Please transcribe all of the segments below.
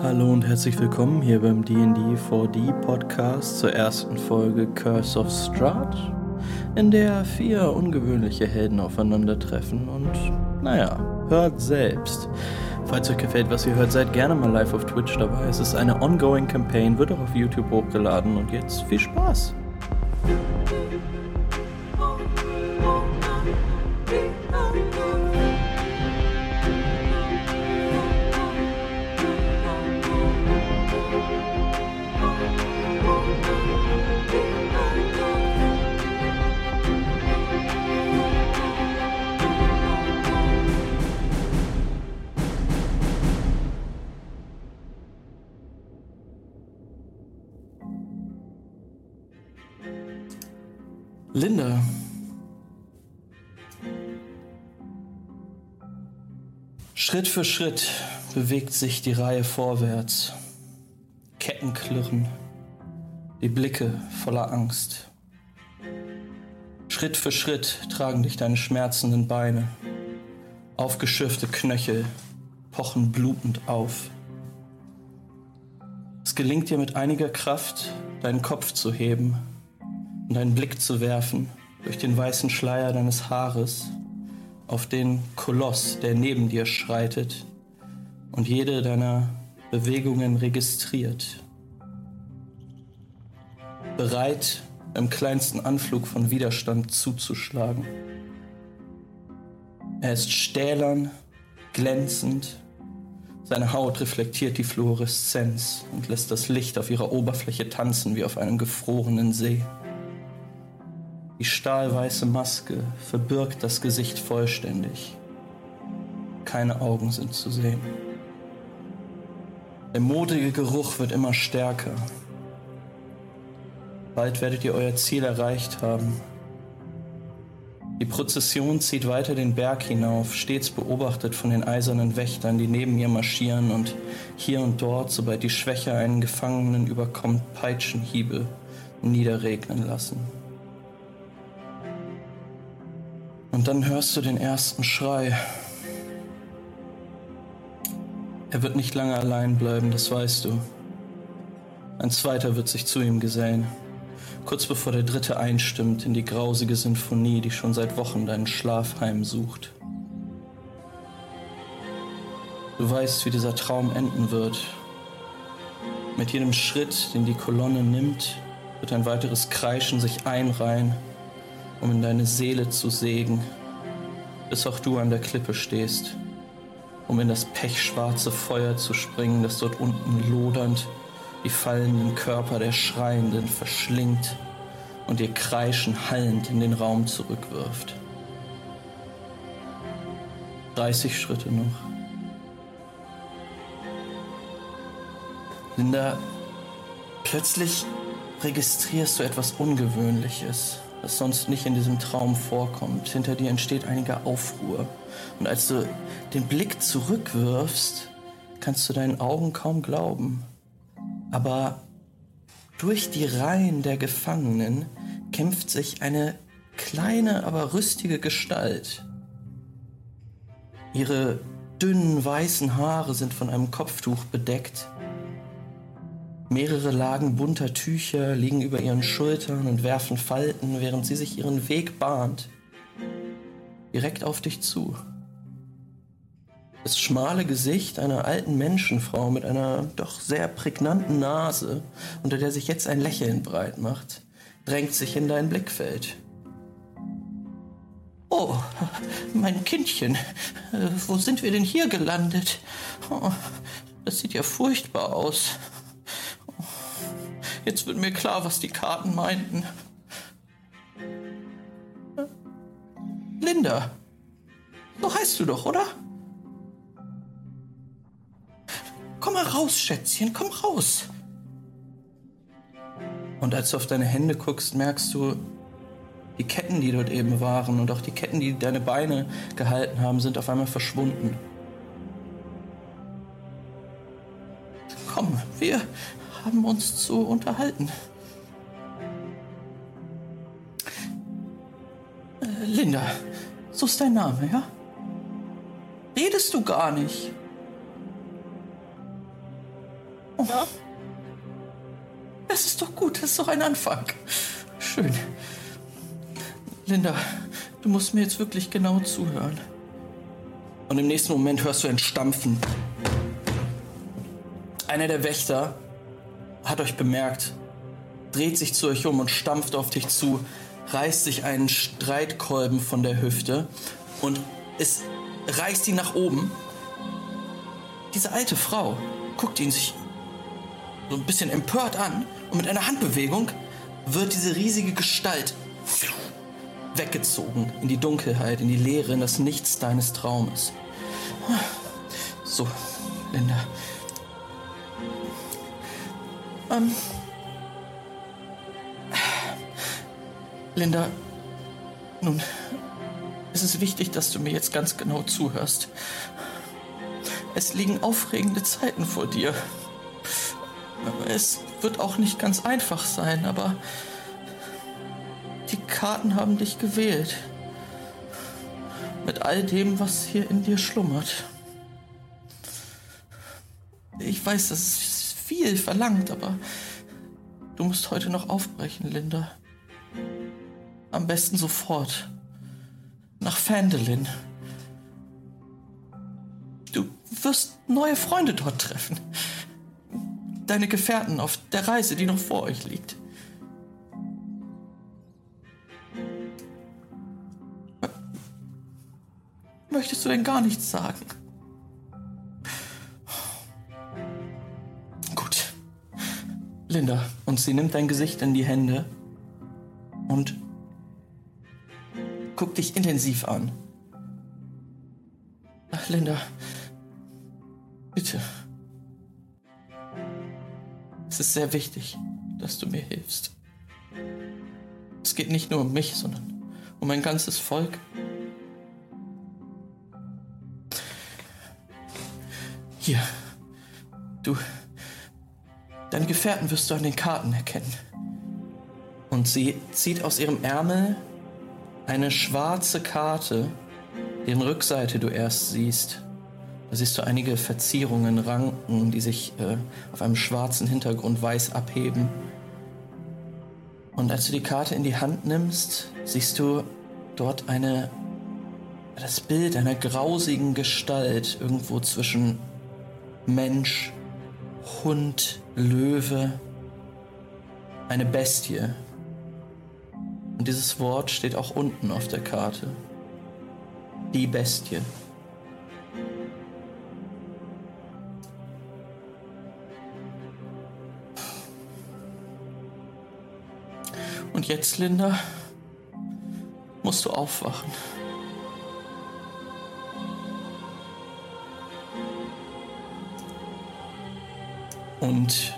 Hallo und herzlich willkommen hier beim D&D 4D Podcast zur ersten Folge Curse of Strahd, in der vier ungewöhnliche Helden aufeinandertreffen und naja, hört selbst. Falls euch gefällt, was ihr hört, seid gerne mal live auf Twitch dabei. Es ist eine ongoing Campaign, wird auch auf YouTube hochgeladen und jetzt viel Spaß! Schritt für Schritt bewegt sich die Reihe vorwärts. Ketten klirren, die Blicke voller Angst. Schritt für Schritt tragen dich deine schmerzenden Beine. Aufgeschürfte Knöchel pochen blutend auf. Es gelingt dir mit einiger Kraft, deinen Kopf zu heben und einen Blick zu werfen durch den weißen Schleier deines Haares auf den Koloss, der neben dir schreitet und jede deiner Bewegungen registriert. Bereit, im kleinsten Anflug von Widerstand zuzuschlagen. Er ist stählern, glänzend, seine Haut reflektiert die Fluoreszenz und lässt das Licht auf ihrer Oberfläche tanzen wie auf einem gefrorenen See. Die stahlweiße Maske verbirgt das Gesicht vollständig. Keine Augen sind zu sehen. Der modige Geruch wird immer stärker. Bald werdet ihr euer Ziel erreicht haben. Die Prozession zieht weiter den Berg hinauf, stets beobachtet von den eisernen Wächtern, die neben ihr marschieren und hier und dort, sobald die Schwäche einen Gefangenen überkommt, Peitschenhiebe niederregnen lassen. Und dann hörst du den ersten Schrei. Er wird nicht lange allein bleiben, das weißt du. Ein zweiter wird sich zu ihm gesellen, kurz bevor der dritte einstimmt in die grausige Sinfonie, die schon seit Wochen deinen Schlaf heimsucht. Du weißt, wie dieser Traum enden wird. Mit jedem Schritt, den die Kolonne nimmt, wird ein weiteres Kreischen sich einreihen um in deine Seele zu sägen, bis auch du an der Klippe stehst, um in das pechschwarze Feuer zu springen, das dort unten lodernd die fallenden Körper der Schreienden verschlingt und ihr Kreischen hallend in den Raum zurückwirft. 30 Schritte noch. Linda, plötzlich registrierst du etwas Ungewöhnliches das sonst nicht in diesem Traum vorkommt. Hinter dir entsteht einige Aufruhr. Und als du den Blick zurückwirfst, kannst du deinen Augen kaum glauben. Aber durch die Reihen der Gefangenen kämpft sich eine kleine, aber rüstige Gestalt. Ihre dünnen weißen Haare sind von einem Kopftuch bedeckt Mehrere Lagen bunter Tücher liegen über ihren Schultern und werfen Falten, während sie sich ihren Weg bahnt. Direkt auf dich zu. Das schmale Gesicht einer alten Menschenfrau mit einer doch sehr prägnanten Nase, unter der sich jetzt ein Lächeln breit macht, drängt sich in dein Blickfeld. Oh, mein Kindchen, wo sind wir denn hier gelandet? Oh, das sieht ja furchtbar aus. Jetzt wird mir klar, was die Karten meinten. Linda. So heißt du doch, oder? Komm mal raus, Schätzchen, komm raus. Und als du auf deine Hände guckst, merkst du, die Ketten, die dort eben waren und auch die Ketten, die deine Beine gehalten haben, sind auf einmal verschwunden. Komm, wir, haben uns zu unterhalten. Äh, Linda, so ist dein Name, ja? Redest du gar nicht? Oh. Ja. Das ist doch gut, das ist doch ein Anfang. Schön. Linda, du musst mir jetzt wirklich genau zuhören. Und im nächsten Moment hörst du ein Stampfen. Einer der Wächter hat euch bemerkt, dreht sich zu euch um und stampft auf dich zu, reißt sich einen Streitkolben von der Hüfte und es reißt ihn nach oben. Diese alte Frau guckt ihn sich so ein bisschen empört an und mit einer Handbewegung wird diese riesige Gestalt weggezogen in die Dunkelheit, in die Leere, in das Nichts deines Traumes. So, Linda. Ähm. Linda, nun, es ist wichtig, dass du mir jetzt ganz genau zuhörst. Es liegen aufregende Zeiten vor dir. Es wird auch nicht ganz einfach sein, aber die Karten haben dich gewählt. Mit all dem, was hier in dir schlummert. Ich weiß, das ist viel verlangt, aber du musst heute noch aufbrechen, Linda. Am besten sofort. Nach Fandelin. Du wirst neue Freunde dort treffen. Deine Gefährten auf der Reise, die noch vor euch liegt. Möchtest du denn gar nichts sagen? Linda, und sie nimmt dein Gesicht in die Hände und guckt dich intensiv an. Ach, Linda, bitte. Es ist sehr wichtig, dass du mir hilfst. Es geht nicht nur um mich, sondern um ein ganzes Volk. Hier. Du. Deine Gefährten wirst du an den Karten erkennen. Und sie zieht aus ihrem Ärmel eine schwarze Karte, deren Rückseite du erst siehst. Da siehst du einige Verzierungen, Ranken, die sich äh, auf einem schwarzen Hintergrund weiß abheben. Und als du die Karte in die Hand nimmst, siehst du dort eine das Bild einer grausigen Gestalt irgendwo zwischen Mensch, Hund, Löwe, eine Bestie. Und dieses Wort steht auch unten auf der Karte. Die Bestie. Und jetzt, Linda, musst du aufwachen. Und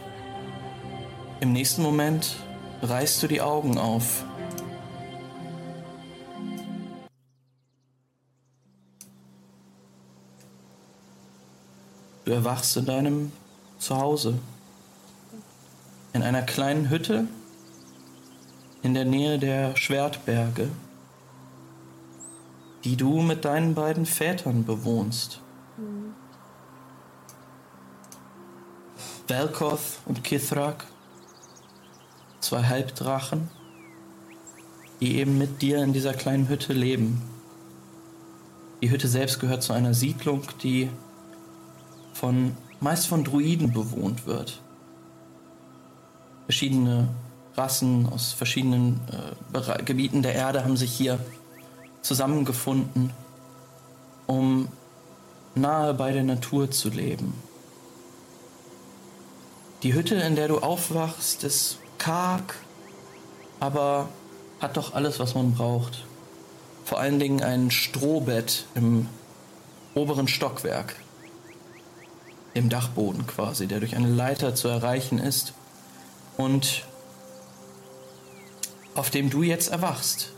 im nächsten Moment reißt du die Augen auf. Du erwachst in deinem Zuhause. In einer kleinen Hütte in der Nähe der Schwertberge, die du mit deinen beiden Vätern bewohnst. Velkoth und Kithrak, zwei Halbdrachen, die eben mit dir in dieser kleinen Hütte leben. Die Hütte selbst gehört zu einer Siedlung, die von meist von Druiden bewohnt wird. Verschiedene Rassen aus verschiedenen äh, Gebieten der Erde haben sich hier zusammengefunden, um nahe bei der Natur zu leben. Die Hütte, in der du aufwachst, ist karg, aber hat doch alles, was man braucht. Vor allen Dingen ein Strohbett im oberen Stockwerk, im Dachboden quasi, der durch eine Leiter zu erreichen ist und auf dem du jetzt erwachst.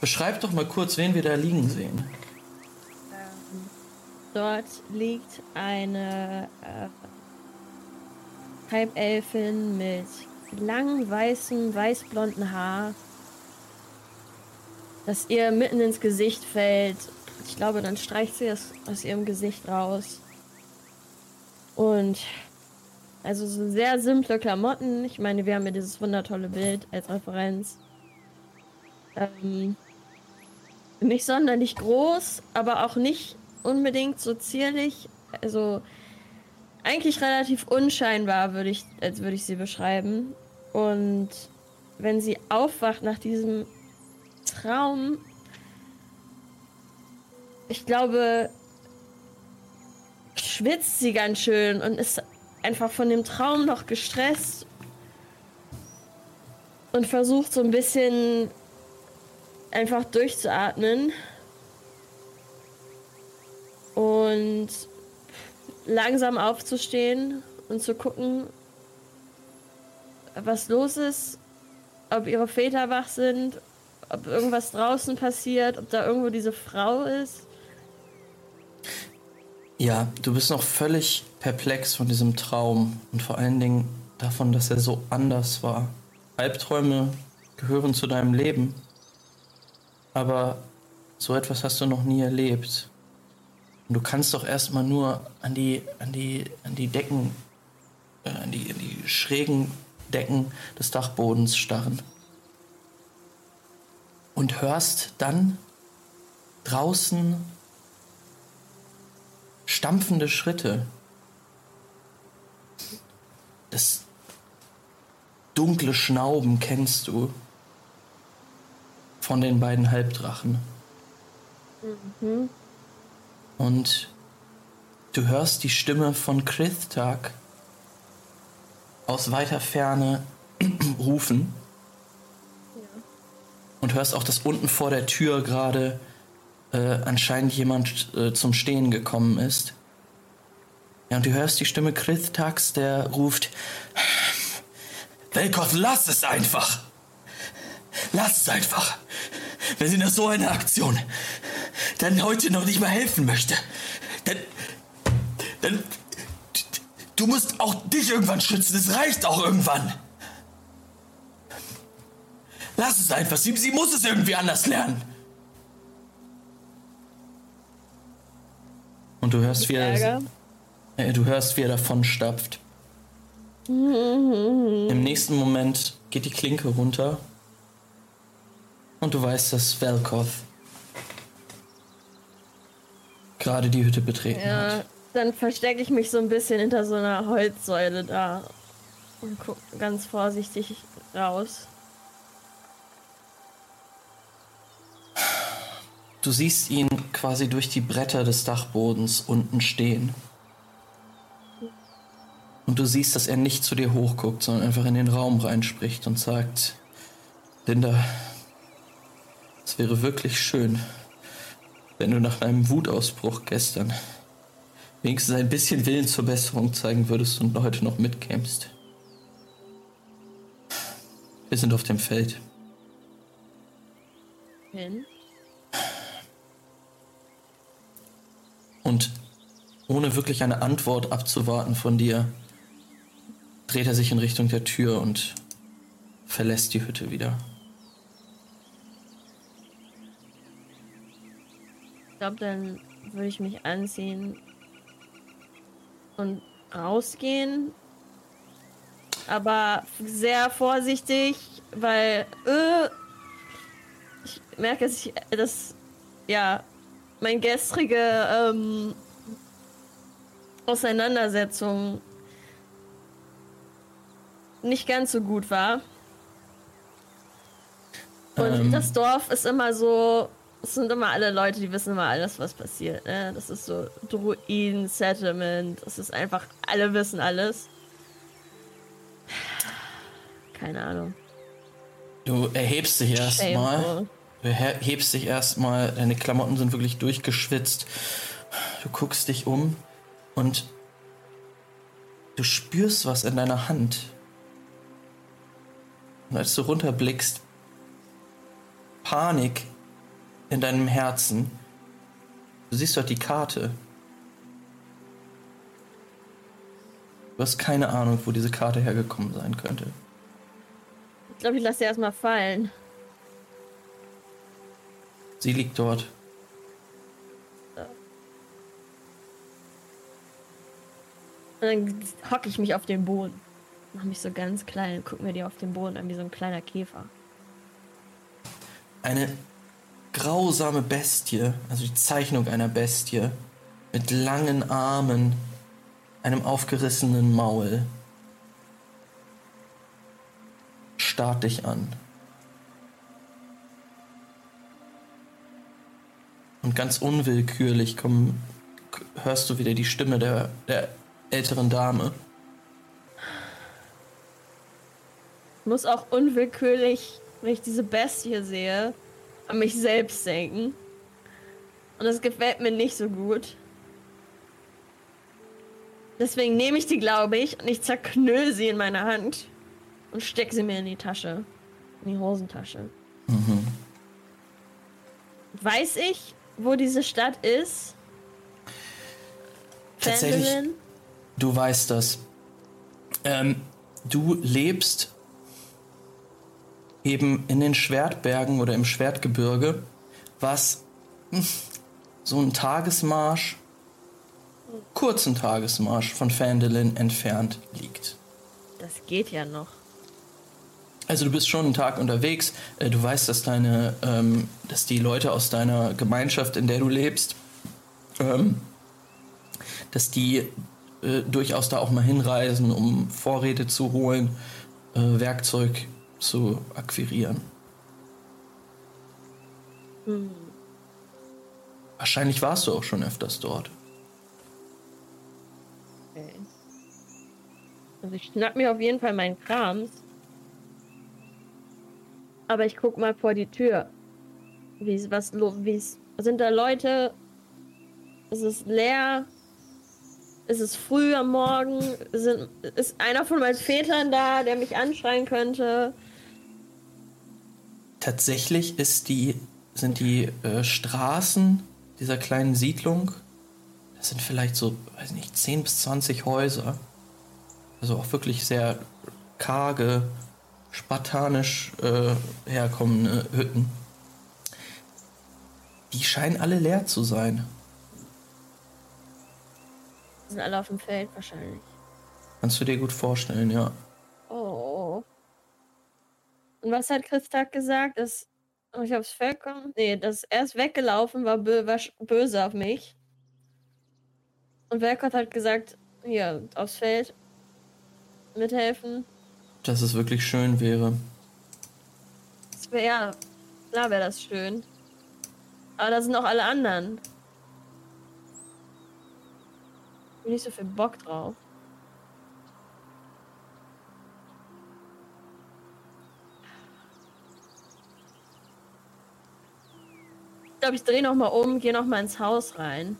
Beschreib doch mal kurz, wen wir da liegen sehen. Ähm, dort liegt eine äh, Halbelfin mit langem weißen, weißblonden Haar, das ihr mitten ins Gesicht fällt. Ich glaube, dann streicht sie es aus ihrem Gesicht raus. Und Also so sehr simple Klamotten. Ich meine, wir haben ja dieses wundertolle Bild als Referenz. Ähm, nicht sonderlich groß, aber auch nicht unbedingt so zierlich. Also eigentlich relativ unscheinbar, würde ich, als würde ich sie beschreiben. Und wenn sie aufwacht nach diesem Traum, ich glaube, schwitzt sie ganz schön und ist einfach von dem Traum noch gestresst und versucht so ein bisschen einfach durchzuatmen und langsam aufzustehen und zu gucken, was los ist, ob ihre Väter wach sind, ob irgendwas draußen passiert, ob da irgendwo diese Frau ist. Ja, du bist noch völlig perplex von diesem Traum und vor allen Dingen davon, dass er so anders war. Albträume gehören zu deinem Leben, aber so etwas hast du noch nie erlebt. Und du kannst doch erstmal nur an die, an die, an die Decken, äh, an, die, an die schrägen Decken des Dachbodens starren. Und hörst dann draußen stampfende Schritte. Das dunkle Schnauben kennst du von den beiden Halbdrachen. Mhm. Und du hörst die Stimme von Krithtak aus weiter Ferne rufen. Ja. Und hörst auch, dass unten vor der Tür gerade äh, anscheinend jemand äh, zum Stehen gekommen ist. Ja, und du hörst die Stimme Krithtax, der ruft: Velkoth, lass es einfach! Lass es einfach! Wenn sie nach so einer Aktion dann heute noch nicht mal helfen möchte, dann. dann. Du musst auch dich irgendwann schützen. Es reicht auch irgendwann. Lass es einfach. Sie, sie muss es irgendwie anders lernen. Und du hörst, wie er, äh, du hörst, wie er davon stapft. Im nächsten Moment geht die Klinke runter. Und du weißt, dass Velkoth gerade die Hütte betreten ja, hat. Dann verstecke ich mich so ein bisschen hinter so einer Holzsäule da und gucke ganz vorsichtig raus. Du siehst ihn quasi durch die Bretter des Dachbodens unten stehen. Und du siehst, dass er nicht zu dir hochguckt, sondern einfach in den Raum reinspricht und sagt, Linda, es wäre wirklich schön, wenn du nach deinem Wutausbruch gestern wenigstens ein bisschen Willen zur Besserung zeigen würdest und heute noch mitkämst. Wir sind auf dem Feld. Hin? Und ohne wirklich eine Antwort abzuwarten von dir, dreht er sich in Richtung der Tür und verlässt die Hütte wieder. Glaube, dann würde ich mich anziehen und rausgehen. Aber sehr vorsichtig, weil äh, ich merke, dass ich das ja mein gestrige ähm, Auseinandersetzung nicht ganz so gut war. Und ähm. das Dorf ist immer so, es sind immer alle Leute, die wissen immer alles, was passiert. Ne? Das ist so Druiden-Settlement. Es ist einfach, alle wissen alles. Keine Ahnung. Du erhebst dich erstmal. Du hebst dich erstmal, deine Klamotten sind wirklich durchgeschwitzt. Du guckst dich um und du spürst was in deiner Hand. Und als du runterblickst, Panik in deinem Herzen. Du siehst dort die Karte. Du hast keine Ahnung, wo diese Karte hergekommen sein könnte. Ich glaube, ich lasse sie erstmal fallen. Sie liegt dort. Und dann hocke ich mich auf den Boden. Mach mich so ganz klein und guck mir die auf den Boden an wie so ein kleiner Käfer. Eine grausame Bestie, also die Zeichnung einer Bestie, mit langen Armen, einem aufgerissenen Maul, starrt dich an. Und ganz unwillkürlich komm, hörst du wieder die Stimme der, der älteren Dame. Ich muss auch unwillkürlich, wenn ich diese Bestie sehe, an mich selbst denken. Und das gefällt mir nicht so gut. Deswegen nehme ich die, glaube ich, und ich zerknüll sie in meine Hand und stecke sie mir in die Tasche. In die Hosentasche. Mhm. Weiß ich, wo diese Stadt ist? Tatsächlich, du weißt das. Ähm, du lebst eben in den Schwertbergen oder im Schwertgebirge, was hm, so ein Tagesmarsch, kurzen Tagesmarsch von Fandolin entfernt liegt. Das geht ja noch. Also du bist schon einen Tag unterwegs. Äh, du weißt, dass deine, ähm, dass die Leute aus deiner Gemeinschaft, in der du lebst, ähm, dass die äh, durchaus da auch mal hinreisen, um Vorräte zu holen, äh, Werkzeug zu akquirieren. Hm. Wahrscheinlich warst du auch schon öfters dort. Okay. Also ich schnapp mir auf jeden Fall meinen Krams aber ich guck mal vor die Tür. Wie ist was wie ist, sind da Leute? Ist es leer? Ist es früh am Morgen? Sind, ist einer von meinen Vätern da, der mich anschreien könnte? Tatsächlich ist die, sind die äh, Straßen dieser kleinen Siedlung, das sind vielleicht so, weiß nicht, 10 bis 20 Häuser. Also auch wirklich sehr karge spartanisch äh, herkommende Hütten. Die scheinen alle leer zu sein. Die sind alle auf dem Feld wahrscheinlich. Kannst du dir gut vorstellen, ja. Oh. Und was hat Christag gesagt? Dass ich aufs Feld komme? Nee, dass er ist weggelaufen, war, bö war böse auf mich. Und Velkot hat gesagt, hier, aufs Feld mithelfen dass es wirklich schön wäre. Das wäre ja, klar wäre das schön. Aber da sind auch alle anderen. Ich bin nicht so viel Bock drauf. Glaube, ich drehe noch mal um, gehe noch mal ins Haus rein.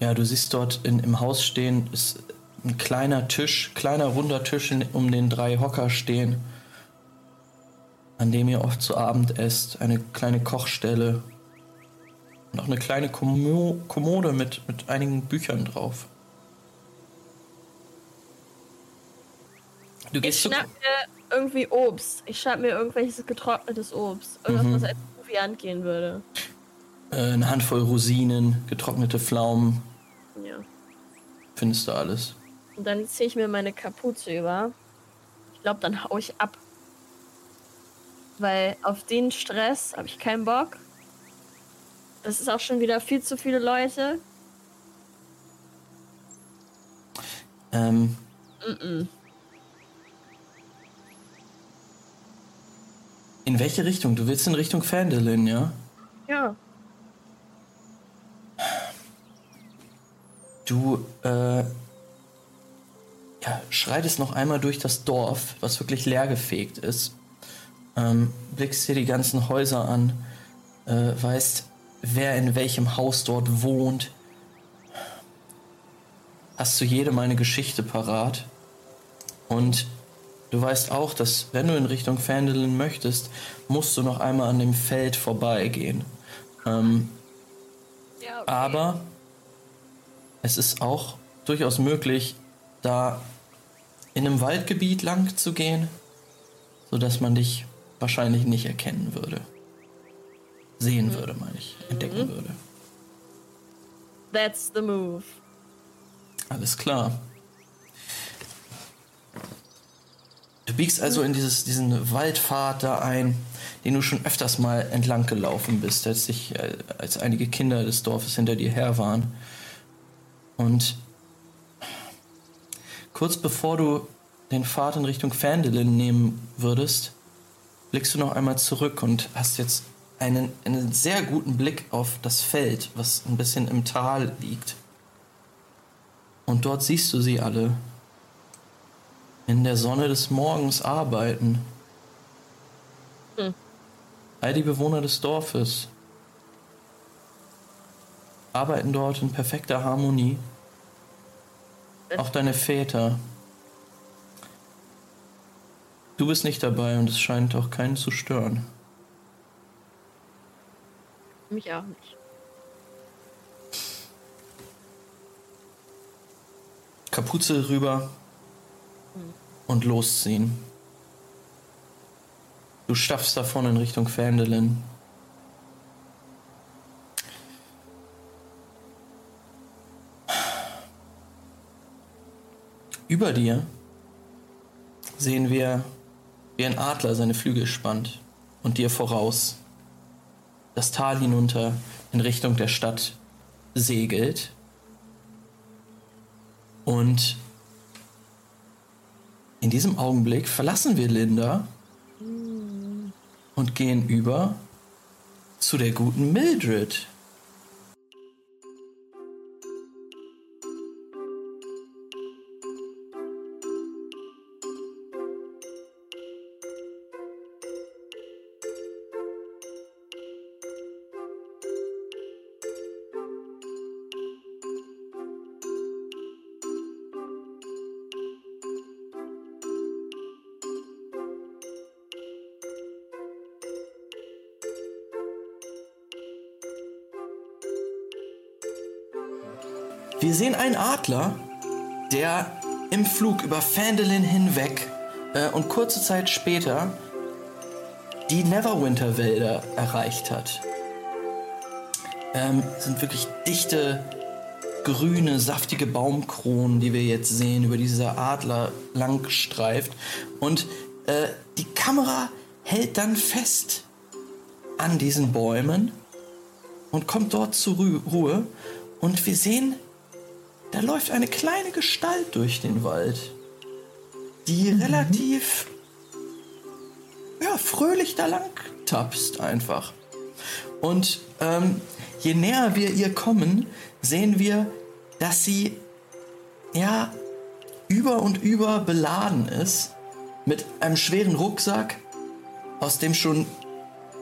Ja, du siehst dort in, im Haus stehen, ist ein kleiner Tisch, kleiner runder Tisch, um den drei Hocker stehen, an dem ihr oft zu Abend esst, eine kleine Kochstelle und auch eine kleine Kommode mit, mit einigen Büchern drauf. Du gehst ich schnapp mir irgendwie Obst. Ich schnapp mir irgendwelches getrocknetes Obst. Irgendwas, mhm. was als Proviant gehen würde. Äh, eine Handvoll Rosinen, getrocknete Pflaumen. Ja. Findest du alles. Und dann ziehe ich mir meine Kapuze über. Ich glaube, dann hau ich ab. Weil auf den Stress habe ich keinen Bock. Das ist auch schon wieder viel zu viele Leute. Ähm. Mm -mm. In welche Richtung? Du willst in Richtung Fandolin, ja? Ja. Du, äh, ja, schreitest noch einmal durch das Dorf, was wirklich leergefegt ist. Ähm, blickst dir die ganzen Häuser an, äh, weißt, wer in welchem Haus dort wohnt. Hast du jedem eine Geschichte parat. Und du weißt auch, dass wenn du in Richtung Fandolin möchtest, musst du noch einmal an dem Feld vorbeigehen. Ähm, ja, okay. Aber es ist auch durchaus möglich, da in einem Waldgebiet lang zu gehen, sodass man dich wahrscheinlich nicht erkennen würde. Sehen mhm. würde, meine ich. Entdecken mhm. würde. That's the move. Alles klar. Du biegst also in dieses, diesen Waldpfad da ein, den du schon öfters mal entlang gelaufen bist, als, dich, äh, als einige Kinder des Dorfes hinter dir her waren. Und kurz bevor du den Pfad in Richtung Fandelin nehmen würdest, blickst du noch einmal zurück und hast jetzt einen, einen sehr guten Blick auf das Feld, was ein bisschen im Tal liegt. Und dort siehst du sie alle in der Sonne des Morgens arbeiten. Hm. All die Bewohner des Dorfes arbeiten dort in perfekter Harmonie. Auch deine Väter. Du bist nicht dabei und es scheint auch keinen zu stören. Mich auch nicht. Kapuze rüber. Und losziehen. Du stapfst davon in Richtung Fandelin. Über dir sehen wir, wie ein Adler seine Flügel spannt und dir voraus das Tal hinunter in Richtung der Stadt segelt. Und in diesem Augenblick verlassen wir Linda und gehen über zu der guten Mildred. Wir sehen einen Adler, der im Flug über Phandelin hinweg äh, und kurze Zeit später die Neverwinter-Wälder erreicht hat. Ähm, sind wirklich dichte, grüne, saftige Baumkronen, die wir jetzt sehen, über dieser Adler lang streift. Und äh, die Kamera hält dann fest an diesen Bäumen und kommt dort zur Ruhe. Und wir sehen da läuft eine kleine Gestalt durch den Wald, die mhm. relativ ja, fröhlich da lang tapst einfach. Und ähm, je näher wir ihr kommen, sehen wir, dass sie ja über und über beladen ist mit einem schweren Rucksack, aus dem schon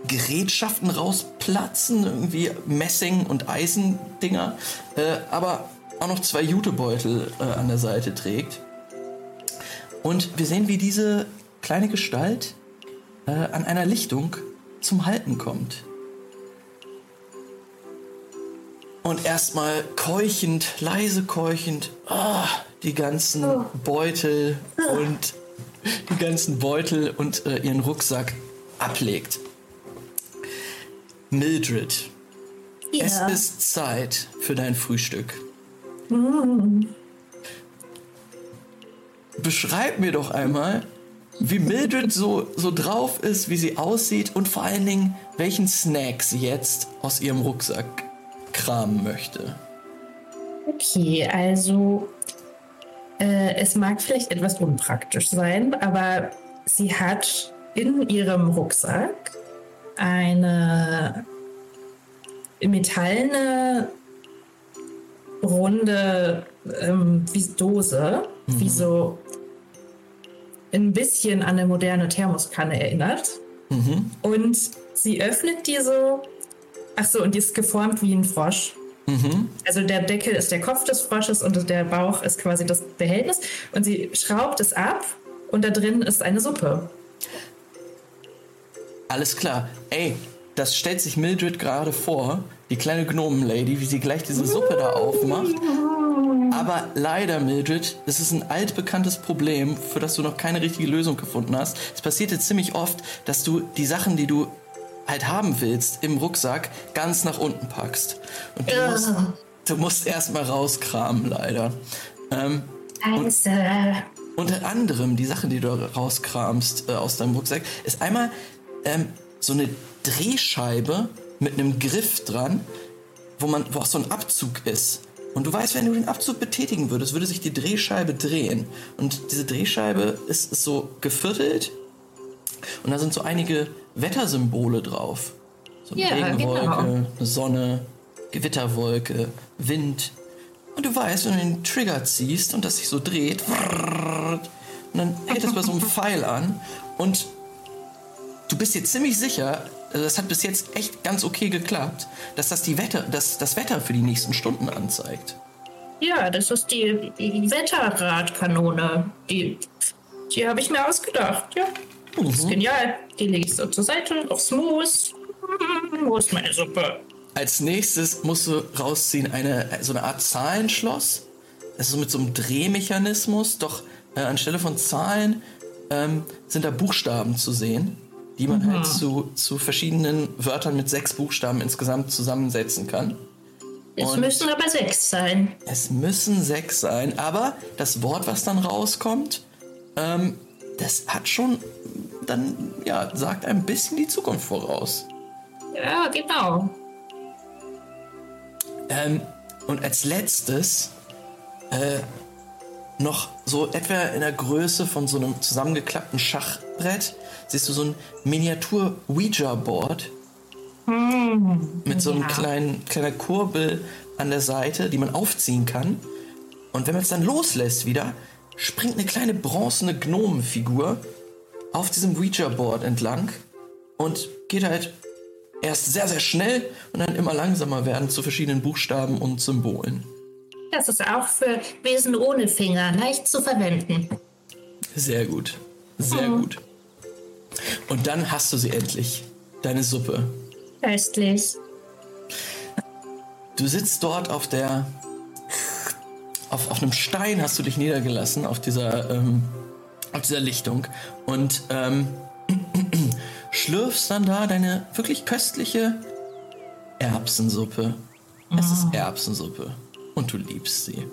Gerätschaften rausplatzen, irgendwie Messing- und Eisendinger, äh, aber auch noch zwei Jutebeutel äh, an der Seite trägt. Und wir sehen, wie diese kleine Gestalt äh, an einer Lichtung zum Halten kommt. Und erstmal keuchend, leise keuchend, oh, die ganzen oh. Beutel und die ganzen Beutel und äh, ihren Rucksack ablegt. Mildred, ja. es ist Zeit für dein Frühstück. Beschreib mir doch einmal, wie Mildred so, so drauf ist, wie sie aussieht und vor allen Dingen, welchen Snack sie jetzt aus ihrem Rucksack kramen möchte. Okay, also äh, es mag vielleicht etwas unpraktisch sein, aber sie hat in ihrem Rucksack eine metallene runde ähm, wie Dose, mhm. wie so ein bisschen an eine moderne Thermoskanne erinnert. Mhm. Und sie öffnet die so. Ach so, und die ist geformt wie ein Frosch. Mhm. Also der Deckel ist der Kopf des Frosches und der Bauch ist quasi das Behältnis. Und sie schraubt es ab und da drin ist eine Suppe. Alles klar. Ey, das stellt sich Mildred gerade vor die kleine Gnomenlady, wie sie gleich diese Suppe da aufmacht. Aber leider, Mildred, das ist ein altbekanntes Problem, für das du noch keine richtige Lösung gefunden hast. Es passiert jetzt ziemlich oft, dass du die Sachen, die du halt haben willst, im Rucksack ganz nach unten packst. Und du musst, du musst erstmal rauskramen, leider. Ähm, Scheiße. unter anderem die Sache, die du rauskramst äh, aus deinem Rucksack, ist einmal ähm, so eine Drehscheibe mit einem Griff dran, wo man, wo auch so ein Abzug ist. Und du weißt, wenn du den Abzug betätigen würdest, würde sich die Drehscheibe drehen. Und diese Drehscheibe ist, ist so geviertelt. Und da sind so einige Wettersymbole drauf. So eine Ja, Regenwolke, genau. Sonne, Gewitterwolke, Wind. Und du weißt, wenn du den Trigger ziehst und das sich so dreht, und dann hält das bei so einem Pfeil an und du bist dir ziemlich sicher, das hat bis jetzt echt ganz okay geklappt, dass das die Wetter, dass das Wetter für die nächsten Stunden anzeigt. Ja, das ist die, die Wetterradkanone. Die, die habe ich mir ausgedacht, ja. Das ist genial. Die lege ich so zur Seite aufs Moos. Wo ist meine Suppe? Als nächstes musst du rausziehen eine so eine Art Zahlenschloss. Das ist so mit so einem Drehmechanismus, doch äh, anstelle von Zahlen ähm, sind da Buchstaben zu sehen, die man halt zu, zu verschiedenen Wörtern mit sechs Buchstaben insgesamt zusammensetzen kann. Es Und- müssen aber sechs sein. Es müssen sechs sein, aber das Wort, was dann rauskommt, ähm, das hat schon dann, ja, sagt ein bisschen die Zukunft voraus. Ja, genau. Ähm, und als letztes äh, noch so etwa in der Größe von so einem zusammengeklappten Schachbrett siehst du so ein Miniatur Ouija-Board mit so einem ja. kleinen kleiner Kurbel an der Seite, die man aufziehen kann. Und wenn man es dann loslässt wieder, springt eine kleine bronzene Gnomenfigur auf diesem Ouija-Board entlang und geht halt erst sehr, sehr schnell und dann immer langsamer werden zu verschiedenen Buchstaben und Symbolen. Das ist auch für Wesen ohne Finger leicht zu verwenden. Sehr gut. Sehr gut. Und dann hast du sie endlich. Deine Suppe. Köstlich. Du sitzt dort auf der. Auf, auf einem Stein hast du dich niedergelassen, auf dieser, ähm, auf dieser Lichtung. Und ähm, schlürfst dann da deine wirklich köstliche Erbsensuppe. Es ist Erbsensuppe. Und du liebst sie.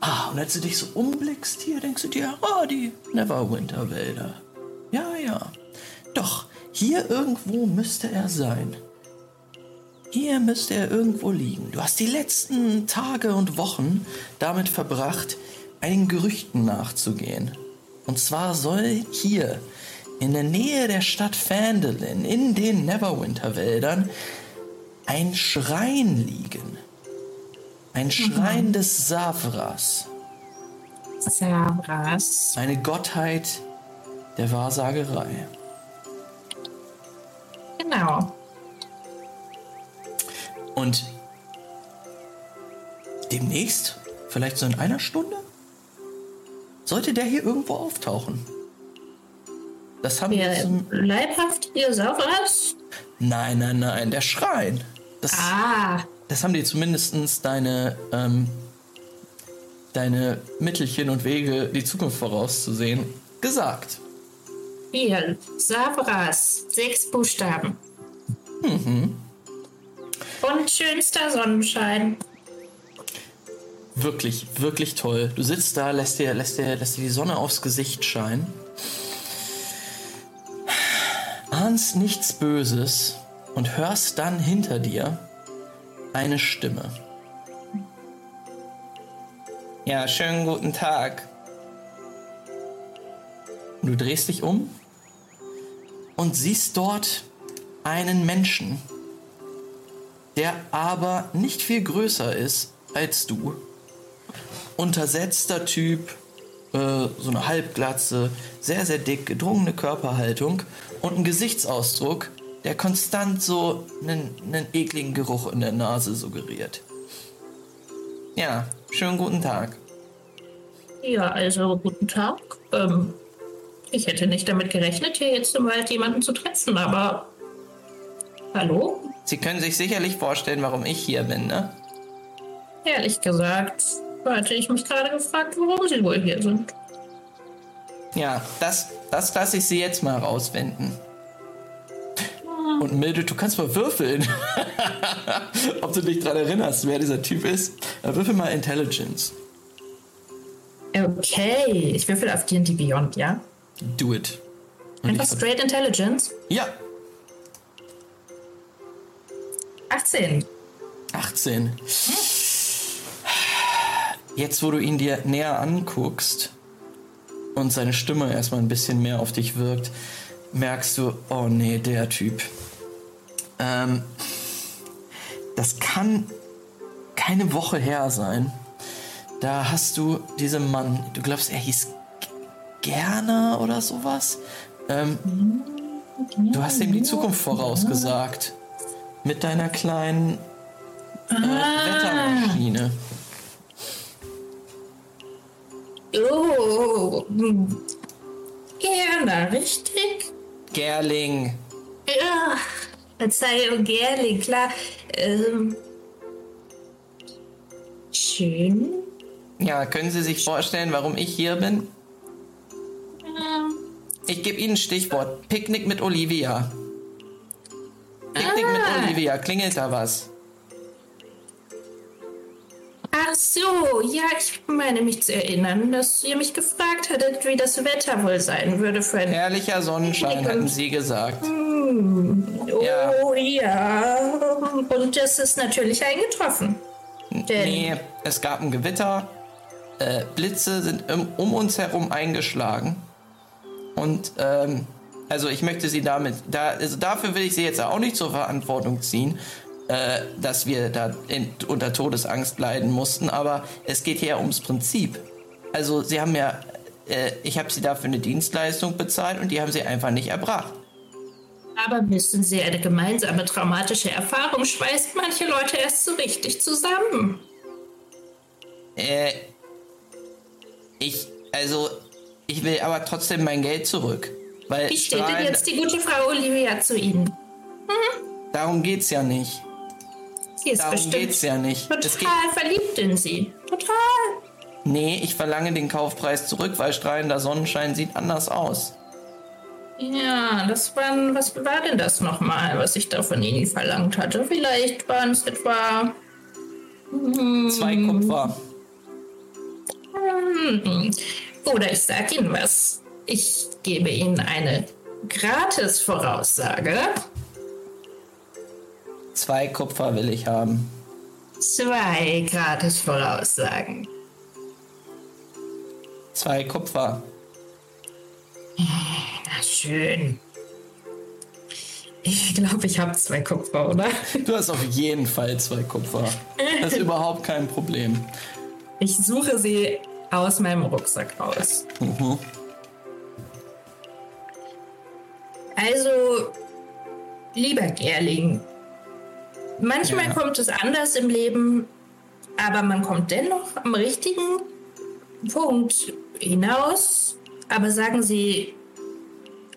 Ah, und als du dich so umblickst hier, denkst du dir, oh, die Neverwinter-Wälder. Ja, ja. Doch, hier irgendwo müsste er sein. Hier müsste er irgendwo liegen. Du hast die letzten Tage und Wochen damit verbracht, einigen Gerüchten nachzugehen. Und zwar soll hier, in der Nähe der Stadt Phandalin, in den Neverwinter-Wäldern, ein Schrein liegen. Ein Schrein des Savras. Savras. Eine Gottheit der Wahrsagerei. Genau. Und demnächst, vielleicht so in einer Stunde, sollte der hier irgendwo auftauchen. Das haben wir Der zum. leibhaftige Savras? Nein, nein, nein, der Schrein. Das, Ah, das haben dir zumindest deine, ähm, deine Mittelchen und Wege, die Zukunft vorauszusehen, gesagt. Hier. Savras. Sechs Buchstaben. Mhm. Und schönster Sonnenschein. Wirklich, wirklich toll. Du sitzt da, lässt dir, lässt dir, lässt dir die Sonne aufs Gesicht scheinen. Ahnst nichts Böses und hörst dann hinter dir eine Stimme. Ja, schönen guten Tag. Du drehst dich um und siehst dort einen Menschen, der aber nicht viel größer ist als du. Untersetzter Typ, äh, so eine Halbglatze, sehr, sehr dick, gedrungene Körperhaltung und ein Gesichtsausdruck, der konstant so einen, einen ekligen Geruch in der Nase suggeriert. Ja, schönen guten Tag. Ja, also guten Tag. Ähm, ich hätte nicht damit gerechnet, hier jetzt im Wald jemanden zu treffen, aber. Hallo? Sie können sich sicherlich vorstellen, warum ich hier bin, ne? Ehrlich gesagt, hatte ich mich gerade gefragt, warum Sie wohl hier sind. Ja, das, das lasse ich Sie jetzt mal rausfinden. Und Mildred, du kannst mal würfeln. Ob du dich daran erinnerst, wer dieser Typ ist. Würfel mal Intelligence. Okay, ich würfel auf D&D Beyond, ja? Do it. Und Einfach straight Intelligence? Ja. 18. 18. Jetzt, wo du ihn dir näher anguckst und seine Stimme erstmal ein bisschen mehr auf dich wirkt, merkst du, oh nee, der Typ. Ähm, das kann keine Woche her sein. Da hast du diesem Mann, du glaubst, er hieß Gerner oder sowas? Ähm, du hast ihm die Zukunft vorausgesagt. Mit deiner kleinen äh, ah. Wettermaschine. Oh. Gerner, richtig? Gerling. Ja, Verzeihung, Gerling, klar. Ähm, schön. Ja, können Sie sich vorstellen, warum ich hier bin? Ich gebe Ihnen ein Stichwort. Picknick mit Olivia. Picknick ah. mit Olivia. Klingelt da was? Ach so, ja, ich meine mich zu erinnern, dass ihr mich gefragt hattet, wie das Wetter wohl sein würde für ein... Herrlicher Sonnenschein, hatten Sie gesagt. Hm. Oh ja. ja. Und das ist natürlich eingetroffen. Denn nee, es gab ein Gewitter. Äh, Blitze sind um uns herum eingeschlagen. Und ähm, also ich möchte sie damit, da, also dafür will ich sie jetzt auch nicht zur Verantwortung ziehen, äh, dass wir da in, unter Todesangst leiden mussten, aber es geht hier ums Prinzip. Also sie haben ja, äh, ich habe sie dafür eine Dienstleistung bezahlt und die haben sie einfach nicht erbracht. Aber wissen Sie, eine gemeinsame traumatische Erfahrung schweißt manche Leute erst so richtig zusammen. Äh, ich, also, ich will aber trotzdem mein Geld zurück. Weil Wie steht denn jetzt die gute Frau Olivia zu Ihnen? Mhm. Darum geht's ja nicht. Sie ist Darum bestimmt geht's ja nicht. total verliebt in Sie. Total. Nee, ich verlange den Kaufpreis zurück, weil strahlender Sonnenschein sieht anders aus. Ja, das waren, was war denn das nochmal, was ich da von Ihnen verlangt hatte? Vielleicht waren es etwa... Hm, Zwei Kupfer. Hm. Oder ich sag Ihnen was. Ich gebe Ihnen eine Gratis-Voraussage. Zwei Kupfer will ich haben. Zwei Gratis-Voraussagen. Zwei Kupfer. Na schön. Ich glaube, ich habe zwei Kupfer, oder? Du hast auf jeden Fall zwei Kupfer. Das ist überhaupt kein Problem. Ich suche sie aus meinem Rucksack raus. Mhm. Also, lieber Gerling, manchmal ja. kommt es anders im Leben, aber man kommt dennoch am richtigen Punkt hinaus. Aber sagen Sie,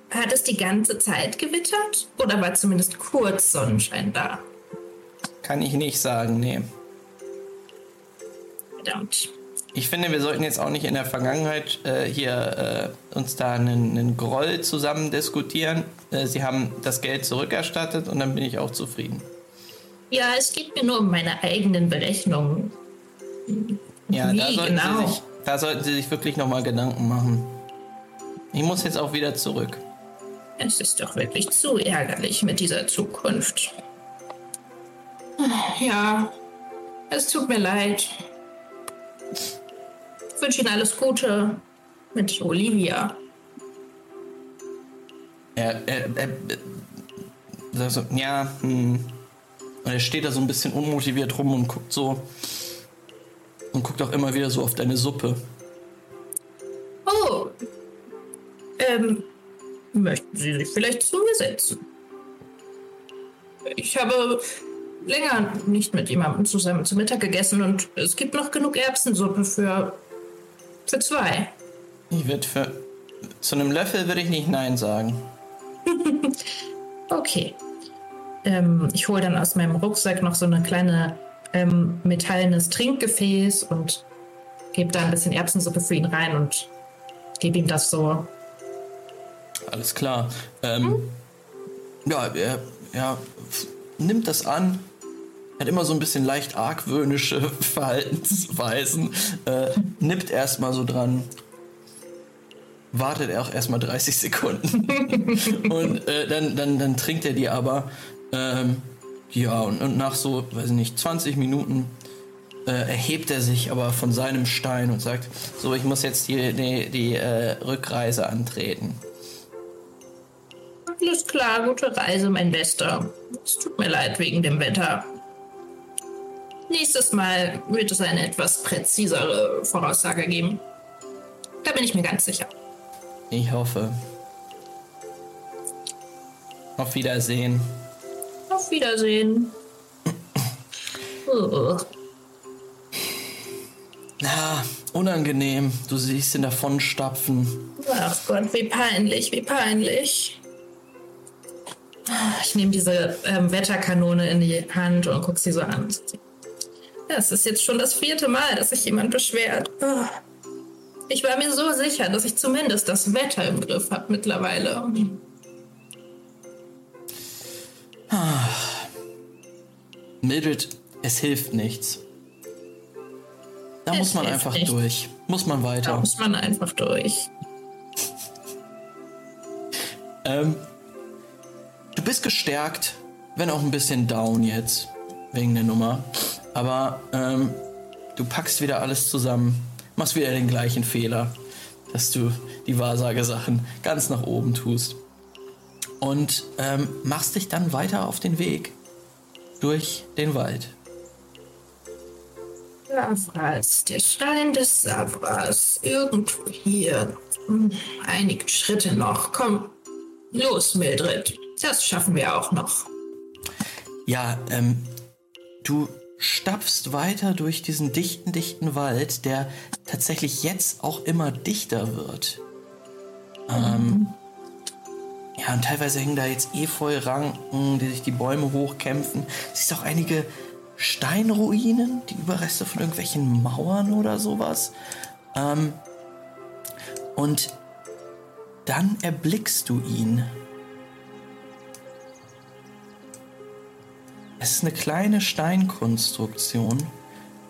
hat es die ganze Zeit gewittert oder war zumindest kurz Sonnenschein da? Kann ich nicht sagen, nee. Verdammt. Ich finde, wir sollten jetzt auch nicht in der Vergangenheit äh, hier äh, uns da einen, einen, Groll zusammen diskutieren. Äh, Sie haben das Geld zurückerstattet und dann bin ich auch zufrieden. Ja, es geht mir nur um meine eigenen Berechnungen. Ja, Wie da sollten, genau? Sie sich, da sollten Sie sich wirklich nochmal Gedanken machen. Ich muss jetzt auch wieder zurück. Es ist doch wirklich zu ärgerlich mit dieser Zukunft. Ja, es tut mir leid. Ich wünsche Ihnen alles Gute mit Olivia. Er, er, er, also, ja, hm. Und er steht da so ein bisschen unmotiviert rum und guckt so. Und guckt auch immer wieder so auf deine Suppe. Oh. Ähm, möchten Sie sich vielleicht zu mir setzen? Ich habe länger nicht mit jemandem zusammen zu Mittag gegessen und es gibt noch genug Erbsensuppe für, für zwei. Ich würde für. Zu einem Löffel würde ich nicht Nein sagen. okay. Ähm, ich hole dann aus meinem Rucksack noch so eine kleine ähm, metallenes Trinkgefäß und gebe da ein bisschen Erbsensuppe für ihn rein und gebe ihm das so. Alles klar. Ähm, hm? Ja, er, er nimmt das an hat immer so ein bisschen leicht argwöhnische Verhaltensweisen, äh, nippt erstmal so dran, wartet er auch erstmal 30 Sekunden und äh, dann, dann, dann trinkt er die aber. Ähm, ja, und, und, nach so, weiß ich nicht, 20 Minuten äh, erhebt er sich aber von seinem Stein und sagt, so, ich muss jetzt die, die, die äh, Rückreise antreten. Alles klar, gute Reise, mein Bester. Es tut mir leid wegen dem Wetter. Nächstes Mal wird es eine etwas präzisere Voraussage geben. Da bin ich mir ganz sicher. Ich hoffe. Auf Wiedersehen. Auf Wiedersehen. oh. Ja, unangenehm. Du siehst ihn davonstapfen. Ach Gott, wie peinlich, wie peinlich. Ich nehme diese ähm, Wetterkanone in die Hand und gucke sie so an. Das ist jetzt schon das vierte Mal, dass sich jemand beschwert. Oh. Ich war mir so sicher, dass ich zumindest das Wetter im Griff habe mittlerweile. Ah. Mildred, es hilft nichts. Da es muss man einfach nicht. durch. Muss man weiter. Da muss man einfach durch. ähm, du bist gestärkt, wenn auch ein bisschen down jetzt, wegen der Nummer. Aber ähm, du packst wieder alles zusammen machst wieder den gleichen Fehler, dass du die Wahrsagesachen ganz nach oben tust. Und ähm, machst dich dann weiter auf den Weg durch den Wald. Savras, der Stein des Savras, irgendwo hier. Hm, einige Schritte noch. Komm, los, Mildred. Das schaffen wir auch noch. Ja, ähm, du stapfst weiter durch diesen dichten, dichten Wald, der tatsächlich jetzt auch immer dichter wird. Ähm, ja, und teilweise hängen da jetzt Efeu-Ranken, die sich die Bäume hochkämpfen. Siehst auch einige Steinruinen, die Überreste von irgendwelchen Mauern oder sowas. Ähm, und dann erblickst du ihn. Es ist eine kleine Steinkonstruktion,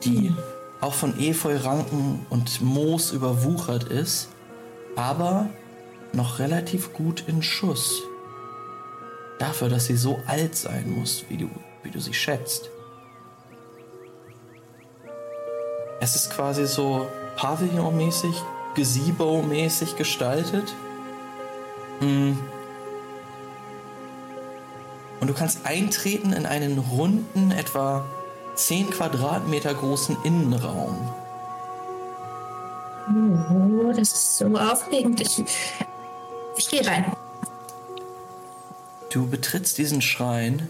die mhm. auch von Efeu-Ranken und Moos überwuchert ist, aber noch relativ gut in Schuss. Dafür, dass sie so alt sein muss, wie du, wie du sie schätzt. Es ist quasi so Pavillon-mäßig, Gazebo-mäßig gestaltet. Hm und du kannst eintreten in einen runden, etwa 10 Quadratmeter großen Innenraum. Oh, das ist so aufregend. Ich, ich gehe rein. Du betrittst diesen Schrein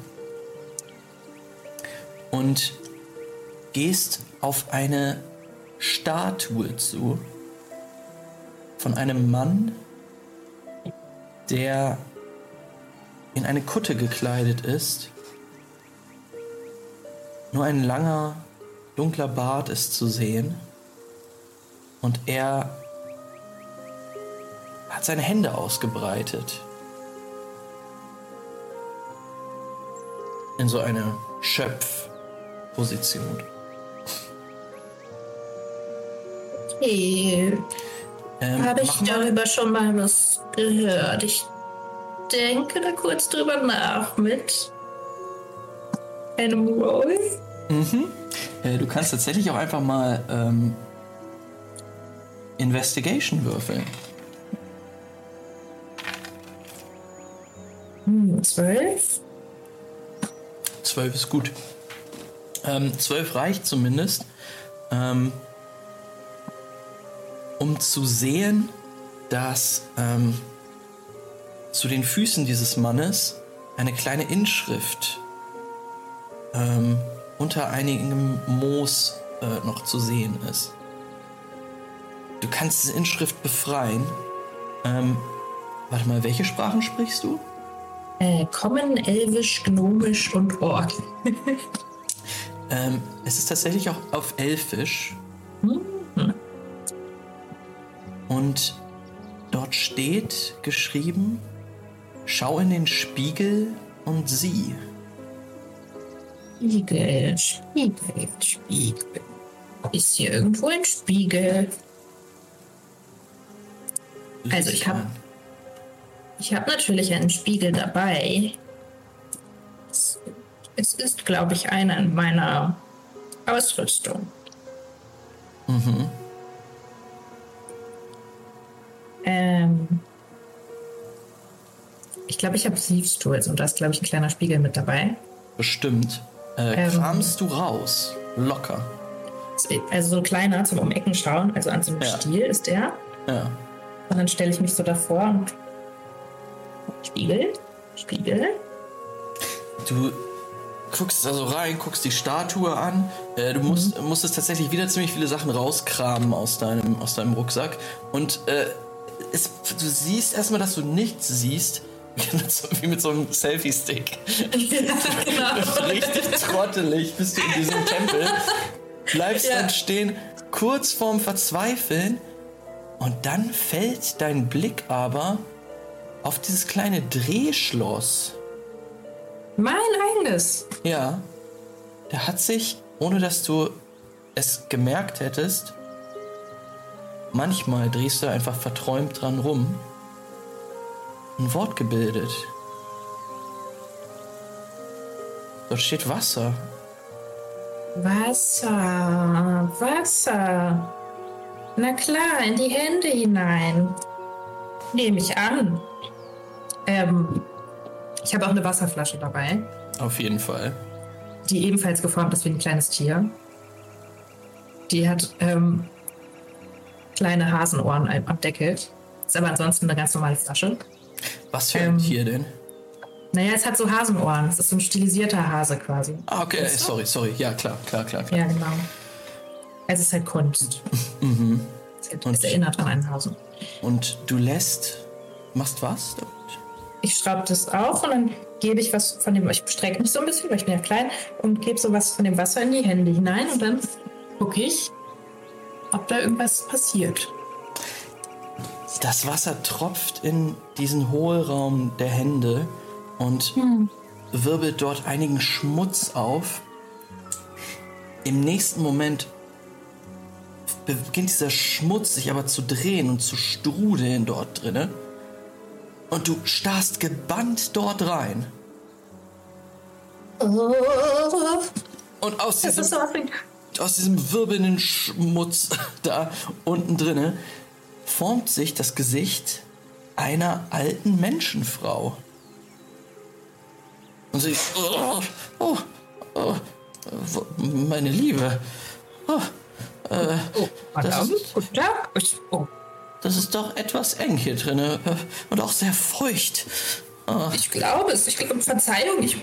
und gehst auf eine Statue zu von einem Mann, der in eine Kutte gekleidet ist. Nur ein langer, dunkler Bart ist zu sehen. Und er hat seine Hände ausgebreitet. In so eine Schöpfposition. Okay. Ähm, Habe ich darüber schon mal was gehört? Ich denke da kurz drüber nach mit einem Roll. Mhm. Äh, du kannst tatsächlich auch einfach mal ähm, Investigation würfeln. Hm, zwölf? Zwölf ist gut. Ähm, zwölf reicht zumindest, ähm, um zu sehen, dass ähm, zu den Füßen dieses Mannes eine kleine Inschrift ähm, unter einigem Moos äh, noch zu sehen ist. Du kannst diese Inschrift befreien. Ähm, warte mal, welche Sprachen sprichst du? Äh, Common, Elvisch, Gnomisch und Ork. ähm, es ist tatsächlich auch auf Elfisch. Mhm. Und dort steht geschrieben, Schau in den Spiegel und sieh. Spiegel, Spiegel, Spiegel. Ist hier irgendwo ein Spiegel? Also ich habe ich habe natürlich einen Spiegel dabei. Es, es ist, glaube ich, einer in meiner Ausrüstung. Mhm. Ähm, ich glaube, ich habe Thieves Tools und da ist, glaube ich, ein kleiner Spiegel mit dabei. Bestimmt. Äh, ähm, kramst du raus. Locker. Also so ein kleiner zum Um Ecken schauen, also an so einem ja. Stiel ist der. Ja. Und dann stelle ich mich so davor und Spiegel, Spiegel. Du guckst also rein, guckst die Statue an. Äh, du musst, mhm. musstest tatsächlich wieder ziemlich viele Sachen rauskramen aus deinem, aus deinem Rucksack. Und äh, es, du siehst erstmal, dass du nichts siehst. Wie mit so einem Selfie-Stick. Ja, genau. Richtig trottelig bist du in diesem Tempel. Bleibst ja. dann stehen, kurz vorm Verzweifeln. Und dann fällt dein Blick aber auf dieses kleine Drehschloss. Mein eigenes? Ja. Der hat sich, ohne dass du es gemerkt hättest, manchmal drehst du einfach verträumt dran rum, ein Wort gebildet. Dort steht Wasser. Wasser, Wasser. Na klar, in die Hände hinein. Nehme ich an. Ähm, ich habe auch eine Wasserflasche dabei. Auf jeden Fall. Die ebenfalls geformt ist wie ein kleines Tier. Die hat ähm, kleine Hasenohren am Deckel. Ist aber ansonsten eine ganz normale Flasche. Was für ein ähm, Tier denn? Naja, es hat so Hasenohren. Es ist so ein stilisierter Hase quasi. Ah, okay, sorry, sorry. Ja, klar, klar, klar. klar. Ja, genau. Es ist halt Kunst. Mhm. Es, halt, es erinnert an einen Hasen. Und du lässt, machst was damit? ich schraube das auf und dann gebe ich was von dem, ich strecke mich so ein bisschen, weil ich bin ja klein, und gebe so was von dem Wasser in die Hände hinein und dann gucke ich, ob da irgendwas passiert. Das Wasser tropft in diesen Hohlraum der Hände und hm. wirbelt dort einigen Schmutz auf. Im nächsten Moment beginnt dieser Schmutz sich aber zu drehen und zu strudeln dort drinnen und du starrst gebannt dort rein. Und aus diesem, aus diesem wirbelnden Schmutz da unten drinne formt sich das Gesicht einer alten Menschenfrau. Und sie, oh, oh, oh, meine Liebe. Oh, äh, oh, das ist. Oh, das ist doch etwas eng hier drin äh, und auch sehr feucht. Oh. Ich glaube es. Ich glaube, Verzeihung, ich,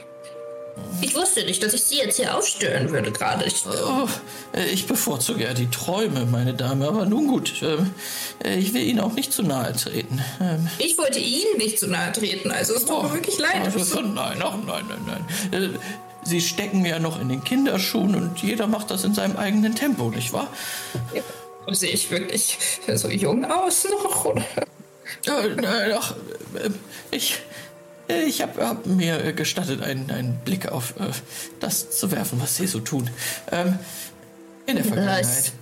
ich wusste nicht, dass ich Sie jetzt hier aufstören würde gerade. Ich, oh, äh, ich bevorzuge ja die Träume, meine Dame, aber nun gut. Ähm, äh, ich will Ihnen auch nicht zu nahe treten. Ähm, ich wollte Ihnen nicht zu nahe treten, also es tut oh, mir wirklich leid. Also, nein, ach, nein, nein, nein. Sie stecken ja noch in den Kinderschuhen und jeder macht das in seinem eigenen Tempo, nicht wahr? Ja. Sehe ich wirklich so jung aus noch? Oder? Äh, ach, ich, ich habe hab mir gestattet, einen, einen Blick auf äh, das zu werfen, was Sie so tun. Ähm, in der Vergangenheit.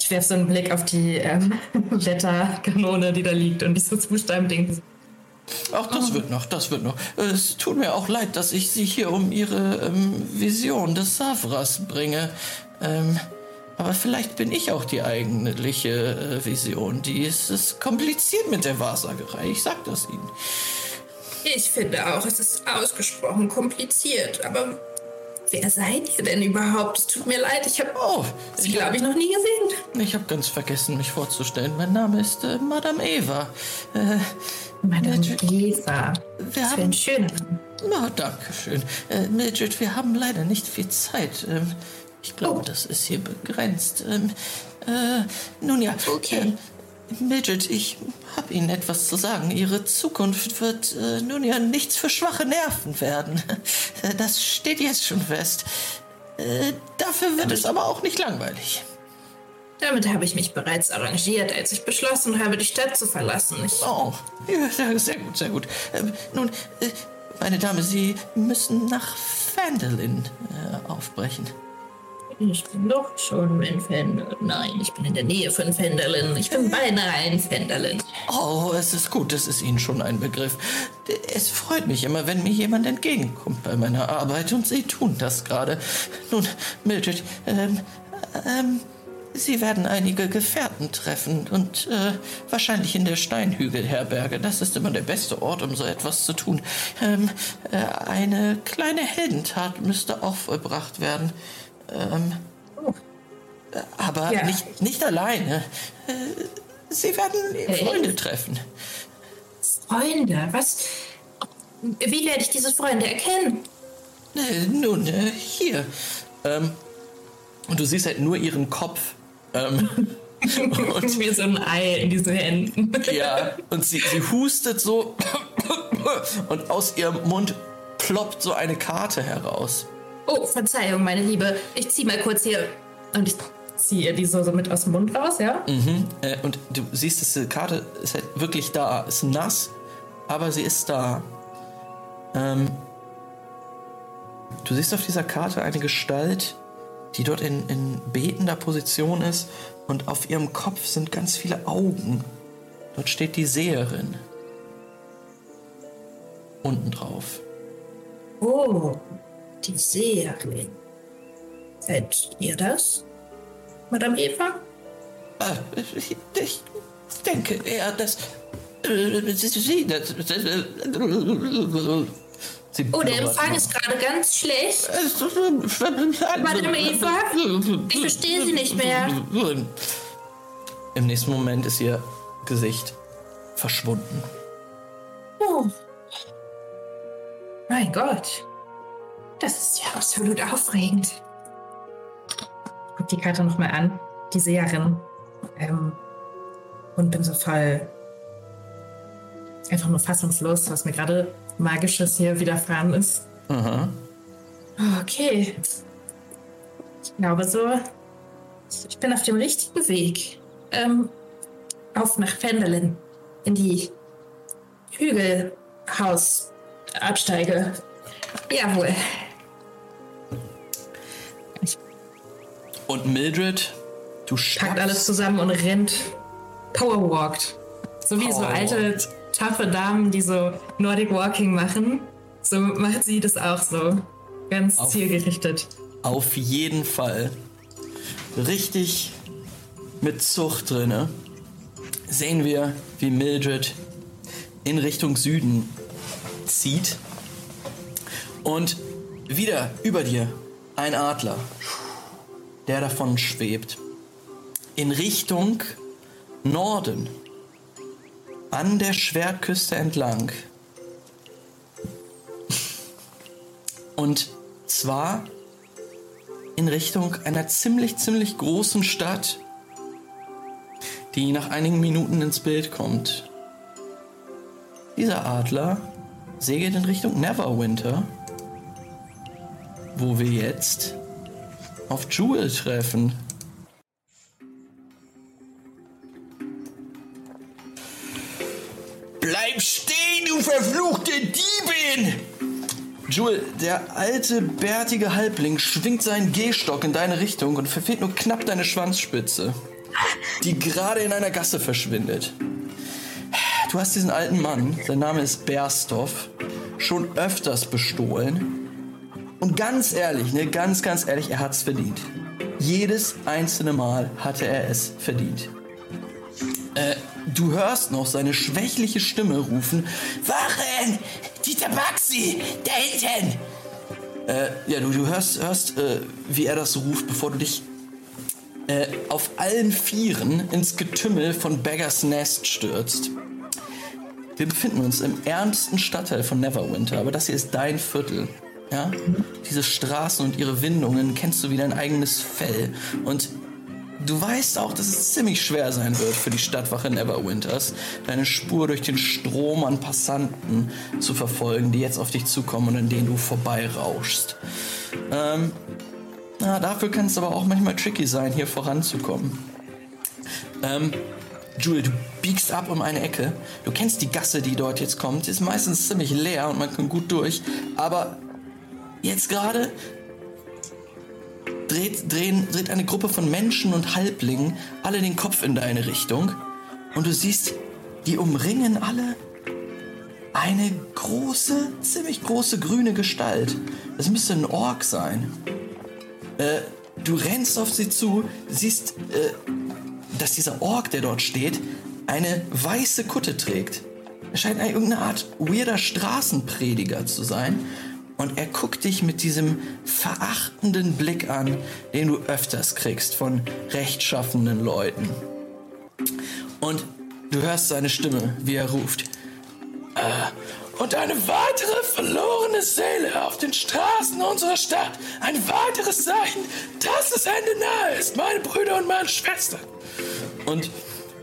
Ich werfe so einen Blick auf die ähm, Wetterkanone, die da liegt und dieses Buchstaben-Ding. Ach, das oh. wird noch, das wird noch. Es tut mir auch leid, dass ich Sie hier um Ihre ähm, Vision des Savras bringe. Ähm, aber vielleicht bin ich auch die eigentliche äh, Vision. Die ist, ist kompliziert mit der Wahrsagerei. Ich sag das Ihnen. Ich finde auch, es ist ausgesprochen kompliziert. Aber wer seid ihr denn überhaupt? Es tut mir leid, ich habe oh, Sie, glaube ich, noch nie gesehen. Ich habe ganz vergessen, mich vorzustellen. Mein Name ist äh, Madame Eva. Äh, Madame Eva. Wir das haben ein schöner Name. Na, danke schön. Äh, Mildred, wir haben leider nicht viel Zeit. Ähm, ich glaube, oh. das ist hier begrenzt. Ähm, äh, nun ja. Okay. Äh, Mildred, ich habe Ihnen etwas zu sagen. Ihre Zukunft wird äh, nun ja nichts für schwache Nerven werden. Das steht jetzt schon fest. Äh, dafür wird es aber auch nicht langweilig. Damit habe ich mich bereits arrangiert, als ich beschlossen habe, die Stadt zu verlassen. Ich oh, ja, sehr gut, sehr gut. Ähm, nun, äh, meine Dame, Sie müssen nach Fandolin äh, aufbrechen. Ich bin doch schon in Fendelin. Nein, ich bin in der Nähe von Fendelin. Ich bin beinahe in Fendelin. Oh, es ist gut, das ist Ihnen schon ein Begriff. Es freut mich immer, wenn mir jemand entgegenkommt bei meiner Arbeit und Sie tun das gerade. Nun, Mildred, ähm, ähm, Sie werden einige Gefährten treffen und äh, wahrscheinlich in der Steinhügelherberge. Das ist immer der beste Ort, um so etwas zu tun. Ähm, äh, eine kleine Heldentat müsste auch vollbracht werden. Ähm, aber ja. nicht, nicht alleine. Äh, Sie werden hey. Freunde treffen. Freunde? Was? Wie werde ich diese Freunde erkennen? Äh, nun, äh, hier. Ähm, und du siehst halt nur ihren Kopf. Ähm, und wie so ein Ei in diesen Händen. ja, und sie, sie hustet so und aus ihrem Mund ploppt so eine Karte heraus. Oh, Verzeihung, meine Liebe. Ich zieh mal kurz hier. Und ich ziehe die so, so mit aus dem Mund raus, ja? Mhm. Äh, und du siehst, dass die Karte ist halt wirklich da. Ist nass, aber sie ist da. Ähm, du siehst auf dieser Karte eine Gestalt, die dort in, in betender Position ist. Und auf ihrem Kopf sind ganz viele Augen. Dort steht die Seherin. Unten drauf. Oh, die Seherin. Seid ihr das, Madame Eva? Ah, ich, ich denke eher, dass Sie das. Sie oh, der Empfang ist gerade ganz schlecht. Madame Eva, ich verstehe Sie nicht mehr. Im nächsten Moment ist ihr Gesicht verschwunden. Oh. Mein Gott. Das ist ja absolut aufregend. Ich guck die Karte nochmal an, die Seherin. Ähm, und bin so voll einfach nur fassungslos, was mir gerade Magisches hier widerfahren ist. Aha. Okay. Ich glaube so, ich bin auf dem richtigen Weg. Ähm, auf nach Fendelin. In die Hügelhausabsteige. Jawohl. Und Mildred, du Packt alles zusammen und rennt. Powerwalkt. So wie Power so alte, taffe Damen, die so Nordic Walking machen. So macht sie das auch so. Ganz auf, zielgerichtet. Auf jeden Fall. Richtig mit Zucht drinne. Sehen wir, wie Mildred in Richtung Süden zieht. Und wieder über dir ein Adler der davon schwebt. In Richtung Norden, an der Schwertküste entlang. Und zwar in Richtung einer ziemlich, ziemlich großen Stadt, die nach einigen Minuten ins Bild kommt. Dieser Adler segelt in Richtung Neverwinter, wo wir jetzt auf Jewel treffen. Bleib stehen, du verfluchte Diebin! Jewel, der alte, bärtige Halbling schwingt seinen Gehstock in deine Richtung und verfehlt nur knapp deine Schwanzspitze, die gerade in einer Gasse verschwindet. Du hast diesen alten Mann, sein Name ist Berstoff, schon öfters bestohlen und ganz ehrlich, ne, ganz, ganz ehrlich, er hat es verdient. Jedes einzelne Mal hatte er es verdient. Äh, du hörst noch seine schwächliche Stimme rufen: Wachen! Die Tabaxi! Da hinten! Äh, ja, du, du hörst, hörst äh, wie er das ruft, bevor du dich äh, auf allen Vieren ins Getümmel von Beggars Nest stürzt. Wir befinden uns im ernsten Stadtteil von Neverwinter, aber das hier ist dein Viertel. Ja? Diese Straßen und ihre Windungen kennst du wie dein eigenes Fell. Und du weißt auch, dass es ziemlich schwer sein wird für die Stadtwache Neverwinters, deine Spur durch den Strom an Passanten zu verfolgen, die jetzt auf dich zukommen und in denen du vorbeirauschst. Ähm, na, dafür kann es aber auch manchmal tricky sein, hier voranzukommen. Ähm, Jule, du biegst ab um eine Ecke. Du kennst die Gasse, die dort jetzt kommt. Sie ist meistens ziemlich leer und man kann gut durch. Aber jetzt gerade dreht, drehen, dreht eine Gruppe von Menschen und Halblingen alle den Kopf in deine Richtung. Und du siehst, die umringen alle eine große, ziemlich große grüne Gestalt. Das müsste ein Ork sein. Äh, du rennst auf sie zu, siehst, äh, dass dieser Ork, der dort steht, eine weiße Kutte trägt. Er scheint eine, irgendeine Art weirder Straßenprediger zu sein. Und er guckt dich mit diesem verachtenden Blick an, den du öfters kriegst von rechtschaffenden Leuten. Und du hörst seine Stimme, wie er ruft. Äh, und eine weitere verlorene Seele auf den Straßen unserer Stadt. Ein weiteres Zeichen, dass das Ende nahe ist, meine Brüder und meine Schwestern. Und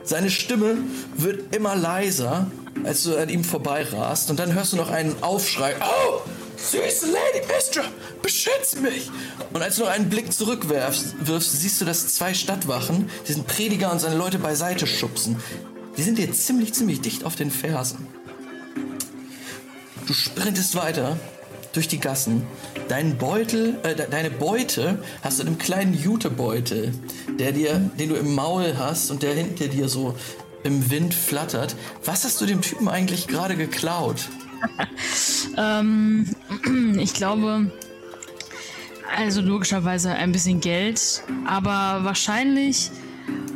seine Stimme wird immer leiser, als du an ihm vorbeirast. Und dann hörst du noch einen Aufschrei. Oh, süße Lady Mistra, beschütz mich! Und als du noch einen Blick zurückwirfst, wirfst, siehst du, dass zwei Stadtwachen diesen Prediger und seine Leute beiseite schubsen. Die sind dir ziemlich, ziemlich dicht auf den Fersen. Du sprintest weiter durch die Gassen. Deinen Beutel, äh, deine Beute hast du in einem kleinen Jutebeutel, der dir, den du im Maul hast und der hinter dir so im Wind flattert. Was hast du dem Typen eigentlich gerade geklaut? Ähm, ich glaube, also logischerweise ein bisschen Geld, aber wahrscheinlich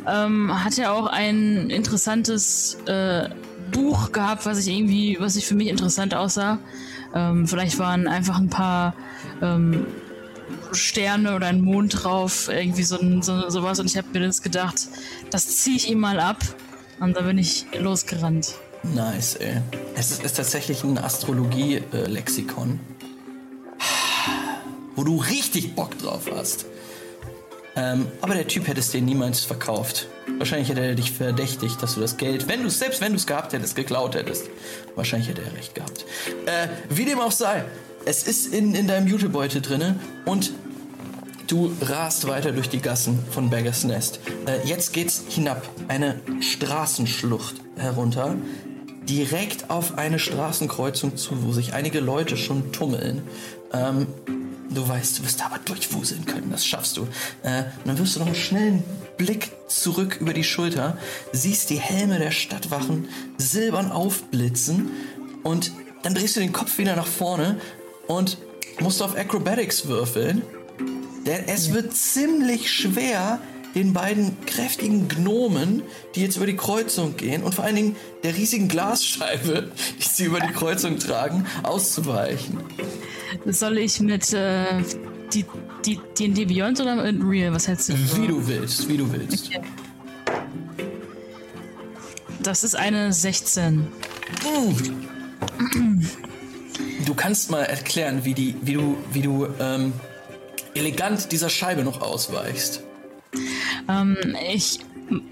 ähm, hat er auch ein interessantes äh, Buch gehabt, was ich irgendwie, was ich für mich interessant aussah. Ähm, vielleicht waren einfach ein paar ähm, Sterne oder ein Mond drauf, irgendwie so, so sowas. Und ich habe mir das gedacht, das ziehe ich ihm mal ab. Und da bin ich losgerannt. Nice, ey. Es ist, ist tatsächlich ein Astrologie-Lexikon, wo du richtig Bock drauf hast. Ähm, aber der Typ hätte es dir niemals verkauft. Wahrscheinlich hätte er dich verdächtigt, dass du das Geld, wenn du selbst wenn du es gehabt hättest, geklaut hättest. Wahrscheinlich hätte er recht gehabt. Äh, wie dem auch sei, es ist in, in deinem Jutebeutel drinne und du rast weiter durch die Gassen von Beggars Nest. Äh, jetzt geht's hinab, eine Straßenschlucht herunter, direkt auf eine Straßenkreuzung zu, wo sich einige Leute schon tummeln. Ähm, Du weißt, du wirst aber durchwuseln können, das schaffst du. Äh, dann wirst du noch einen schnellen Blick zurück über die Schulter, siehst die Helme der Stadtwachen silbern aufblitzen und dann drehst du den Kopf wieder nach vorne und musst auf Acrobatics würfeln. Denn es wird ziemlich schwer, den beiden kräftigen Gnomen, die jetzt über die Kreuzung gehen und vor allen Dingen der riesigen Glasscheibe, die sie über die Kreuzung tragen, auszuweichen. Soll ich mit äh, die die D&D Beyond oder mit Real? Was hältst du? Wie du willst, wie du willst. Okay. Das ist eine 16. Du kannst mal erklären, wie, die, wie du, wie du ähm, elegant dieser Scheibe noch ausweichst. Ähm, ich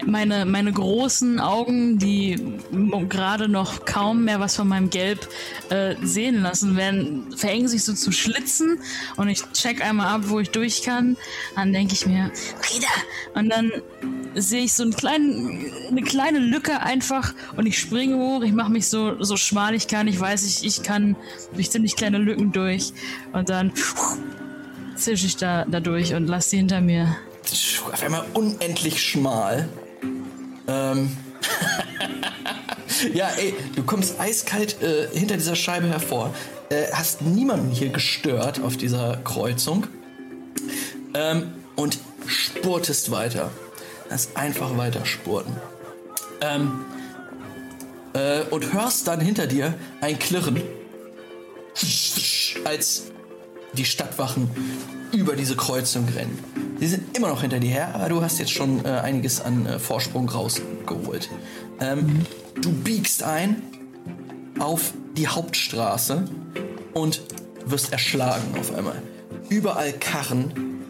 meine, meine großen Augen, die gerade noch kaum mehr was von meinem Gelb äh, sehen lassen, werden, verengen sich so zu Schlitzen und ich check einmal ab, wo ich durch kann. Dann denke ich mir, Frieda! Und dann sehe ich so einen kleinen, eine kleine Lücke einfach und ich springe hoch, ich mache mich so, so schmal ich kann. Ich weiß, ich, ich kann durch ziemlich kleine Lücken durch und dann zische ich da, da durch und lasse sie hinter mir auf einmal unendlich schmal. Ähm. ja, ey, du kommst eiskalt äh, hinter dieser Scheibe hervor. Äh, hast niemanden hier gestört auf dieser Kreuzung. Ähm, und spurtest weiter. Lass einfach weiter spurten. Ähm, äh, und hörst dann hinter dir ein Klirren, als die Stadtwachen über diese Kreuzung rennen. Sie sind immer noch hinter dir her, aber du hast jetzt schon äh, einiges an äh, Vorsprung rausgeholt. Ähm. Du biegst ein auf die Hauptstraße und wirst erschlagen auf einmal. Überall Karren,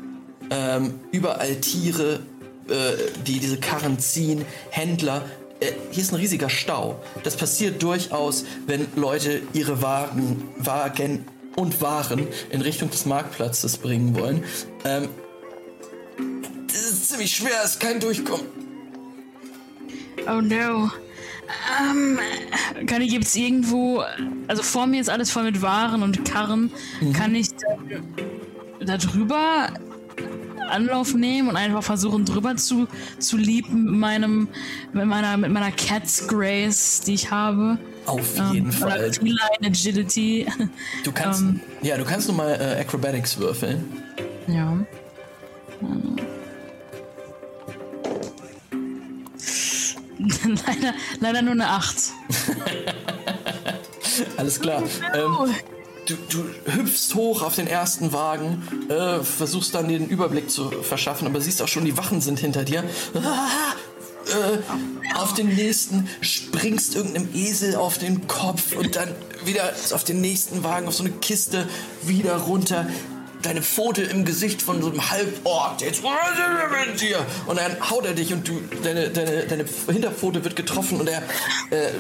ähm, überall Tiere, äh, die diese Karren ziehen, Händler. Äh, hier ist ein riesiger Stau. Das passiert durchaus, wenn Leute ihre Wagen, Wagen und Waren in Richtung des Marktplatzes bringen wollen. Ähm, das ist ziemlich schwer, es ist kein Durchkommen. Oh no. Ähm, kann ich, gibt's irgendwo, also vor mir ist alles voll mit Waren und Karren. Mhm. Kann ich da, da drüber Anlauf nehmen und einfach versuchen drüber zu, zu liepen mit meinem, mit meiner, mit meiner Cat's Grace, die ich habe. Auf jeden ähm, Fall. Feline Agility. Du kannst, ähm, ja, du kannst nur mal äh, Acrobatics würfeln. Ja. leider, leider nur eine 8. Alles klar. Ähm, du, du hüpfst hoch auf den ersten Wagen, äh, versuchst dann den Überblick zu verschaffen, aber siehst auch schon, die Wachen sind hinter dir. Ah, äh, auf den nächsten springst irgendeinem Esel auf den Kopf und dann wieder auf den nächsten Wagen, auf so eine Kiste, wieder runter. Deine Pfote im Gesicht von so einem Halborg. Jetzt mit dir. Und dann haut er dich und du, deine, deine, deine Hinterpfote wird getroffen und er äh,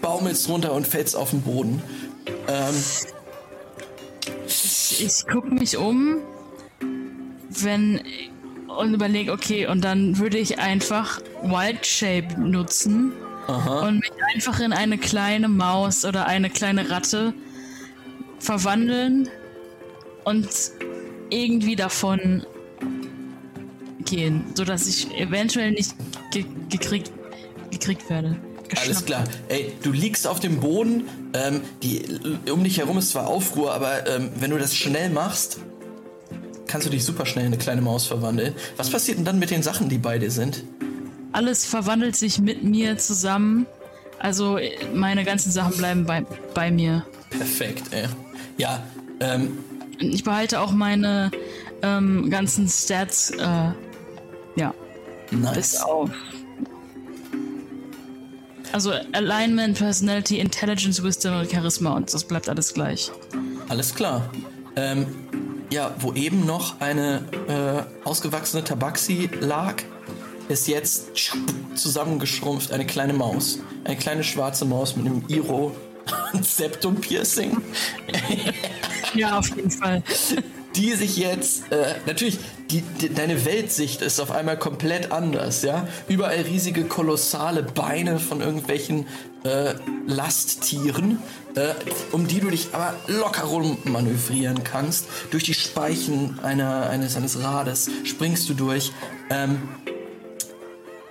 baumelst runter und fällst auf den Boden. Ähm, ich gucke mich um, wenn und überlege, okay, und dann würde ich einfach Wild Shape nutzen Aha. und mich einfach in eine kleine Maus oder eine kleine Ratte verwandeln und irgendwie davon gehen, sodass ich eventuell nicht ge gekriegt, gekriegt werde. Alles klar. Ey, du liegst auf dem Boden. Ähm, die, um dich herum ist zwar Aufruhr, aber ähm, wenn du das schnell machst, kannst du dich super schnell in eine kleine Maus verwandeln. Was passiert denn dann mit den Sachen, die bei dir sind? Alles verwandelt sich mit mir zusammen. Also meine ganzen Sachen bleiben bei, bei mir. Perfekt, ey. Ja, ähm. Ich behalte auch meine ähm, ganzen Stats, äh, ja. Nice. Bis auf also Alignment, Personality, Intelligence, Wisdom und Charisma und das bleibt alles gleich. Alles klar. Ähm, ja, wo eben noch eine äh, ausgewachsene Tabaxi lag, ist jetzt zusammengeschrumpft eine kleine Maus. Eine kleine schwarze Maus mit einem Iro und Septum Piercing. ja, auf jeden Fall. Die sich jetzt, äh, natürlich, die, die, deine Weltsicht ist auf einmal komplett anders, ja. Überall riesige, kolossale Beine von irgendwelchen äh, Lasttieren, äh, um die du dich aber locker rum manövrieren kannst. Durch die Speichen einer, eines, eines Rades springst du durch. Ähm,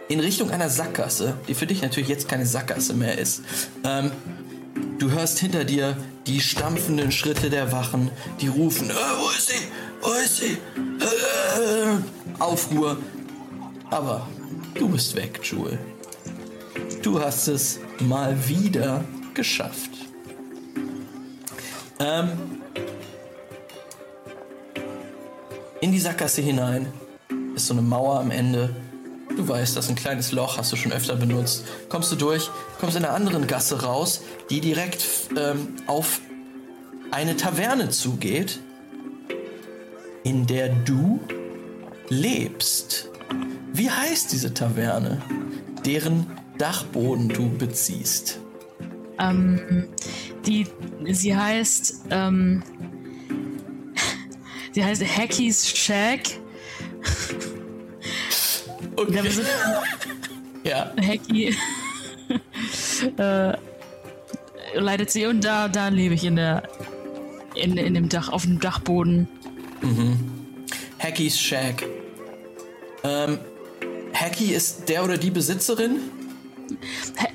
in Richtung einer Sackgasse, die für dich natürlich jetzt keine Sackgasse mehr ist. Ähm, du hörst hinter dir die stampfenden Schritte der Wachen, die rufen, äh, wo ist sie? Wo ist sie? Äh, Aufruhr. Aber du bist weg, Jewel. Du hast es mal wieder geschafft. Ähm, in die Sackgasse hinein ist so eine Mauer am Ende. Du weißt, das ist ein kleines Loch, hast du schon öfter benutzt. Kommst du durch, kommst in einer anderen Gasse raus, die direkt ähm, auf eine Taverne zugeht, in der du lebst. Wie heißt diese Taverne, deren Dachboden du beziehst? Ähm, die, sie heißt, ähm, sie heißt Hacky's Shack. Okay. ja. Hacky äh, leitet sie und da, da lebe ich in der, in, in dem Dach, auf dem Dachboden. Mhm. Hacky's Shack. Ähm, Hacky ist der oder die Besitzerin?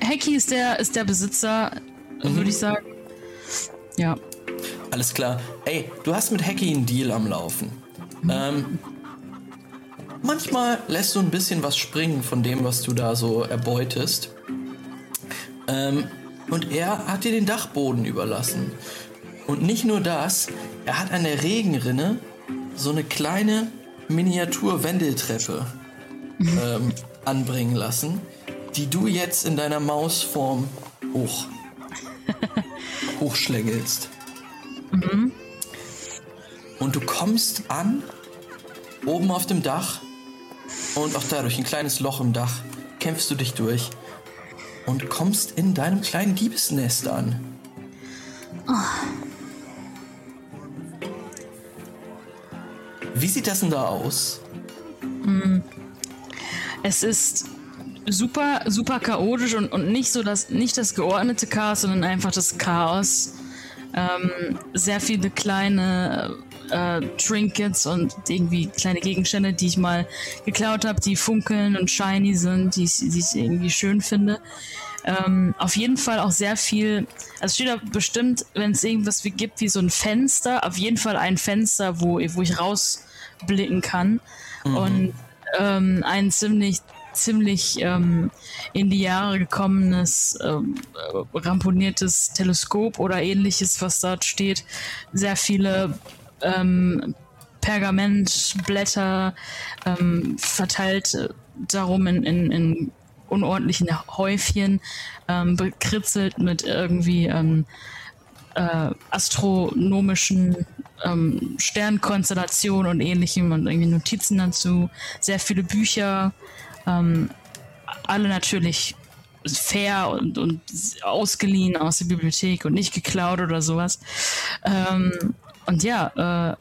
Hacky ist der, ist der Besitzer, mhm. würde ich sagen. Ja. Alles klar. Ey, du hast mit Hacky einen Deal am Laufen. Mhm. Ähm, manchmal lässt du ein bisschen was springen von dem, was du da so erbeutest. Ähm, und er hat dir den Dachboden überlassen. Und nicht nur das, er hat an der Regenrinne so eine kleine Miniatur-Wendeltreppe ähm, anbringen lassen, die du jetzt in deiner Mausform hoch hochschlängelst. Mhm. Und du kommst an, oben auf dem Dach, und auch da durch ein kleines Loch im Dach kämpfst du dich durch und kommst in deinem kleinen Diebesnest an. Oh. Wie sieht das denn da aus? Hm. Es ist super, super chaotisch und, und nicht so das, nicht das geordnete Chaos, sondern einfach das Chaos. Ähm, sehr viele kleine äh, Trinkets und irgendwie kleine Gegenstände, die ich mal geklaut habe, die funkeln und shiny sind, die, die ich irgendwie schön finde. Ähm, auf jeden Fall auch sehr viel, also steht da bestimmt, wenn es irgendwas wie gibt, wie so ein Fenster, auf jeden Fall ein Fenster, wo, wo ich rausblicken kann. Mhm. Und ähm, ein ziemlich ziemlich ähm, in die Jahre gekommenes, ähm, ramponiertes Teleskop oder ähnliches, was dort steht. Sehr viele ähm, Pergamentblätter ähm, verteilt äh, darum in, in, in unordentlichen Häufchen, ähm, bekritzelt mit irgendwie ähm, äh, astronomischen ähm, Sternkonstellationen und ähnlichem und irgendwie Notizen dazu. Sehr viele Bücher, ähm, alle natürlich fair und, und ausgeliehen aus der Bibliothek und nicht geklaut oder sowas. Ähm, und ja, äh,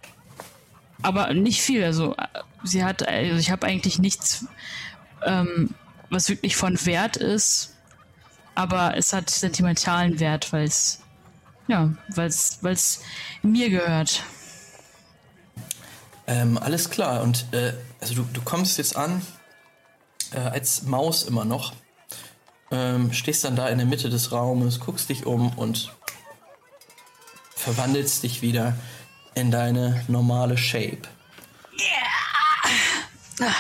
aber nicht viel. Also sie hat, also ich habe eigentlich nichts, ähm, was wirklich von Wert ist, aber es hat sentimentalen Wert, weil es ja, weil es mir gehört. Ähm, alles klar. Und äh, also du, du kommst jetzt an äh, als Maus immer noch. Ähm, stehst dann da in der Mitte des Raumes, guckst dich um und verwandelst dich wieder in deine normale Shape. Yeah. Ja.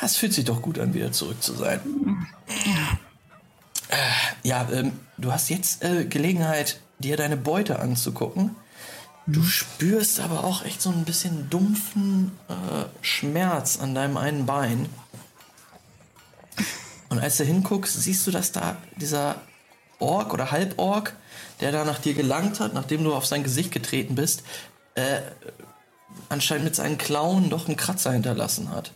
Es fühlt sich doch gut an, wieder zurück zu sein. Ja. Ja, ähm, du hast jetzt äh, Gelegenheit, dir deine Beute anzugucken. Du spürst aber auch echt so ein bisschen dumpfen äh, Schmerz an deinem einen Bein. Und als du hinguckst, siehst du, dass da dieser Ork oder Halbork, der da nach dir gelangt hat, nachdem du auf sein Gesicht getreten bist, äh, anscheinend mit seinen Klauen doch einen Kratzer hinterlassen hat.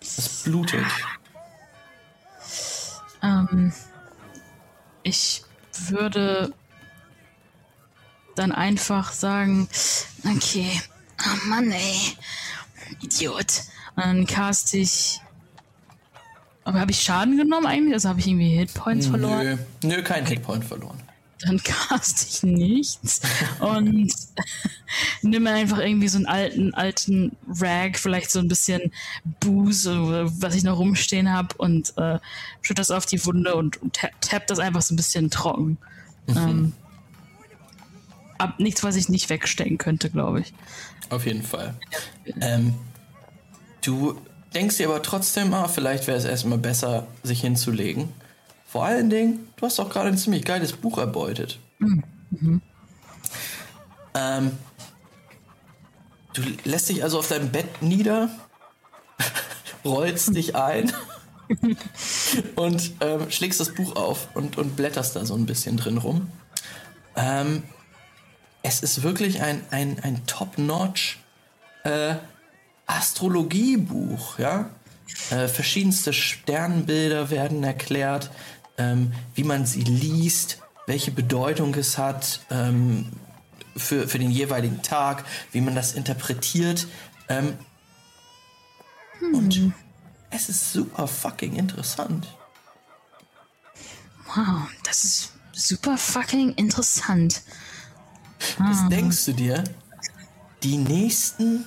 Es blutet. Ähm, ich würde dann einfach sagen, okay, oh Mann, ey, Idiot. Und dann cast ich. Aber habe ich Schaden genommen eigentlich? Also habe ich irgendwie Hitpoints verloren? Nö, nö kein Hitpoint verloren. Dann cast ich nichts und nimm einfach irgendwie so einen alten, alten Rag, vielleicht so ein bisschen Booze, was ich noch rumstehen habe und äh, schütte das auf die Wunde und, und tap das einfach so ein bisschen trocken. Mhm. Ähm, ab, nichts, was ich nicht wegstecken könnte, glaube ich. Auf jeden Fall. Ähm, du denkst dir aber trotzdem, ah, vielleicht wäre es erstmal besser, sich hinzulegen. Vor allen Dingen, du hast auch gerade ein ziemlich geiles Buch erbeutet. Mhm. Ähm, du lässt dich also auf deinem Bett nieder, rollst dich ein und ähm, schlägst das Buch auf und, und blätterst da so ein bisschen drin rum. Ähm, es ist wirklich ein, ein, ein Top-Notch äh, Astrologiebuch, ja. Äh, verschiedenste Sternbilder werden erklärt, ähm, wie man sie liest, welche Bedeutung es hat ähm, für, für den jeweiligen Tag, wie man das interpretiert. Ähm, hm. Und es ist super fucking interessant. Wow, das ist super fucking interessant. Was ah. denkst du dir? Die nächsten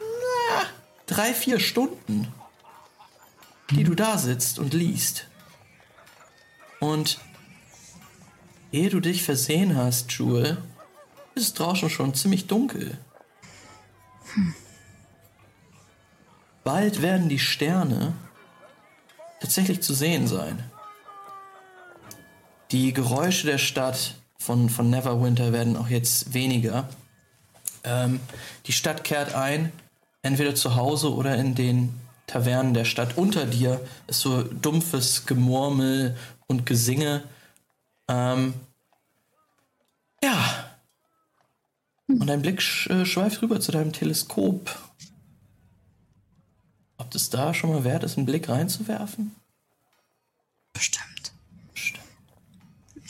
na, drei, vier Stunden, die du da sitzt und liest. Und ehe du dich versehen hast, Jewel, ist es draußen schon ziemlich dunkel. Hm. Bald werden die Sterne tatsächlich zu sehen sein. Die Geräusche der Stadt von, von Neverwinter werden auch jetzt weniger. Ähm, die Stadt kehrt ein, entweder zu Hause oder in den Tavernen der Stadt. Unter dir ist so dumpfes Gemurmel und Gesinge. Ähm, ja. Und dein Blick sch äh, schweift rüber zu deinem Teleskop. Ob das da schon mal wert ist, einen Blick reinzuwerfen? Bestimmt.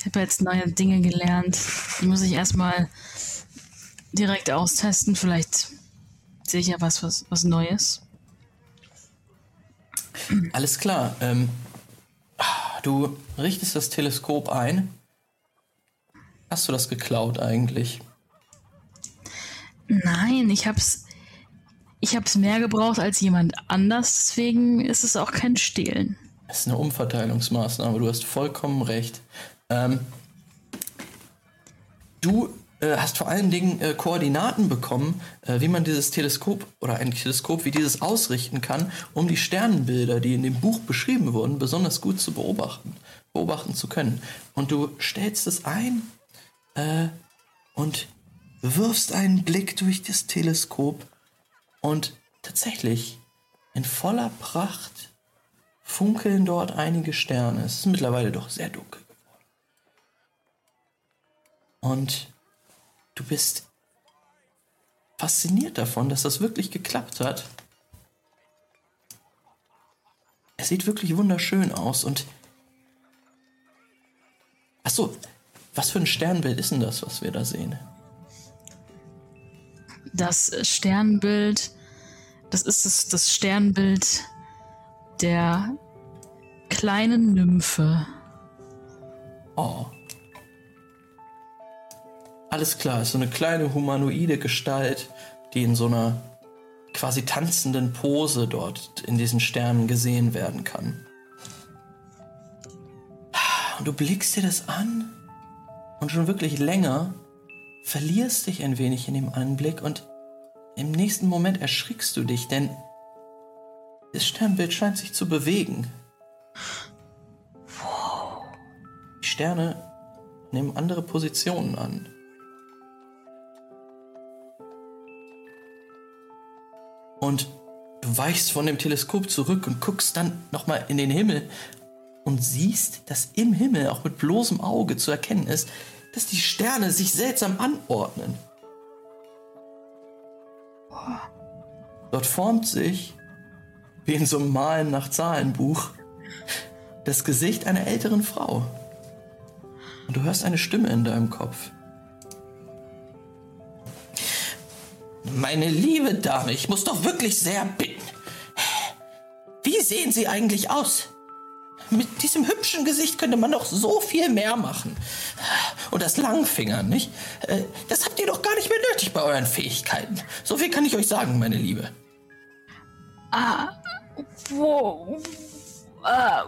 Ich habe jetzt neue Dinge gelernt. Die muss ich erstmal direkt austesten. Vielleicht sehe ich ja was, was, was Neues. Alles klar. Ähm, du richtest das Teleskop ein. Hast du das geklaut eigentlich? Nein, ich hab's. Ich hab's mehr gebraucht als jemand anders, deswegen ist es auch kein Stehlen. Das ist eine Umverteilungsmaßnahme, du hast vollkommen recht. Ähm, du äh, hast vor allen Dingen äh, Koordinaten bekommen, äh, wie man dieses Teleskop oder ein Teleskop wie dieses ausrichten kann, um die Sternenbilder, die in dem Buch beschrieben wurden, besonders gut zu beobachten, beobachten zu können. Und du stellst es ein äh, und wirfst einen Blick durch das Teleskop und tatsächlich in voller Pracht funkeln dort einige Sterne. Es ist mittlerweile doch sehr dunkel. Und du bist fasziniert davon, dass das wirklich geklappt hat. Es sieht wirklich wunderschön aus und. Achso, was für ein Sternbild ist denn das, was wir da sehen? Das Sternbild, das ist das, das Sternbild der kleinen Nymphe. Oh. Alles klar, ist so eine kleine humanoide Gestalt, die in so einer quasi tanzenden Pose dort in diesen Sternen gesehen werden kann. Und du blickst dir das an und schon wirklich länger verlierst dich ein wenig in dem Anblick und im nächsten Moment erschrickst du dich, denn das Sternbild scheint sich zu bewegen. Die Sterne nehmen andere Positionen an. Und du weichst von dem Teleskop zurück und guckst dann nochmal in den Himmel und siehst, dass im Himmel auch mit bloßem Auge zu erkennen ist, dass die Sterne sich seltsam anordnen. Dort formt sich, wie in so einem Malen nach Zahlenbuch, das Gesicht einer älteren Frau. Und du hörst eine Stimme in deinem Kopf. Meine liebe Dame, ich muss doch wirklich sehr bitten. Wie sehen Sie eigentlich aus? Mit diesem hübschen Gesicht könnte man doch so viel mehr machen. Und das Langfingern, nicht? Äh, das habt ihr doch gar nicht mehr nötig bei euren Fähigkeiten. So viel kann ich euch sagen, meine Liebe. Ah, wo. Ah,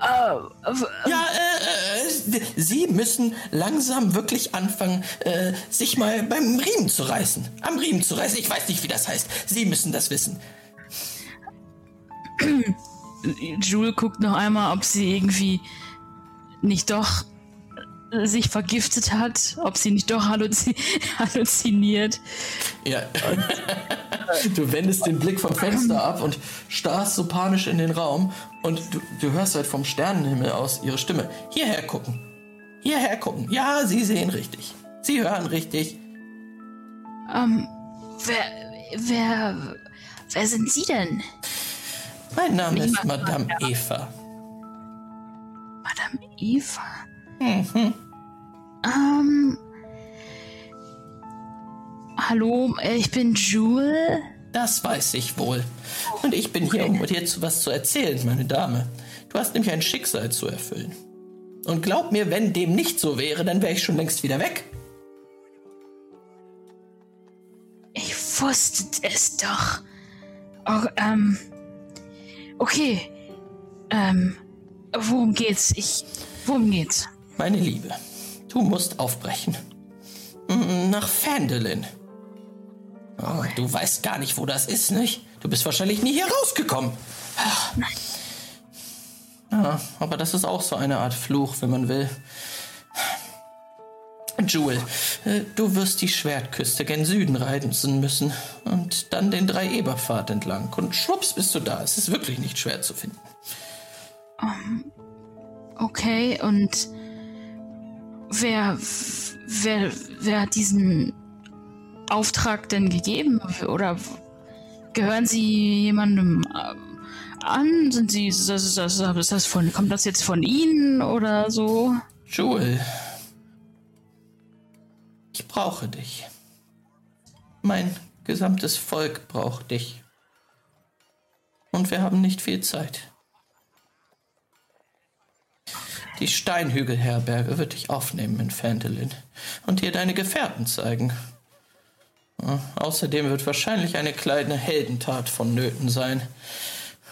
ja, äh, äh, Sie müssen langsam wirklich anfangen, äh, sich mal beim Riemen zu reißen. Am Riemen zu reißen. Ich weiß nicht, wie das heißt. Sie müssen das wissen. Jule guckt noch einmal, ob sie irgendwie nicht doch sich vergiftet hat, ob sie nicht doch halluzi halluziniert. Ja. du wendest den Blick vom Fenster ab und starrst so panisch in den Raum und du, du hörst halt vom Sternenhimmel aus ihre Stimme. Hierher gucken. Hierher gucken. Ja, sie sehen richtig. Sie hören richtig. Ähm, wer, wer, wer sind Sie denn? Mein Name ist Madame Eva. Madame Eva? Mhm. Ähm. Hallo, ich bin Jule. Das weiß ich wohl. Und ich bin hier, um dir was zu erzählen, meine Dame. Du hast nämlich ein Schicksal zu erfüllen. Und glaub mir, wenn dem nicht so wäre, dann wäre ich schon längst wieder weg. Ich wusste es doch. Oh, ähm. Okay. Ähm. Worum geht's? Ich. Worum geht's? Meine Liebe, du musst aufbrechen. Nach Fandelin. Oh, du weißt gar nicht, wo das ist, nicht? Du bist wahrscheinlich nie hier rausgekommen. Nein. Ja, aber das ist auch so eine Art Fluch, wenn man will. Jewel, äh, du wirst die Schwertküste gen Süden reisen müssen und dann den Drei-Eber-Pfad entlang. Und schwupps bist du da. Es ist wirklich nicht schwer zu finden. Um, okay, und wer, wer, wer hat diesen Auftrag denn gegeben? Oder gehören Sie jemandem äh, an? Sind Sie, ist das, ist das von, kommt das jetzt von Ihnen oder so? Joel, ich brauche dich. Mein gesamtes Volk braucht dich. Und wir haben nicht viel Zeit. Die Steinhügelherberge wird dich aufnehmen in Phandelin und dir deine Gefährten zeigen. Außerdem wird wahrscheinlich eine kleine Heldentat vonnöten sein,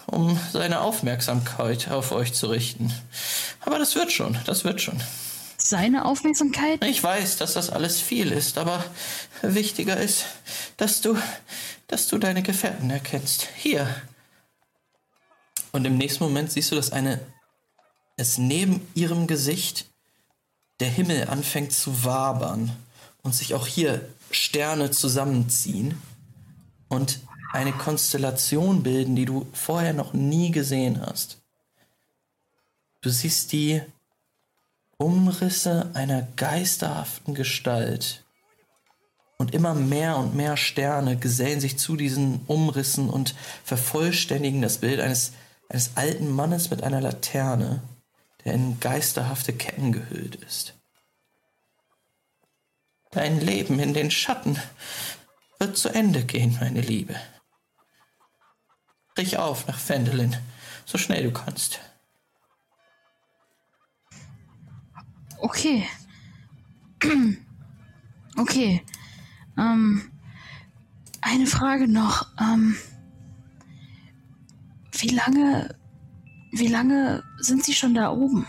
um seine Aufmerksamkeit auf euch zu richten. Aber das wird schon, das wird schon. Seine Aufmerksamkeit? Ich weiß, dass das alles viel ist, aber wichtiger ist, dass du, dass du deine Gefährten erkennst. Hier. Und im nächsten Moment siehst du, dass eine, es neben ihrem Gesicht der Himmel anfängt zu wabern und sich auch hier Sterne zusammenziehen und eine Konstellation bilden, die du vorher noch nie gesehen hast. Du siehst die Umrisse einer geisterhaften Gestalt. Und immer mehr und mehr Sterne gesellen sich zu diesen Umrissen und vervollständigen das Bild eines, eines alten Mannes mit einer Laterne, der in geisterhafte Ketten gehüllt ist. Dein Leben in den Schatten wird zu Ende gehen, meine Liebe. Brich auf nach Fendelin, so schnell du kannst. Okay. Okay. Ähm, eine Frage noch. Ähm, wie lange, wie lange sind Sie schon da oben?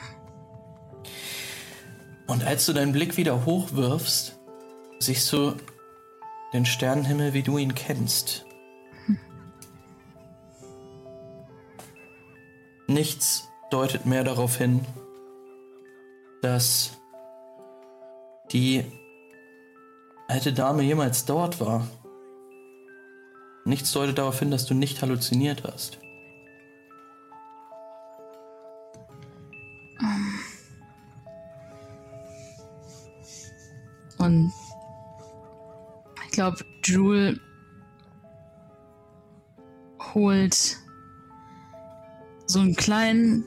Und als du deinen Blick wieder hochwirfst, siehst du den Sternenhimmel, wie du ihn kennst. Nichts deutet mehr darauf hin, dass die alte Dame jemals dort war. Nichts deutet darauf hin, dass du nicht halluziniert hast. Und ich glaube, Jewel holt so einen kleinen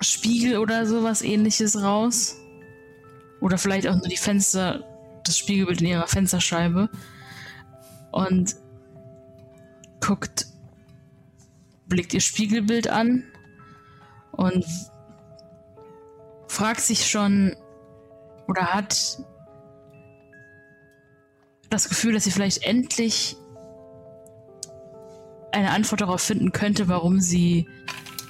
Spiegel oder sowas ähnliches raus. Oder vielleicht auch nur die Fenster, das Spiegelbild in ihrer Fensterscheibe. Und guckt, blickt ihr Spiegelbild an und fragt sich schon oder hat das Gefühl, dass sie vielleicht endlich eine Antwort darauf finden könnte, warum sie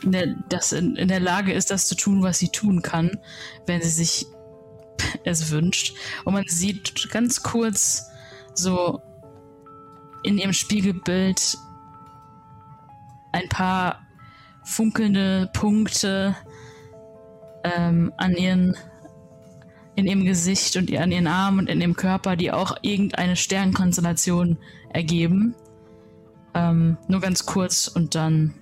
in der, das in, in der Lage ist, das zu tun, was sie tun kann, wenn sie sich es wünscht. Und man sieht ganz kurz so in ihrem Spiegelbild ein paar funkelnde Punkte ähm, an ihren in ihrem Gesicht und an ihren Armen und in ihrem Körper, die auch irgendeine Sternkonstellation ergeben. Ähm, nur ganz kurz und dann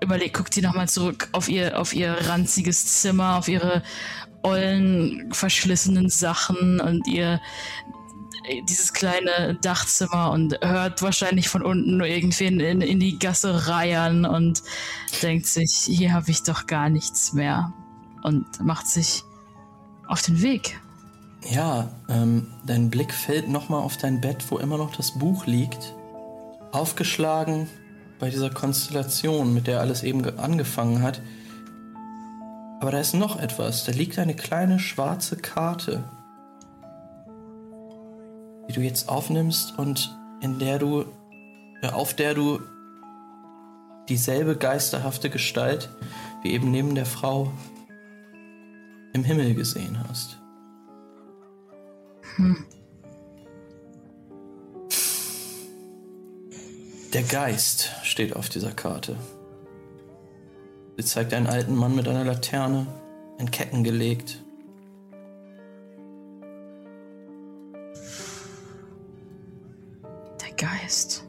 überlegt, guckt sie nochmal zurück auf ihr, auf ihr ranziges Zimmer, auf ihre ollen, verschlissenen Sachen und ihr dieses kleine Dachzimmer und hört wahrscheinlich von unten nur irgendwen in, in die Gasse reiern und denkt sich, hier habe ich doch gar nichts mehr und macht sich auf den Weg. Ja, ähm, dein Blick fällt nochmal auf dein Bett, wo immer noch das Buch liegt. Aufgeschlagen bei dieser Konstellation, mit der alles eben angefangen hat. Aber da ist noch etwas. Da liegt eine kleine schwarze Karte, die du jetzt aufnimmst und in der du, auf der du dieselbe geisterhafte Gestalt wie eben neben der Frau im Himmel gesehen hast. Hm. Der Geist steht auf dieser Karte. Sie zeigt einen alten Mann mit einer Laterne, in Ketten gelegt. Geist.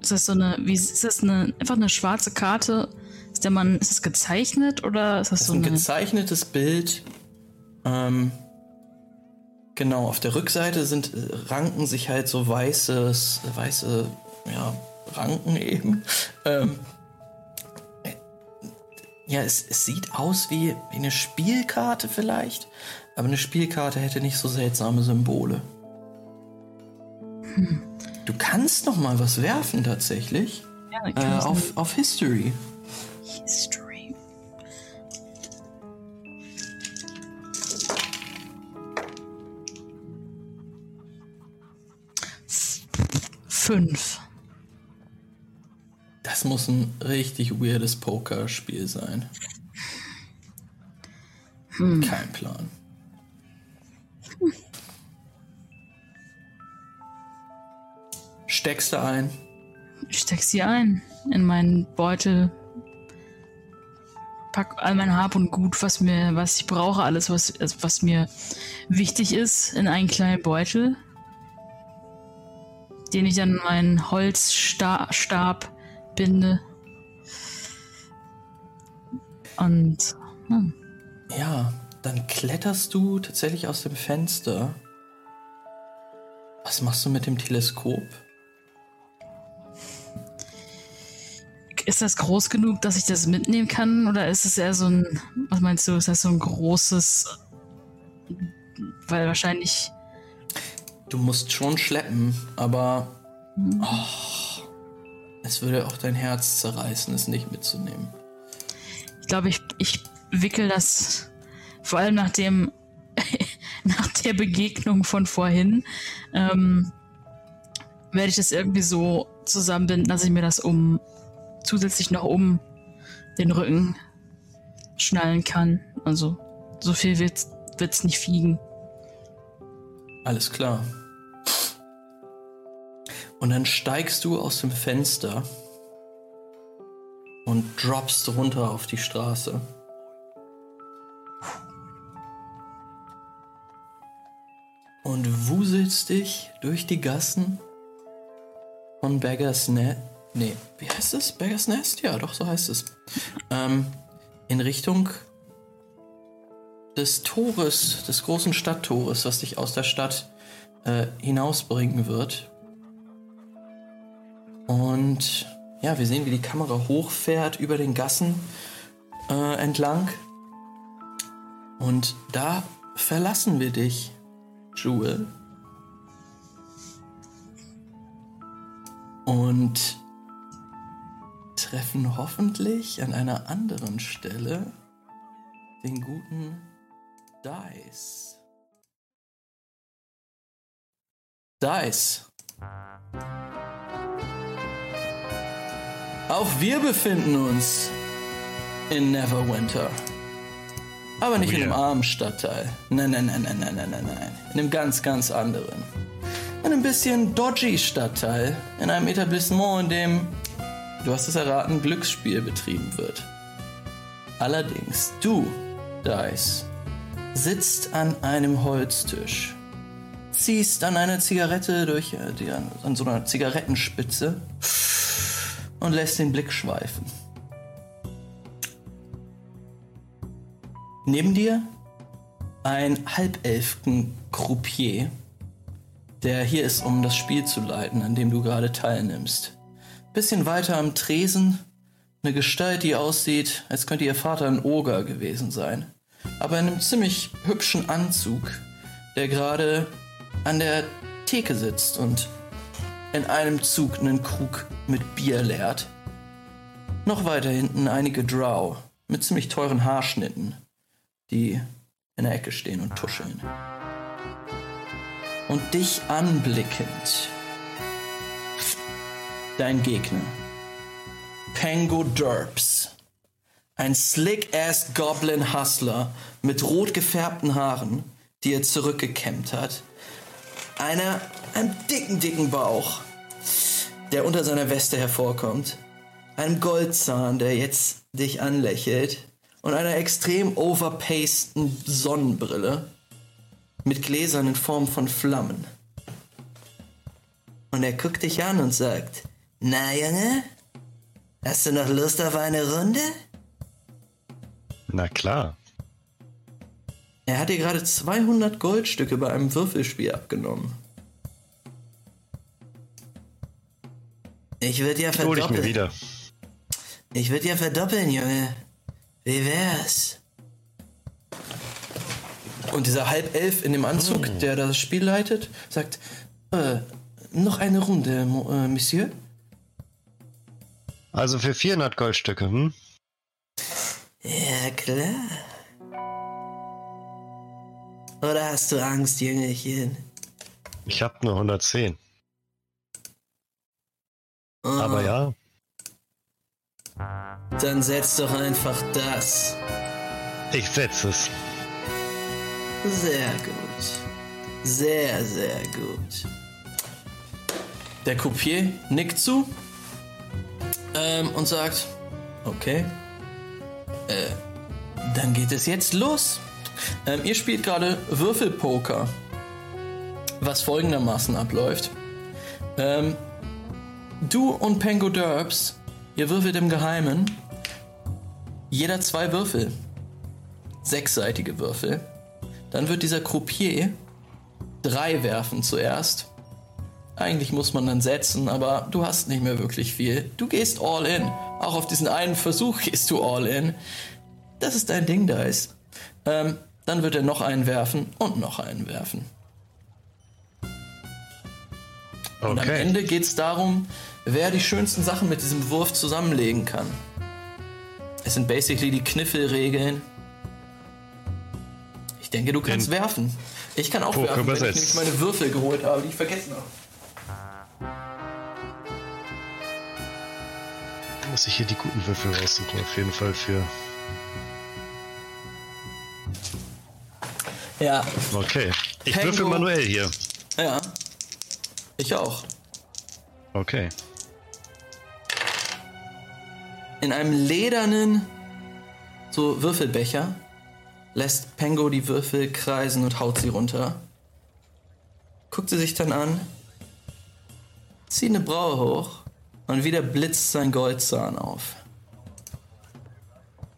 Ist das so eine, wie ist das eine, einfach eine schwarze Karte ist der Mann, ist es gezeichnet oder ist das, das so ein gezeichnetes Bild? Ähm, genau, auf der Rückseite sind äh, ranken sich halt so weißes, weiße, ja, Ranken eben. Ähm, äh, ja, es, es, sieht aus wie, wie eine Spielkarte vielleicht, aber eine Spielkarte hätte nicht so seltsame Symbole. Hm. Du kannst noch mal was werfen tatsächlich. äh, auf, auf History. History. Fünf. Das muss ein richtig weirdes Pokerspiel sein. Hm. Kein Plan. Steckst du ein? Ich steck sie ein in meinen Beutel. Pack all mein Hab und Gut, was mir, was ich brauche, alles, was, was mir wichtig ist, in einen kleinen Beutel, den ich an meinen Holzstab binde. Und hm. ja, dann kletterst du tatsächlich aus dem Fenster. Was machst du mit dem Teleskop? Ist das groß genug, dass ich das mitnehmen kann? Oder ist es eher so ein, was meinst du, ist das so ein großes, weil wahrscheinlich... Du musst schon schleppen, aber hm. oh, es würde auch dein Herz zerreißen, es nicht mitzunehmen. Ich glaube, ich, ich wickel das vor allem nach dem, nach der Begegnung von vorhin, ähm, werde ich das irgendwie so zusammenbinden, dass ich mir das um zusätzlich noch um den Rücken schnallen kann. Also so viel wird es nicht fliegen. Alles klar. Und dann steigst du aus dem Fenster und droppst runter auf die Straße. Und wuselst dich durch die Gassen von Beggars Net Nee, wie heißt es? Beggars Nest? Ja, doch, so heißt es. Ähm, in Richtung des Tores, des großen Stadttores, was dich aus der Stadt äh, hinausbringen wird. Und ja, wir sehen, wie die Kamera hochfährt über den Gassen äh, entlang. Und da verlassen wir dich, Jewel. Und treffen hoffentlich an einer anderen Stelle den guten Dice. Dice. Auch wir befinden uns in Neverwinter. Aber nicht oh, yeah. in einem armen Stadtteil. Nein, nein, nein, nein, nein, nein, nein, nein. In einem ganz, ganz anderen. In einem bisschen dodgy Stadtteil. In einem Etablissement, in dem du hast es erraten, Glücksspiel betrieben wird. Allerdings, du, Dice, sitzt an einem Holztisch, ziehst an einer Zigarette durch, äh, die, an so einer Zigarettenspitze und lässt den Blick schweifen. Neben dir ein Halbelfken-Croupier, der hier ist, um das Spiel zu leiten, an dem du gerade teilnimmst. Bisschen weiter am Tresen eine Gestalt, die aussieht, als könnte ihr Vater ein Oger gewesen sein. Aber in einem ziemlich hübschen Anzug, der gerade an der Theke sitzt und in einem Zug einen Krug mit Bier leert. Noch weiter hinten einige Drow mit ziemlich teuren Haarschnitten, die in der Ecke stehen und tuscheln. Und dich anblickend dein Gegner. Pango Derps. Ein slick-ass Goblin Hustler mit rot gefärbten Haaren, die er zurückgekämmt hat. Einer, einem dicken, dicken Bauch, der unter seiner Weste hervorkommt. Einem Goldzahn, der jetzt dich anlächelt. Und einer extrem overpaceden Sonnenbrille mit Gläsern in Form von Flammen. Und er guckt dich an und sagt, na, Junge? Hast du noch Lust auf eine Runde? Na klar. Er hat dir gerade 200 Goldstücke bei einem Würfelspiel abgenommen. Ich würde ja verdoppeln. Ich mir wieder. Ich würde ja verdoppeln, Junge. Wie wär's? Und dieser Halbelf in dem Anzug, hm. der das Spiel leitet, sagt, äh, noch eine Runde, äh, Monsieur? Also für 400 Goldstücke, hm? Ja, klar. Oder hast du Angst, Jüngerchen? Ich hab nur 110. Oh, Aber ja, Dann setz doch einfach das. ich setze es. Sehr gut. Sehr, sehr gut. Der Coupier nickt zu ähm, und sagt, okay, äh, dann geht es jetzt los. Ähm, ihr spielt gerade Würfelpoker, was folgendermaßen abläuft. Ähm, du und Pengo Derbs, ihr würfelt im Geheimen jeder zwei Würfel. Sechsseitige Würfel. Dann wird dieser Croupier drei werfen zuerst. Eigentlich muss man dann setzen, aber du hast nicht mehr wirklich viel. Du gehst all in. Auch auf diesen einen Versuch gehst du all in. Das ist dein Ding, Dice. Ähm, dann wird er noch einen werfen und noch einen werfen. Und am Okay. Ende geht es darum, wer die schönsten Sachen mit diesem Wurf zusammenlegen kann. Es sind basically die Kniffelregeln. Ich denke, du kannst In werfen. Ich kann auch Poker werfen, wenn ich nämlich meine Würfel geholt habe, die ich vergessen habe. Muss ich hier die guten Würfel raussuchen, auf jeden Fall für. Ja, Okay. Ich Pengo. würfel manuell hier. ja. Ich auch. Okay. In einem ledernen so Würfelbecher lässt Pengo die Würfel kreisen und haut sie runter. Guckt sie sich dann an, zieht eine Braue hoch und wieder blitzt sein Goldzahn auf.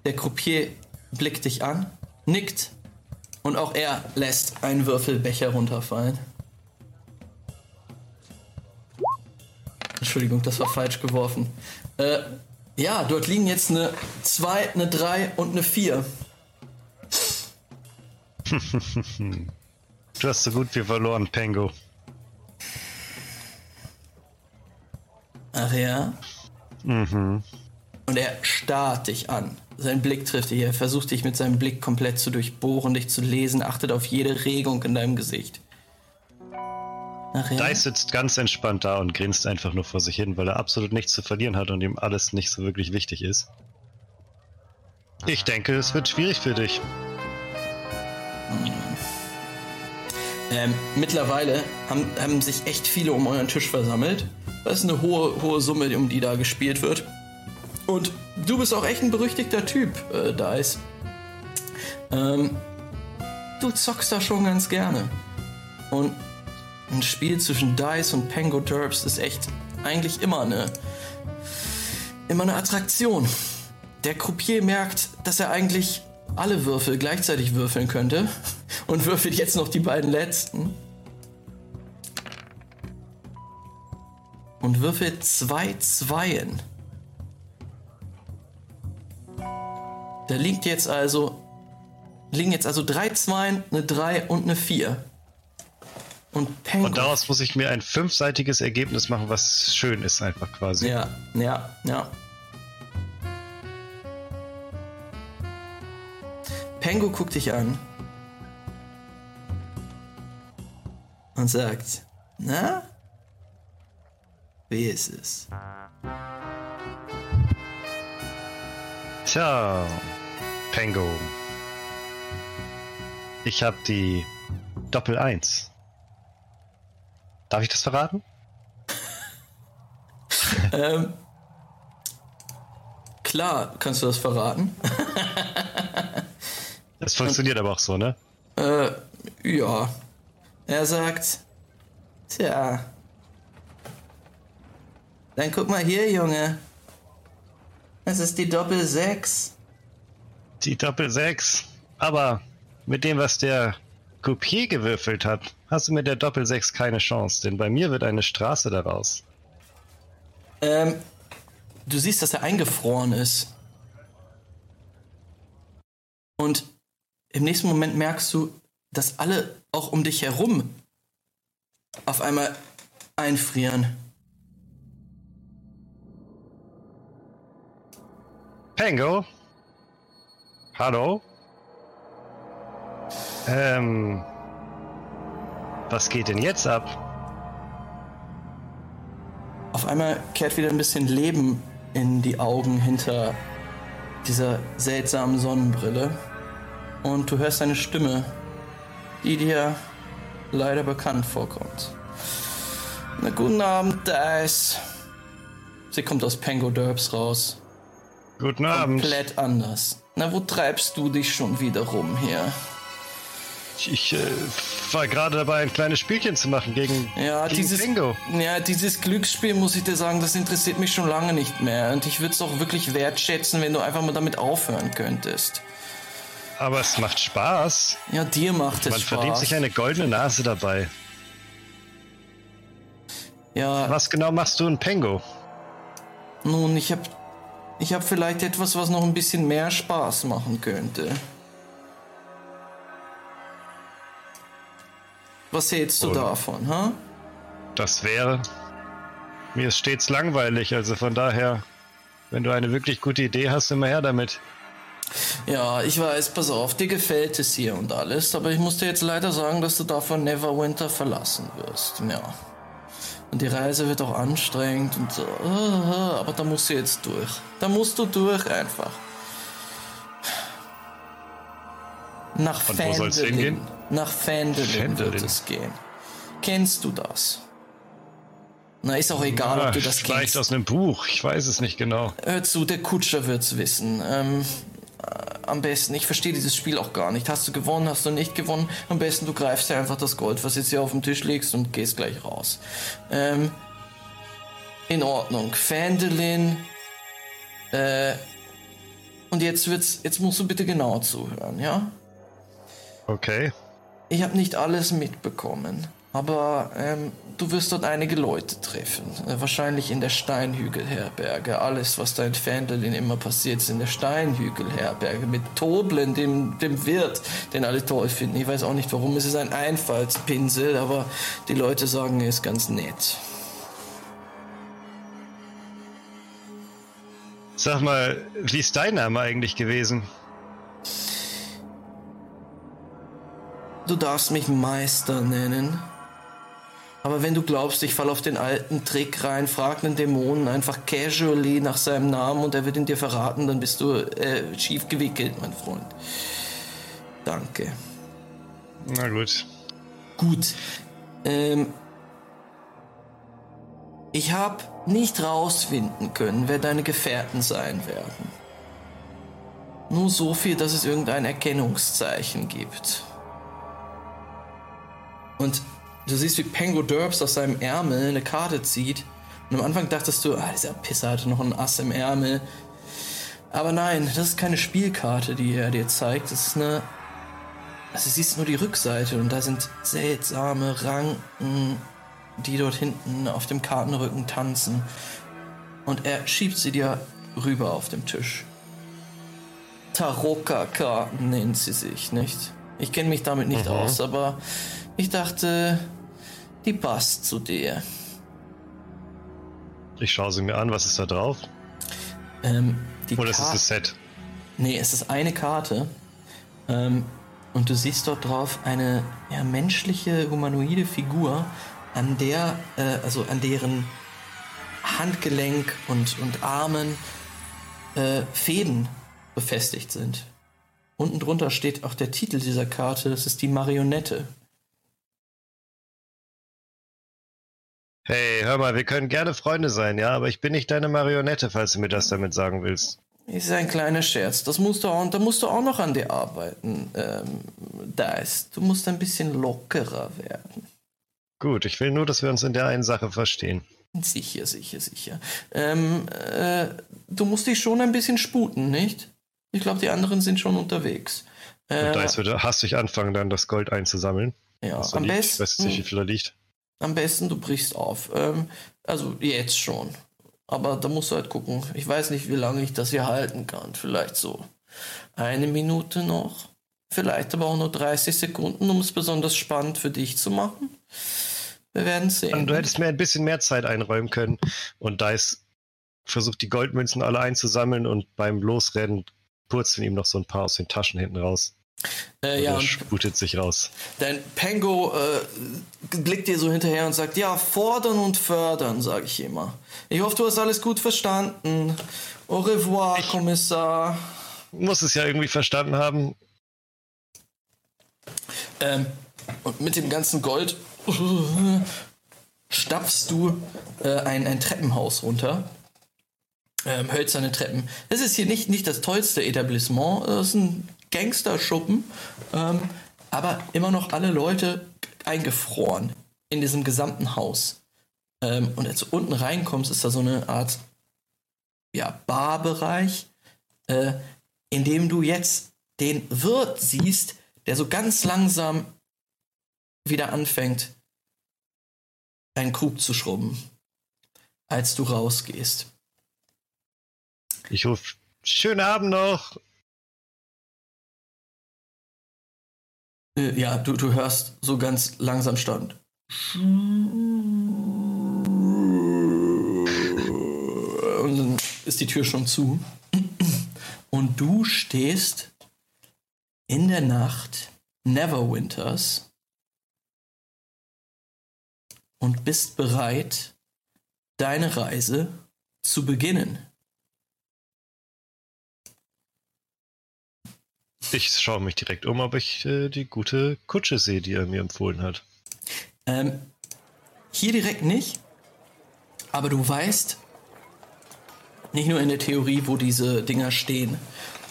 Der Croupier blickt dich an, nickt und auch er lässt einen Würfelbecher runterfallen. Entschuldigung, das war falsch geworfen. Äh, ja, dort liegen jetzt eine 2, eine 3 und eine 4. Du hast so gut wie verloren, Pengo. Ach ja? Mhm. Und er starrt dich an. Sein Blick trifft dich. Er versucht dich mit seinem Blick komplett zu durchbohren, dich zu lesen, achtet auf jede Regung in deinem Gesicht. Ach ja? Dice sitzt ganz entspannt da und grinst einfach nur vor sich hin, weil er absolut nichts zu verlieren hat und ihm alles nicht so wirklich wichtig ist. Ich denke, es wird schwierig für dich. Ähm, mittlerweile haben, haben sich echt viele um euren Tisch versammelt. Das ist eine hohe, hohe Summe, um die da gespielt wird. Und du bist auch echt ein berüchtigter Typ, äh, Dice. Ähm, du zockst da schon ganz gerne. Und ein Spiel zwischen Dice und Pengo Derbs ist echt eigentlich immer eine, immer eine Attraktion. Der Croupier merkt, dass er eigentlich alle Würfel gleichzeitig würfeln könnte und würfelt jetzt noch die beiden letzten. Und würfelt zwei Zweien. Da liegt jetzt also liegen jetzt also drei Zweien, eine 3 und eine 4. Und Pengo. Und daraus muss ich mir ein fünfseitiges Ergebnis machen, was schön ist, einfach quasi. Ja, ja, ja. Pengo guckt dich an und sagt, na? Wie ist es? Tja, Pengo. Ich habe die Doppel 1. Darf ich das verraten? ähm, klar, kannst du das verraten. Das funktioniert aber auch so, ne? Äh, ja. Er sagt, tja. Dann guck mal hier, Junge. Es ist die Doppel 6. Die Doppel 6. Aber mit dem, was der Coupier gewürfelt hat, hast du mit der Doppel 6 keine Chance, denn bei mir wird eine Straße daraus. Ähm, du siehst, dass er eingefroren ist. Und im nächsten Moment merkst du, dass alle auch um dich herum auf einmal einfrieren. Pango? Hallo? Ähm. Was geht denn jetzt ab? Auf einmal kehrt wieder ein bisschen Leben in die Augen hinter dieser seltsamen Sonnenbrille. Und du hörst eine Stimme, die dir leider bekannt vorkommt. Na, guten Abend, Dice. Sie kommt aus Pango Derbs raus. Guten Abend. Komplett anders. Na, wo treibst du dich schon wieder rum hier? Ich äh, war gerade dabei, ein kleines Spielchen zu machen gegen, Ja, gegen dieses, Bingo. ja, dieses Glücksspiel, muss ich dir sagen, das interessiert mich schon lange nicht mehr. Und ich würde es auch wirklich wertschätzen, wenn du einfach mal damit aufhören könntest. Aber es macht Spaß. Ja, dir macht es Man Spaß. verdient sich eine goldene Nase dabei. ja, Was genau machst du in Pengo? nun, ich hab, ich hab vielleicht etwas, was noch ein bisschen mehr Spaß machen könnte. Was hältst du Und- davon, ha? Das wäre. Mir ist stets langweilig, also von daher, wenn du eine wirklich gute Idee hast, immer her damit. Ja, ich weiß, pass auf, dir gefällt es hier und alles, aber ich muss dir jetzt leider sagen, dass du davon Neverwinter verlassen wirst. Ja. Und die Reise wird auch anstrengend und so. ah, Aber da musst du jetzt durch. Da musst du durch einfach. Nach Und wo soll's hingehen? Nach Phandelin wird es gehen. Kennst du das? Na, ist auch egal, ob du das vielleicht kennst. aus einem Buch, ich weiß es nicht genau. Hör zu, der Kutscher wird's wissen. Ähm, äh, am besten, ich verstehe dieses Spiel auch gar nicht. Hast du gewonnen, hast du nicht gewonnen? Am besten, du greifst dir einfach das Gold, was jetzt hier auf dem Tisch liegst und gehst gleich raus. Ähm, in Ordnung. Fandelin. Äh, und jetzt wird's, jetzt musst du bitte genau zuhören, ja? Okay. Ich habe nicht alles mitbekommen, aber ähm, du wirst dort einige Leute treffen. Äh, wahrscheinlich in der Steinhügelherberge. Alles, was da in Fandelin immer passiert, ist in der Steinhügelherberge. Mit Toblen, dem, dem Wirt, den alle toll finden. Ich weiß auch nicht warum. Es ist ein Einfallspinsel, aber die Leute sagen, er ist ganz nett. Sag mal, wie ist dein Name eigentlich gewesen? Du darfst mich Meister nennen. Aber wenn du glaubst, ich fall auf den alten Trick rein, frag einen Dämonen einfach casually nach seinem Namen und er wird ihn dir verraten, dann bist du äh, schief gewickelt, mein Freund. Danke. Na gut. Gut. Ähm, ich habe nicht rausfinden können, wer deine Gefährten sein werden. Nur so viel, dass es irgendein Erkennungszeichen gibt. Und du siehst, wie Pengo Derbs aus seinem Ärmel eine Karte zieht. Und am Anfang dachtest du, ah, dieser Pisser hatte noch ein Ass im Ärmel. Aber nein, das ist keine Spielkarte, die er dir zeigt. Das ist eine also du siehst nur die Rückseite und da sind seltsame Ranken, die dort hinten auf dem Kartenrücken tanzen. Und er schiebt sie dir rüber auf dem Tisch. Tarokka-Karten nennt sie sich, nicht? Ich kenne mich damit nicht aus, aber ich dachte, die passt zu dir. Ich schaue sie mir an, was ist da drauf? Ähm, Oder ist es das Set? Nee, es ist eine Karte. Ähm, und du siehst dort drauf eine ja, menschliche, humanoide Figur, an der, äh, also an deren Handgelenk und, und Armen äh, Fäden befestigt sind. Unten drunter steht auch der Titel dieser Karte, das ist die Marionette. Hey, hör mal, wir können gerne Freunde sein, ja, aber ich bin nicht deine Marionette, falls du mir das damit sagen willst. Ist ein kleiner Scherz. Das musst du auch, da musst du auch noch an dir arbeiten. Ähm, Dice. Du musst ein bisschen lockerer werden. Gut, ich will nur, dass wir uns in der einen Sache verstehen. Sicher, sicher, sicher. Ähm, äh, du musst dich schon ein bisschen sputen, nicht? Ich glaube, die anderen sind schon unterwegs. Und Äh, da würde hastig anfangen, dann das Gold einzusammeln. ja, da am liegt. Ich weiß besten, nicht, wie viel da liegt. Am besten du brichst auf. Ähm, also jetzt schon. Aber da musst du halt gucken. Ich weiß nicht, wie lange ich das hier halten kann. Vielleicht so eine Minute noch. Vielleicht aber auch nur 30 Sekunden, um es besonders spannend für dich zu machen. Wir werden sehen. Du hättest mir ein bisschen mehr Zeit einräumen können. Und Dice versucht die Goldmünzen alle einzusammeln und beim Losrennen purzeln ihm noch so ein paar aus den Taschen hinten raus. Äh, ja, sputet sich raus. dein Pengo äh, blickt dir so hinterher und sagt, ja, fordern und fördern, sage ich immer. Ich hoffe, du hast alles gut verstanden. Au revoir, Kommissar. Muss es ja irgendwie verstanden haben. Ähm, und mit dem ganzen Gold stapfst du äh, ein, ein Treppenhaus runter. Ähm, hölzerne Treppen. Das ist hier nicht, nicht das tollste Etablissement. Das ist ein Gangsterschuppen. Ähm, aber immer noch alle Leute eingefroren in diesem gesamten Haus. Ähm, und als du unten reinkommst, ist da so eine Art ja, Barbereich, äh, in dem du jetzt den Wirt siehst, der so ganz langsam wieder anfängt, einen Krug zu schrubben, als du rausgehst. Ich rufe, schönen Abend noch. Ja, du, du hörst so ganz langsam stand. Und dann ist die Tür schon zu. Und du stehst in der Nacht Neverwinters und bist bereit, deine Reise zu beginnen. Ich schaue mich direkt um, ob ich äh, die gute Kutsche sehe, die er mir empfohlen hat. Ähm, hier direkt nicht, aber du weißt, nicht nur in der Theorie, wo diese Dinger stehen.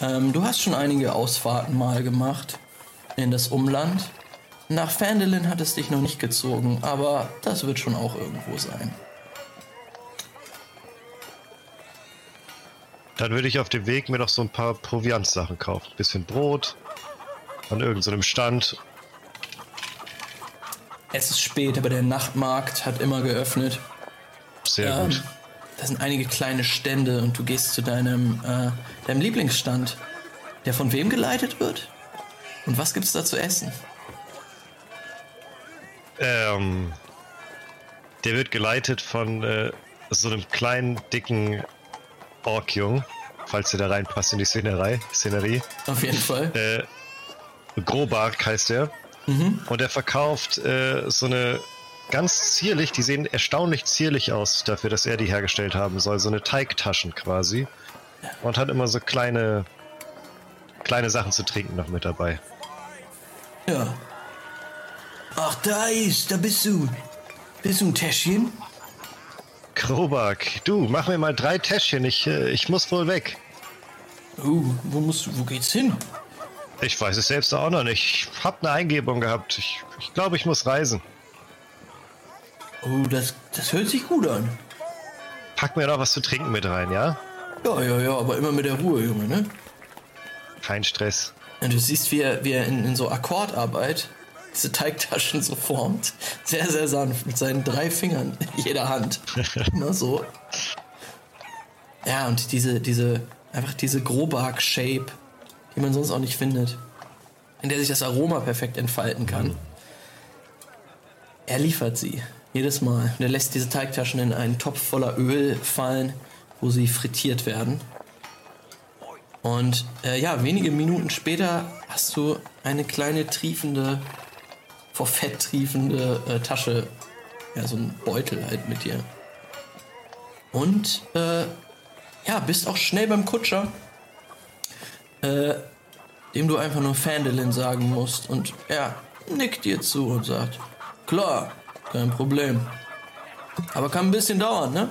Ähm, du hast schon einige Ausfahrten mal gemacht in das Umland. Nach Phandelin hat es dich noch nicht gezogen, aber das wird schon auch irgendwo sein. Dann würde ich auf dem Weg mir noch so ein paar Proviantsachen kaufen. Bisschen Brot an irgendeinem Stand. Es ist spät, aber der Nachtmarkt hat immer geöffnet. Sehr Ähm, gut. Da sind einige kleine Stände und du gehst zu deinem, äh, deinem Lieblingsstand, der von wem geleitet wird? Und was gibt's da zu essen? Ähm, der wird geleitet von äh, so einem kleinen, dicken Orkjung, falls der da reinpasst in die Szenerei, Szenerie. Auf jeden Fall. Äh, Grobart heißt er. Und er verkauft äh, so eine ganz zierlich, die sehen erstaunlich zierlich aus dafür, dass er die hergestellt haben soll. So eine Teigtaschen quasi. Und hat immer so kleine, kleine Sachen zu trinken noch mit dabei. Ja. Ach, da ist, da bist du. Bist du ein Täschchen? Krobak, du, mach mir mal drei Täschchen, ich, äh, ich muss wohl weg. Oh, wo musst wo geht's hin? Ich weiß es selbst auch noch nicht. Ich hab eine Eingebung gehabt. Ich, ich glaube, ich muss reisen. Oh, das, das hört sich gut an. Pack mir noch was zu trinken mit rein, ja? Ja, ja, ja, aber immer mit der Ruhe, Junge, ne? Kein Stress. Und du siehst, wie er, wie er in, in so Akkordarbeit diese Teigtaschen so formt. Sehr, sehr sanft, mit seinen drei Fingern in jeder Hand. Immer so. Ja, und diese, diese, einfach diese Grobak-Shape, die man sonst auch nicht findet. In der sich das Aroma perfekt entfalten kann. Er liefert sie. Jedes Mal. Und er lässt diese Teigtaschen in einen Topf voller Öl fallen, wo sie frittiert werden. Und äh, ja, wenige Minuten später hast du eine kleine triefende, vor Fett triefende äh, Tasche, ja, so ein Beutel halt mit dir. Und äh, ja, bist auch schnell beim Kutscher, äh, dem du einfach nur Fandelin sagen musst. Und er nickt dir zu und sagt, klar, kein Problem. Aber kann ein bisschen dauern, ne?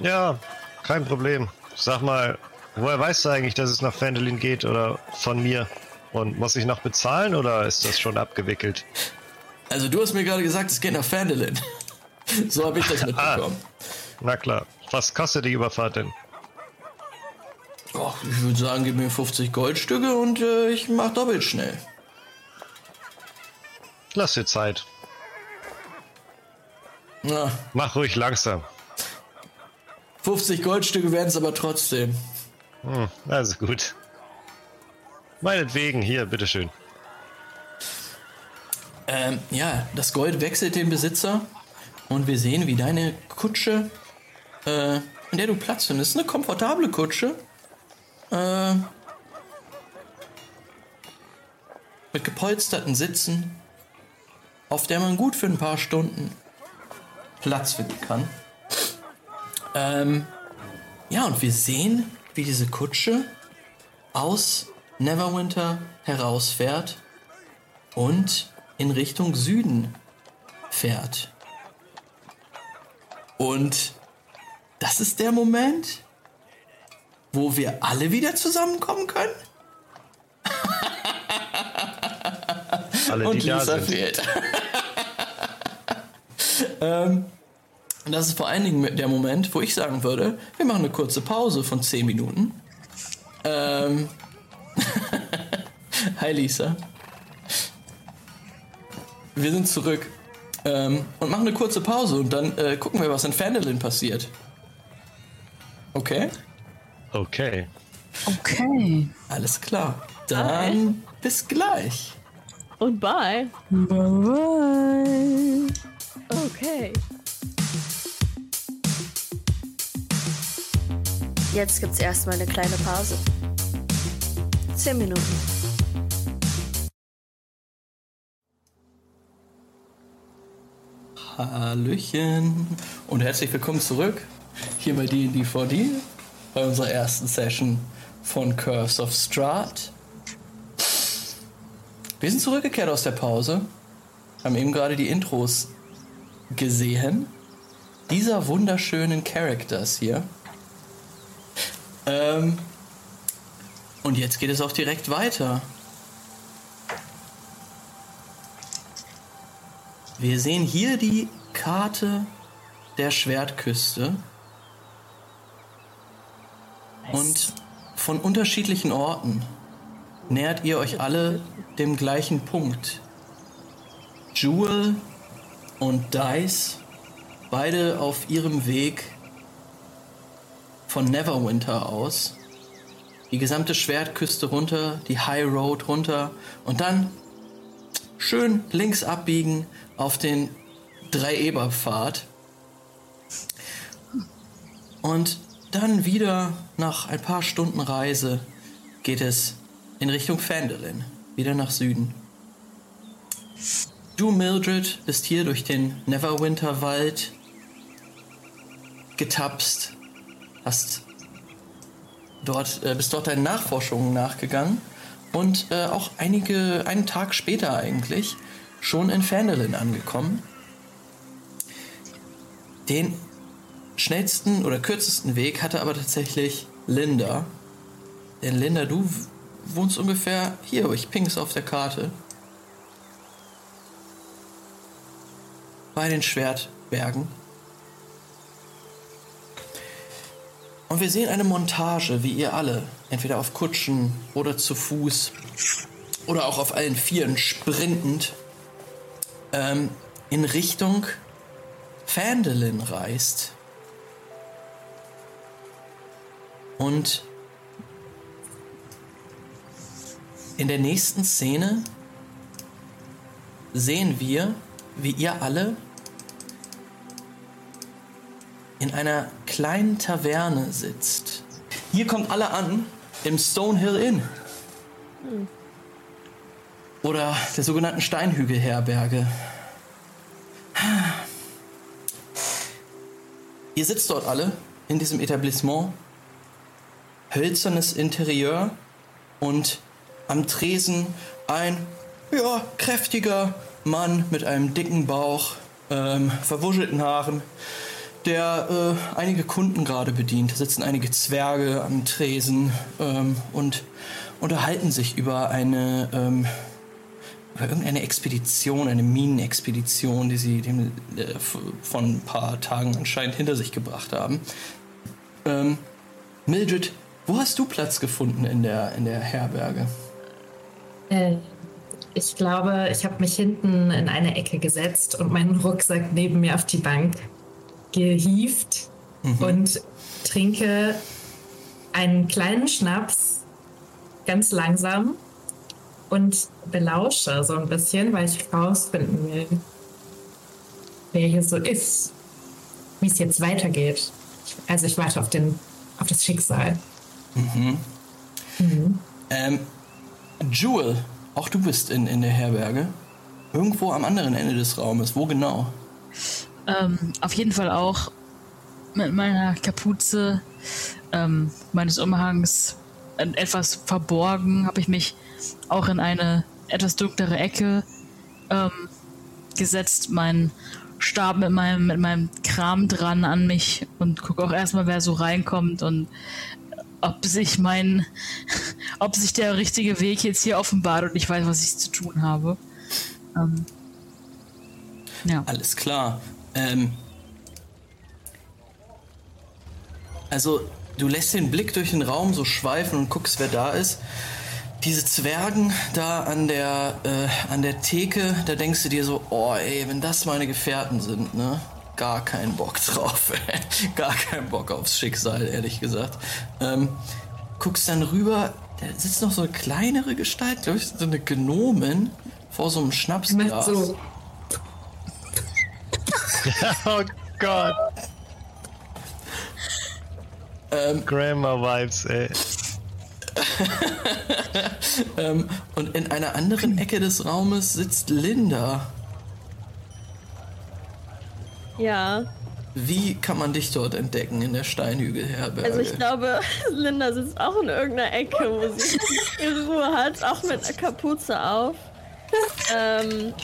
Ja, kein Problem. Sag mal, woher weißt du eigentlich, dass es nach Fendelin geht oder von mir? Und muss ich noch bezahlen oder ist das schon abgewickelt? Also du hast mir gerade gesagt, es geht nach Fandelin. so habe ich das mitbekommen. Na klar. Was kostet die Überfahrt denn? Och, ich würde sagen, gib mir 50 Goldstücke und äh, ich mach doppelt schnell. Lass dir Zeit. Na, Mach ruhig langsam. 50 Goldstücke werden es aber trotzdem. Hm, also gut. Meinetwegen, hier, bitteschön. Ähm, ja, das Gold wechselt den Besitzer und wir sehen, wie deine Kutsche äh, in der du Platz findest. Eine komfortable Kutsche. Äh, mit gepolsterten Sitzen, auf der man gut für ein paar Stunden Platz finden kann. Ähm, ja, und wir sehen, wie diese Kutsche aus Neverwinter herausfährt und in Richtung Süden fährt. Und das ist der Moment, wo wir alle wieder zusammenkommen können. Alle, und Lisa fehlt. ähm, und das ist vor allen Dingen der Moment, wo ich sagen würde, wir machen eine kurze Pause von 10 Minuten. Ähm, Hi Lisa. Wir sind zurück ähm, und machen eine kurze Pause und dann äh, gucken wir, was in Fandolin passiert. Okay? Okay. Okay. Alles klar. Dann bis gleich. Und bye. Bye. Okay. Jetzt gibt's erstmal eine kleine Pause. Zehn Minuten. Hallöchen und herzlich willkommen zurück hier bei D&D 4D bei unserer ersten Session von Curse of Strahd. Wir sind zurückgekehrt aus der Pause, haben eben gerade die Intros gesehen. Dieser wunderschönen Characters hier. Ähm, und jetzt geht es auch direkt weiter. Wir sehen hier die Karte der Schwertküste. Und von unterschiedlichen Orten nähert ihr euch alle dem gleichen Punkt. Jewel und Dice, beide auf ihrem Weg von Neverwinter aus. Die gesamte Schwertküste runter, die High Road runter und dann schön links abbiegen auf den Dreieberpfad. Und dann wieder nach ein paar Stunden Reise geht es in Richtung Phandalin, wieder nach Süden. Du, Mildred, bist hier durch den Neverwinter-Wald getapst, hast dort, äh, bist dort deinen Nachforschungen nachgegangen und äh, auch einige, einen Tag später eigentlich, schon in Phandalin angekommen. Den schnellsten oder kürzesten Weg hatte aber tatsächlich Linda. Denn Linda, du wohnst ungefähr hier, ich ping es auf der Karte. Bei den Schwertbergen. Und wir sehen eine Montage, wie ihr alle, entweder auf Kutschen oder zu Fuß oder auch auf allen Vieren sprintend, ähm, in Richtung Phandalin reist. Und in der nächsten Szene sehen wir, wie ihr alle in einer kleinen Taverne sitzt. Hier kommt alle an im Stonehill Inn. Oder der sogenannten Steinhügelherberge. Ihr sitzt dort alle in diesem Etablissement. Hölzernes Interieur und am Tresen ein ja, kräftiger Mann mit einem dicken Bauch, ähm, verwuschelten Haaren, der äh, einige Kunden gerade bedient. Da sitzen einige Zwerge am Tresen ähm, und unterhalten sich über eine ähm, über irgendeine Expedition, eine Minenexpedition, die sie dem, äh, von ein paar Tagen anscheinend hinter sich gebracht haben. Ähm, Mildred, wo hast du Platz gefunden in der, in der Herberge? Äh, ich glaube, ich habe mich hinten in eine Ecke gesetzt und meinen Rucksack neben mir auf die Bank gehievt und trinke einen kleinen Schnaps ganz langsam und belausche so ein bisschen, weil ich rausfinden will, wer hier so ist, wie es jetzt weitergeht. Also ich warte auf, den, auf das Schicksal. Mhm. Mhm. Ähm, Jewel, auch du bist in, in der Herberge. Irgendwo am anderen Ende des Raumes. Wo genau? Ähm, auf jeden Fall auch mit meiner Kapuze ähm, meines Umhangs etwas verborgen, habe ich mich auch in eine etwas dunklere Ecke ähm, gesetzt, meinen Stab mit meinem, mit meinem Kram dran an mich und gucke auch erstmal, wer so reinkommt und ob sich mein, ob sich der richtige Weg jetzt hier offenbart und ich weiß, was ich zu tun habe. Ähm, ja. Alles klar. Ähm, also, du lässt den Blick durch den Raum so schweifen und guckst, wer da ist. Diese Zwergen da an der, äh, an der Theke, da denkst du dir so, oh ey, wenn das meine Gefährten sind, ne? Gar keinen Bock drauf. Gar keinen Bock aufs Schicksal, ehrlich gesagt. Ähm, guckst dann rüber, da sitzt noch so eine kleinere Gestalt, glaube ich, so eine Gnomen vor so einem Schnapsglas. So. oh Gott. Ähm, Grandma-Vibes, ey. ähm, und in einer anderen Ecke des Raumes sitzt Linda. Ja. Wie kann man dich dort entdecken in der Steinhügelherberge? Also ich glaube, Linda sitzt auch in irgendeiner Ecke, wo sie ihre Ruhe hat, auch mit einer Kapuze auf. Ähm,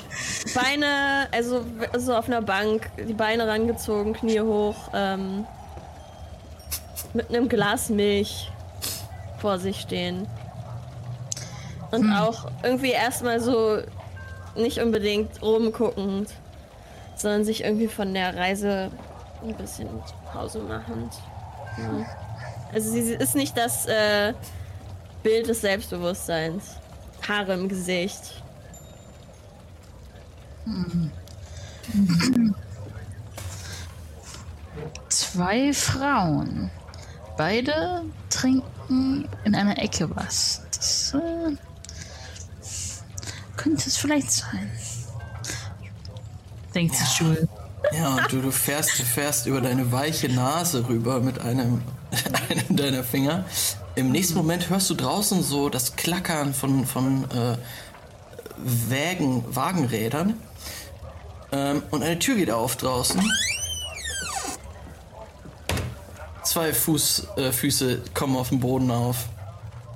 Beine, also so auf einer Bank, die Beine rangezogen, Knie hoch, ähm, mit einem Glas Milch vor sich stehen. Und hm. auch irgendwie erstmal so nicht unbedingt rumguckend, sondern sich irgendwie von der Reise ein bisschen Pause machend. Ja. Also sie ist nicht das äh, Bild des Selbstbewusstseins. Haare im Gesicht. Zwei Frauen. Beide trinken in einer Ecke was. Das äh, könnte es vielleicht sein. Denkt sich ja. Jules. Ja, und du, du, fährst, du fährst über deine weiche Nase rüber mit einem, einem deiner Finger. Im nächsten Moment hörst du draußen so das Klackern von, von äh, Wägen, Wagenrädern. Ähm, und eine Tür geht auf draußen. Zwei Fuß, äh, Füße kommen auf den Boden auf.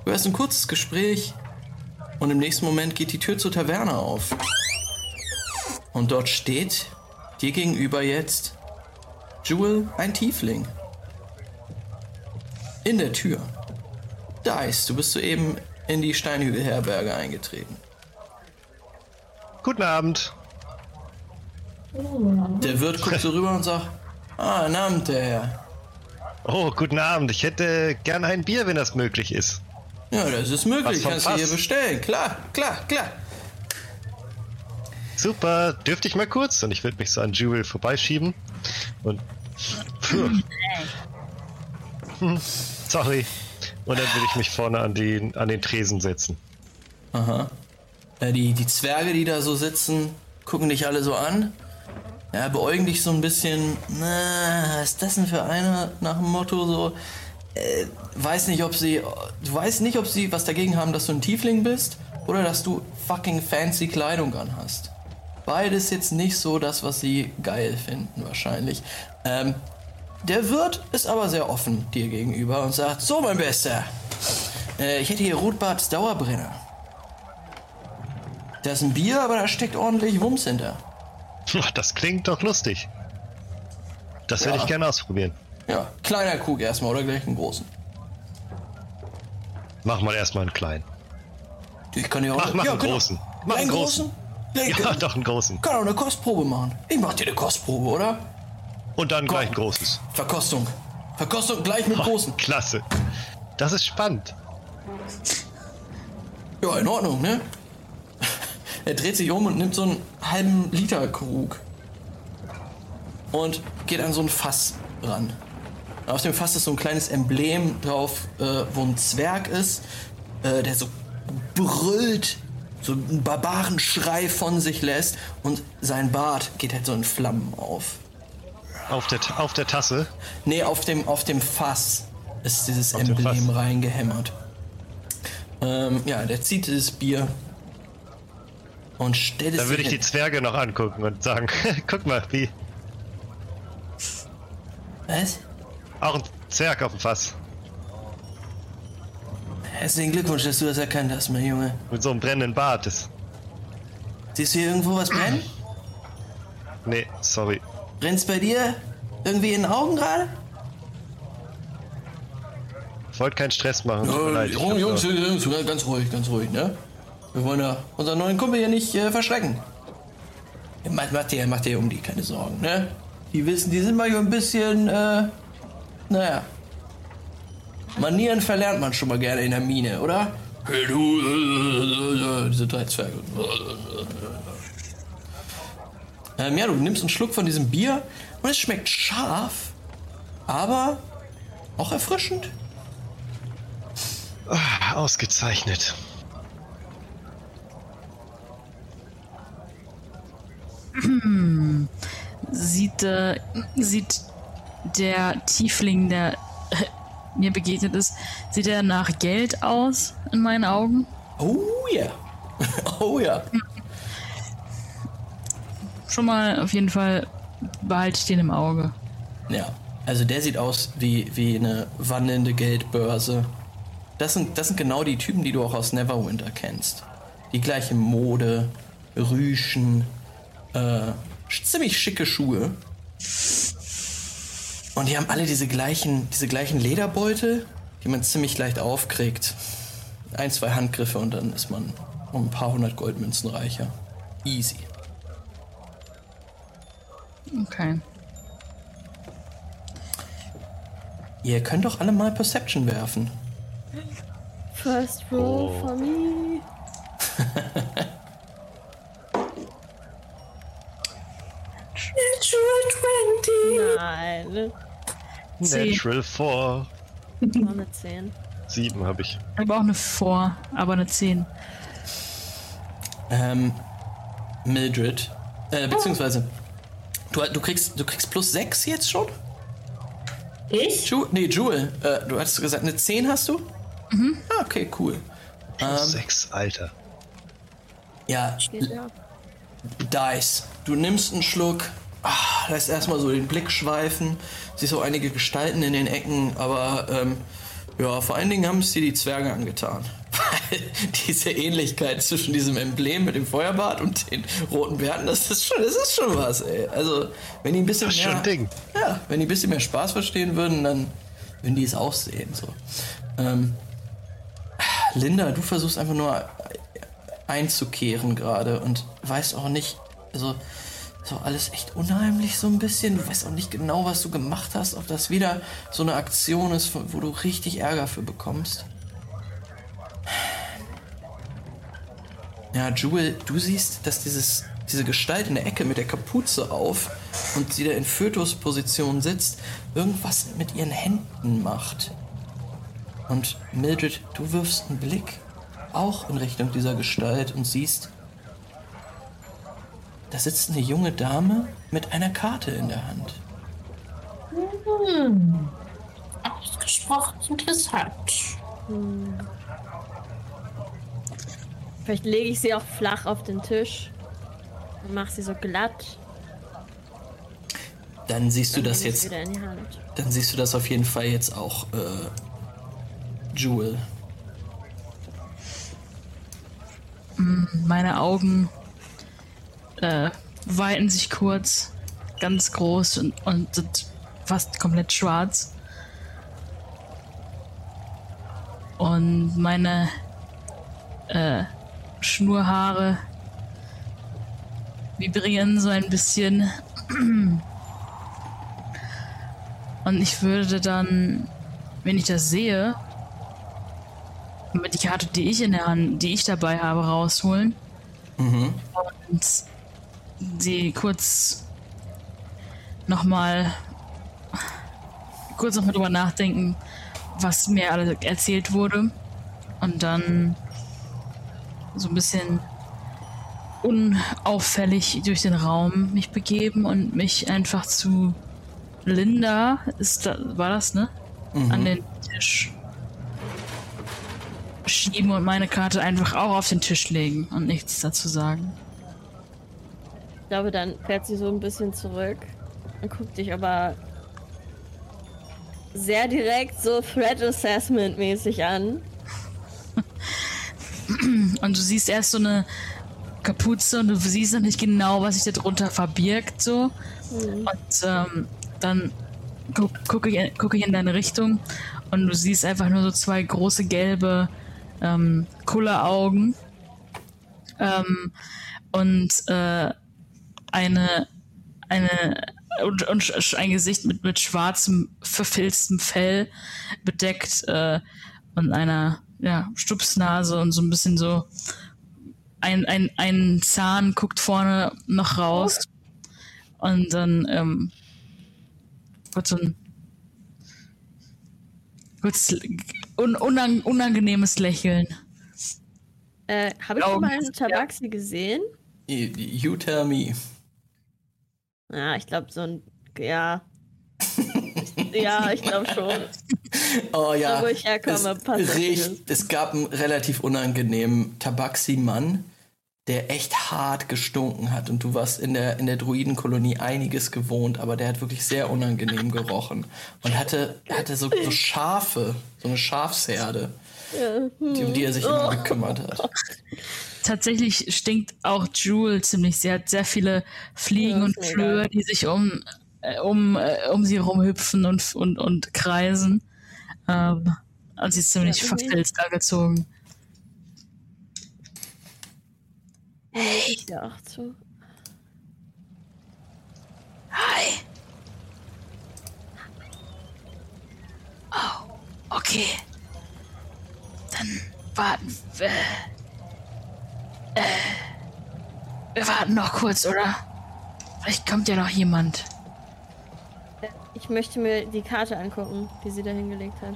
Du hörst ein kurzes Gespräch und im nächsten Moment geht die Tür zur Taverne auf. Und dort steht dir gegenüber jetzt Jewel, ein Tiefling. In der Tür. Dice, du bist soeben in die Steinhügelherberge eingetreten. Guten Abend. Der Wirt guckt so rüber und sagt, ah, ein Abend, der Herr. Oh, guten Abend. Ich hätte gern ein Bier, wenn das möglich ist. Ja, das ist möglich. Kannst du hier bestellen. Klar, klar, klar. Super. Dürfte ich mal kurz? Und ich würde mich so an Jewel vorbeischieben. Und. Sorry. Und dann würde ich mich vorne an, die, an den Tresen setzen. Aha. Ja, die, die Zwerge, die da so sitzen, gucken dich alle so an ja, beäugen dich so ein bisschen, na, was ist das denn für einer nach dem Motto so, äh, weiß nicht, ob sie, du weißt nicht, ob sie was dagegen haben, dass du ein Tiefling bist oder dass du fucking fancy Kleidung anhast. Beides jetzt nicht so das, was sie geil finden wahrscheinlich. Ähm, der Wirt ist aber sehr offen dir gegenüber und sagt, so mein Bester, äh, ich hätte hier Rotbarts Dauerbrenner. Da ist ein Bier, aber da steckt ordentlich Wumms hinter. Das klingt doch lustig. Das ja. werde ich gerne ausprobieren. Ja, kleiner Krug erstmal oder gleich einen großen? Mach mal erstmal einen kleinen. Ich kann ja auch. Mach, mach ja, einen genau. großen. Mach einen großen. großen? Ja, doch einen großen. Kann auch eine Kostprobe machen. Ich mach dir eine Kostprobe, oder? Und dann Komm. gleich ein großes. Verkostung. Verkostung gleich mit oh, großen. Klasse. Das ist spannend. Ja, in Ordnung, ne? Er dreht sich um und nimmt so einen halben Liter Krug und geht an so ein Fass ran. Auf dem Fass ist so ein kleines Emblem drauf, äh, wo ein Zwerg ist, äh, der so brüllt, so einen Barbarenschrei von sich lässt und sein Bart geht halt so in Flammen auf. Auf der, auf der Tasse? Nee, auf dem, auf dem Fass ist dieses auf Emblem reingehämmert. Ähm, ja, der zieht dieses Bier und stellt es. Da würde ich die Zwerge noch angucken und sagen: Guck mal, wie. Was? Auch ein Zwerg auf dem Fass. Herzlichen Glückwunsch, dass du das erkannt hast, mein Junge. Mit so einem brennenden Bart. Das Siehst du hier irgendwo was brennen? Nee, sorry. Brennt's bei dir irgendwie in den Augen gerade? Ich wollte keinen Stress machen. Ja, Jungs, Jungs, Jungs, ganz ruhig, ganz ruhig, ne? Wir wollen ja unseren neuen Kumpel hier nicht äh, verschrecken. Macht, macht, dir, macht dir um die keine Sorgen, ne? Die wissen, die sind mal ein bisschen, äh, naja. Manieren verlernt man schon mal gerne in der Mine, oder? Hey du, diese drei Zwerge. Ähm, ja, du nimmst einen Schluck von diesem Bier und es schmeckt scharf, aber auch erfrischend. Ah, ausgezeichnet. Sieht, äh, sieht der Tiefling, der äh, mir begegnet ist, sieht er nach Geld aus in meinen Augen? Oh ja. Yeah. oh ja. Schon mal auf jeden Fall behalte ich den im Auge. Ja, also der sieht aus wie, wie eine wandelnde Geldbörse. Das sind, das sind genau die Typen, die du auch aus Neverwinter kennst. Die gleiche Mode, Rüschen, äh, ziemlich schicke Schuhe. Und die haben alle diese gleichen, diese gleichen Lederbeutel, die man ziemlich leicht aufkriegt. Ein, zwei Handgriffe und dann ist man um ein paar hundert Goldmünzen reicher. Easy. Okay. Ihr könnt doch alle mal Perception werfen. First roll oh. for me. Natural 20. Nein. Natural 4. Noch eine 10. 7 habe ich. Ich habe auch eine 4, aber eine 10. Ähm, Mildred. Äh, beziehungsweise. Du, du, kriegst, du kriegst plus 6 jetzt schon? Ich? Ju nee, Jewel. Äh, du hast gesagt, eine 10 hast du? Mhm. Ah, okay, cool. Plus ähm, 6, Alter. Ja. Dice. Du nimmst einen Schluck, ach, lässt erstmal so den Blick schweifen. Siehst auch einige Gestalten in den Ecken, aber ähm, ja, vor allen Dingen haben es dir die Zwerge angetan. Weil diese Ähnlichkeit zwischen diesem Emblem mit dem Feuerbart und den roten Bärten, das ist schon, das ist schon was, ey. Also, wenn die ein bisschen das ist mehr. Schon Ding. Ja, wenn die ein bisschen mehr Spaß verstehen würden, dann würden die es auch sehen. So. Ähm, Linda, du versuchst einfach nur einzukehren gerade und weißt auch nicht, also so alles echt unheimlich so ein bisschen. Du weißt auch nicht genau, was du gemacht hast, ob das wieder so eine Aktion ist, wo du richtig Ärger für bekommst. Ja, Jewel, du siehst, dass dieses, diese Gestalt in der Ecke mit der Kapuze auf und sie da in Fötusposition sitzt, irgendwas mit ihren Händen macht. Und Mildred, du wirfst einen Blick auch in Richtung dieser Gestalt und siehst, da sitzt eine junge Dame mit einer Karte in der Hand. Hm. Ausgesprochen interessant. Hm. Vielleicht lege ich sie auch flach auf den Tisch und mache sie so glatt. Dann siehst du das jetzt. Dann siehst du das auf jeden Fall jetzt auch, äh, Jewel. Meine Augen äh, weiten sich kurz, ganz groß und, und sind fast komplett schwarz. Und meine äh, Schnurhaare vibrieren so ein bisschen. Und ich würde dann, wenn ich das sehe, die Karte, die ich in der Hand, die ich dabei habe, rausholen. Mhm. Und sie kurz nochmal kurz nochmal drüber nachdenken, was mir alles erzählt wurde. Und dann so ein bisschen unauffällig durch den Raum mich begeben und mich einfach zu Linda ist da, war das, ne? Mhm. An den Tisch schieben und meine Karte einfach auch auf den Tisch legen und nichts dazu sagen. Ich glaube, dann fährt sie so ein bisschen zurück und guckt dich aber sehr direkt so Threat Assessment mäßig an. Und du siehst erst so eine Kapuze und du siehst noch nicht genau, was sich darunter verbirgt so. Mhm. Und ähm, dann gu gucke ich, guck ich in deine Richtung und du siehst einfach nur so zwei große gelbe ähm, Kulleraugen ähm, und äh, eine, eine und, und, ein Gesicht mit, mit schwarzem, verfilztem Fell bedeckt äh, und einer ja, Stupsnase und so ein bisschen so ein, ein, ein Zahn guckt vorne noch raus. Und dann ähm, wird so ein kurzes, un, unang, unangenehmes Lächeln. Äh, Habe ich schon mal einen Tabaxi gesehen? You tell me. Ja, ich glaube, so ein. Ja. ja, ich glaube schon. Oh ja. Wo ich herkomme, es, recht, es gab einen relativ unangenehmen Tabaxi-Mann, der echt hart gestunken hat. Und du warst in der, in der Druidenkolonie einiges gewohnt, aber der hat wirklich sehr unangenehm gerochen. Und hatte, hatte so, so Schafe, so eine Schafsherde, ja. die, um die er sich immer gekümmert hat. Tatsächlich stinkt auch Jewel ziemlich. Sie hat sehr viele Fliegen ja, und Flöhe, die sich um, äh, um, äh, um sie rumhüpfen und, und, und kreisen. Ähm, und sie ist ziemlich ja, verfilzt angezogen. Hey. Ja, zu. Hi. Oh, okay. Dann warten wir. Äh, wir warten noch kurz, oder? Vielleicht kommt ja noch jemand. Ich möchte mir die Karte angucken, die sie da hingelegt hat.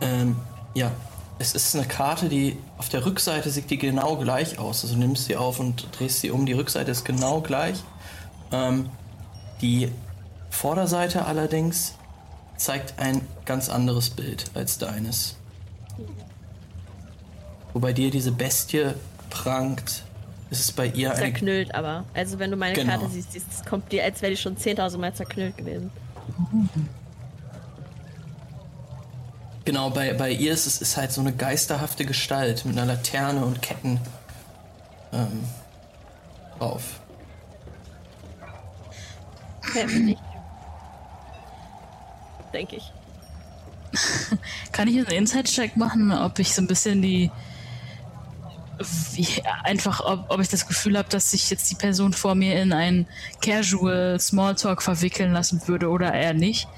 Ähm, ja, es ist eine Karte, die auf der Rückseite sieht die genau gleich aus. Also nimmst sie auf und drehst sie um. Die Rückseite ist genau gleich. Ähm, die Vorderseite allerdings zeigt ein ganz anderes Bild als deines. Wo bei dir diese Bestie prangt, ist es bei ihr eine... Zerknüllt aber. Also wenn du meine genau. Karte siehst, es kommt dir, als wäre die schon 10.000 Mal zerknüllt gewesen. Genau, bei, bei ihr ist es ist halt so eine geisterhafte Gestalt mit einer Laterne und Ketten ähm, drauf. nicht. Denke ich. Kann ich einen Inside-Check machen, ob ich so ein bisschen die. Wie, einfach, ob, ob ich das Gefühl habe, dass sich jetzt die Person vor mir in einen Casual Smalltalk verwickeln lassen würde oder eher nicht.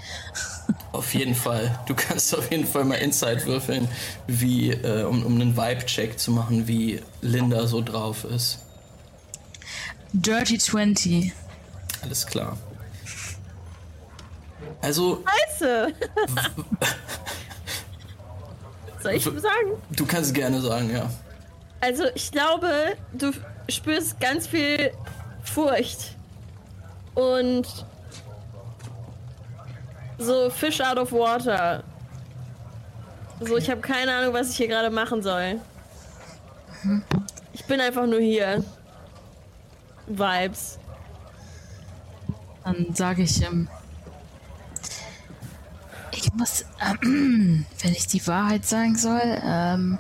Auf jeden Fall. Du kannst auf jeden Fall mal Insight würfeln, wie, äh, um, um einen Vibe-Check zu machen, wie Linda so drauf ist. Dirty 20. Alles klar. Also. Scheiße! Soll ich sagen? Du kannst gerne sagen, ja. Also, ich glaube, du spürst ganz viel Furcht. Und so Fish out of water. So, ich habe keine Ahnung, was ich hier gerade machen soll. Ich bin einfach nur hier. Vibes. Dann sage ich, ähm, ich muss, ähm, wenn ich die Wahrheit sagen soll, ähm,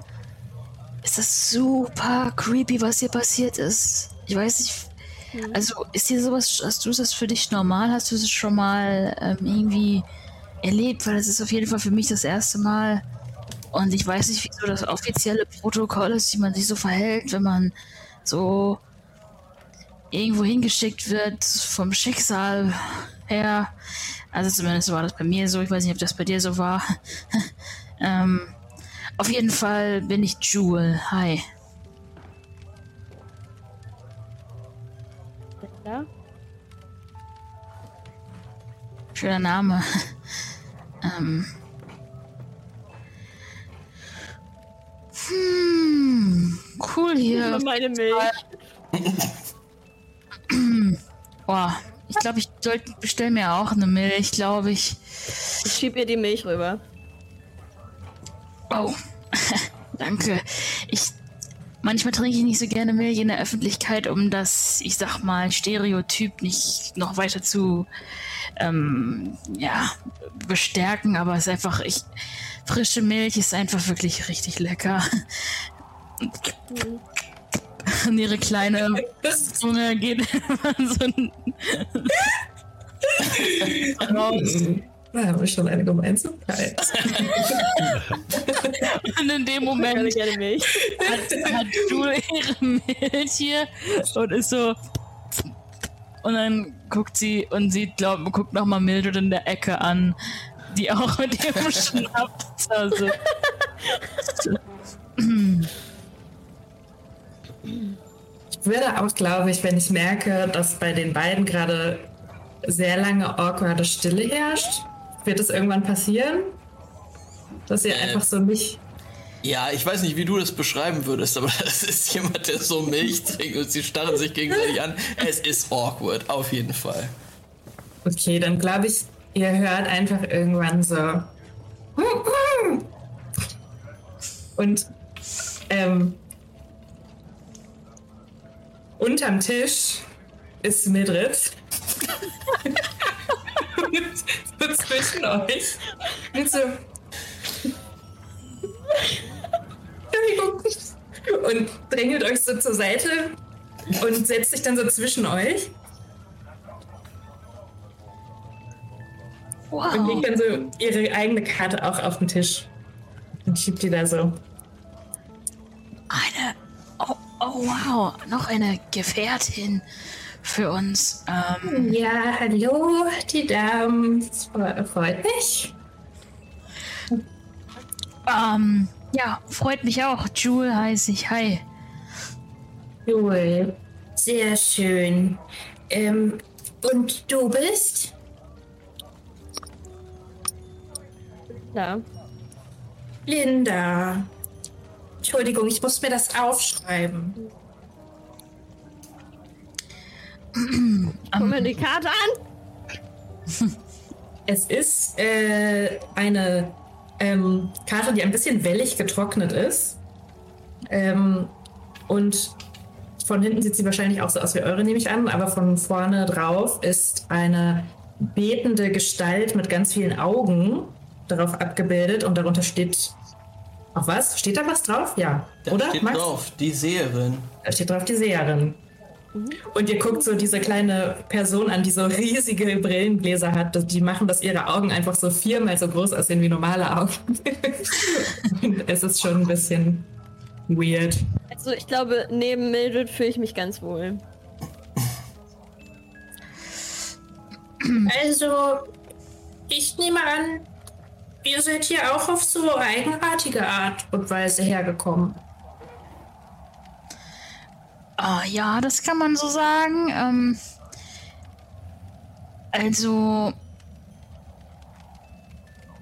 ist das super creepy, was hier passiert ist. Ich weiß nicht, Mhm. Also ist hier sowas, hast du das für dich normal? Hast du das schon mal ähm, irgendwie erlebt? Weil das ist auf jeden Fall für mich das erste Mal. Und ich weiß nicht, wie so das offizielle Protokoll ist, wie man sich so verhält, wenn man so irgendwo hingeschickt wird vom Schicksal her. Also zumindest war das bei mir so. Ich weiß nicht, ob das bei dir so war. ähm, auf jeden Fall bin ich Jewel. Hi. Ja? Schöner Name. ähm. Hm, cool hier. Meine Milch. Boah, ich glaube, ich sollte bestell mir auch eine Milch, glaube ich. Ich schieb ihr die Milch rüber. Oh, danke. Ich manchmal trinke ich nicht so gerne Milch in der Öffentlichkeit, um das, ich sag mal, Stereotyp nicht noch weiter zu ähm, ja, bestärken, aber es ist einfach, ich frische Milch ist einfach wirklich richtig lecker. Und ihre kleine Zunge geht so ein Da haben wir schon eine Gemeinsamkeit. Und in dem Moment gerne Milch. hat, hat Jule ihre Milch hier und ist so. Und dann guckt sie und sieht, glaub, guckt nochmal Mildred in der Ecke an, die auch mit ihrem Schnaps. Also. Ich würde auch, glaube ich, wenn ich merke, dass bei den beiden gerade sehr lange awkwarde Stille herrscht, wird es irgendwann passieren, dass ihr einfach so mich. Ja, ich weiß nicht, wie du das beschreiben würdest, aber das ist jemand, der so Milch trinkt und sie starren sich gegenseitig an. Es ist awkward, auf jeden Fall. Okay, dann glaube ich, ihr hört einfach irgendwann so. Und ähm, unterm Tisch ist Mildred. und so zwischen euch. Und so. Entschuldigung. Und drängelt euch so zur Seite und setzt sich dann so zwischen euch. Und Wow. legt dann so ihre eigene Karte auch auf den Tisch. Und schiebt die da so. Eine. Oh, oh, wow. Noch eine Gefährtin für uns. Ähm, Ja, hallo, die Damen. Das fre- freut mich. ähm, ja, freut mich auch. Jule heiße ich. Hi. Cool. Sehr schön. Ähm, und du bist? Ja. Linda. Entschuldigung, ich muss mir das aufschreiben. Guck mir die Karte an. Es ist äh, eine ähm, Karte, die ein bisschen wellig getrocknet ist. Ähm, und von hinten sieht sie wahrscheinlich auch so aus wie eure, nehme ich an. Aber von vorne drauf ist eine betende Gestalt mit ganz vielen Augen darauf abgebildet. Und darunter steht auch was? Steht da was drauf? Ja. Da Oder? steht Max? drauf, die Seherin. Da steht drauf die Seherin. Und ihr guckt so diese kleine Person an, die so riesige Brillengläser hat. Die machen, dass ihre Augen einfach so viermal so groß aussehen wie normale Augen. Und es ist schon ein bisschen weird. Also ich glaube, neben Mildred fühle ich mich ganz wohl. Also, ich nehme an, ihr seid hier auch auf so eigenartige Art und Weise hergekommen. Ah, ja, das kann man so sagen. Ähm, also.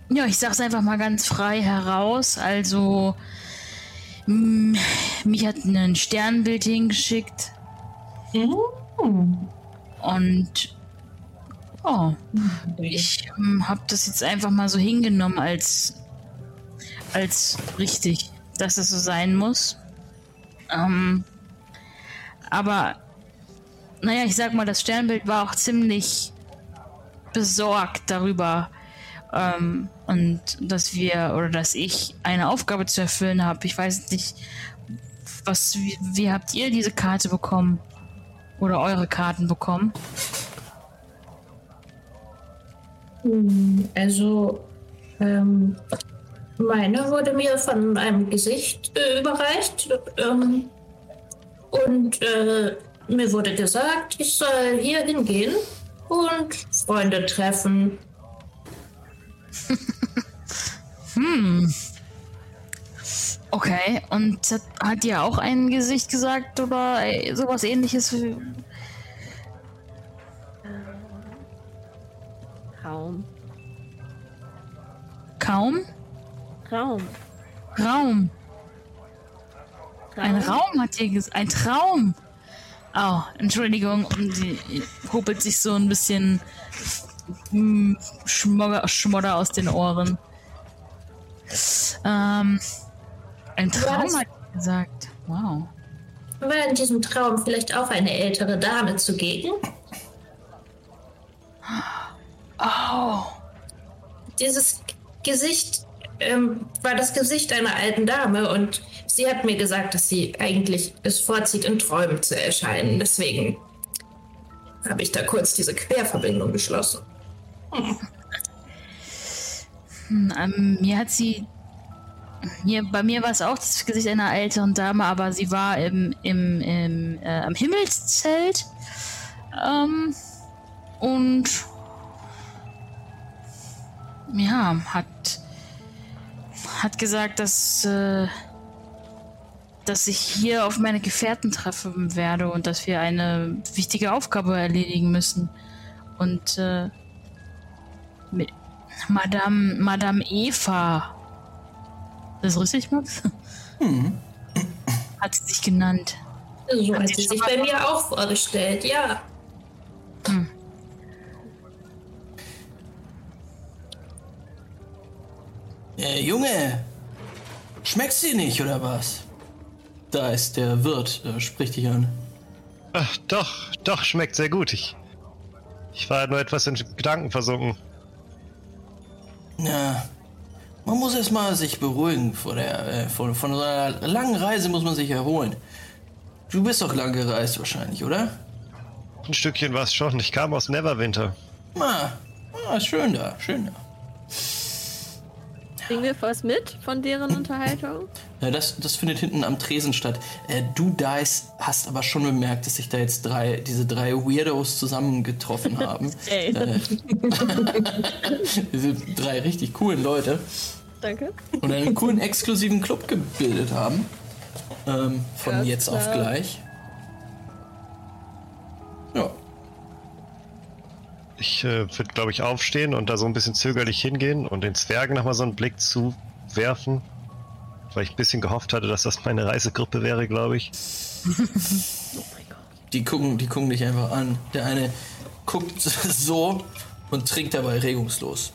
Ja, ich sag's einfach mal ganz frei heraus. Also. mm, Mich hat ein Sternbild hingeschickt und. Oh, ich ähm, habe das jetzt einfach mal so hingenommen als. als richtig, dass es so sein muss. Ähm. Aber, naja, ich sag mal, das Sternbild war auch ziemlich besorgt darüber, ähm, und dass wir oder dass ich eine Aufgabe zu erfüllen habe. Ich weiß nicht, was, wie, wie habt ihr diese Karte bekommen? Oder eure Karten bekommen? Also, ähm, meine wurde mir von einem Gesicht äh, überreicht. Ähm, und äh, mir wurde gesagt, ich soll hier hingehen und Freunde treffen. Okay, und hat, hat ihr auch ein Gesicht gesagt oder äh, sowas ähnliches? wie- Raum. Kaum? Raum. Raum. Ein Raum hat ihr gesagt. Ein Traum. Oh, Entschuldigung. Und sie hopelt sich so ein bisschen hm, Schmodder, Schmodder aus den Ohren. Ähm, ein Traum hat sie gesagt. Wow. War in diesem Traum vielleicht auch eine ältere Dame zugegen? Oh. Dieses Gesicht ähm, war das Gesicht einer alten Dame und sie hat mir gesagt, dass sie eigentlich es vorzieht, in Träumen zu erscheinen. Deswegen habe ich da kurz diese Querverbindung geschlossen. Hm, ähm, mir hat sie. Mir, bei mir war es auch das Gesicht einer älteren Dame, aber sie war im, im, im äh, Himmelszelt. Ähm, und ja, hat hat gesagt, dass äh, dass ich hier auf meine Gefährten treffen werde und dass wir eine wichtige Aufgabe erledigen müssen. Und äh, mit Madame, Madame Eva. Das ist richtig, Max? Hat sie sich genannt. So Hat sie sich bei mir auch vorgestellt, ja. Äh, Junge, schmeckt's dir nicht, oder was? Da ist der Wirt, äh, spricht dich an. Ach, doch, doch, schmeckt sehr gut. Ich, ich war nur etwas in Gedanken versunken. Ja, man muss erst mal sich beruhigen vor der, äh, von, von so einer langen Reise muss man sich erholen. Du bist doch lang gereist wahrscheinlich, oder? Ein Stückchen war es schon. Ich kam aus Neverwinter. Ah, ah, schön da, schön da. Kriegen wir was mit von deren Unterhaltung? Ja, das, das findet hinten am Tresen statt. Äh, du, Dice, hast aber schon bemerkt, dass sich da jetzt drei, diese drei Weirdos zusammengetroffen haben. Ey, Äh, diese drei richtig coolen Leute. danke. Und einen coolen exklusiven Club gebildet haben. Ähm, von Ja, jetzt auf klar. gleich. Ja. Ich äh, würde, glaube ich, aufstehen und da so ein bisschen zögerlich hingehen und den Zwergen nochmal so einen Blick zuwerfen. Weil ich ein bisschen gehofft hatte, dass das meine Reisegruppe wäre, glaube ich. Die gucken, die gucken dich einfach an. Der eine guckt so und trinkt dabei regungslos.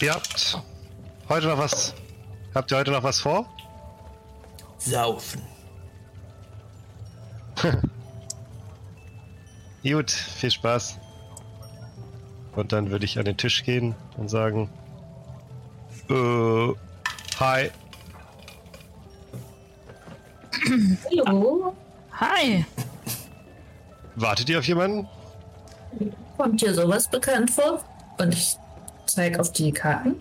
Ihr habt heute noch was. Habt ihr heute noch was vor? Saufen. Gut, viel Spaß. Und dann würde ich an den Tisch gehen und sagen: äh, Hi. Hallo, Hi! Wartet ihr auf jemanden? kommt dir sowas bekannt vor? Und ich zeige auf die Karten.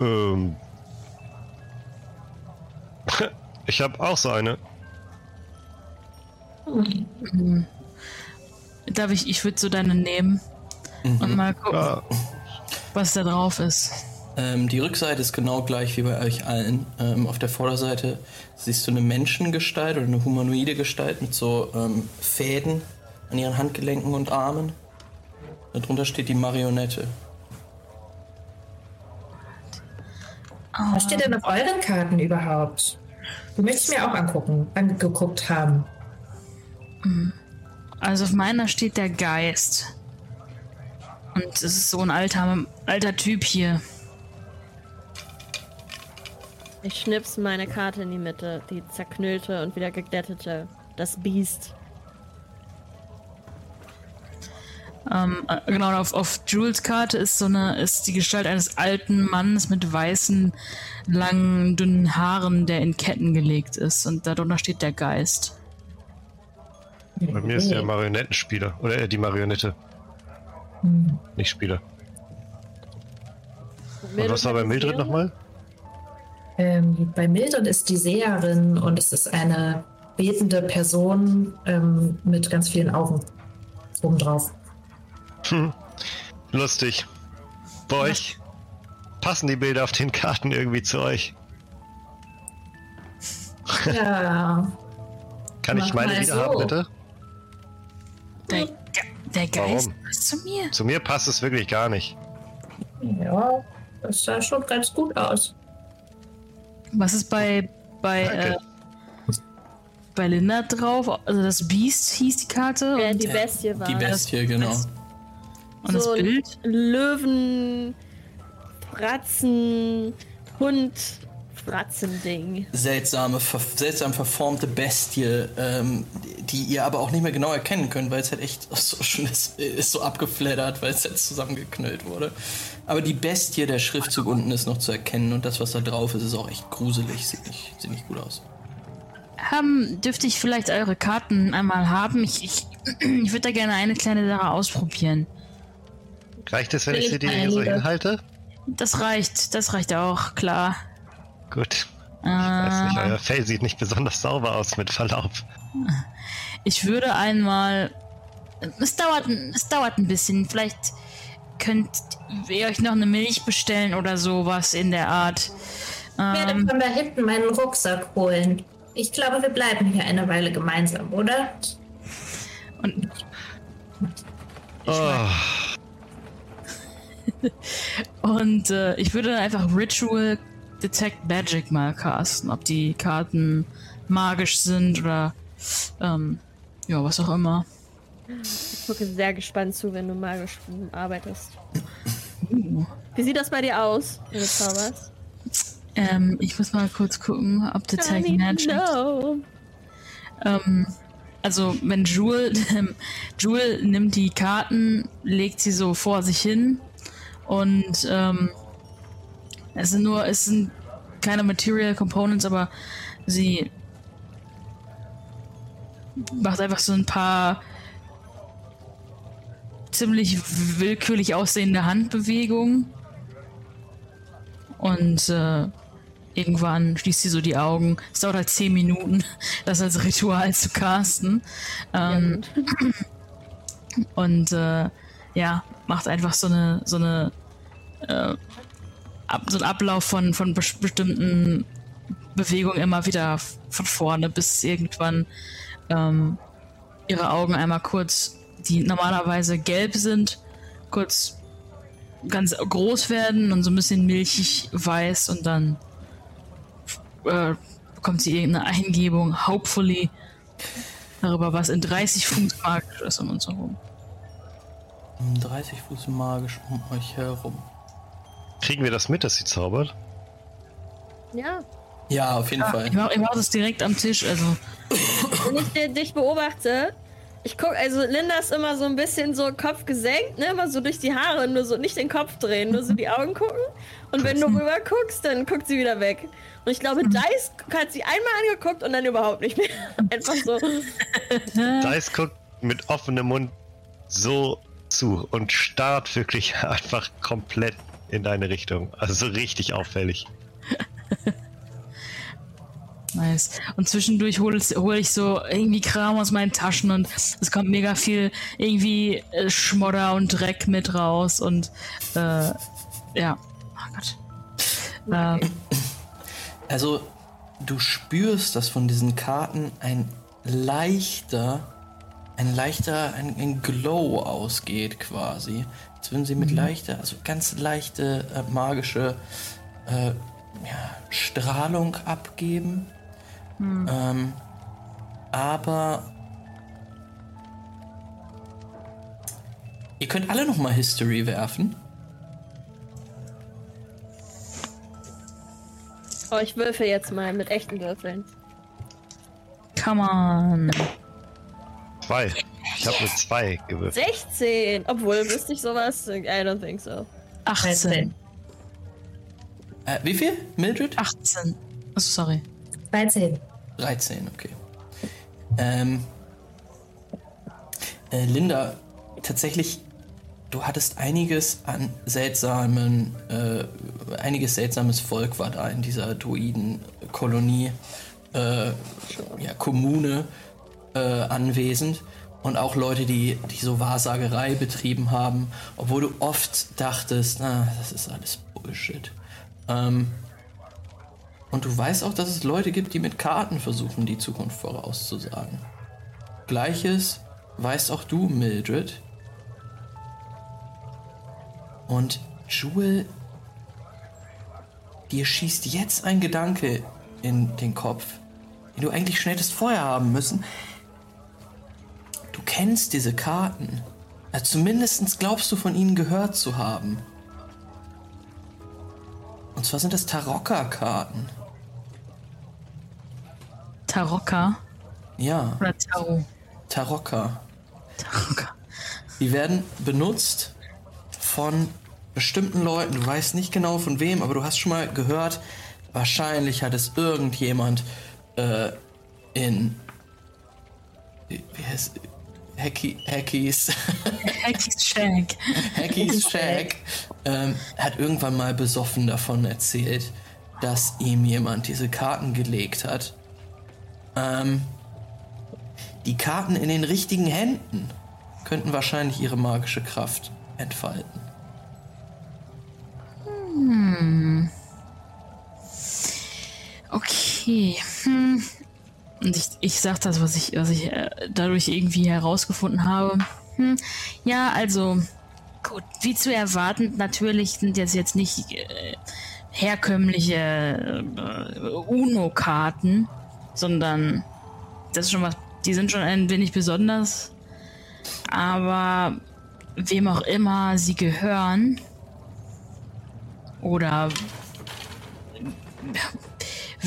Ähm. Ich habe auch so eine. Darf ich, ich würde so deine nehmen und mal gucken, Ja, was da drauf ist. Ähm, die Rückseite ist genau gleich wie bei euch allen. Ähm, auf der Vorderseite siehst du eine Menschengestalt oder eine humanoide Gestalt mit so ähm, Fäden an ihren Handgelenken und Armen. Darunter steht die Marionette. Was steht denn auf euren Karten überhaupt? Die möchte ich mir auch angucken, angeguckt haben. Also auf meiner steht der Geist. Und es ist so ein alter, alter Typ hier. Ich schnips meine Karte in die Mitte, die zerknüllte und wieder geglättete. Das Biest. Ähm, äh, genau, auf, auf Jules Karte ist so eine, ist die Gestalt eines alten Mannes mit weißen, langen, dünnen Haaren, der in Ketten gelegt ist. Und darunter steht der Geist. Bei mir ist der Marionettenspieler. Oder äh, die Marionette. Nicht Spieler. Und was war bei Mildred nochmal? Ähm, bei Mildred ist die Seherin und es ist eine betende Person ähm, mit ganz vielen Augen obendrauf. Lustig. Bei euch passen die Bilder auf den Karten irgendwie zu euch. Ja, Kann ich Mach meine mal wieder so. haben, bitte? Der, Ge der Geist Warum? passt zu mir. Zu mir passt es wirklich gar nicht. ja, das sah schon ganz gut aus. Was ist bei, bei, äh, bei Linda drauf. Also das Biest hieß die Karte. Ja, und, die Bestie war Die Bestie, genau. und das so ein Bild. Löwen, Fratzen, Hund, Fratzending. Seltsame, ver seltsam verformte Bestie, ähm, die ihr aber auch nicht mehr genau erkennen könnt, weil es halt echt so schon ist, ist so abgeflattert, weil es halt zusammengeknüllt wurde. Aber die Bestie, der Schriftzug unten ist noch zu erkennen und das, was da drauf ist, ist auch echt gruselig. Sieht nicht, sieht nicht gut aus. Ähm, dürfte ich vielleicht eure Karten einmal haben? Ich, ich, ich würde da gerne eine kleine Sache ausprobieren. Reicht es, wenn ich sie dir hier so hinhalte? Das reicht, das reicht auch, klar. Gut. Ich weiß nicht, euer Fell sieht nicht besonders sauber aus, mit Verlaub. ich würde einmal. Es dauert, es dauert ein bisschen. Vielleicht könnt ihr euch noch eine Milch bestellen oder sowas in der Art. Ich werde von da hinten meinen Rucksack holen. Ich glaube, wir bleiben hier eine Weile gemeinsam, oder? und Oh, Und äh, ich würde dann einfach Ritual Detect Magic mal casten, ob die Karten magisch sind oder ähm, ja, was auch immer. Ich gucke sehr gespannt zu, wenn du magisch arbeitest. Uh. Wie sieht das bei dir aus, wenn du zauberst? Ähm, ich muss mal kurz gucken, ob Detect Magic. No. Ähm, also wenn Jewel, Jewel nimmt die Karten, legt sie so vor sich hin und ähm, es sind nur, es sind keine Material Components, aber sie macht einfach so ein paar ziemlich willkürlich aussehende Handbewegungen und äh, irgendwann schließt sie so die Augen. Es dauert halt 10 Minuten, das als Ritual zu casten. Ähm, und äh, ja, macht einfach so eine, so eine äh, so einen Ablauf von, von bes- bestimmten Bewegungen immer wieder von vorne, bis irgendwann ähm, ihre Augen einmal kurz, die normalerweise gelb sind, kurz ganz groß werden und so ein bisschen milchig weiß und dann äh, bekommt sie irgendeine Eingebung, hopefully, darüber, was in 30 Fuß magisch ist um uns herum. 30 Fuß magisch um euch herum. Kriegen wir das mit, dass sie zaubert? Ja. Ja, auf jeden Fall. Ich mache mach das direkt am Tisch, also Wenn ich dich beobachte, ich guck, also Linda ist immer so ein bisschen so Kopf gesenkt, ne, immer so durch die Haare, nur so nicht den Kopf drehen, nur so die Augen gucken. Und wenn du rüber guckst, dann guckt sie wieder weg. Und ich glaube, Dice hat sie einmal angeguckt und dann überhaupt nicht mehr. Einfach so. Dice guckt mit offenem Mund so zu und starrt wirklich einfach komplett in deine Richtung. Also so richtig auffällig. nice. Und zwischendurch hole ich, hol ich so irgendwie Kram aus meinen Taschen und es kommt mega viel irgendwie äh, Schmodder und Dreck mit raus und äh, ja. Oh Gott. Ähm, Also, du spürst, dass von diesen Karten ein leichter, ein leichter, ein, ein Glow ausgeht quasi. Als würden sie mit leichter, also ganz leichte äh, magische äh, ja, Strahlung abgeben. Ähm, aber ihr könnt alle noch mal History werfen. Oh, ich würfel jetzt mal mit echten Würfeln. come on. Zwei. Ich habe mit zwei gewürfelt. 16! Obwohl, wüsste ich sowas? I don't think so. 18. Äh, wie viel? Mildred? 18. Oh, sorry. 13. 13, okay. Ähm, äh, Linda, tatsächlich, du hattest einiges an seltsamen, äh, einiges seltsames Volk war da in dieser Druidenkolonie, äh, ja, Kommune äh, anwesend. Und auch Leute, die, die so Wahrsagerei betrieben haben, obwohl du oft dachtest, na, das ist alles Bullshit. Ähm, und du weißt auch, dass es Leute gibt, die mit Karten versuchen, die Zukunft vorauszusagen. Gleiches weißt auch du, Mildred. Und Jewel, dir schießt jetzt ein Gedanke in den Kopf, den du eigentlich schon hättest vorher haben müssen. Du kennst diese Karten. Ja, zumindest glaubst du von ihnen gehört zu haben. Und zwar sind das Tarokka-Karten. Tarokka? Ja. Oder Tarot? Tarokka. Tarokka. Die werden benutzt von bestimmten Leuten. Du weißt nicht genau von wem, aber du hast schon mal gehört, wahrscheinlich hat es irgendjemand äh, in. Wie heißt. Hacky, Hackies. Hackys Shack. Hackies Shack ähm, hat irgendwann mal besoffen davon erzählt, dass ihm jemand diese Karten gelegt hat. Ähm, die Karten in den richtigen Händen könnten wahrscheinlich ihre magische Kraft entfalten. Okay. Hm. Und ich, ich sag das, was ich, was ich äh, dadurch irgendwie herausgefunden habe. Hm. Ja, also, gut, wie zu erwarten, natürlich sind das jetzt nicht äh, herkömmliche äh, UNO-Karten, sondern das ist schon was, die sind schon ein wenig besonders. Aber wem auch immer sie gehören oder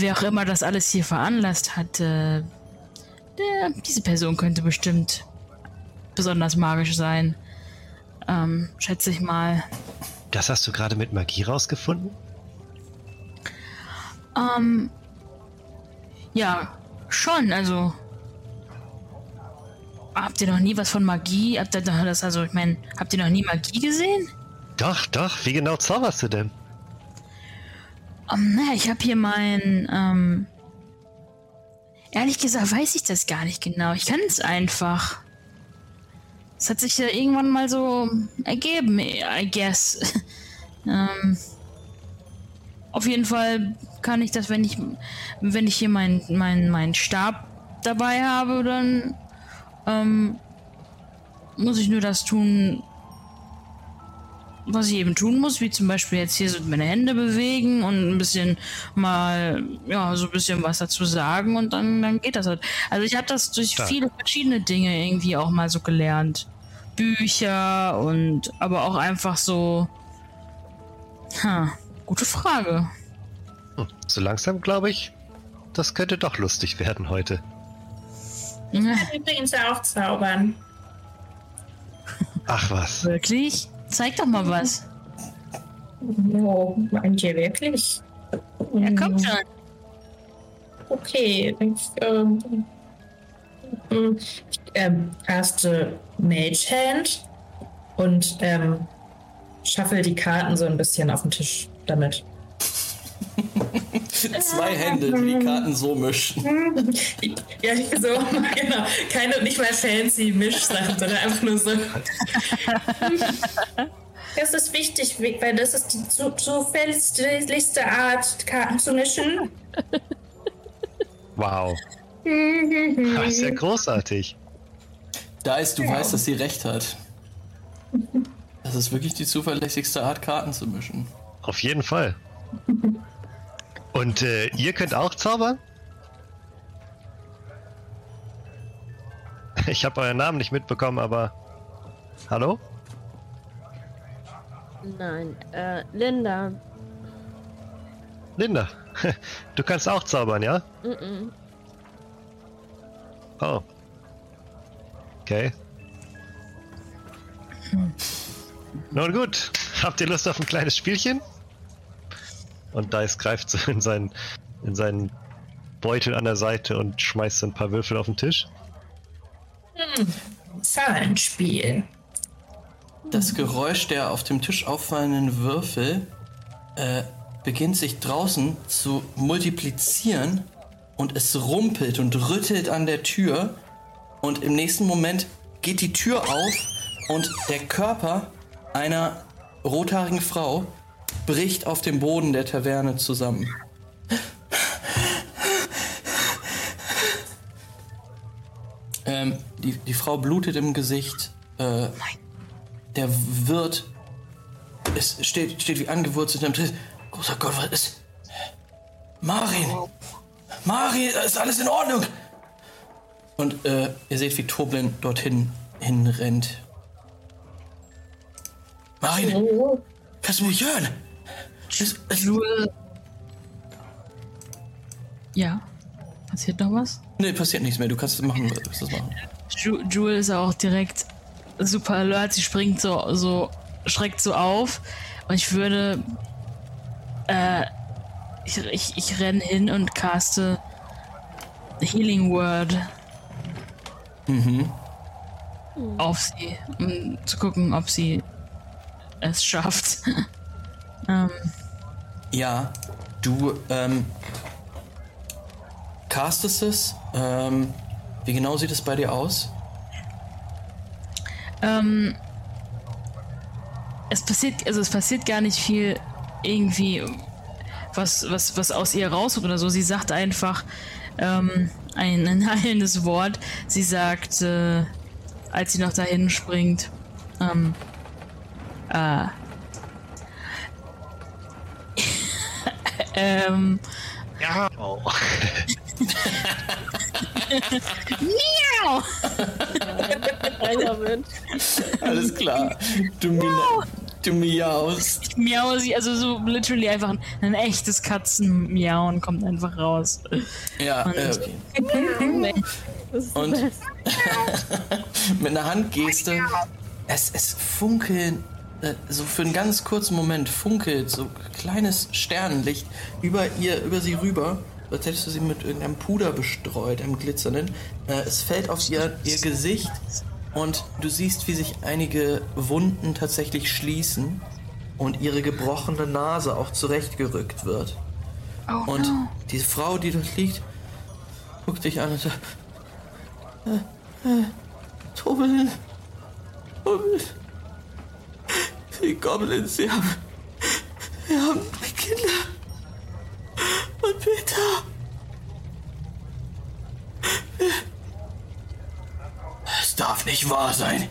wer auch immer das alles hier veranlasst hat, äh, der, diese Person könnte bestimmt besonders magisch sein. Ähm, schätze ich mal. Das hast du gerade mit Magie rausgefunden? Ähm, ja, schon, also. Habt ihr noch nie was von Magie? Habt ihr das, also, ich meine, habt ihr noch nie Magie gesehen? Doch, doch. Wie genau zauberst du denn? Um, naja, ich habe hier mein, ähm, ehrlich gesagt weiß ich das gar nicht genau. Ich kann es einfach. Es hat sich ja irgendwann mal so ergeben, I guess. ähm, auf jeden Fall kann ich das, wenn ich, wenn ich hier meinen mein, mein Stab dabei habe, dann ähm, muss ich nur das tun, was ich eben tun muss, wie zum Beispiel jetzt hier so meine Hände bewegen und ein bisschen mal, ja, so ein bisschen was dazu sagen und dann, dann geht das halt. Also ich habe das durch Stark. viele verschiedene Dinge irgendwie auch mal so gelernt. Bücher und aber auch einfach so. Ha, gute Frage. Hm, so langsam glaube ich, das könnte doch lustig werden heute. Ja, Übrigens auch zaubern. Ach was. wirklich? Zeig doch mal was. Oh, meint ihr wirklich? Ja, kommt schon. Okay, ich, ähm, ähm, ich ähm, caste Mage Hand und ähm, shuffle die Karten so ein bisschen auf den Tisch damit. Zwei Hände, die die Karten so mischen. Ja, ich so, genau. Keine, nicht mal fancy Mischsachen, sondern einfach nur so. Das ist wichtig, weil das ist die zu- zufälligste Art, Karten zu mischen. Wow. Das ist ja großartig. Da ist, du weißt, dass sie recht hat. Das ist wirklich die zuverlässigste Art, Karten zu mischen. Auf jeden Fall. Und äh, ihr könnt auch zaubern? Ich habe euren Namen nicht mitbekommen, aber. Hallo? Nein, äh, Linda. Linda. Du kannst auch zaubern, ja? Mm-mm. Oh. Okay. Nun gut. Habt ihr Lust auf ein kleines Spielchen? Und Dice greift so in seinen, in seinen Beutel an der Seite und schmeißt ein paar Würfel auf den Tisch. Zahlenspiel. Das Geräusch der auf dem Tisch auffallenden Würfel äh, beginnt sich draußen zu multiplizieren und es rumpelt und rüttelt an der Tür und im nächsten Moment geht die Tür auf und der Körper einer rothaarigen Frau bricht auf dem Boden der Taverne zusammen. Ähm, die, die Frau blutet im Gesicht. Äh, der Wirt es steht, steht wie angewurzelt am Tisch. Großer Gott, was ist? Marin! Mari, ist alles in Ordnung? Und äh, ihr seht, wie Toblin dorthin hinrennt. Marin, kannst du mich hören? Es, es. Ja. Passiert noch was? nee, passiert nichts mehr. Du kannst es machen. Kannst es machen. Ju Jewel ist auch direkt super alert. Sie springt so, so, schreckt so auf. Und ich würde. Äh, ich, ich, ich renne hin und caste Healing Word. Auf sie, um zu gucken, ob sie es schafft. ähm, Ja, du ähm, castest es. Ähm, wie genau sieht es bei dir aus? Ähm, es passiert, also es passiert gar nicht viel irgendwie, was, was, was aus ihr rauskommt oder so. Sie sagt einfach ähm, ein, ein heilendes Wort. Sie sagt, äh, als sie noch dahin springt, ähm, äh, ähm, Ja. Oh. Miau! Einer mit. Alles klar. Du, mina, du miaust. Miau, sie, also so literally einfach ein, ein echtes Katzenmiauen kommt einfach raus. Ja, Und- äh, okay. Und- mit einer Handgeste. Es, es funkeln, äh, so für einen ganz kurzen Moment funkelt so kleines Sternenlicht über ihr, über sie rüber. Als hättest du sie mit irgendeinem Puder bestreut, einem glitzernden. Äh, es fällt auf ihr, ihr Gesicht und du siehst, wie sich einige Wunden tatsächlich schließen und ihre gebrochene Nase auch zurechtgerückt wird. Oh Und no. diese Frau, die dort liegt, guckt dich an und sagt: äh, äh, Tobin, Tobin, die Goblins, sie haben, sie haben Kinder und Peter. Es darf nicht wahr sein.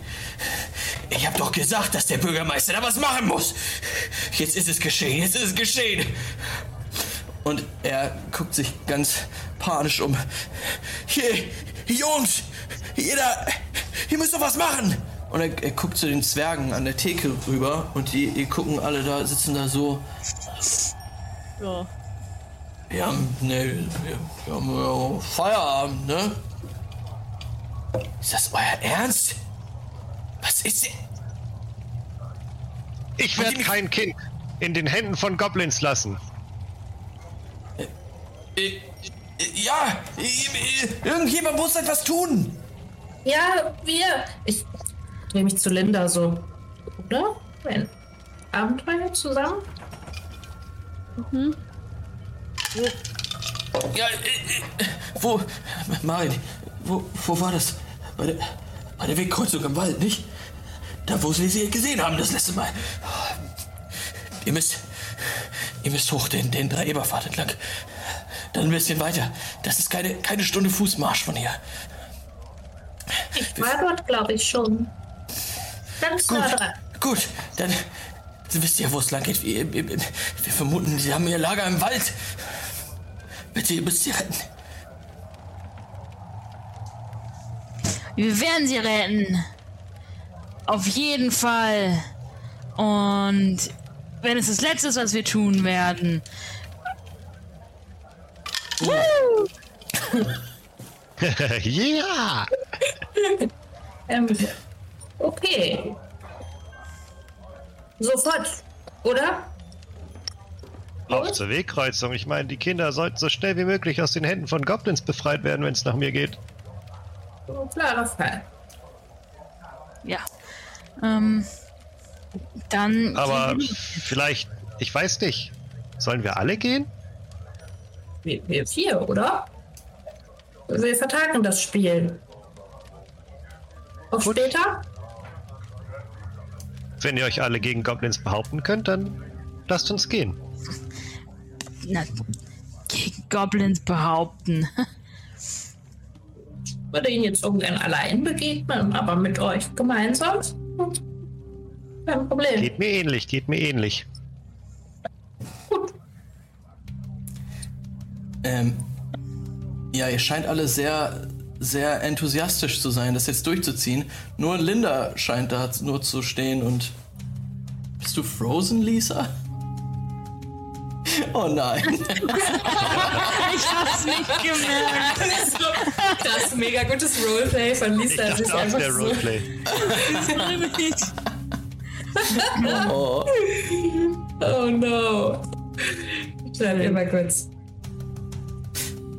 Ich habe doch gesagt, dass der Bürgermeister da was machen muss. Jetzt ist es geschehen, jetzt ist es geschehen. Und er guckt sich ganz panisch um. Hier, Jungs, jeder, ihr müsst doch was machen. Und er, er guckt zu den Zwergen an der Theke rüber und die, die gucken alle da, sitzen da so. Ja. Wir haben, ne, wir, wir haben ja Feierabend, ne? Ist das euer Ernst? Was ist denn? Ich werde kein Kind in den Händen von Goblins lassen. Äh, äh, ja, äh, irgendjemand muss etwas tun. ja, wir. Ich drehe mich zu Linda so. Oder? Ein Abenteuer zusammen? Ja, äh, äh, wo, Marin, wo, wo war das? Bei der, bei der Wegkreuzung im Wald, nicht? Da, wo sie sie gesehen haben das letzte Mal. Ihr müsst, ihr müsst hoch den, den Dreieberpfad entlang. Dann ein bisschen weiter. Das ist keine, keine Stunde Fußmarsch von hier. Ich war dort, glaube ich, schon. Ganz Gut, nah dran. gut, dann wisst ihr, wo es lang geht. Wir, wir, wir vermuten, sie haben ihr Lager im Wald. Bitte, ihr müsst sie retten. Wir werden sie retten. Auf jeden Fall. Und wenn es das Letzte ist, was wir tun werden. ja! Ähm, okay. Sofort, oder? Auf zur Wegkreuzung. Ich meine, die Kinder sollten so schnell wie möglich aus den Händen von Goblins befreit werden, wenn es nach mir geht. Klarer Fall. Ja. Ähm, dann. Aber vielleicht, ich weiß nicht. Sollen wir alle gehen? Wir, wir vier, oder? Wir vertagen das Spiel. Auf Gut. später? Wenn ihr euch alle gegen Goblins behaupten könnt, dann lasst uns gehen. Na, gegen Goblins behaupten. Ich würde Ihnen jetzt ungern allein begegnen, aber mit euch gemeinsam? Kein Problem. Geht mir ähnlich, geht mir ähnlich. Gut. Ähm, Ja, ihr scheint alle sehr, sehr enthusiastisch zu sein, das jetzt durchzuziehen. Nur Linda scheint da nur zu stehen und. Bist du frozen, Lisa? Oh nein. Ich hab's nicht gemerkt. Das mega gutes Roleplay von Ich Lisa. Sie dachte ist auch, einfach der so. Roleplay. Oh. Oh no. Schnell, mal kurz.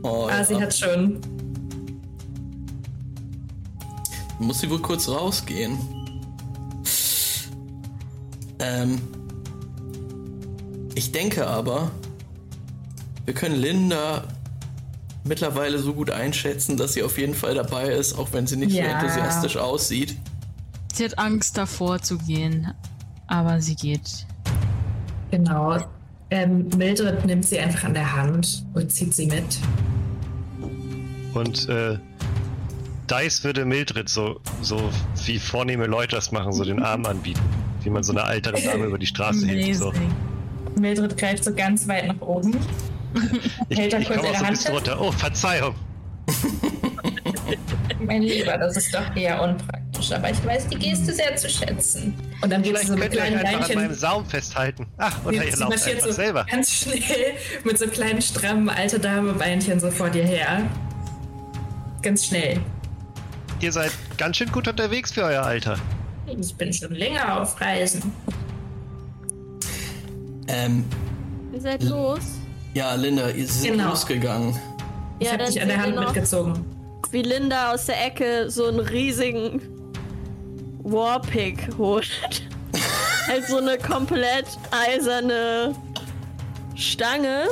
oh Ah, sie ja. hat schon. Muss sie wohl kurz rausgehen. Ähm. Ich denke aber, wir können Linda mittlerweile so gut einschätzen, dass sie auf jeden Fall dabei ist, auch wenn sie nicht so Ja. enthusiastisch aussieht. Sie hat Angst davor zu gehen, aber sie geht. Genau. Ähm, Mildred nimmt sie einfach an der Hand und zieht sie mit. Und äh, Dice würde Mildred so, so wie vornehme Leute das machen, so den Arm anbieten. Wie man so eine ältere Dame über die Straße hilft. So. Mildred greift so ganz weit nach oben. Ich, Hält er ich kurz ihre so ein Hand runter. Oh, Verzeihung. Mein Lieber, das ist doch eher unpraktisch, aber ich weiß die Geste sehr zu schätzen. Und dann geht sie so mit könnt ihr euch kleinen einfach an meinem Beinchen. Saum festhalten. Ach, oder Sie ihr lauft einfach so selber. ganz schnell mit so kleinen, strammen, alte Dame-Beinchen so vor dir her. Ganz schnell. Ihr seid ganz schön gut unterwegs für euer Alter. Ich bin schon länger auf Reisen. Ähm, Ihr seid los. ja, Linda, ihr seid Genau. losgegangen. Ich Ja, hab dich an der Hand mitgezogen. wie Linda aus der Ecke so einen riesigen Warpig holt. halt so eine komplett eiserne Stange,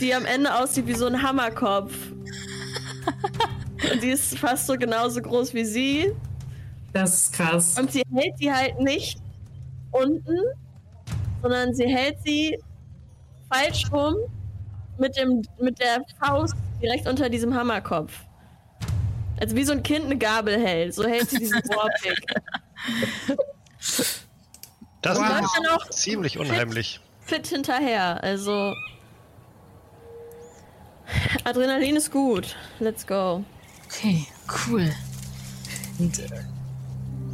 die am Ende aussieht wie so ein Hammerkopf. Und die ist fast so genauso groß wie sie. Das ist krass. Und sie hält die halt nicht unten, sondern sie hält sie falsch rum mit, dem, mit der Faust direkt unter diesem Hammerkopf. Also wie so ein Kind eine Gabel hält. So hält sie diesen Warpick. Das Wow. ist Läuft dann auch ziemlich unheimlich. fit hinterher. Also. Adrenalin ist gut. Let's go. Okay, cool. Und, äh,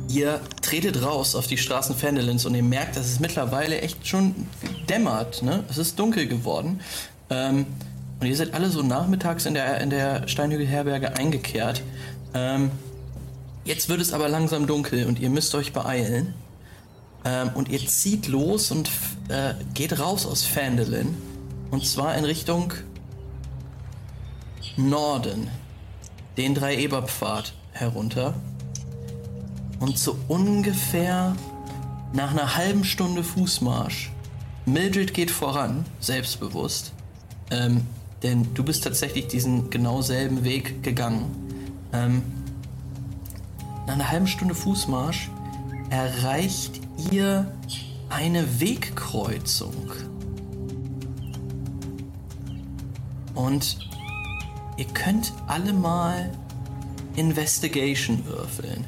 Ihr tretet raus auf die Straßen Fendelins und ihr merkt, dass es mittlerweile echt schon dämmert. Ne? Es ist dunkel geworden. Ähm, und ihr seid alle so nachmittags in der, in der Steinhügelherberge eingekehrt. Ähm, jetzt wird es aber langsam dunkel und ihr müsst euch beeilen. Ähm, und ihr zieht los und äh, geht raus aus Fendelin. Und zwar in Richtung Norden. Den Drei-Eber-Pfad herunter. Und so ungefähr nach einer halben Stunde Fußmarsch. Mildred geht voran, selbstbewusst. Ähm, denn du bist tatsächlich diesen genau selben Weg gegangen. Ähm, nach einer halben Stunde Fußmarsch erreicht ihr eine Wegkreuzung. Und ihr könnt alle mal Investigation würfeln.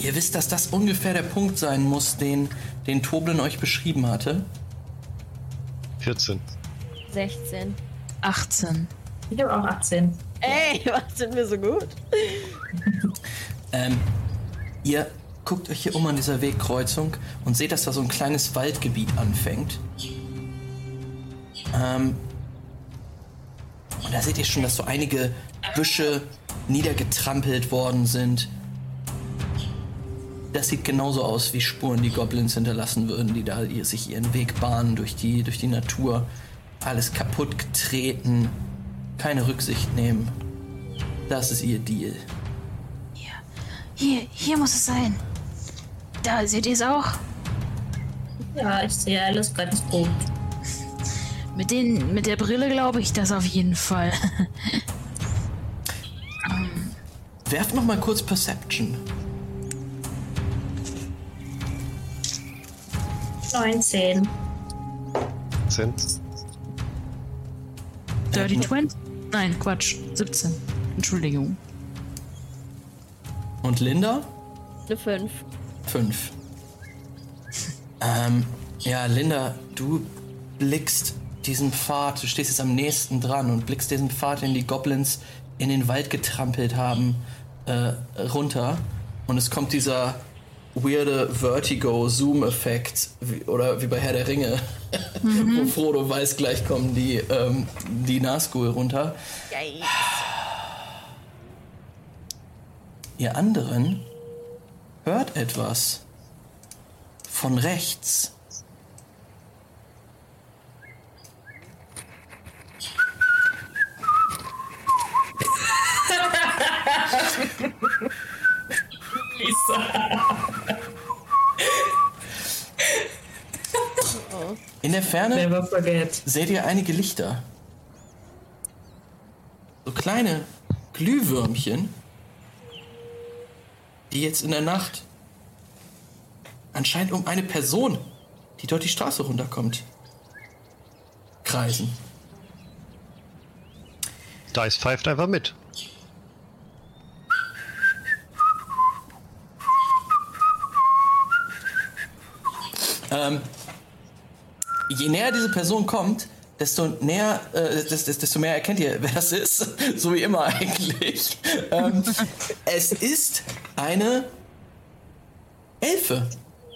Ihr wisst, dass das ungefähr der Punkt sein muss, den, den Toblin euch beschrieben hatte. 14. 16. 18. Ich habe auch 18. Ey, was sind wir so gut? Ähm, ihr guckt euch hier um an dieser Wegkreuzung und seht, dass da so ein kleines Waldgebiet anfängt. Ähm, und da seht ihr schon, dass so einige Büsche niedergetrampelt worden sind. Das sieht genauso aus wie Spuren, die Goblins hinterlassen würden, die da ihr- sich ihren Weg bahnen durch die, durch die Natur. Alles kaputt getreten, keine Rücksicht nehmen. Das ist ihr Deal. Hier, hier, hier muss es sein. Da seht ihr es auch. Ja, ich sehe alles ganz gut. Mit, den, mit der Brille glaube ich das auf jeden Fall. Werft noch mal kurz Perception. 19. 10. Dirty 20? Nein, Quatsch. 17. Entschuldigung. Und Linda? Eine 5. Fünf. Ähm, ja, Linda, du blickst diesen Pfad, du stehst jetzt am nächsten dran und blickst diesen Pfad, den die Goblins in den Wald getrampelt haben, äh, runter. Und es kommt dieser weirde Vertigo-Zoom-Effekt, oder wie bei Herr der Ringe, mhm. wo Frodo weiß, gleich kommen die, ähm, die Nazgul runter. Yikes. Ihr anderen hört etwas von rechts. Lisa. In der Ferne seht ihr einige Lichter. So kleine Glühwürmchen, die jetzt in der Nacht anscheinend um eine Person, die dort die Straße runterkommt, kreisen. Dice pfeift einfach mit. Ähm, je näher diese Person kommt, desto näher, äh, desto mehr erkennt ihr, wer das ist. so wie immer eigentlich. Ähm, es ist eine Elfe.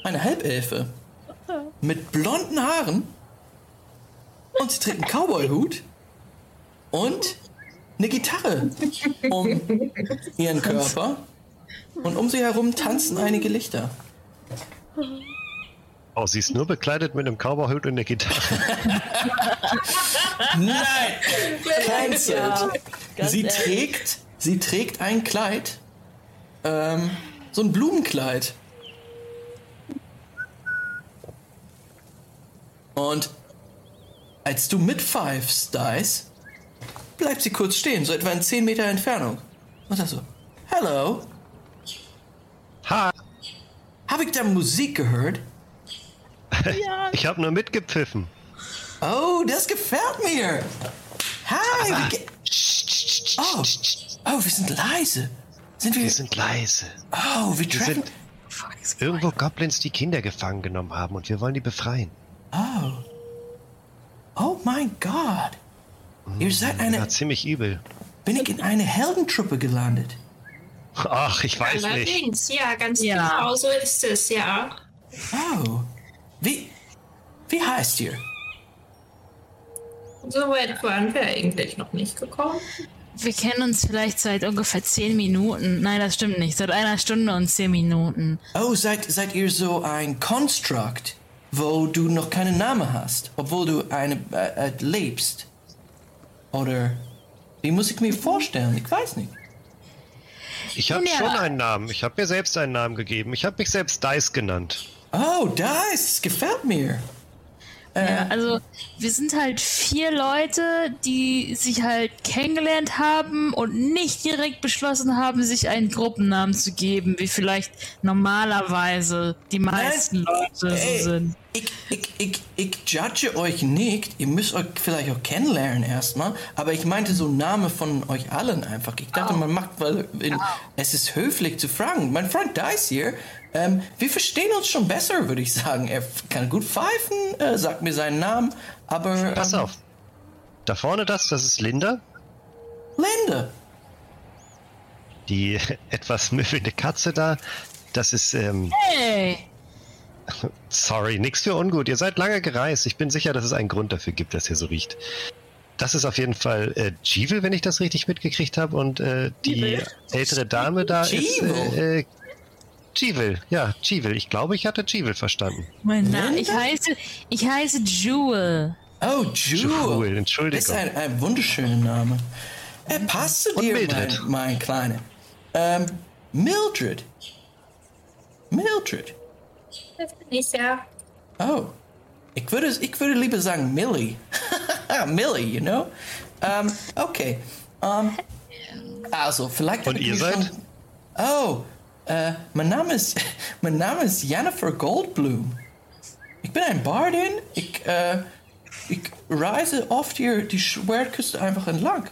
Eine Halbelfe. Mit blonden Haaren. Und sie trägt einen Cowboy-Hut. Und eine Gitarre um ihren Körper. Und um sie herum tanzen einige Lichter. Oh, sie ist nur bekleidet mit einem Cowboyhut und einer Gitarre. Nein, cancelled. Ja, sie trägt, sie trägt ein Kleid, ähm, so ein Blumenkleid. Und als du mitpfeifst, Dice, bleibt sie kurz stehen, so etwa in 10 Meter Entfernung. Und sagt so, Hello. Ha. Habe ich da Musik gehört? Ja. Ich habe nur mitgepfiffen. Oh, das gefällt mir. Hi. Oh. oh, wir sind leise. Sind wir? Wir sind leise. Oh, wir, wir sind irgendwo Goblins, die Kinder gefangen genommen haben und wir wollen die befreien. Oh. Oh mein Gott. Ihr hm, seid eine. Ja, ziemlich übel. Bin ich in eine Heldentruppe gelandet? Ach, ich weiß Allerdings, nicht. ja, ganz ja. genau so ist es, ja. Oh. Wie, wie heißt ihr? So weit waren wir eigentlich noch nicht gekommen. Wir kennen uns vielleicht seit ungefähr zehn Minuten. Nein, das stimmt nicht. Seit einer Stunde und zehn Minuten. Oh, seid, seid ihr so ein Construct, wo du noch keinen Namen hast, obwohl du eine äh, äh, lebst? Oder wie muss ich mir vorstellen? Ich weiß nicht. Ich habe ja. schon einen Namen. Ich habe mir selbst einen Namen gegeben. Ich habe mich selbst Dice genannt. Oh, das gefällt mir. Ja, also wir sind halt vier Leute, die sich halt kennengelernt haben und nicht direkt beschlossen haben, sich einen Gruppennamen zu geben, wie vielleicht normalerweise die meisten Nein, Leute ey, so sind. Ich, ich, ich, ich judge euch nicht. Ihr müsst euch vielleicht auch kennenlernen erstmal. Aber ich meinte so Name von euch allen einfach. Ich dachte, oh. man macht, weil in, oh. es ist höflich zu fragen. Mein Freund Dice hier ähm, wir verstehen uns schon besser, würde ich sagen. Er kann gut pfeifen, äh, sagt mir seinen Namen, aber. Ähm, Pass auf. Da vorne das, das ist Linda. Linda. Die etwas müffelnde Katze da, das ist. Ähm, hey! Sorry, nix für ungut. Ihr seid lange gereist. Ich bin sicher, dass es einen Grund dafür gibt, dass ihr so riecht. Das ist auf jeden Fall äh, Jivel, wenn ich das richtig mitgekriegt habe. Und äh, die ältere Dame da Jivel. ist äh, Chivil, ja, Chivil. Ich glaube, ich hatte Chivil verstanden. Mein Name, ich heiße, ich heiße Jewel. Oh, Jewel. Jewel, Entschuldigung. Das ist ein, ein wunderschöner Name. Er passt zu dir, mein, mein Kleiner. Ähm, Mildred. Mildred. Das bin ich ja. Oh. Ich würde, ich würde lieber sagen Millie. Millie, you know? Um, okay. Um, also, vielleicht... Und ihr seid? Schon... Oh, äh, mein Name ist, mein Name ist Jennifer Goldblum. Ich bin ein Bardin. Ich, äh, ich reise oft hier die Schwertküste einfach entlang.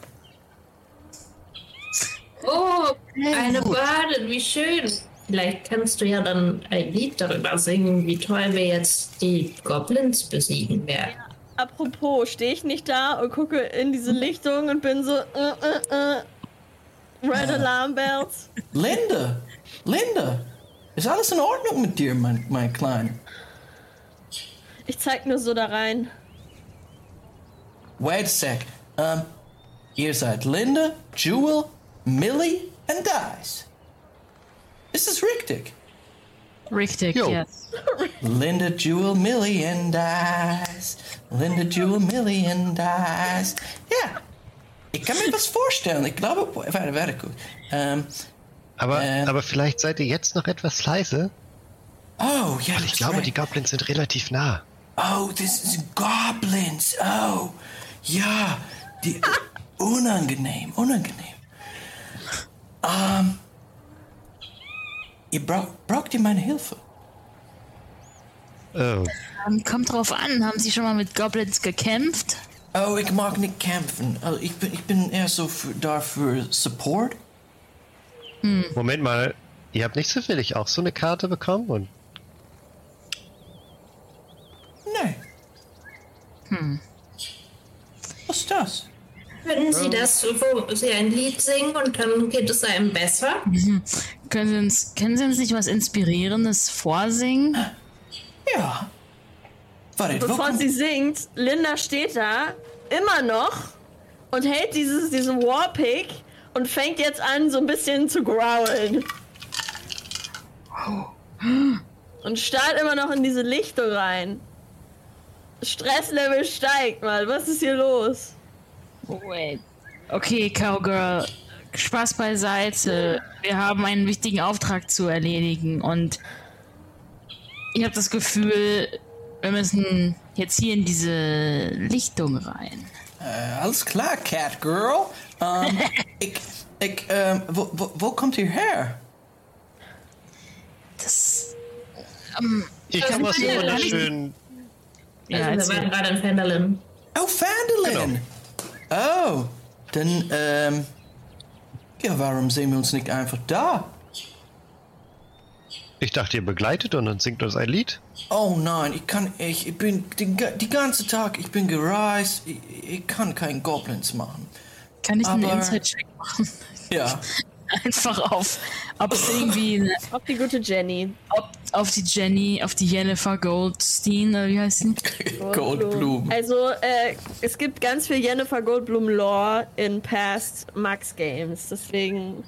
Oh, eine Bardin, wie schön. Vielleicht kannst du ja dann ein Lied darüber singen, wie toll wir jetzt die Goblins besiegen werden. apropos, stehe ich nicht da und gucke in diese Lichtung und bin so, äh, äh, äh, Red Alarm Bells. Linda, Linda, ist alles in Ordnung mit dir, mein, mein Klein? Ich zeig nur so da rein. Wait a sec. Um, ihr seid Linda, Jewel, Millie und Dice. Ist es richtig? Richtig, Jo. yes. Linda, Jewel, Millie and Dice. Linda, Jewel, Millie and Dice. Ja, ich kann mir was vorstellen. Ich glaube, warte, warte gut. Ähm, Aber, Äh. aber vielleicht seid ihr jetzt noch etwas leise. oh, ja, Weil ich glaube, die Goblins sind relativ nah. Oh, das sind Goblins. Oh, ja, die unangenehm, unangenehm. Ähm, ihr braucht, braucht ihr meine Hilfe? Oh, Ähm, kommt drauf an, haben Sie schon mal mit Goblins gekämpft? Oh, ich mag nicht kämpfen. Oh, ich, bin, ich bin eher so für, da für Support. Moment mal. Ihr habt nicht zufällig auch so eine Karte bekommen? Und Nee. Hm. Was ist das? Können Sie das, wo Sie ein Lied singen und dann geht es einem besser? Können Sie uns, können Sie uns nicht was Inspirierendes vorsingen? Ja. Warte, Bevor sie singt, Linda steht da immer noch und hält dieses, diesen Warpick und fängt jetzt an, so ein bisschen zu growlen. Und starrt immer noch in diese Lichtung rein. Stresslevel steigt mal. Was ist hier los? Wait. Okay, Cowgirl, Spaß beiseite. Wir haben einen wichtigen Auftrag zu erledigen und ich habe das Gefühl, wir müssen jetzt hier in diese Lichtung rein. äh, alles klar, Cat Ähm, ich, ich, ähm, wo, wo, wo kommt ihr her? Das. ich komme aus dem wunderschönen. Ja, also, wir waren gerade in Fenderlin. Oh, Fandolin. Oh, dann, ähm, ja, warum sehen wir uns nicht einfach da? Ich dachte, ihr begleitet und singt uns ein Lied. Oh nein, ich kann, ich, ich bin den, die ganze Tag, ich bin gereist, ich, ich kann kein Goblins machen. Kann ich einen aber- Inside-Check machen? Ja, Einfach auf, ob es irgendwie eine, Auf die gute Jenny. ob, auf die Jenny, auf die Jennifer Goldstein, oder wie heißt sie? Goldblum. Also, äh, es gibt ganz viel Jennifer Goldblum Lore in past Max Games. Deswegen,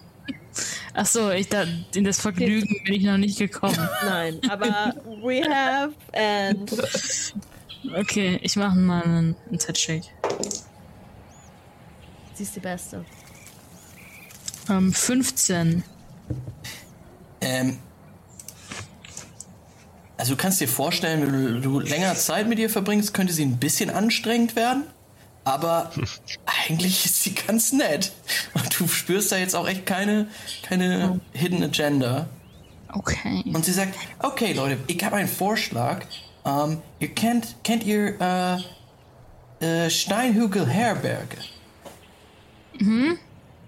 Achso, ich da, in das Vergnügen bin ich noch nicht gekommen. nein. Aber we have and Okay, ich mache mal einen Inside-Check. Sie ist die Beste. Ähm, 15. Ähm, also du kannst dir vorstellen, wenn du, länger Zeit mit ihr verbringst, könnte sie ein bisschen anstrengend werden. Aber eigentlich ist sie ganz nett. Und du spürst da jetzt auch echt keine, keine Hidden Agenda. Okay. Und sie sagt, okay Leute, ich habe einen Vorschlag. Ähm, ihr kennt, kennt ihr äh, äh, Steinhügel Herberge?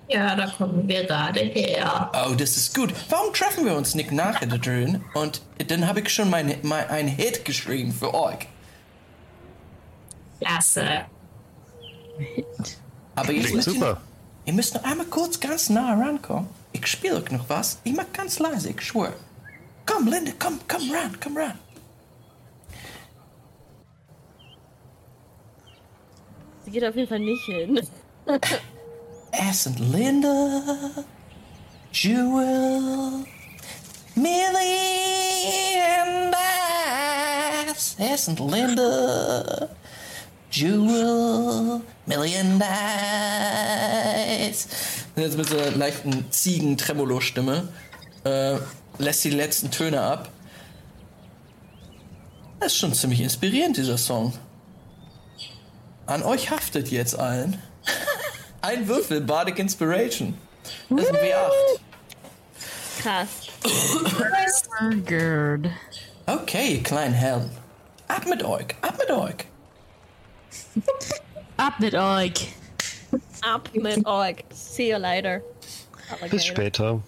Ja, da kommen wir gerade her. Oh, das ist gut. Warum treffen wir uns nicht nachher da drin? Und dann habe ich schon mein, mein, ein Hit geschrieben für euch. Klasse. Aber jetzt Klingt müsst ihr, super. ihr müsst noch einmal kurz ganz nah rankommen. Ich spiele euch noch was. Ich mach ganz leise, ich schwöre. Komm, Linda, komm, komm ran, komm ran. Sie geht auf jeden Fall nicht hin. Es sind Linda, Jewel, Millie and Dice. Es sind Linda, Jewel, Millie and. Jetzt mit so einer leichten Ziegen-Tremolo-Stimme äh, lässt die letzten Töne ab. Das ist schon ziemlich inspirierend, dieser Song. An euch haftet jetzt allen. Ein Würfel, Bardic Inspiration. Das ist ein W8. Krass. Gerd. Okay, ihr kleinen Helden. Ab mit euch, ab mit euch. Ab mit euch. Ab mit euch. See you later. Bis später.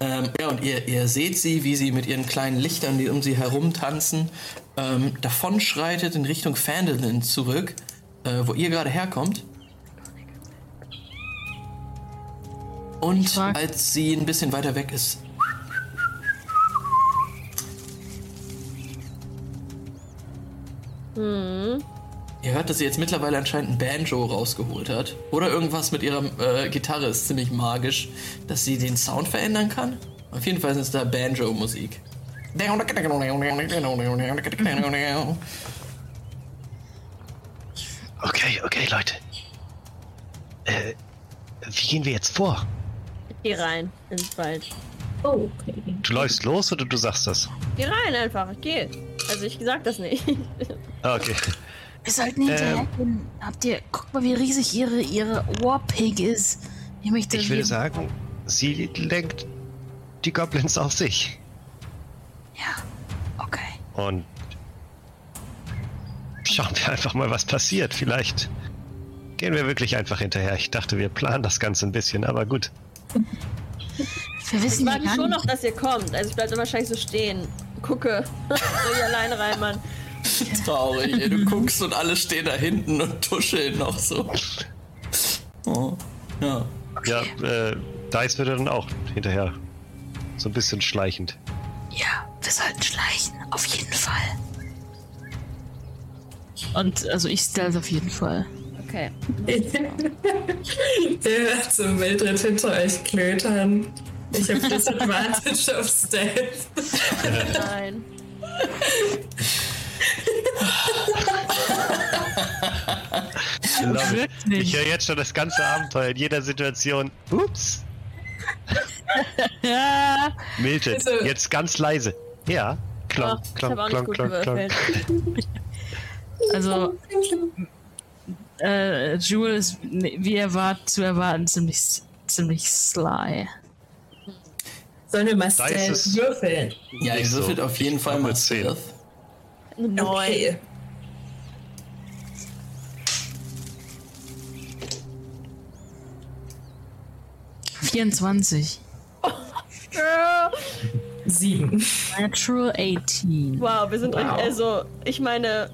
Ähm, ja, und ihr, ihr seht sie, wie sie mit ihren kleinen Lichtern, die um sie herum tanzen, ähm, davonschreitet in Richtung Fandolin zurück, äh, wo ihr gerade herkommt. Und als sie ein bisschen weiter weg ist, Ihr hört, dass sie jetzt mittlerweile anscheinend ein Banjo rausgeholt hat. Oder irgendwas mit ihrer äh, Gitarre ist ziemlich magisch, dass sie den Sound verändern kann. Auf jeden Fall ist es da Banjo-Musik. Okay, okay, Leute. Äh, wie gehen wir jetzt vor? Geh rein ins Wald. Oh, okay. Du läufst los oder du sagst das? Geh rein einfach. Geh. Also ich sag das nicht. Ah, okay. Wir sollten hinterher gehen. Habt ihr, guck mal, wie riesig ihre, ihre Warpig ist. Ich möchte. Ich würde wir- sagen, sie lenkt die Goblins auf sich. Ja, okay. Und schauen wir einfach mal, was passiert. Vielleicht gehen wir wirklich einfach hinterher. Ich dachte, wir planen das Ganze ein bisschen, aber gut. Wir Ich wissen ja warte schon noch, dass ihr kommt. Also ich bleib dann wahrscheinlich so stehen. Gucke. so hier alleine rein, Mann. Traurig, ey. du guckst und alle stehen da hinten und tuscheln noch so. Oh, ja. Ja, äh, Dice würde dann auch hinterher. So ein bisschen schleichend. Ja, wir sollten schleichen. Auf jeden Fall. Und also ich stealth auf jeden Fall. Okay. Der hört so Mildred hinter euch klötern. Ich habe Disadvantage auf Stealth. Nein. Ich? Ich höre jetzt schon das ganze Abenteuer in jeder Situation. Ups. Ja. Mildred, Also- jetzt ganz leise. Ja. Klonk, ich habe klonk, auch nicht klonk, gut klonk, klonk. gewürfelt. Also, äh, Jewel ist, wie erwart, zu erwarten, ziemlich, ziemlich sly. Sollen wir mal Stealth würfeln? Ja, ihr Nicht so. würfelt auf jeden Ich Fall mal. Stealth. Neun. Okay. Vierundzwanzig. Girl. Sieben. Natural 18. Wow, wir sind Wow. also ich meine,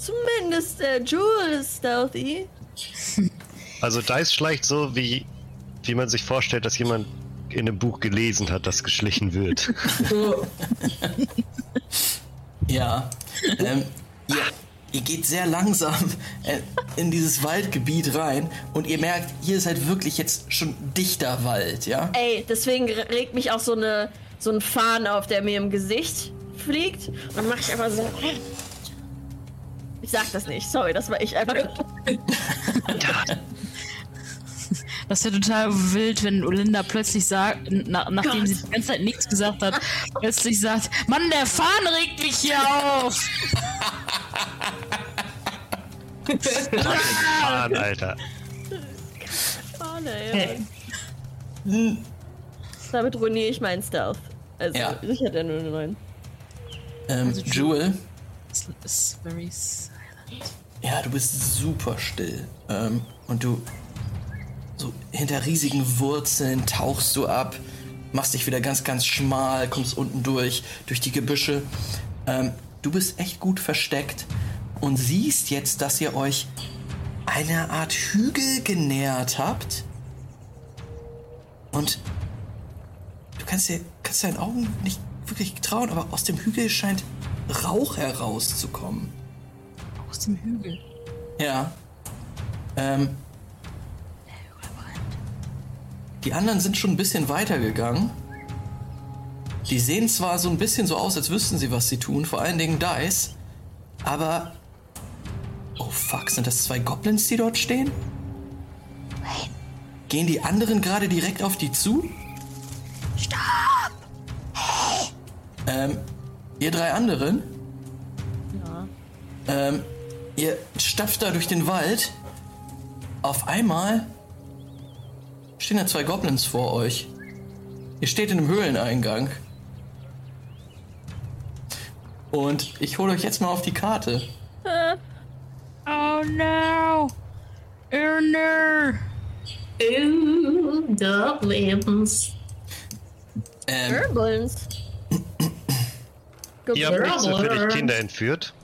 zumindest der Jewel ist stealthy. Also Dice schleicht so, wie, wie man sich vorstellt, dass jemand in einem Buch gelesen hat, das geschlichen wird. So, Ja. ähm, ihr, ihr geht sehr langsam äh, in dieses Waldgebiet rein und ihr merkt, hier ist halt wirklich jetzt schon dichter Wald, ja? Ey, deswegen regt mich auch so eine so ein Fahnen auf, der mir im Gesicht fliegt. Und dann mach ich einfach so. Ich sag das nicht, sorry, das war ich einfach. Das wäre total wild, wenn Olinda plötzlich sagt, na, nachdem Gott. sie die ganze Zeit nichts gesagt hat, plötzlich sagt, Mann, der Fahnen regt mich hier auf. Mann, Alter. Fahne, ja. hey. Damit ruiniere ich meinen Stealth. Also, Ja. ich hatte ja nur eine 9. Ähm, Also, Jewel, It's, very. Ja, du bist super still. Ähm, und du, so hinter riesigen Wurzeln tauchst du ab, machst dich wieder ganz, ganz schmal, kommst unten durch, durch die Gebüsche. Ähm, du bist echt gut versteckt und siehst jetzt, dass ihr euch einer Art Hügel genähert habt. Und du kannst dir kannst deinen Augen nicht wirklich trauen, aber aus dem Hügel scheint Rauch herauszukommen. Aus dem Hügel. Ja. Ähm, die anderen sind schon ein bisschen weiter gegangen. Die sehen zwar so ein bisschen so aus, als wüssten sie, was sie tun, vor allen Dingen Dice, aber. Oh fuck, sind das zwei Goblins, die dort stehen? Gehen die anderen gerade direkt auf die zu? Stopp! Ähm, ihr drei anderen? Ja. Ähm, ihr stapft da durch den Wald. Auf einmal stehen da zwei Goblins vor euch. Ihr steht in einem Höhleneingang. Und ich hole euch jetzt mal auf die Karte. Oh no! Oh no! In Goblins. Ähm, Goblins. Ihr habt nicht Goblins. zufällig Kinder entführt.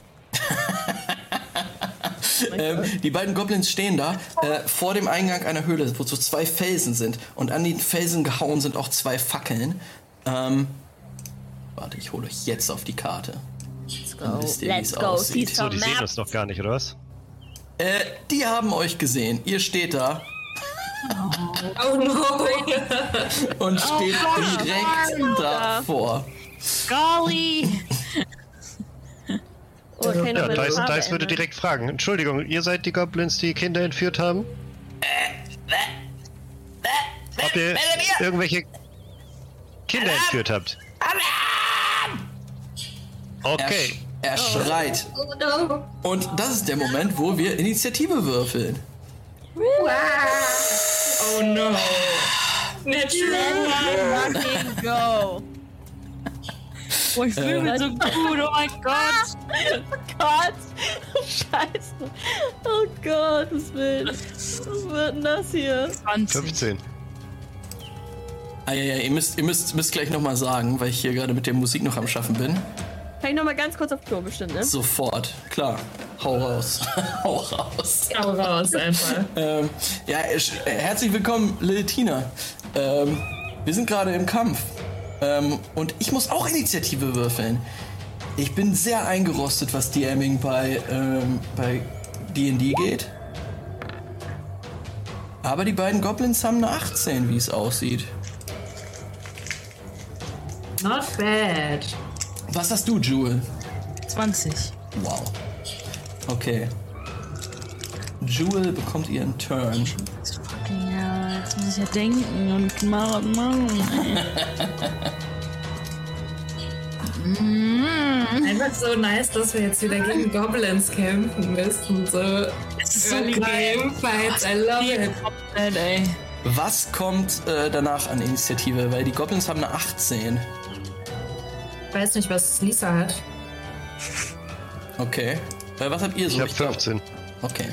ähm, die beiden Goblins stehen da äh, vor dem Eingang einer Höhle, wo so zwei Felsen sind. Und an den Felsen gehauen sind auch zwei Fackeln. Ähm, warte, ich hole euch jetzt auf die Karte. Let's go. wisst ihr, Let's es go. aussieht. See So, die sehen das noch gar nicht, oder was? Äh, die haben euch gesehen. Ihr steht da Oh no! und steht direkt da. davor. Golly! Oh, keine Ja, Dice, Dice würde direkt fragen. Entschuldigung, ihr seid die Goblins, die Kinder entführt haben? Ob ihr irgendwelche Kinder entführt habt? Er, Okay. er schreit. Oh no! Und das ist der Moment, wo wir Initiative würfeln. Oh no! Natural! Fucking go. Oh, ich fühle mich so gut, oh mein Gott! Gott. Scheiße. Oh Gott, was will. Was wird denn das hier? 20. 15. Ah, ja, ja, ihr müsst, ihr müsst, müsst gleich nochmal sagen, weil ich hier gerade mit der Musik noch am Schaffen bin. Kann ich noch mal ganz kurz auf Klo bestimmt, ne? Sofort, klar. Hau raus. Hau raus. Hau raus einfach. Ähm, ja, herzlich willkommen, Lil Tina. Ähm, wir sind gerade im Kampf. Ähm, und ich muss auch Initiative würfeln. Ich bin sehr eingerostet, was DMing bei ähm, bei D&D geht. Aber die beiden Goblins haben eine 18, wie es aussieht. Not bad. Was hast du, Jewel? 20. Wow. Okay. Jewel bekommt ihren Turn. Muss ich ja denken und machen. Einfach so nice, dass wir jetzt wieder gegen Goblins kämpfen müssen. So Es ist so geil. fights. I love it. Komplett, ey. Was kommt äh, danach an Initiative? Weil die Goblins haben eine 18. Ich weiß nicht, was Lisa hat. Okay. Äh, was habt ihr so? Ich habe glaub- 15. Okay.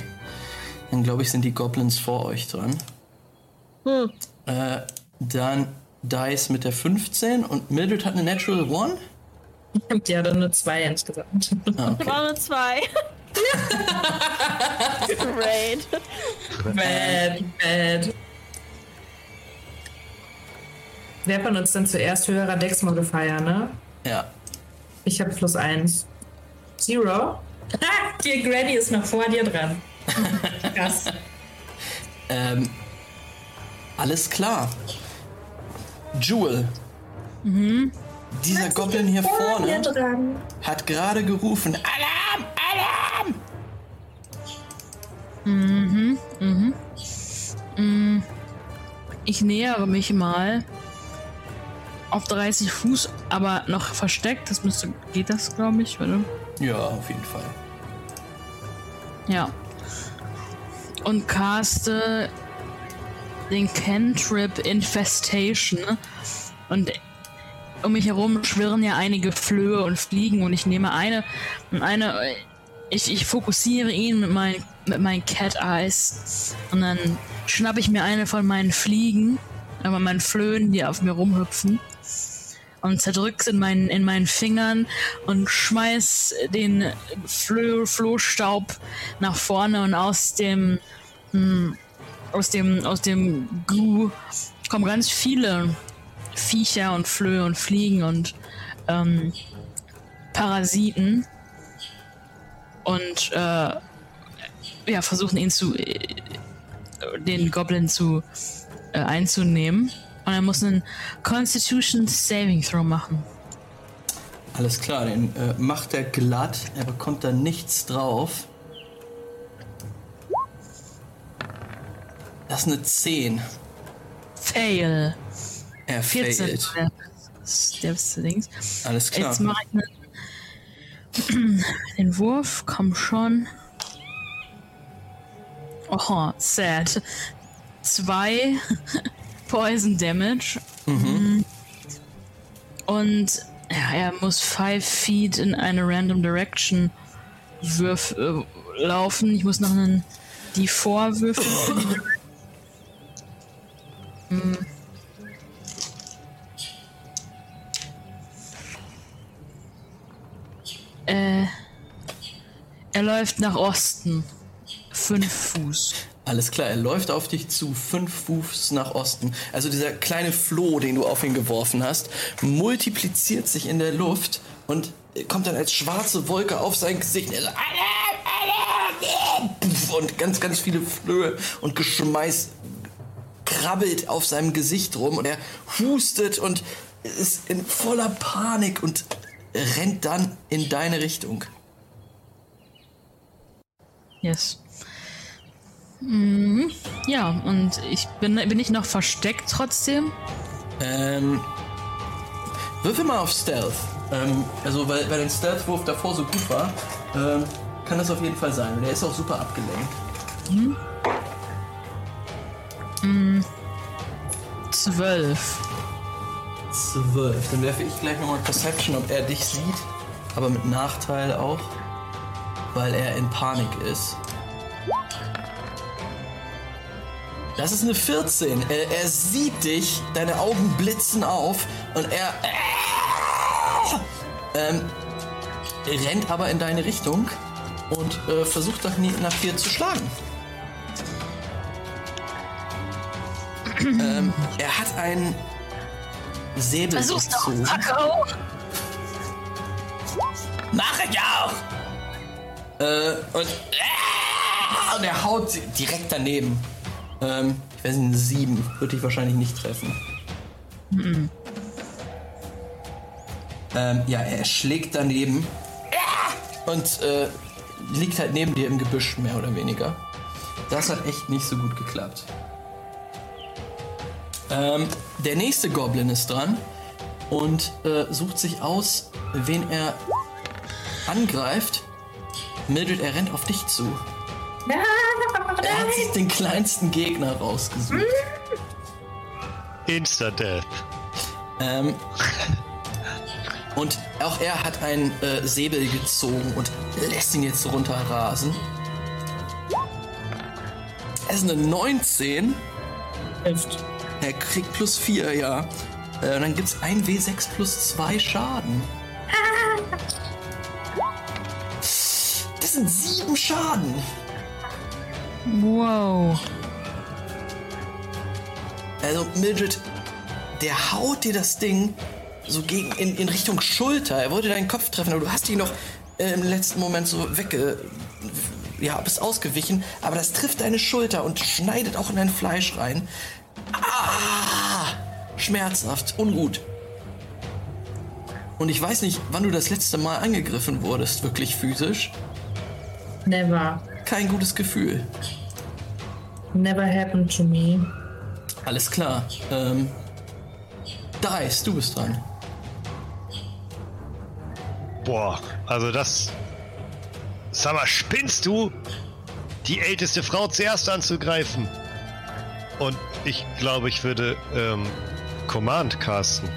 Dann glaube ich, sind die Goblins vor euch dran. Hm. Äh, dann Dice mit der 15 und Mildred hat eine Natural One? Ja, dann nur zwei insgesamt. Ah, okay. brauche nur zwei. Great. Bad, bad. Wer von uns denn zuerst höherer Dex-Modifier, ne? Ja. Ich habe plus eins. Zero. Ah, die Granny ist noch vor dir dran. Krass. Ähm, alles klar. Jewel. Dieser Goblin hier vorne dran. hat gerade gerufen: Alarm! Alarm! Ich nähere mich mal auf 30 Fuß, aber noch versteckt. Das müsste. Geht das, glaube ich, oder? Ja, auf jeden Fall. Ja. Und caste den Cantrip Infestation. Und um mich herum schwirren ja einige Flöhe und Fliegen und ich nehme eine und eine. Ich, ich fokussiere ihn mit, mein, mit meinen Cat Eyes und dann schnappe ich mir eine von meinen Fliegen, aber meinen Flöhen, die auf mir rumhüpfen und zerdrück's in meinen, in meinen Fingern und schmeiß den Floh, Flohstaub nach vorne und aus dem, hm, aus dem, aus dem Goo kommen ganz viele Viecher und Flöhe und Fliegen und ähm, Parasiten und äh, ja, versuchen ihn zu, äh, den Goblin zu äh, einzunehmen. Und er muss einen Constitution Saving Throw machen. Alles klar, den äh, macht er glatt. Er bekommt da nichts drauf. Das ist eine 10. Fail. Er 14. failt. Der, der beste Dings. Alles klar. Jetzt mache ich einen, den Wurf. Komm schon. Oh, sad. Zwei Poison Damage. Mhm. Und ja, er muss five feet in eine random direction würf, äh, laufen. Ich muss noch einen Hm. Äh, er läuft nach Osten. Fünf Fuß. Alles klar, er läuft auf dich zu, fünf Fuß nach Osten. Also dieser kleine Floh, den du auf ihn geworfen hast, multipliziert sich in der Luft und kommt dann als schwarze Wolke auf sein Gesicht. Und ganz, ganz viele Flöhe und Geschmeiß krabbelt auf seinem Gesicht rum und er hustet und ist in voller Panik und rennt dann in deine Richtung. Yes. Mhm. Ja, und ich bin, bin ich noch versteckt trotzdem? Ähm, würfel mal auf Stealth. Ähm, also, weil, weil dein Stealth-Wurf davor so gut war, ähm, kann das auf jeden Fall sein. Und der ist auch super abgelenkt. Mhm. Mhm. Zwölf. Zwölf. Dann werfe ich gleich nochmal Perception, ob er dich sieht. Aber mit Nachteil auch. Weil er in Panik ist. Das ist eine 14. Er, er sieht dich, deine Augen blitzen auf und er, ähm, rennt aber in deine Richtung und äh, versucht nach, nach dir zu schlagen. Ähm, er hat einen Säbel Versuch's doch. Paco! Mach ich auch! Äh, und, äh, und er haut direkt daneben. Ähm, ich weiß nicht, eine 7 würde ich wahrscheinlich nicht treffen. Mhm. Ähm, ja, er schlägt daneben und äh, liegt halt neben dir im Gebüsch, mehr oder weniger. Das hat echt nicht so gut geklappt. Ähm, der nächste Goblin ist dran und äh, sucht sich aus, wen er angreift. Mildred, er rennt auf dich zu. Er hat sich den kleinsten Gegner rausgesucht. Insta-Death. Ähm, und auch er hat einen äh, Säbel gezogen und lässt ihn jetzt runterrasen. Es ist eine 19. Hilft. Er kriegt plus 4, ja. Äh, und dann gibt es ein W6 plus 2 Schaden. Das sind 7 Schaden. Wow. Also Mildred, der haut dir das Ding so gegen in, in Richtung Schulter. Er wollte deinen Kopf treffen, aber du hast ihn noch äh, im letzten Moment so wegge... Ja, bist ausgewichen, aber das trifft deine Schulter und schneidet auch in dein Fleisch rein. Ah! Schmerzhaft, ungut. Und ich weiß nicht, wann du das letzte Mal angegriffen wurdest, wirklich physisch. Never. Kein gutes Gefühl. Never happened to me. Alles klar. Ähm, Dice, du bist dran. Boah, also das. Sag mal, spinnst du? Die älteste Frau zuerst anzugreifen. Und ich glaube, ich würde ähm, Command casten.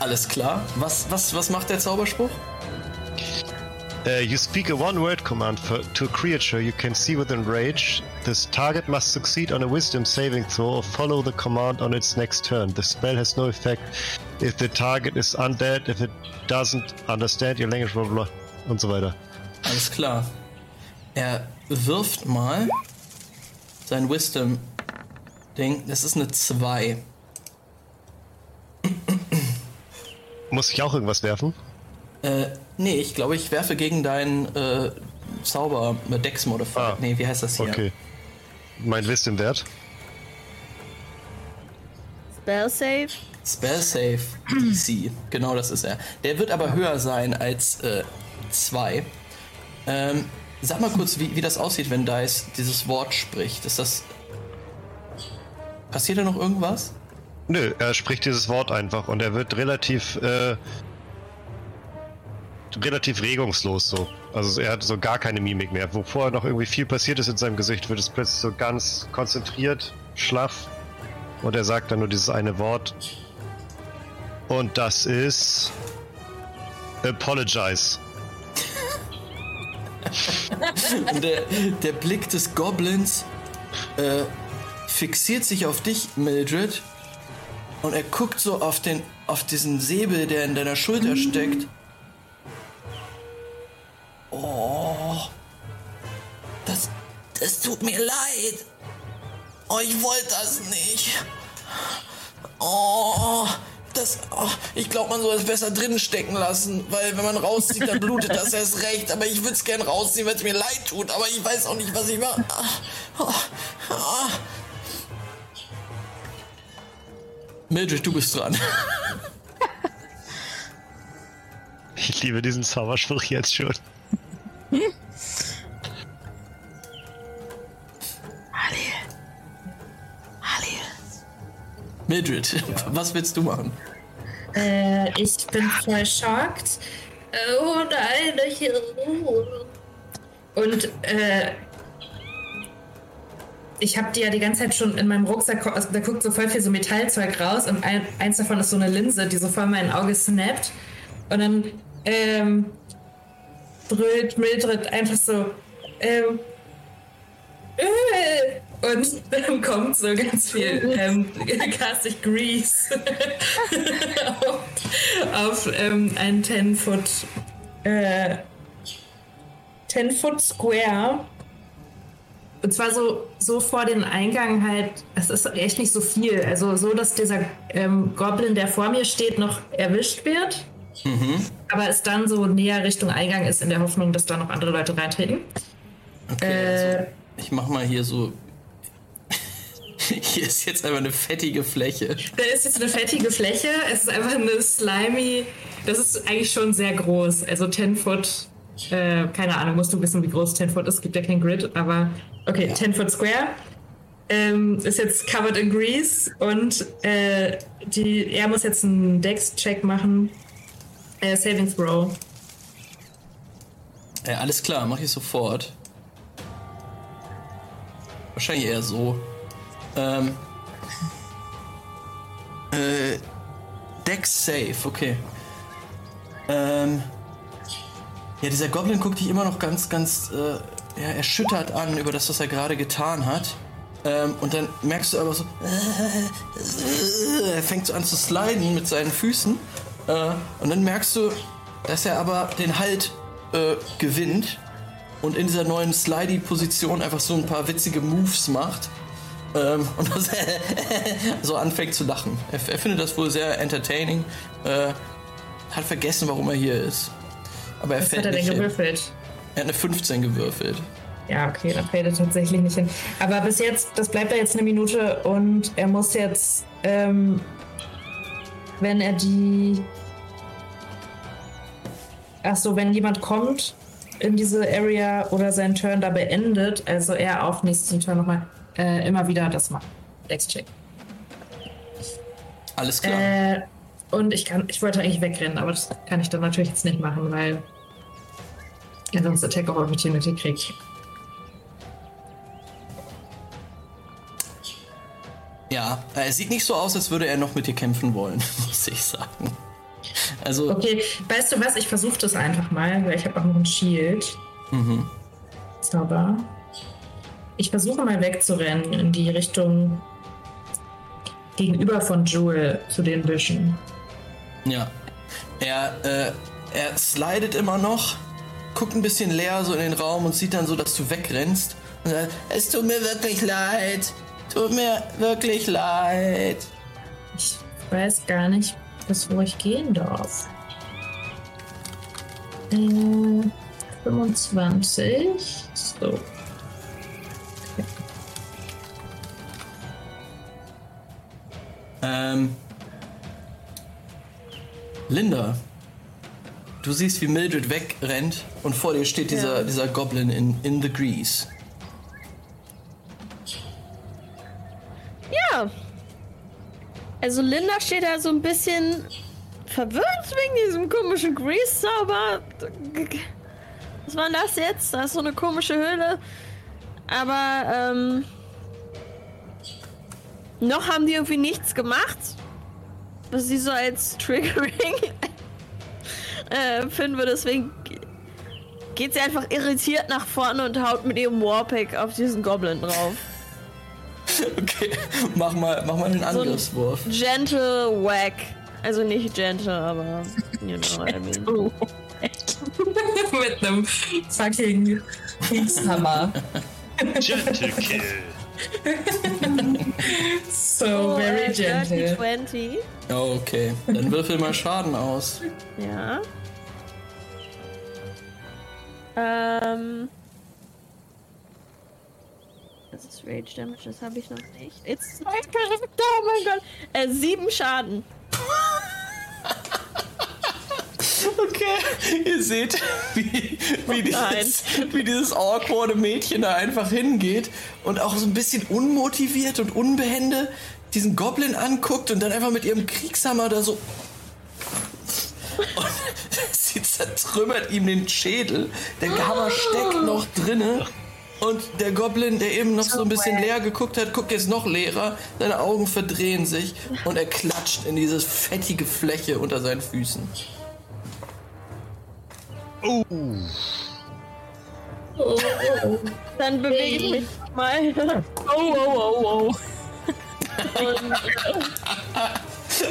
Alles klar. Was, was, was macht der Zauberspruch? Uh, you speak a one-word command for, to a creature you can see within range. This target must succeed on a Wisdom saving throw or follow the command on its next turn. The spell has no effect if the target is undead, if it doesn't understand your language, bla bla und so weiter. Alles klar. Er wirft mal sein Wisdom-Ding. Das ist eine 2. Muss ich auch irgendwas werfen? Äh, nee, ich glaube, ich werfe gegen deinen äh, Zauber äh, Dex Modifier. Ah, nee, wie heißt das hier? Okay. Mein Wisdom-Wert? Spell Save. Spell Save DC. genau das ist er. Der wird aber höher sein als 2. Äh, ähm, sag mal kurz, wie, wie das aussieht, wenn Dice dieses Wort spricht. Ist das. Passiert da noch irgendwas? Nö, er spricht dieses Wort einfach und er wird relativ äh, relativ regungslos so. Also er hat so gar keine Mimik mehr. Wo vorher noch irgendwie viel passiert ist in seinem Gesicht, wird es plötzlich so ganz konzentriert, schlaff. Und er sagt dann nur dieses eine Wort. Und das ist Apologize. Der, der Blick des Goblins äh, fixiert sich auf dich, Mildred. Und er guckt so auf, den, auf diesen Säbel, der in deiner Schulter steckt. Oh. Das, das tut mir leid. Oh, ich wollte das nicht. Oh, das, oh, ich glaube, man soll es besser drin stecken lassen, weil wenn man rauszieht, dann blutet das erst recht. Aber ich würde es gern rausziehen, wenn es mir leid tut. Aber ich weiß auch nicht, was ich mache. Oh, oh. Mildred, du bist dran. Ich liebe diesen Zauberspruch jetzt schon. Mildred, was willst du machen? Äh, ich bin voll schockt. Oh nein, ich. Und äh, ich habe die ja die ganze Zeit schon in meinem Rucksack, also da guckt so voll viel so Metallzeug raus und ein, eins davon ist so eine Linse, die so vor mein Auge snappt. Und dann ähm, brüllt Mildred einfach so, ähm, äh, und dann kommt so ganz viel ähm, castig Grease auf, auf ähm, ein 10-Foot äh, 10-Foot Square. Und zwar so, so vor den Eingang halt, es ist echt nicht so viel. Also so, dass dieser ähm, Goblin, der vor mir steht, noch erwischt wird. Mhm. Aber es dann so näher Richtung Eingang ist, in der Hoffnung, dass da noch andere Leute reintreten. Okay, äh, also ich mach mal hier so. hier ist jetzt einfach eine fettige Fläche. Da ist jetzt eine fettige Fläche. Es ist einfach eine slimy. Das ist eigentlich schon sehr groß. Also 10 Foot. Äh, keine Ahnung, musst du wissen, wie groß 10 Foot ist. Es gibt ja kein Grid, aber okay, ja. 10 Foot Square. Ähm, ist jetzt covered in grease und äh, die, er muss jetzt einen Dex-Check machen. Äh, Saving Throw. Ja, alles klar, mach ich sofort. Wahrscheinlich eher so. Ähm. Äh. Dex Safe, okay. Ähm. Ja, dieser Goblin guckt dich immer noch ganz, ganz äh, ja, erschüttert an über das, was er gerade getan hat. Ähm, und dann merkst du aber so, äh, er fängt so an zu sliden mit seinen Füßen. Äh, und dann merkst du, dass er aber den Halt äh, gewinnt und in dieser neuen Slidey-Position einfach so ein paar witzige Moves macht. Ähm, und so anfängt zu lachen. Er, er, findet das wohl sehr entertaining. Äh, hat vergessen, warum er hier ist. Aber er Was hat er denn gewürfelt? Hin. Er hat eine 15 gewürfelt. Ja, okay, dann fällt er tatsächlich nicht hin. Aber bis jetzt, das bleibt da jetzt eine Minute und er muss jetzt, ähm, wenn er die. Achso, wenn jemand kommt in diese Area oder seinen Turn da beendet, also er auf nächsten Turn nochmal äh, immer wieder das macht. Dex-Check. Alles klar. Äh, und ich kann, ich wollte eigentlich wegrennen, aber das kann ich dann natürlich jetzt nicht machen, weil er sonst Attack of Opportunity kriegt. Ja, es sieht nicht so aus, als würde er noch mit dir kämpfen wollen, muss ich sagen. Also. Okay, weißt du was? Ich versuche das einfach mal, weil ich habe auch noch ein Shield. Mhm. Zauber. Ich versuche mal wegzurennen in die Richtung gegenüber von Jewel zu den Büschen. Ja. Er, äh, er slidet immer noch, guckt ein bisschen leer so in den Raum und sieht dann so, dass du wegrennst. Und sagt, es tut mir wirklich leid. Tut mir wirklich leid. Ich weiß gar nicht, bis wo ich gehen darf. Äh, 25. So. Ähm. Linda, du siehst, wie Mildred wegrennt und vor dir steht dieser, ja. dieser Goblin in, in the Grease. Ja. Also Linda steht da so ein bisschen verwirrt wegen diesem komischen Grease-Zauber. Was war denn das jetzt? Da ist so eine komische Höhle. Aber, ähm. Noch haben die irgendwie nichts gemacht. Was sie so als Triggering äh, empfinden würde. Deswegen geht sie einfach irritiert nach vorne und haut mit ihrem Warpack auf diesen Goblin drauf. Okay, mach mal, mach mal einen Angriffswurf. So gentle Whack. Also nicht gentle, aber you know what I mean. mit einem fucking Kriegshammer. Gentle Kill. So Oh, very äh, gentle. 20. Okay, dann würfel mal Schaden aus. Ja. Ähm. Das ist Rage Damage, das habe ich noch nicht. It's oh mein Gott. Äh, sieben Schaden. Okay, ihr seht, wie, wie, dieses, wie dieses awkwarde Mädchen da einfach hingeht und auch so ein bisschen unmotiviert und unbehende diesen Goblin anguckt und dann einfach mit ihrem Kriegshammer da so. Und sie zertrümmert ihm den Schädel. Der Hammer steckt noch drinne. Und der Goblin, der eben noch so ein bisschen leer geguckt hat, guckt jetzt noch leerer. Seine Augen verdrehen sich und er klatscht in diese fettige Fläche unter seinen Füßen. Oh, Dann bewege ich mich mal. Oh, oh, oh, oh. Und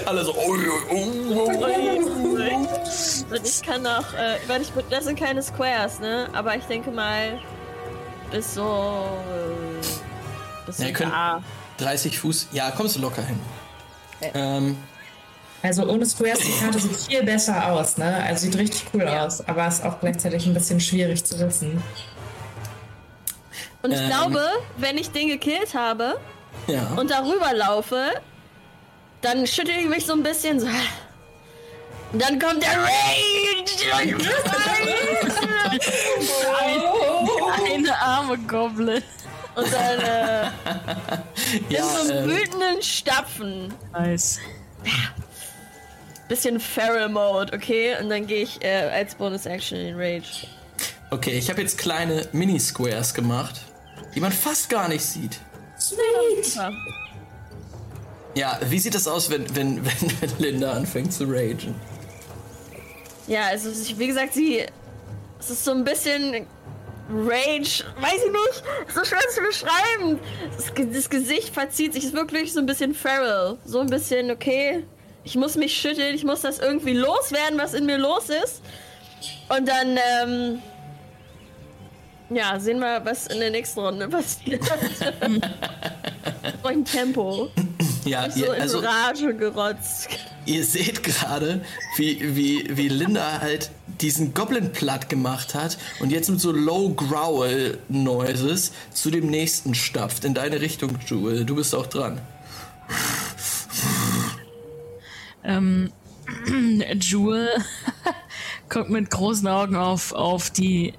Alle so. Oh, oh, oh, oh. Und ich kann auch, äh, weil ich, das sind keine Squares, ne? Aber ich denke mal, bis so, äh, bis so Ja, da. 30 Fuß. Ja, kommst du locker hin. Okay. Ähm, Also ohne Squares, die Karte sieht viel besser aus, ne? Also sieht richtig cool aus, aber ist auch gleichzeitig ein bisschen schwierig zu wissen. Und ich Ähm. glaube, wenn ich den gekillt habe ja. und darüber laufe, dann schüttel ich mich so ein bisschen so. Und dann kommt der Rage! Eine arme Goblin. Und dann äh, in ja, so einem ähm, wütenden Stapfen. Nice. Bisschen Feral Mode, okay? Und dann gehe ich äh, als Bonus-Action in Rage. okay, ich habe jetzt kleine Mini-Squares gemacht, die man fast gar nicht sieht. Ja. Ja, wie sieht das aus, wenn, wenn, wenn, wenn Linda anfängt zu ragen? Ja, also wie gesagt, sie. Es ist so ein bisschen Rage, weiß ich nicht, so schwer zu beschreiben. Das, das Gesicht verzieht sich, ist wirklich so ein bisschen feral. So ein bisschen, okay, ich muss mich schütteln, ich muss das irgendwie loswerden, was in mir los ist. Und dann, ähm. Ja, sehen wir, was in der nächsten Runde passiert. so ein Tempo. Ja, So ihr, in also Rage gerotzt. ihr seht gerade, wie, wie, wie Linda halt diesen Goblin platt gemacht hat und jetzt mit so Low Growl Noises zu dem nächsten stapft. In deine Richtung, Jewel. Du bist auch dran. Ähm, Jewel guckt mit großen Augen auf, auf die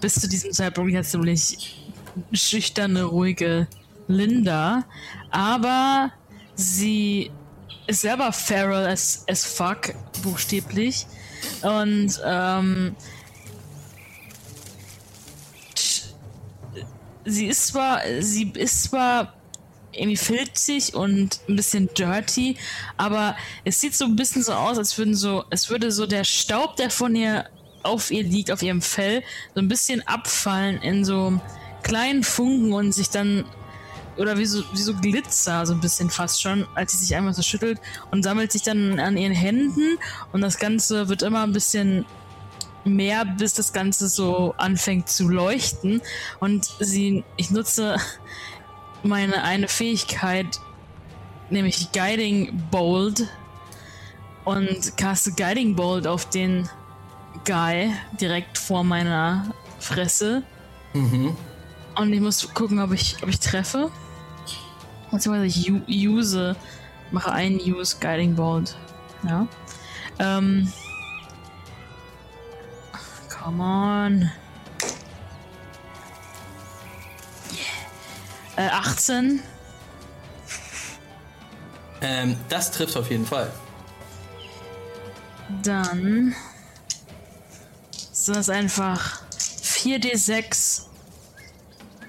bis zu diesem Zeitpunkt ja ziemlich schüchterne, ruhige Linda. Aber sie ist selber feral as, as fuck, buchstäblich. Und ähm, sie ist zwar, sie ist zwar irgendwie filzig und ein bisschen dirty, aber es sieht so ein bisschen so aus, als würden so, es würde so der Staub, der von ihr auf ihr liegt, auf ihrem Fell, so ein bisschen abfallen in so kleinen Funken und sich dann oder wie so, wie so Glitzer, so ein bisschen fast schon, als sie sich einmal so schüttelt und sammelt sich dann an ihren Händen und das Ganze wird immer ein bisschen mehr, bis das Ganze so anfängt zu leuchten und sie, ich nutze meine eine Fähigkeit, nämlich Guiding Bolt und caste Guiding Bolt auf den Guy direkt vor meiner Fresse. Und ich muss gucken, ob ich, ob ich treffe. Beziehungsweise ich use, mache einen Use Guiding Bolt. Ja. Ähm. Come on. Äh, 18. Ähm, das trifft auf jeden Fall. Dann sind das einfach 4d6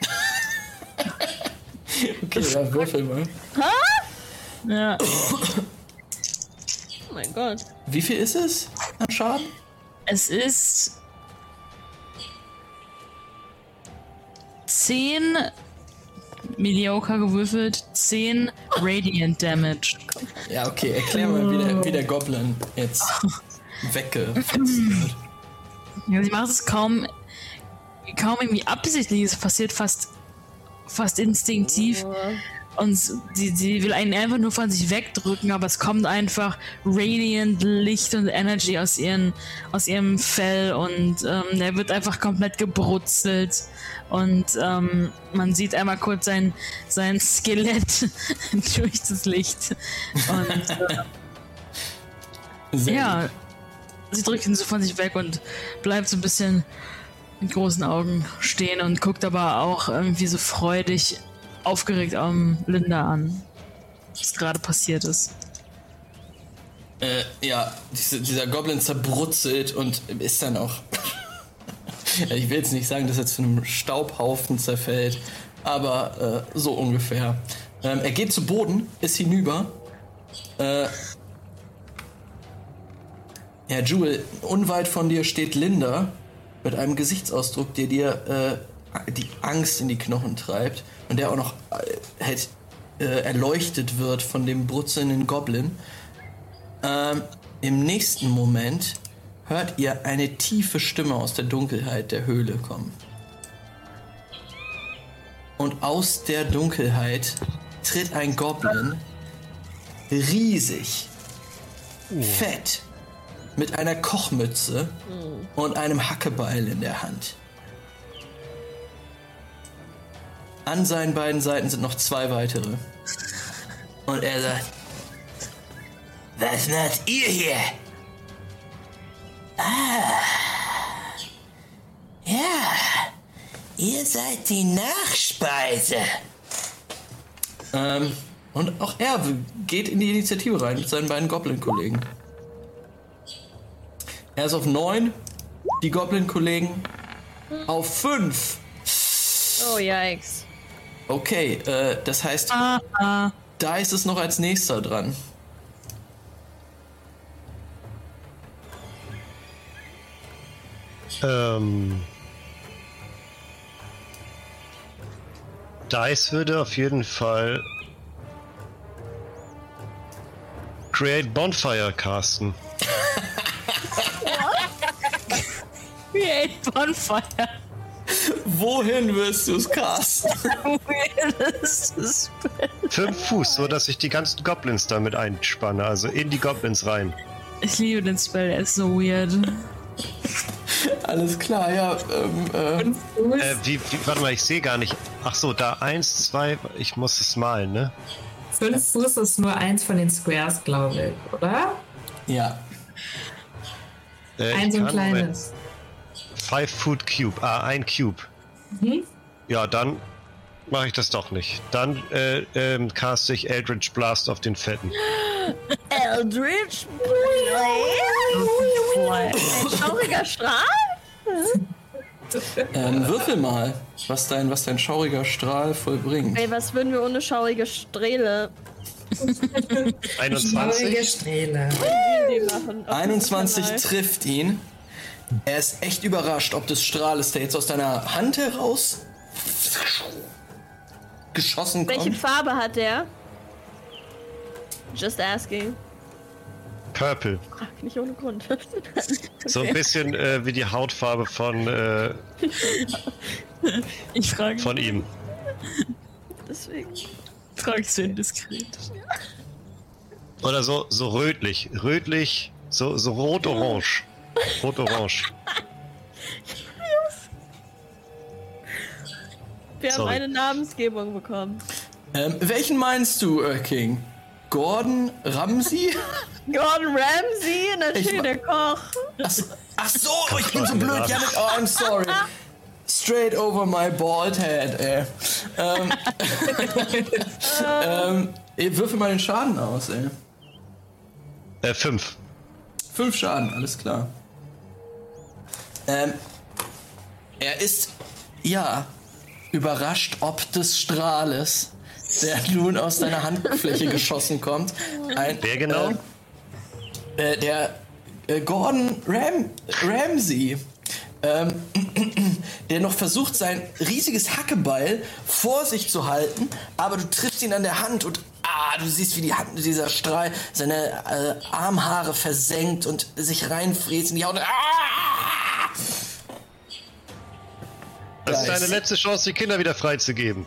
Okay, ja, würfel mal. Ja, Oh mein Gott. Wie viel ist es an Schaden? es ist 10 mediocre gewürfelt, 10 Radiant Damage. Ja, okay, erklär mal, wie der, wie der Goblin jetzt weggefetzt wird. Ja, sie macht es kaum, kaum irgendwie absichtlich. Es passiert fast, fast instinktiv. Und sie, sie will einen einfach nur von sich wegdrücken, aber es kommt einfach radiant Licht und Energy aus, ihren, aus ihrem Fell und ähm, er wird einfach komplett gebrutzelt. Und ähm, man sieht einmal kurz sein, sein Skelett durch das Licht. Und äh, ja, sie drückt ihn so von sich weg und bleibt so ein bisschen mit großen Augen stehen und guckt aber auch irgendwie so freudig aufgeregt am Linda an, was gerade passiert ist. Äh, ja, diese, dieser Goblin zerbrutzelt und ist dann auch. Ich will jetzt nicht sagen, dass er zu einem Staubhaufen zerfällt, aber äh, so ungefähr. Ähm, er geht zu Boden, ist hinüber. Äh, ja, Jewel, unweit von dir steht Linda mit einem Gesichtsausdruck, der dir äh, die Angst in die Knochen treibt und der auch noch äh, halt, äh, erleuchtet wird von dem brutzelnden Goblin. Ähm, Im nächsten Moment hört ihr eine tiefe Stimme aus der Dunkelheit der Höhle kommen. Und aus der Dunkelheit tritt ein Goblin, riesig, fett, mit einer Kochmütze und einem Hackebeil in der Hand. An seinen beiden Seiten sind noch zwei weitere. Und er sagt, was macht ihr hier? Ah. Ja. Ihr seid die Nachspeise. Ähm, und auch er geht in die Initiative rein mit seinen beiden Goblin-Kollegen. Er ist auf 9, die Goblin-Kollegen auf 5. Oh, yikes. Okay, äh, das heißt, Ah, da ist es noch als nächster dran. Ähm. Dice würde auf jeden Fall Create Bonfire casten. Create Bonfire. Wohin wirst du es casten? Fünf Fuß, so dass ich die ganzen Goblins damit einspanne, also in die Goblins rein. Ich liebe den Spell, er ist so weird. Alles klar, ja. Ähm, äh, Fünf Fuß. Äh, wie, wie, warte mal, ich sehe gar nicht. Ach so, da eins, zwei, ich muss es malen, ne? Fünf Fuß ist nur eins von den Squares, glaube ich, oder? ja. Äh, Ein so ein kleines. Five Foot Cube, ah, ein Cube. Mhm. Ja, dann mache ich das doch nicht. Dann äh, ähm, caste ich Eldritch Blast auf den Fetten. Eldritch Ein schauriger Strahl? Ähm, würfel mal, was dein, was dein schauriger Strahl vollbringt. Ey, was würden wir ohne schaurige Strähle 21. Schaurige Strähle. die machen? Auf 21 diesem Kanal. trifft ihn. Er ist echt überrascht, ob des Strahles, der jetzt aus deiner Hand heraus geschossen Welche kommt. Farbe hat der? Just asking. Purple. Ach, nicht ohne Grund. So ein bisschen äh, wie die Hautfarbe von, äh, Ich frage von ihm. Deswegen. frag so indiskret. Oder so, so rötlich. Rötlich, so, so rot-orange. Rot-orange. Wir haben Sorry. eine Namensgebung bekommen. Ähm, welchen meinst du, äh, King? Gordon Ramsay? Gordon Ramsay, natürlich Ich- der Koch. Ach, ach so, ich bin so blöd. Ja, oh, I'm sorry. Straight over my bald head, ey. Ähm, ähm, ey, würfel mal den Schaden aus, ey. Äh, fünf. Fünf Schaden, alles klar. Ähm, er ist, ja, überrascht ob des Strahles, der nun aus deiner Handfläche geschossen kommt. Ein, Wer genau? Äh, äh, der äh, Gordon Ram Ramsay. Ähm, der noch versucht, sein riesiges Hackebeil vor sich zu halten, aber du triffst ihn an der Hand und ah, du siehst, wie die Hand, dieser Strahl seine äh, Armhaare versenkt und sich reinfräst in die Haut. Ah! Das ist deine letzte Chance, die Kinder wieder freizugeben.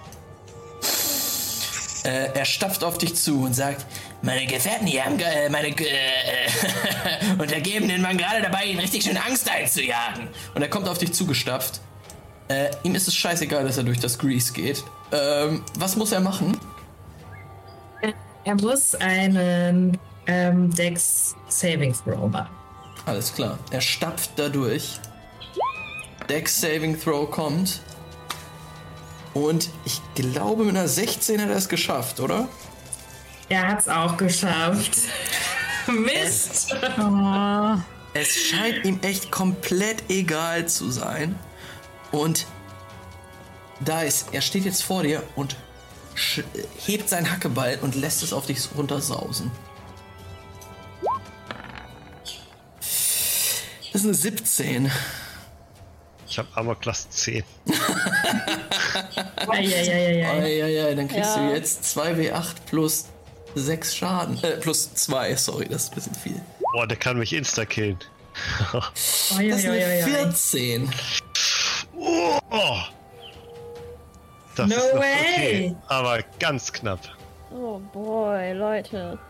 Äh, er stapft auf dich zu und sagt, meine Gefährten hier haben äh, meine äh, Untergebenen waren gerade dabei, ihnen richtig schön Angst einzujagen. Und er kommt auf dich zugestapft. Äh, ihm ist es scheißegal, dass er durch das Grease geht. Ähm, was muss er machen? Er muss einen ähm, Dex Saving Throw machen. Alles klar. Er stapft dadurch. Dex Saving Throw kommt. Und ich glaube, mit einer 16 hat er es geschafft, oder? Er hat es auch geschafft. Mist! Oh. Es scheint ihm echt komplett egal zu sein. Und da ist, er steht jetzt vor dir und hebt seinen Hackeball und lässt es auf dich runtersausen. Das ist eine 17. Ich habe Armor Class 10. Eieieiei. Dann kriegst ja. du jetzt 2w8 plus 6 Schaden. Äh, plus 2, sorry, das ist ein bisschen viel. Boah, der kann mich insta-killen. das ist eine 14. Oh. Das no ist way! Okay, aber ganz knapp. Oh boy, Leute.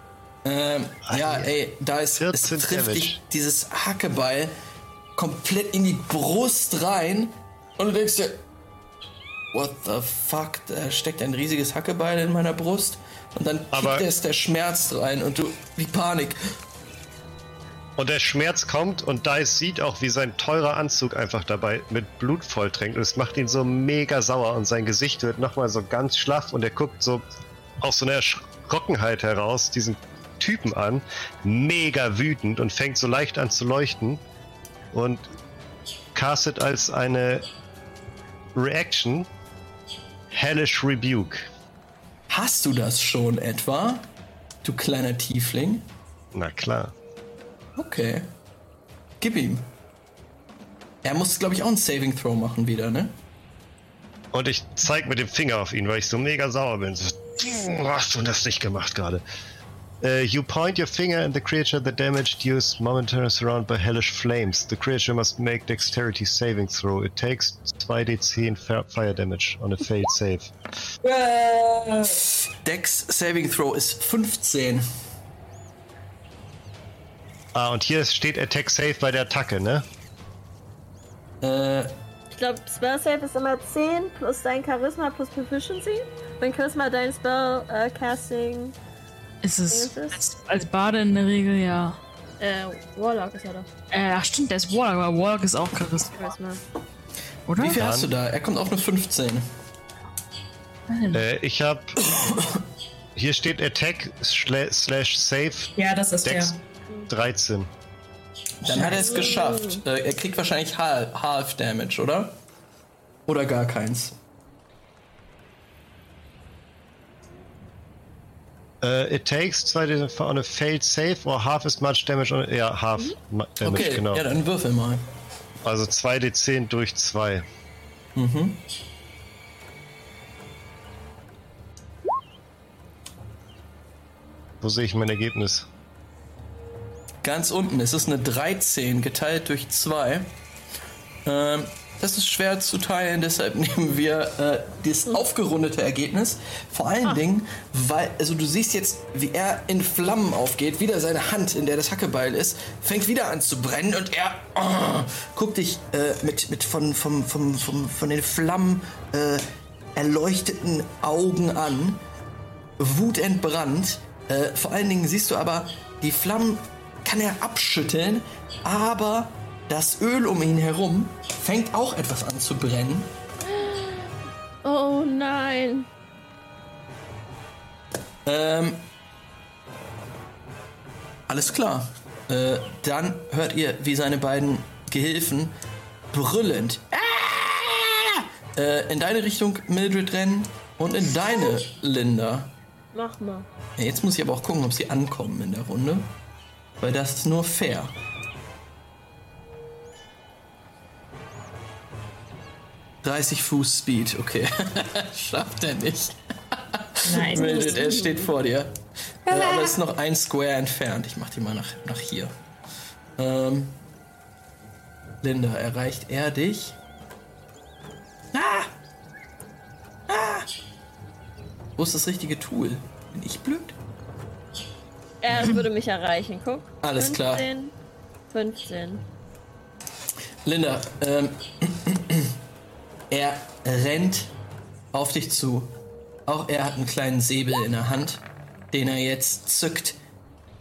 Ähm, ja, ey, da ist, es trifft dich dieses Hackebeil komplett in die Brust rein und du denkst dir, what the fuck, da steckt ein riesiges Hackebeil in meiner Brust und dann kickt es der Schmerz rein und du, wie Panik. Und der Schmerz kommt und Dice sieht auch, wie sein teurer Anzug einfach dabei mit Blut volltränkt. Und es macht ihn so mega sauer und sein Gesicht wird nochmal so ganz schlaff und er guckt so aus so einer Erschrockenheit heraus diesen Typen an, mega wütend und fängt so leicht an zu leuchten und castet als eine Reaction Hellish Rebuke. Hast du das schon etwa, du kleiner Tiefling? Na klar. Okay. Gib ihm. Er muss, glaube ich, auch einen Saving Throw machen wieder, ne? Und ich zeig mit dem Finger auf ihn, weil ich so mega sauer bin. So, hast du das nicht gemacht gerade? Uh, you point your finger at the creature the damage used momentarily surrounded by hellish flames. The creature must make dexterity saving throw. It takes 2d10 fire damage on a failed save. Dex saving throw ist 15. Ah, und hier steht Attack Save bei der Attacke, ne? Äh. Ich glaube, Spell Save ist immer 10 plus dein Charisma plus Proficiency. Wenn Charisma dein Spell äh, Casting. Ist es als, als Bade in der Regel ja. Äh, Warlock ist ja doch. Äh, stimmt, der ist Warlock, aber Warlock ist auch Charisma. Oder? Wie viel hast du da? Er kommt auf eine 15. Äh, ich hab. Hier steht Attack slash Save. Ja, das ist Dex, der. 13. Dann hat er es geschafft. Äh, er kriegt wahrscheinlich Half, Half Damage, oder? Oder gar keins. Uh, it takes 2 on a failed save or half as much damage on Ja, half mhm. damage, okay, genau. Ja, dann würfel mal. Also 2d10 durch 2. Mhm. Wo sehe ich mein Ergebnis? Ganz unten. Es ist eine 13 geteilt durch 2. Ähm, das ist schwer zu teilen, deshalb nehmen wir äh, das aufgerundete Ergebnis. Vor allen ah. Dingen, weil, also du siehst jetzt, wie er in Flammen aufgeht, wieder seine Hand, in der das Hackebeil ist, fängt wieder an zu brennen und er oh, guckt dich äh, mit, mit von, vom, vom, vom, von den Flammen äh, erleuchteten Augen an, wutentbrannt. Äh, vor allen Dingen siehst du aber, die Flammen kann er abschütteln, aber das Öl um ihn herum fängt auch etwas an zu brennen. Oh nein. Ähm, alles klar. Äh, dann hört ihr, wie seine beiden Gehilfen brüllend ah! äh, in deine Richtung Mildred rennen und in deine Linda. Mach mal. Jetzt muss ich aber auch gucken, ob sie ankommen in der Runde. Weil das ist nur fair. 30 Fuß Speed, okay. Schafft er nicht. Nein. Wildet, er steht vor dir. Äh, aber ist noch ein Square entfernt. Ich mach die mal nach, nach hier. Ähm, Linda, erreicht er dich? Ah! Ah! Wo ist das richtige Tool? Bin ich blöd? Er würde mich erreichen, guck. Alles 15, klar. 15. Linda, ähm, er rennt auf dich zu. Auch er hat einen kleinen Säbel in der Hand, den er jetzt zückt.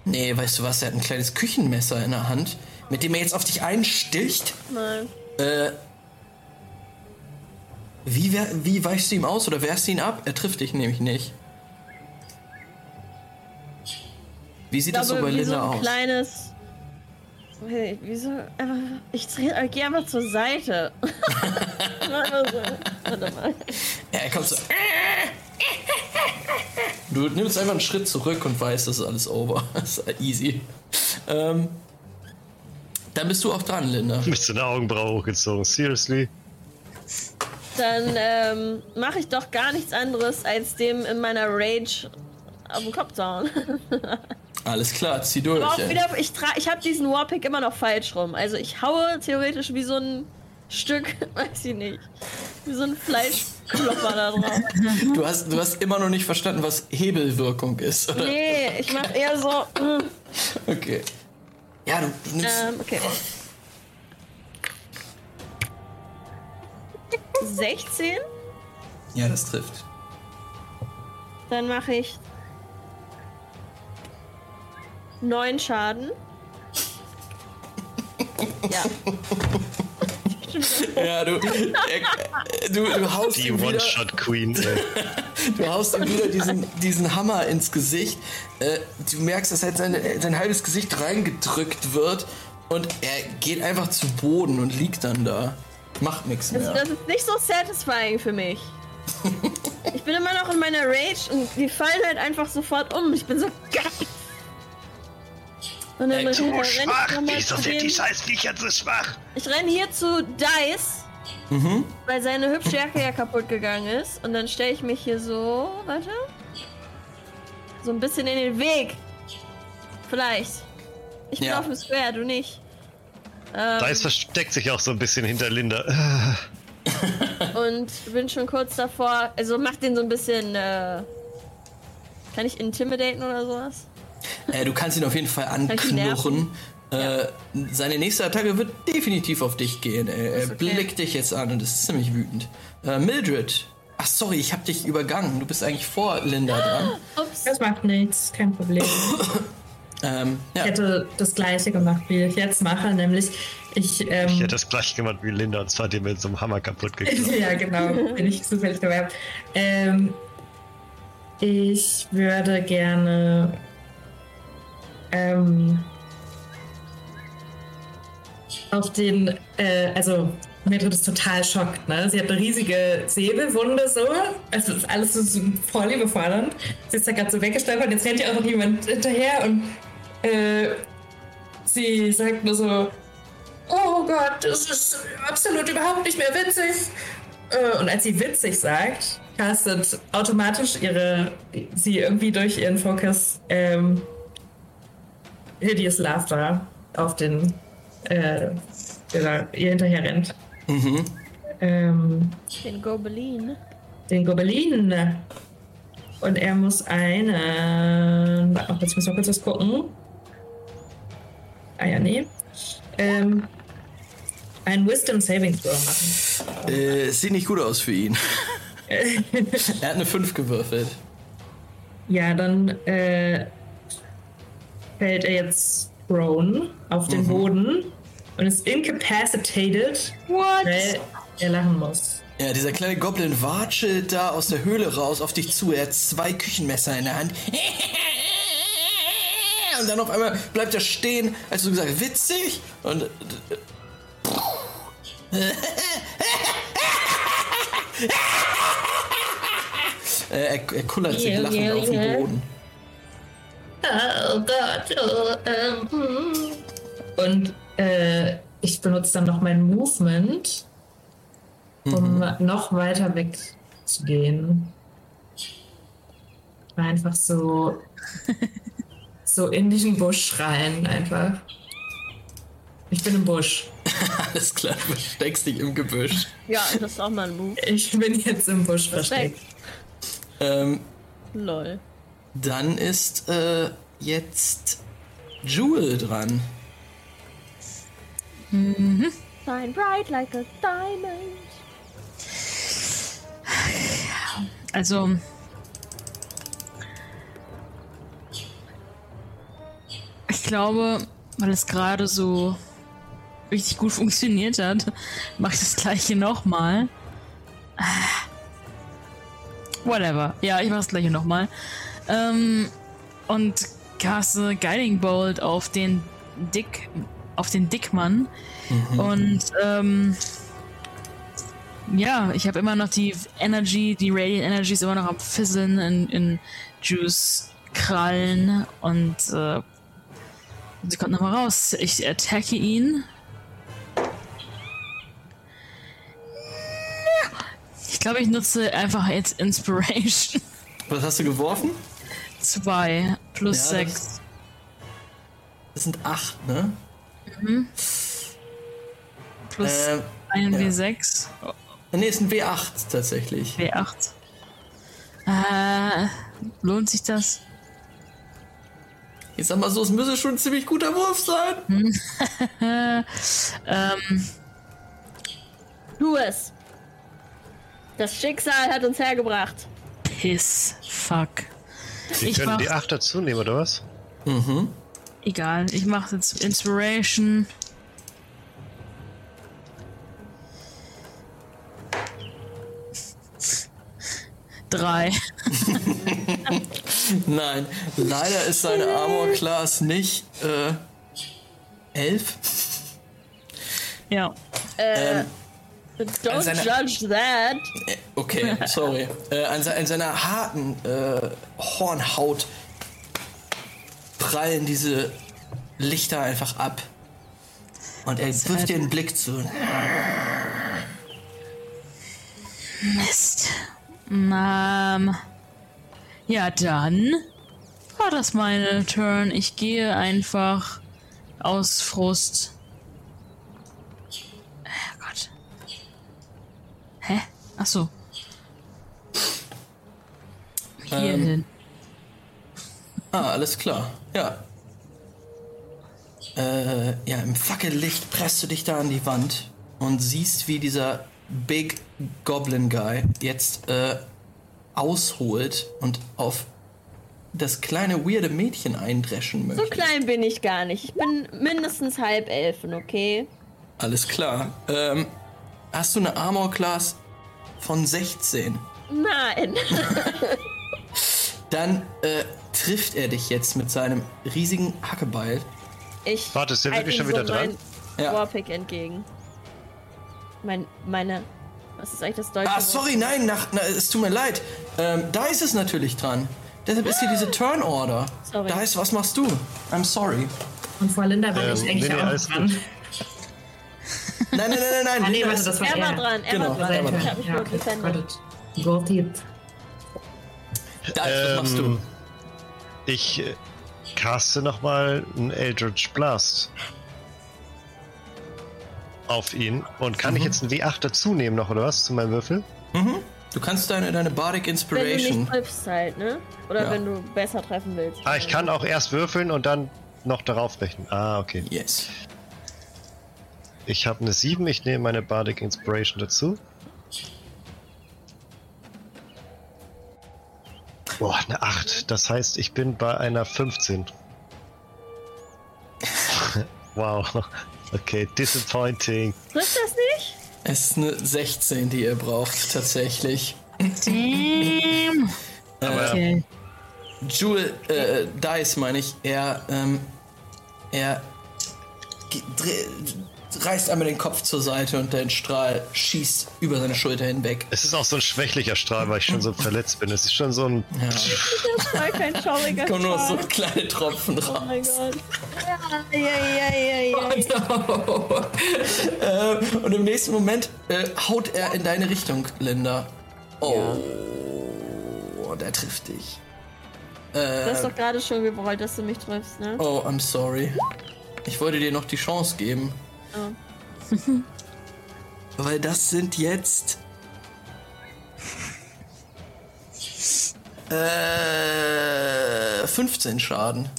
Nee, weißt du was? Er hat ein kleines Küchenmesser in der Hand, mit dem er jetzt auf dich einsticht. Nein. Äh, wie, wie weichst du ihm aus oder wehrst du ihn ab? Er trifft dich nämlich nicht. Wie sieht Ich das so bei glaube, so Linda ein aus? kleines. Hey, Wieso? Einfach, ich dreh, geh einfach zur Seite. Warte mal. Ja, er kommt so. Du nimmst einfach einen Schritt zurück und weißt, das ist alles over. Das ist easy. Ähm, dann bist du auch dran, Linda. Mit so einer Augenbraue hochgezogen. Seriously? Dann ähm, mache ich doch gar nichts anderes, als dem in meiner Rage auf den Kopf zu hauen. Alles klar, zieh durch. Aber auch ey. wieder, ich, ich habe diesen Warpick immer noch falsch rum. Also ich haue theoretisch wie so ein Stück, weiß ich nicht, wie so ein Fleischklopper da drauf. Du, hast, du hast immer noch nicht verstanden, was Hebelwirkung ist, oder? Nee, ich mache eher so. mm, Okay. Ja, du, du nimmst. Ähm, okay. 16, Ja, das trifft. dann mache ich 9 Schaden. Ja. Ja, du, er, du, du haust Die ihm wieder, One-Shot-Queen. ey. du haust ihm wieder diesen, diesen Hammer ins Gesicht. Äh, du merkst, dass halt seine, sein halbes Gesicht reingedrückt wird und er geht einfach zu Boden und liegt dann da. Macht nichts Das, mehr. das ist nicht so satisfying für mich. Ich bin immer noch in meiner Rage und die fallen halt einfach sofort um. Ich bin so geil. Und dann Ey, renn- so renn ich noch mal zu dem- Scheißviecher so schwach? Ich renne hier zu Dice, Mhm. weil seine hübsche Jacke ja kaputt gegangen ist. Und dann stelle ich mich hier so, warte, so ein bisschen in den Weg. Vielleicht. Ich bin Ja. auf dem Square, du nicht. Ähm, Dice versteckt sich auch so ein bisschen hinter Linda. Und bin schon kurz davor, also mach den so ein bisschen, äh, kann ich intimidaten oder sowas? Äh, du kannst ihn auf jeden Fall anknurren. Äh, seine nächste Attacke wird definitiv auf dich gehen. Ey. Er okay. blickt dich jetzt an und ist ziemlich wütend. Äh, Mildred. Ach sorry, ich habe dich übergangen. Du bist eigentlich vor Linda dran. Ups. Das macht nichts, kein Problem. Ähm, ja. Ich hätte das gleiche gemacht, wie ich jetzt mache, nämlich ich. Ähm, Ich hätte das gleich gemacht wie Linda und zwar die mit so einem Hammer kaputt gegangen. ja, genau, bin ich zufällig dabei. Ähm, ich würde gerne. Ähm, auf den, äh, also Mildred ist total schockt, ne? Sie hat eine riesige Säbelwunde so, also ist alles so, voll liebefordernd. Sie ist da gerade so weggestolpert, jetzt rennt ihr auch noch jemand hinterher und äh, sie sagt nur so, oh Gott, das ist absolut überhaupt nicht mehr witzig. Äh, Und als sie witzig sagt, castet automatisch ihre, sie irgendwie durch ihren Fokus ähm, Hideous Laughter auf den, äh, der ihr hinterher rennt. Ähm, Den Gobelin. den Gobelin. Und er muss einen. Warte noch, jetzt müssen wir kurz was gucken. Ah ja, nee. Ähm, ein Wisdom Saving Throw machen. Äh, es sieht nicht gut aus für ihn. er hat eine 5 gewürfelt. Ja, dann äh, fällt er jetzt prone auf den Boden und ist incapacitated, What? weil er lachen muss. Ja, dieser kleine Goblin watschelt da aus der Höhle raus auf dich zu. Er hat zwei Küchenmesser in der Hand. Und dann auf einmal bleibt er stehen, als du gesagt witzig. Und. Äh, er, er kullert sich lachend auf den. Boden. Oh Gott. Oh, ähm, hm. Und äh, ich benutze dann noch mein Movement, um noch weiter wegzugehen. Einfach so, so in diesen Busch rein, einfach. Ich bin im Busch. Alles klar, du versteckst dich im Gebüsch. Ja, das ist auch mal ein Move. Ich bin jetzt im Busch Respekt. versteckt. Ähm, Lol. Dann ist äh, jetzt Jewel dran. Shine bright like a diamond. Also. Ich glaube, weil es gerade so richtig gut funktioniert hat, mache ich das gleiche nochmal. Whatever. Ja, ich mache das gleiche nochmal. Ähm, und caste Guiding Bolt auf den Dick, auf den Dickmann. Und ähm, ja, ich habe immer noch die Energy, die Radiant Energy ist immer noch am Fizzeln in, in Juice Krallen und äh, sie kommt nochmal raus. Ich attacke ihn. Ich glaube, ich nutze einfach jetzt Inspiration. Was hast du geworfen? Zwei plus Ja, sechs. das- Das sind acht, ne? Plus Äh, ein ja. W6. Ne, ist ein W8 tatsächlich. W8. Äh, lohnt sich das? Ich sag mal so, es müsste schon ein ziemlich guter Wurf sein. Ähm, Tu es. Das Schicksal hat uns hergebracht. piss. Fuck. Wir Ich können die 8 dazu nehmen, oder was? Egal, ich mache jetzt Inspiration. Drei. Nein, leider ist seine Armor Class nicht äh, elf. Ja. Ähm, Don't seine- judge that. äh, okay, sorry. Äh, an, an seiner harten äh, Hornhaut prallen diese Lichter einfach ab. Und er wirft dir einen Blick zu. Mist. Ähm, ja, dann war das meine Turn. Ich gehe einfach aus Frust. Oh Gott. Hä? Ach so. Hier Ähm. hin. Ah, alles klar. Ja. Äh, ja, im Fackellicht presst du dich da an die Wand und siehst, wie dieser Big Goblin Guy jetzt äh, ausholt und auf das kleine weirde Mädchen eindreschen möchte. So klein bin ich gar nicht. Ich bin mindestens halb Elfen, okay? Alles klar. Ähm, hast du eine Armor Class von 16? Nein. Dann äh, trifft er dich jetzt mit seinem riesigen Hackebeil. Ich Warte, ist der wirklich schon wieder dran? Mein Ja. Warpick entgegen. Mein, meine. Was ist eigentlich das deutsche Ah, sorry, nein, nach, na, es tut mir leid. Ähm, da ist es natürlich dran. Deshalb ist hier diese Turn Order. Sorry. Da ist, was machst du? I'm sorry. Und vor Linda bin Ähm, ich eigentlich nee, nee, auch dran. gut. Nein, nein, nein, nein, nein. Ah, nee, Linda warte, das war Er war er. dran, er Genau, war er war dran. dran. Ich hab mich Ja, okay, defended. got it. Got it. Da ist, was machst du? Ähm, Ich äh, caste nochmal einen Eldritch Blast auf ihn. Und kann Mhm. ich jetzt einen W8 dazu nehmen noch, oder was, zu meinem Würfel? Du kannst deine, deine Bardic Wenn du Inspiration. nicht triffst halt, ne? Oder Ja. wenn du besser treffen willst. Ah, ich kann auch erst würfeln und dann noch darauf rechnen. Ah, okay. Yes. Ich habe eine 7, ich nehme meine Bardic Inspiration dazu. Boah, eine 8. Das heißt, ich bin bei einer 15. wow. Okay, disappointing. Trifft das nicht? Es ist eine 16, die ihr braucht, tatsächlich. Damn. Okay. Jewel, äh, Dice meine ich, er, ähm, er reißt einmal den Kopf zur Seite und dein Strahl schießt über seine Schulter hinweg. Es ist auch so ein schwächlicher Strahl, weil ich schon so verletzt bin. Es ist schon so ein. Ja. Das war kein schauriger Kommen nur noch so kleine Tropfen Oh mein raus. Gott. Ja, ja, ja, ja, ja. Oh, Äh, und im nächsten Moment äh, haut er in deine Richtung, Linda. Oh. Und er trifft dich. Du hast Äh, doch gerade schon gewollt, dass du mich triffst, ne? oh, I'm sorry. Ich wollte dir noch die Chance geben. Oh. Weil das sind jetzt. Äh, 15 Schaden.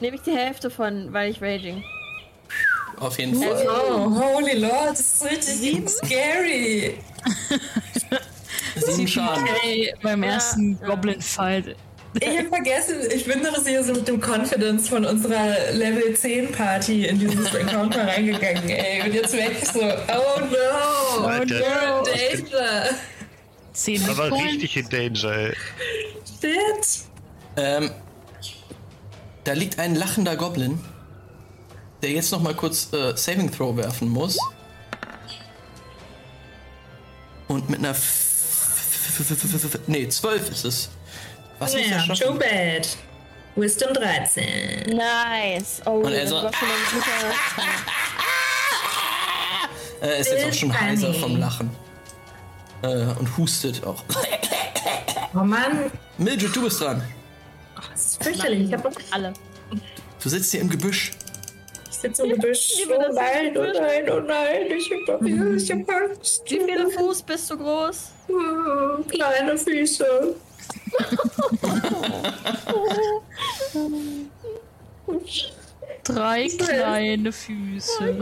Nehme ich die Hälfte von, weil ich Raging. Auf jeden Fall. Oh, holy Lord, das ist richtig scary. Sieben Schaden. Hey, beim ersten ja. Goblin-Fight. Ich hab vergessen, ich bin doch hier so mit dem Confidence von unserer Level 10 Party in dieses Encounter reingegangen, ey. Und jetzt weg so, oh no, Alter. you're in danger. Zehn Aber Points. richtig in Danger, ey. Shit. Ähm, da liegt ein lachender Goblin, der jetzt noch mal kurz äh, Saving Throw werfen muss. Und mit einer... Nee, 12 ist es. Was er Ja, too bad. Wisdom 13. Nice. Oh, Und er das so- war schon ein guter. Er ist jetzt auch schon heiser vom Lachen. Äh, und hustet auch. Oh Mann, Mildred, du bist dran. das ist fürchterlich. Ich, hab, Alle. Du sitzt hier im Gebüsch. ich sitze im Gebüsch. Oh das nein, oh nein, oh nein. Ich hab, ich hab Angst. Wie viele Fuß bist du groß? Hm, Kleine Füße. Drei kleine Füße.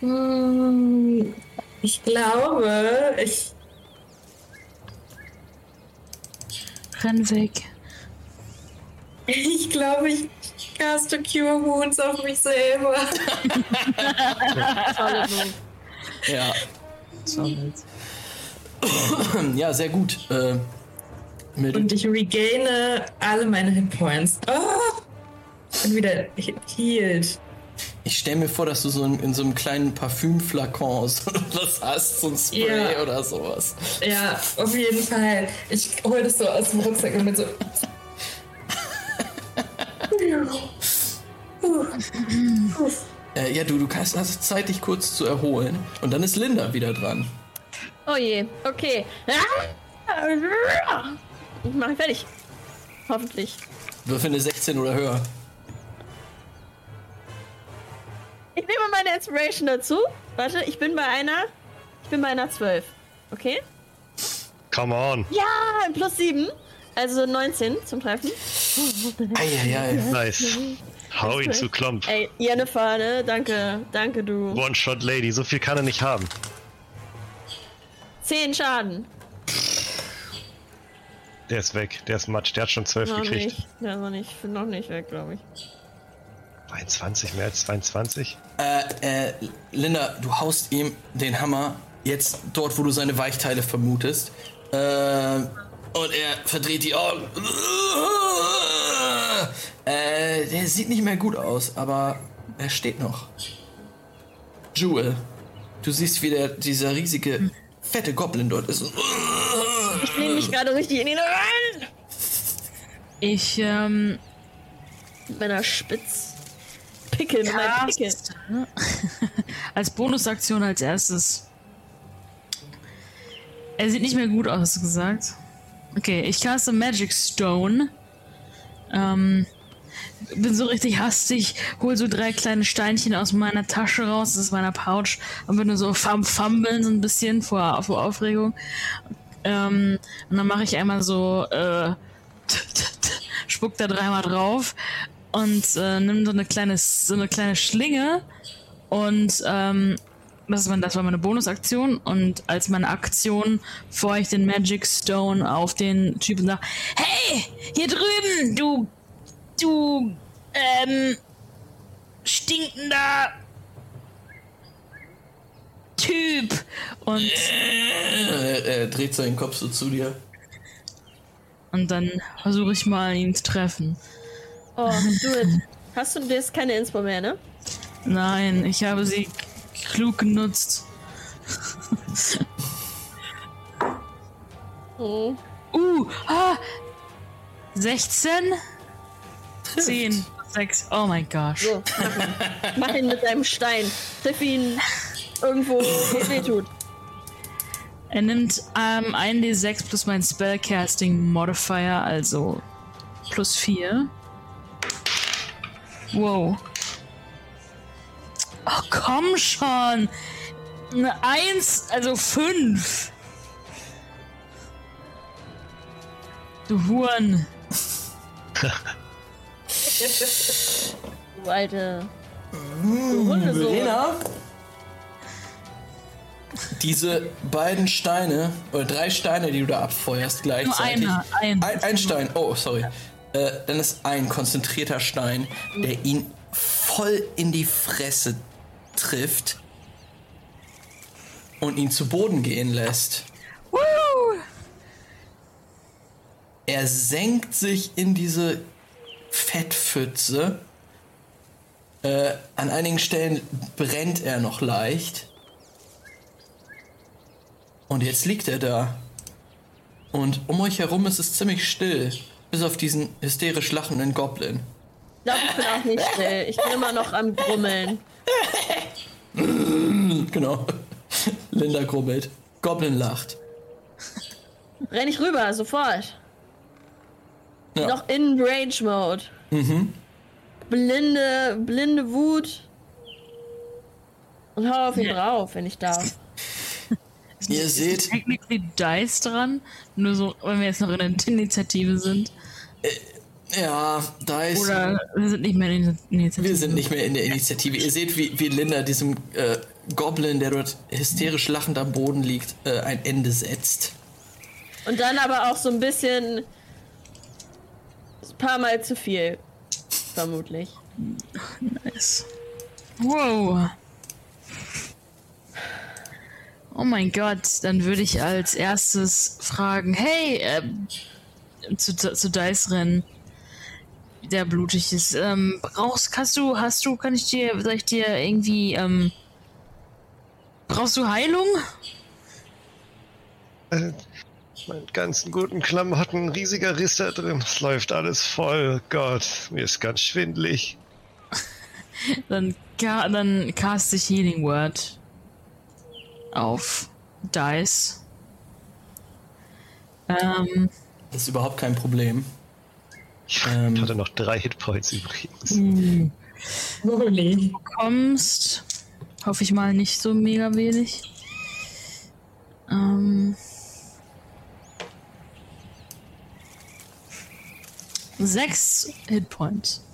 Hm, Ich glaube, ich. Renn weg. Ich glaube, ich caste Cure Wounds auf mich selber. Ja. Solid. Ja, sehr gut. Äh, Und ich regaine alle meine Hitpoints. Oh! Bin wieder he- healed. ich stelle mir vor, dass du so in, in so einem kleinen Parfümflakon so was hast, so ein Spray Ja. oder sowas. Ja, auf jeden Fall. Ich hole das so aus dem Rucksack und bin so. Äh, ja, du, du kannst, hast Zeit, dich kurz zu erholen. Und dann ist Linda wieder dran. Oh je, okay. Ich mache fertig. Hoffentlich. Würfel eine 16 oder höher. Ich nehme meine Inspiration dazu. Warte, ich bin bei einer. Ich bin bei einer 12. Okay? Come on. Ja, ein plus 7. Also 19 zum Treffen. Eieiei. Nice. Hau ihn zu Klomp. Ey, Jennifer, ne? Danke, danke du. One-Shot Lady, so viel kann er nicht haben. 10 Schaden. Der ist weg, der ist Matsch, der hat schon 12 Noch gekriegt. nicht. Der ist noch nicht, noch nicht weg, glaube ich. 22, mehr als 22? Äh, äh, Linda, du haust ihm den Hammer jetzt dort, wo du seine Weichteile vermutest. Äh, und er verdreht die Augen. Äh, der sieht nicht mehr gut aus, aber er steht noch. Jewel, du siehst, wie der, dieser riesige, fette Goblin dort ist. Ich nehme mich gerade richtig in ihn rein. Ich, ähm, Mit meiner Spitz. Pickel, mit meinem Pickel. als Bonusaktion als erstes. Er sieht nicht mehr gut aus, hast du gesagt. Okay, ich caste Magic Stone. Ähm, bin so richtig hastig, hol so drei kleine Steinchen aus meiner Tasche raus, ist meiner Pouch, und bin nur so fum fummeln so ein bisschen vor, vor Aufregung. Ähm, und dann mache ich einmal so, äh, spuck da dreimal drauf und äh, nimm so eine kleine, so eine kleine Schlinge und ähm, das, ist mein, das war meine Bonusaktion und als meine Aktion feuere ich den Magic Stone auf den Typen und sag, hey, hier drüben, du, du, ähm, stinkender Typ und Er, er dreht seinen Kopf so zu dir. und dann versuche ich mal ihn zu treffen. Oh, do it. Hast du jetzt keine Inspo mehr, ne? Nein, ich habe sie klug genutzt. Oh. Uh, ah, 16? 10, 6, oh mein Gott. So, mach ihn. Mach ihn mit deinem Stein. Triff ihn irgendwo, wo es weh tut. Er nimmt ähm, 1d6 plus mein Spellcasting Modifier, also plus 4. Wow. Oh, komm schon! Eine 1, also 5. Du Huren. Du alte. Hundesohn. Verena? Diese beiden Steine, oder drei Steine, die du da abfeuerst gleichzeitig. einer, ein. ein. Ein Stein, oh, sorry. Äh, dann ist ein konzentrierter Stein, der ihn voll in die Fresse trifft und ihn zu Boden gehen lässt. Woo! Er senkt sich in diese Fettpfütze. Äh, an einigen Stellen brennt er noch leicht. Und jetzt liegt er da. Und um euch herum ist es ziemlich still. Bis auf diesen hysterisch lachenden Goblin. Ich glaube, ich bin auch nicht still. Ich bin immer noch am Grummeln. Genau. Linda grummelt. Goblin lacht. Renn ich rüber, sofort. Ja. Noch in Rage Mode. Mhm. Blinde, blinde Wut. Und hau auf ihn drauf, wenn ich darf. Ihr seht, Technically Dice dran. Nur so, wenn wir jetzt noch in der Initiative sind. ja, da ist. Oder wir sind nicht mehr in der Initiative. Wir sind nicht mehr in der Initiative. Ihr seht, wie, wie Linda diesem äh, Goblin, der dort hysterisch lachend am Boden liegt, äh, ein Ende setzt. Und dann aber auch so ein bisschen. Ein paar Mal zu viel. Vermutlich. Nice. Wow. Oh mein Gott, dann würde ich als erstes fragen, hey, ähm, zu, zu Dice rennen, der blutig ist. Ähm, brauchst, hast du, hast du, kann ich dir, soll ich dir irgendwie, ähm, brauchst du Heilung? Äh, meinen ganzen guten Klamotten, ein riesiger Riss da drin. Es läuft alles voll. Gott, mir ist ganz schwindlig. Dann, ca- dann cast ich Healing Word auf Dice. Ähm, Das ist überhaupt kein Problem. Ich Ähm. hatte noch drei Hitpoints übrigens. Holy. kommst, hoffe ich mal nicht so mega wenig. Ähm, sechs Hitpoints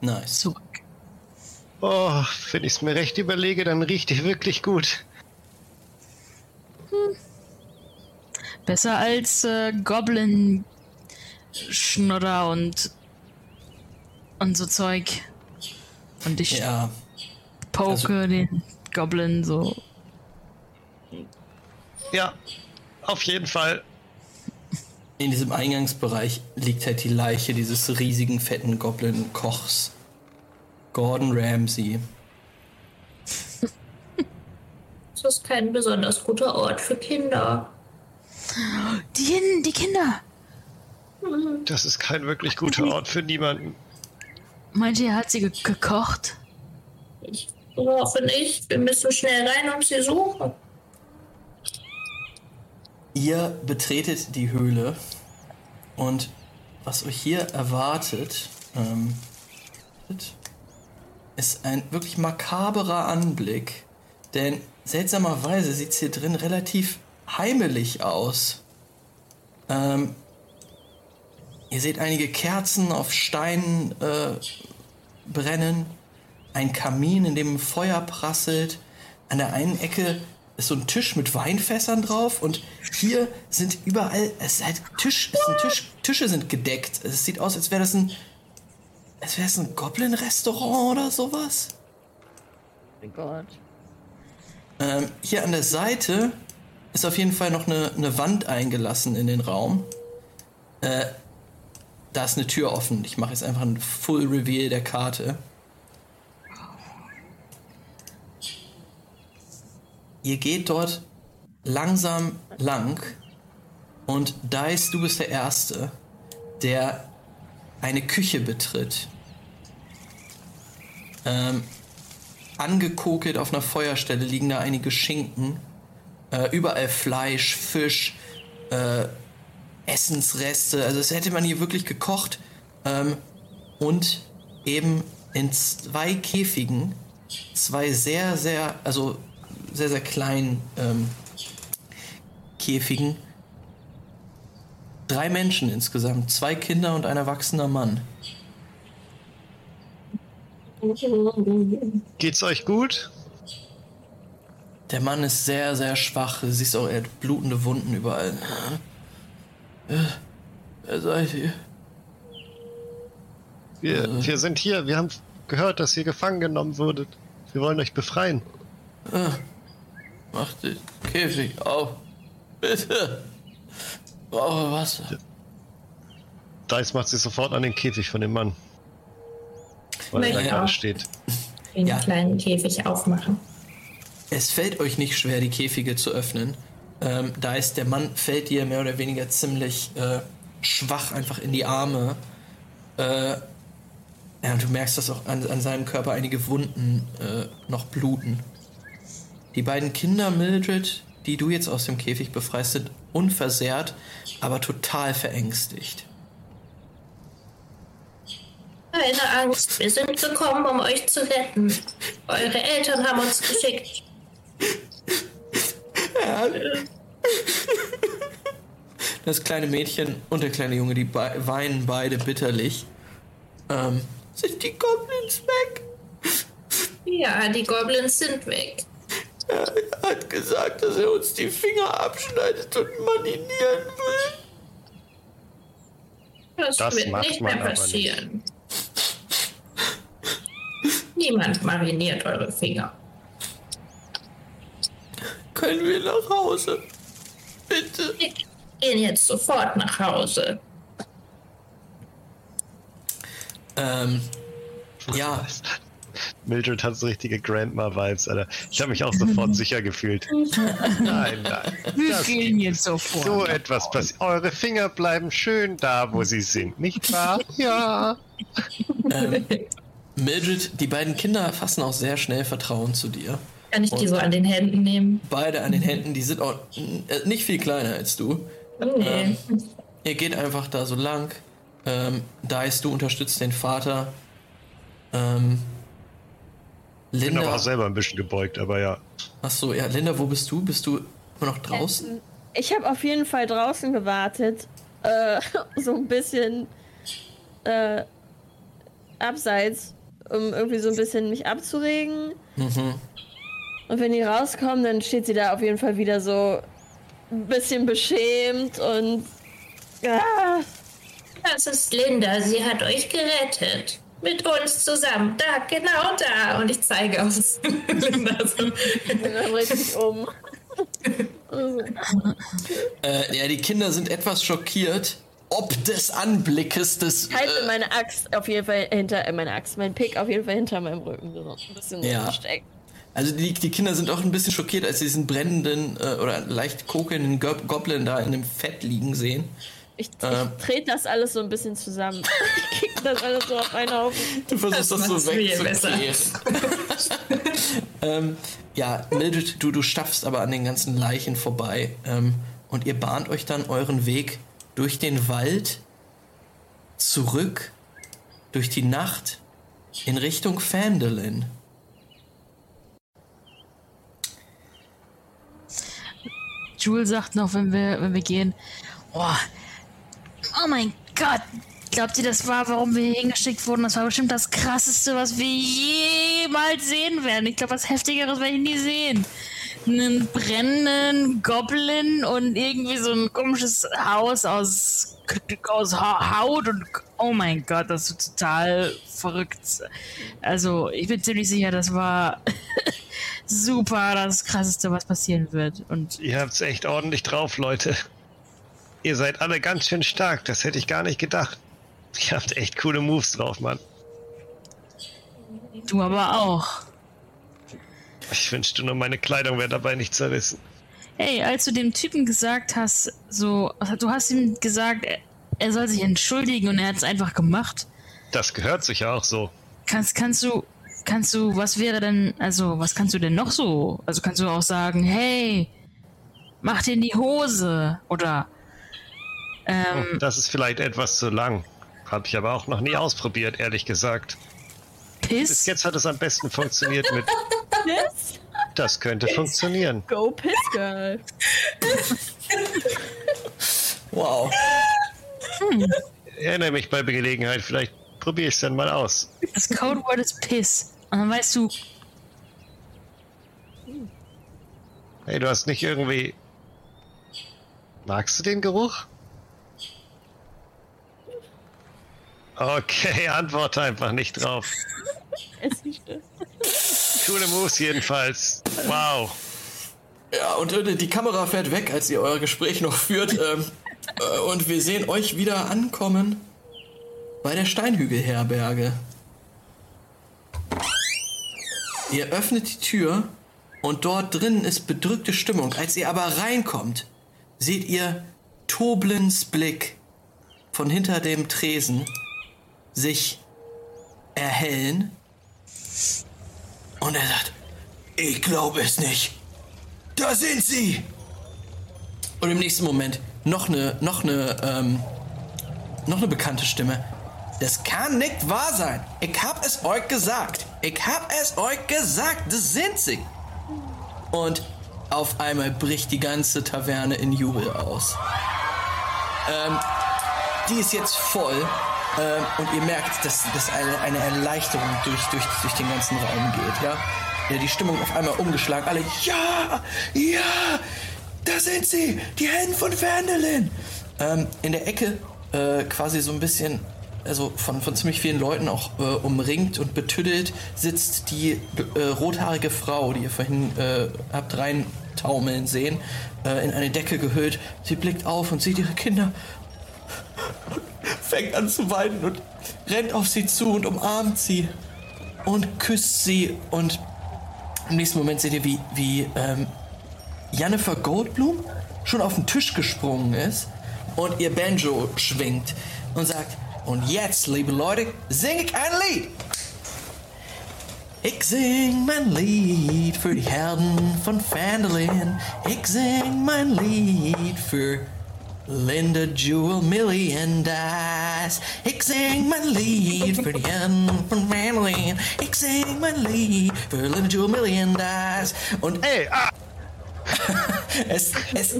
Nice. zurück. Oh, wenn ich es mir recht überlege, dann riecht die wirklich gut. Besser als äh, Goblin Schnodder und und so Zeug. Und ich Ja, poke den Goblin so. Ja, auf jeden Fall. In diesem Eingangsbereich liegt halt die Leiche dieses riesigen, fetten Goblin-Kochs. Gordon Ramsay. Das ist kein besonders guter Ort für Kinder. Die, Hin- die Kinder! Das ist kein wirklich guter Ort für niemanden. Meint ihr, er hat sie ge gekocht? Ich hoffe nicht. Wir müssen schnell rein und sie suchen. Ihr betretet die Höhle und was euch hier erwartet, ähm, ist ein wirklich makaberer Anblick. Denn seltsamerweise sieht es hier drin relativ heimelig aus. Ähm, ihr seht einige Kerzen auf Steinen äh, brennen, ein Kamin, in dem Feuer prasselt. An der einen Ecke ist so ein Tisch mit Weinfässern drauf und hier sind überall, es ist halt Tisch, es sind Tisch, Tische sind gedeckt. Es sieht aus, als wäre das ein, als wäre es ein Goblin-Restaurant oder sowas. Mein Gott. Ähm, hier an der Seite ist auf jeden Fall noch eine, eine Wand eingelassen in den Raum. Äh, da ist eine Tür offen. Ich mache jetzt einfach ein Full Reveal der Karte. Ihr geht dort langsam lang und Dice, du bist der Erste, der eine Küche betritt. Ähm, angekokelt auf einer Feuerstelle liegen da einige Schinken. Äh, überall Fleisch, Fisch, äh, Essensreste. Also das hätte man hier wirklich gekocht. Ähm, und eben in zwei Käfigen zwei sehr, sehr, also sehr, sehr kleinen ähm, Käfigen drei Menschen insgesamt. Zwei Kinder und ein erwachsener Mann. Geht's euch gut? Der Mann ist sehr, sehr schwach. Du siehst auch, er hat blutende Wunden überall. Wer seid ihr? Wir, wir sind hier. Wir haben gehört, dass ihr gefangen genommen wurdet. Wir wollen euch befreien. Macht den Käfig auf. Bitte. Brauche Wasser. Dice macht sich sofort an den Käfig von dem Mann. Weil er da gerade steht. Den Ja. kleinen Käfig aufmachen. Es fällt euch nicht schwer, die Käfige zu öffnen. Ähm, da ist der Mann, fällt dir mehr oder weniger ziemlich äh, schwach einfach in die Arme. Äh, ja, und du merkst, dass auch an, an seinem Körper einige Wunden äh, noch bluten. Die beiden Kinder, Mildred, die du jetzt aus dem Käfig befreist, sind unversehrt, aber total verängstigt. Keine Angst, wir sind gekommen, um euch zu retten. Eure Eltern haben uns geschickt. Das kleine Mädchen und der kleine Junge, die weinen beide bitterlich. Ähm, sind die Goblins weg? Ja, die Goblins sind weg. Er hat gesagt, dass er uns die Finger abschneidet und marinieren will. Das, Das wird macht nicht mehr passieren. Niemand mariniert eure Finger. Können wir nach Hause? Bitte. Wir gehen jetzt sofort nach Hause. Ähm, ja, Mildred hat so richtige Grandma-Vibes, Alter. Ich habe mich auch sofort sicher gefühlt. Nein, nein. Wir Das gehen jetzt sofort. So etwas passiert. Eure Finger bleiben schön da, wo sie sind, nicht wahr? Ja. ähm, Mildred, die beiden Kinder fassen auch sehr schnell Vertrauen zu dir. Kann ich die so an den Händen nehmen? Beide an den Händen, die sind auch äh, nicht viel kleiner als du. Nee. Ihr geht einfach da so lang. Ähm, Dice, du unterstützt den Vater. Ähm, Bin aber Linda. auch selber ein bisschen gebeugt, aber ja. Achso, ja, Linda, wo bist du? Bist du immer noch draußen? Ich habe auf jeden Fall draußen gewartet. Äh, so ein bisschen äh, abseits, um irgendwie so ein bisschen mich abzuregen. Und wenn die rauskommen, dann steht sie da auf jeden Fall wieder so ein bisschen beschämt und. Ah, Das ist Linda, sie hat euch gerettet. Mit uns zusammen. Da, genau da. Und ich zeige aus Linda so. und dann dreht sich um. Äh, ja, die Kinder sind etwas schockiert, ob des Anblickes des. Ich halte Äh, meine Axt auf jeden Fall hinter, äh, meine Axt, mein Pick auf jeden Fall hinter meinem Rücken. So ein bisschen Ja. versteckt. also die, die Kinder sind auch ein bisschen schockiert, als sie diesen brennenden äh, oder leicht kokelnden Go Goblin da in dem Fett liegen sehen. Ich, Ähm. ich trete das alles so ein bisschen zusammen. ich krieg das alles so auf einen Haufen. Du versuchst das, Das so wegzukehren. ähm, ja, Mildred, du, du stapfst aber an den ganzen Leichen vorbei ähm, und ihr bahnt euch dann euren Weg durch den Wald zurück durch die Nacht in Richtung Phandalin. Jules sagt noch, wenn wir, wenn wir gehen, oh, oh mein Gott, glaubt ihr, das war, warum wir hier hingeschickt wurden? Das war bestimmt das krasseste, was wir jemals sehen werden. Ich glaube, was heftigeres werde ich nie sehen. Einen brennenden Goblin und irgendwie so ein komisches Haus aus, aus Ha- Haut und oh mein Gott, das ist total verrückt. Also, ich bin ziemlich sicher, das war super das krasseste, was passieren wird. Und Ihr habt's echt ordentlich drauf, Leute. Ihr seid alle ganz schön stark, das hätte ich gar nicht gedacht. Ihr habt echt coole Moves drauf, Mann. Du aber auch. Ich wünschte nur, meine Kleidung wäre dabei nicht zerrissen. Hey, als du dem Typen gesagt hast, so, du hast ihm gesagt, er, er soll sich entschuldigen und er hat es einfach gemacht. Das gehört sich ja auch so. Kannst, kannst du, kannst du, was wäre denn, also, was kannst du denn noch so? Also kannst du auch sagen, hey, mach dir in die Hose oder, ähm, Das ist vielleicht etwas zu lang. Habe ich aber auch noch nie ausprobiert, ehrlich gesagt. Bis Piss? jetzt hat es am besten funktioniert mit. Piss? Das könnte funktionieren. Go Piss Girl. Wow. Hm. Erinnere mich bei Gelegenheit, vielleicht probiere ich es dann mal aus. Das Codewort ist Piss. Und dann weißt du. Hey, du hast nicht irgendwie. Magst du den Geruch? Okay, antworte einfach nicht drauf. Es nicht das. Coole Moves jedenfalls. Wow. Ja, und äh, die Kamera fährt weg, als ihr euer Gespräch noch führt. Ähm, äh, und wir sehen euch wieder ankommen bei der Steinhügelherberge. Ihr öffnet die Tür und dort drinnen ist bedrückte Stimmung. Als ihr aber reinkommt, seht ihr Toblins Blick von hinter dem Tresen sich erhellen. Und er sagt, ich glaube es nicht. Da sind sie! Und im nächsten Moment noch eine, noch eine, ähm, noch eine bekannte Stimme. Das kann nicht wahr sein. Ich hab es euch gesagt. Ich hab es euch gesagt. Das sind sie. Und auf einmal bricht die ganze Taverne in Jubel aus. Ähm, die ist jetzt voll. Ähm, und ihr merkt, dass, dass eine, eine Erleichterung durch, durch, durch den ganzen Raum geht, ja? ja? Die Stimmung auf einmal umgeschlagen. Alle, ja, ja, da sind sie, die Helden von Vandelin. Ähm, in der Ecke, äh, quasi so ein bisschen, also von, von ziemlich vielen Leuten auch äh, umringt und betüdelt, sitzt die äh, rothaarige Frau, die ihr vorhin äh, habt reintaumeln sehen, äh, in eine Decke gehüllt. Sie blickt auf und sieht ihre Kinder fängt an zu weinen und rennt auf sie zu und umarmt sie und küsst sie und im nächsten Moment seht ihr, wie, wie ähm, Jennifer Goldblum schon auf den Tisch gesprungen ist und ihr Banjo schwingt und sagt, und jetzt, liebe Leute, sing ich ein Lied. Ich sing mein Lied für die Helden von Fandolin. Ich sing mein Lied für Linda, Jewel, Millie and Dice. Ich sing mein Lied für die von Family. Ich sing mein Lied für Linda, Jewel, Millie and Dice. Und Hey, ah! es, es,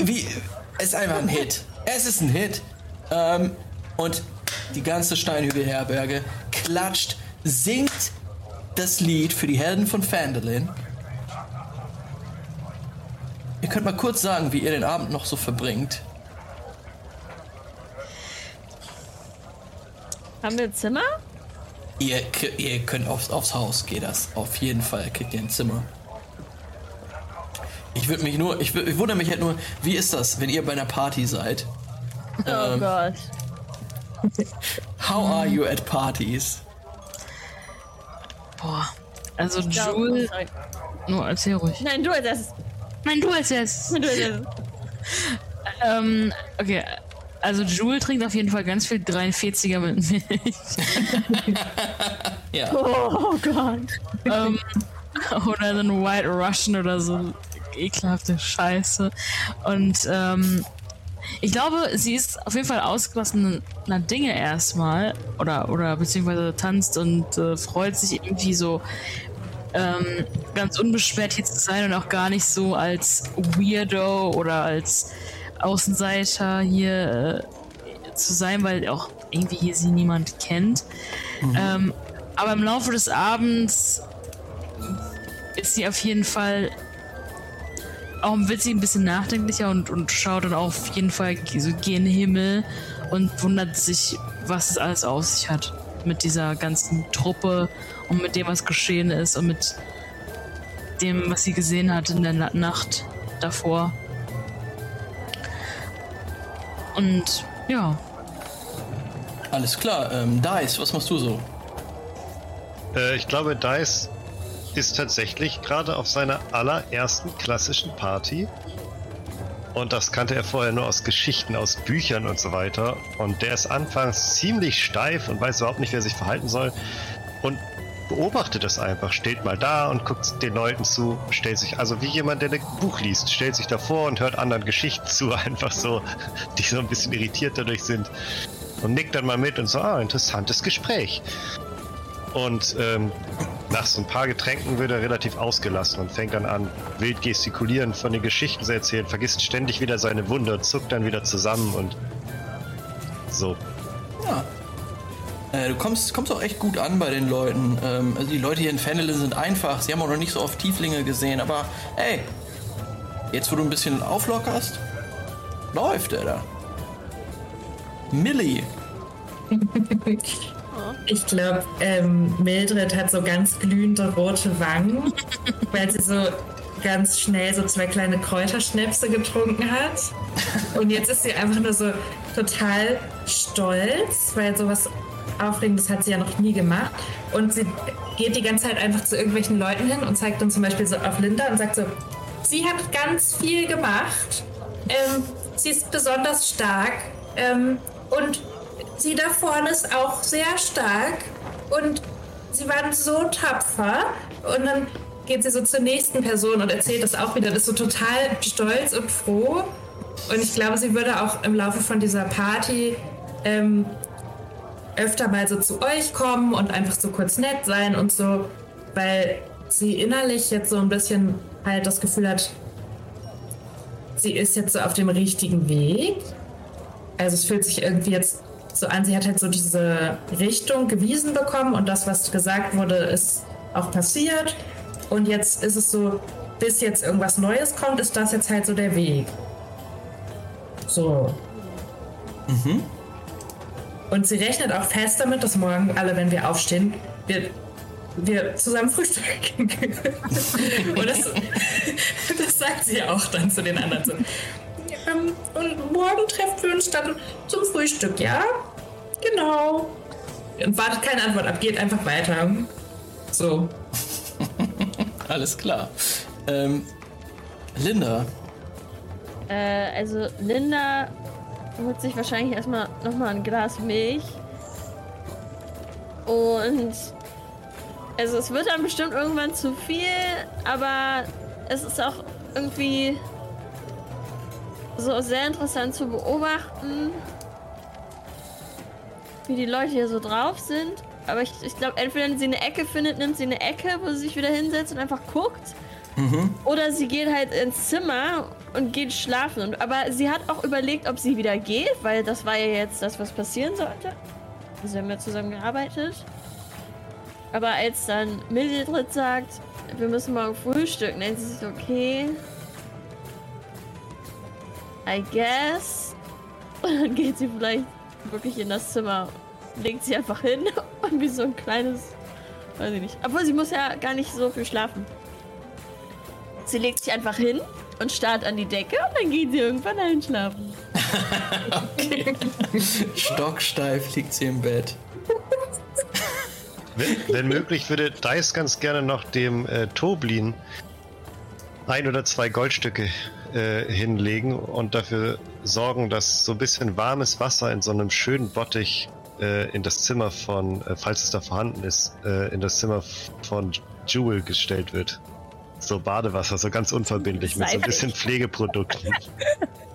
wie, es ist einfach ein Hit. Es ist ein Hit. Ähm, und die ganze Steinhügelherberge klatscht, singt das Lied für die Helden von Fandolin. Ihr könnt mal kurz sagen, wie ihr den Abend noch so verbringt. Haben wir ein Zimmer? Ihr, ihr könnt aufs, aufs Haus, geht das. Auf jeden Fall kriegt ihr ein Zimmer. Ich würde mich nur, ich, ich wundere mich halt nur, wie ist das, wenn ihr bei einer Party seid? Oh Ähm. Gott. How are you at parties? Boah. Also sorry. Nur erzähl ruhig. Nein, du als erstes. Nein, du als erstes. Du als erstes. Ähm, okay. Also Jewel trinkt auf jeden Fall ganz viel 43er mit Milch. Ja. Oh Gott. ähm, oder so ein White Russian oder so ekelhafte Scheiße. Und ähm, ich glaube, sie ist auf jeden Fall ausgelassener Dinge erstmal. Oder, oder beziehungsweise tanzt und äh, freut sich irgendwie so ähm, ganz unbeschwert hier zu sein und auch gar nicht so als Weirdo oder als Außenseiter hier äh, zu sein, weil auch irgendwie hier sie niemand kennt. Ähm, aber im Laufe des Abends ist sie auf jeden Fall auch wird sie ein bisschen nachdenklicher und, und schaut dann auch auf jeden Fall so gen Himmel und wundert sich, was es alles auf sich hat mit dieser ganzen Truppe und mit dem, was geschehen ist und mit dem, was sie gesehen hat in der Na Nacht davor. Und ja, Alles klar. Ähm, Dice, was machst du so? Äh, ich glaube, Dice ist tatsächlich gerade auf seiner allerersten klassischen Party. Und das kannte er vorher nur aus Geschichten, aus Büchern und so weiter. Und der ist anfangs ziemlich steif und weiß überhaupt nicht, wie er sich verhalten soll. Und beobachtet es einfach, steht mal da und guckt den Leuten zu, stellt sich, also wie jemand, der ein Buch liest, stellt sich davor und hört anderen Geschichten zu, einfach so, die so ein bisschen irritiert dadurch sind. Und nickt dann mal mit und so, ah, interessantes Gespräch. Und ähm, nach so ein paar Getränken wird er relativ ausgelassen und fängt dann an, wild gestikulieren, von den Geschichten zu erzählen, vergisst ständig wieder seine Wunde und zuckt dann wieder zusammen und So. Ja. Äh, du kommst, kommst auch echt gut an bei den Leuten. Ähm, also die Leute hier in Fendelin sind einfach. Sie haben auch noch nicht so oft Tieflinge gesehen, aber hey, jetzt wo du ein bisschen auflockerst, läuft er da. Millie. Ich glaube, ähm, Mildred hat so ganz glühende rote Wangen, weil sie so ganz schnell so zwei kleine Kräuterschnäpse getrunken hat. Und jetzt ist sie einfach nur so total stolz, weil sowas Aufregendes hat sie ja noch nie gemacht. Und sie geht die ganze Zeit einfach zu irgendwelchen Leuten hin und zeigt dann zum Beispiel so auf Linda und sagt so, sie hat ganz viel gemacht. Ähm, sie ist besonders stark. Ähm, und sie da vorne ist auch sehr stark. Und sie waren so tapfer. Und dann geht sie so zur nächsten Person und erzählt das auch wieder. ist so total stolz und froh. Und ich glaube, sie würde auch im Laufe von dieser Party ähm, öfter mal so zu euch kommen und einfach so kurz nett sein und so, weil sie innerlich jetzt so ein bisschen halt das Gefühl hat, sie ist jetzt so auf dem richtigen Weg. Also es fühlt sich irgendwie jetzt so an, sie hat halt so diese Richtung gewiesen bekommen und das, was gesagt wurde, ist auch passiert. Und jetzt ist es so, bis jetzt irgendwas Neues kommt, ist das jetzt halt so der Weg. So. Mhm. Und sie rechnet auch fest damit, dass morgen alle, wenn wir aufstehen, wir, wir zusammen frühstücken. und das, das sagt sie auch dann zu den anderen. So. Ähm, und morgen treffen wir uns dann zum Frühstück, ja? Genau. Und wartet keine Antwort ab, geht einfach weiter. So. Alles klar. Ähm, Linda. Äh, also Linda holt sich wahrscheinlich erstmal nochmal ein Glas Milch. Und also es wird dann bestimmt irgendwann zu viel, aber es ist auch irgendwie so sehr interessant zu beobachten, wie die Leute hier so drauf sind. Aber ich, ich glaube, entweder wenn sie eine Ecke findet, nimmt sie eine Ecke, wo sie sich wieder hinsetzt und einfach guckt. Mhm. Oder sie geht halt ins Zimmer und geht schlafen. aber sie hat auch überlegt, ob sie wieder geht, weil das war ja jetzt das, was passieren sollte. Sie haben ja zusammen gearbeitet. Aber als dann Mildred sagt, wir müssen morgen frühstücken, nennt sie sich, okay. I guess. Und dann geht sie vielleicht wirklich in das Zimmer, legt sie einfach hin und wie so ein kleines, weiß ich nicht. Obwohl sie muss ja gar nicht so viel schlafen. Sie legt sich einfach hin und starrt an die Decke und dann geht sie irgendwann einschlafen. okay. Stocksteif liegt sie im Bett. Wenn, wenn, möglich, würde Dice ganz gerne noch dem äh, Toblin ein oder zwei Goldstücke äh, hinlegen und dafür sorgen, dass so ein bisschen warmes Wasser in so einem schönen Bottich äh, in das Zimmer von, äh, falls es da vorhanden ist, äh, in das Zimmer von Jewel gestellt wird. So Badewasser, so ganz unverbindlich mit so ein bisschen Pflegeprodukten.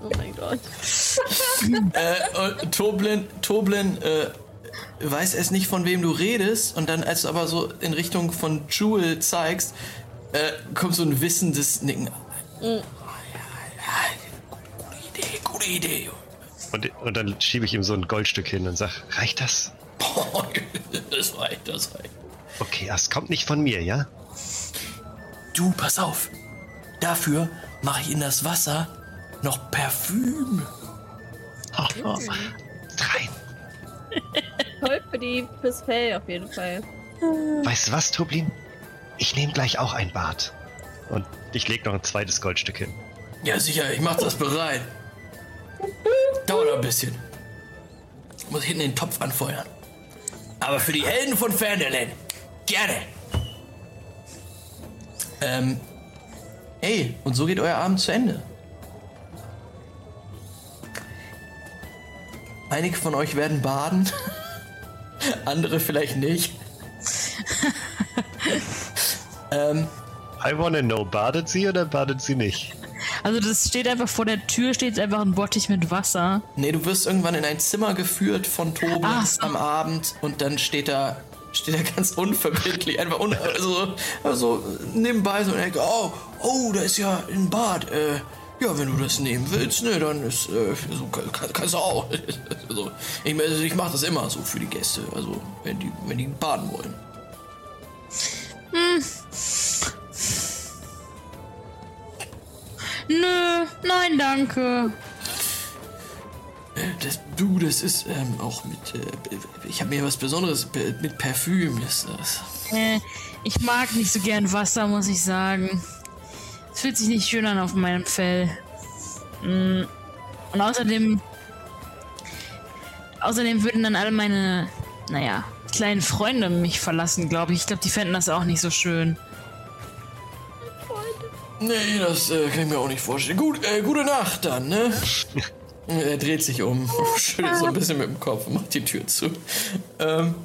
oh mein Gott. äh, Toblin, Toblin äh, weiß es nicht, von wem du redest. Und dann, als du aber so in Richtung von Jewel zeigst, äh, kommt so ein wissendes Nicken. Mhm. Gute Idee, gute Idee. Und, und dann schiebe ich ihm so ein Goldstück hin und sage, reicht das? das reicht, das reicht. Okay, das kommt nicht von mir, ja? Du, pass auf. Dafür mache ich in das Wasser noch Parfüm. Oh, oh. Rein. Toll für die fürs Fell auf jeden Fall. Weißt du was, Toblin? Ich nehme gleich auch ein Bad. Und ich lege noch ein zweites Goldstück hin. Ja, sicher, ich mach das bereit. Dauert ein bisschen. Muss hinten den Topf anfeuern. Aber für die Helden von Fernderland. Gerne. Ähm, ey, und so geht euer Abend zu Ende. Einige von euch werden baden, andere vielleicht nicht. ähm, I wanna know, badet sie oder badet sie nicht? Also das steht einfach vor der Tür, steht einfach ein Bottich mit Wasser. Nee, du wirst irgendwann in ein Zimmer geführt von Tobi so. am Abend und dann steht da steht er ganz unverbindlich, einfach un also, also nebenbei so und denkt, oh, oh, da ist ja ein Bad. Äh, Ja, wenn du das nehmen willst, ne, dann ist, äh, so, kann, kannst du auch. also, ich, also ich mache das immer so für die Gäste, also wenn die, wenn die baden wollen. Hm. Nö, nein, danke. Das, du, das ist ähm, auch mit. Äh, ich habe mir was Besonderes mit Parfüm ist das. Äh, ich mag nicht so gern Wasser, muss ich sagen. Es fühlt sich nicht schön an auf meinem Fell. Mm. Und außerdem. Außerdem würden dann alle meine, naja, kleinen Freunde mich verlassen, glaube ich. Ich glaube, die fänden das auch nicht so schön. Nee, das äh, kann ich mir auch nicht vorstellen. Gut, äh, gute Nacht dann, ne? er dreht sich um, schüttelt so ein bisschen mit dem Kopf und macht die Tür zu. Ähm.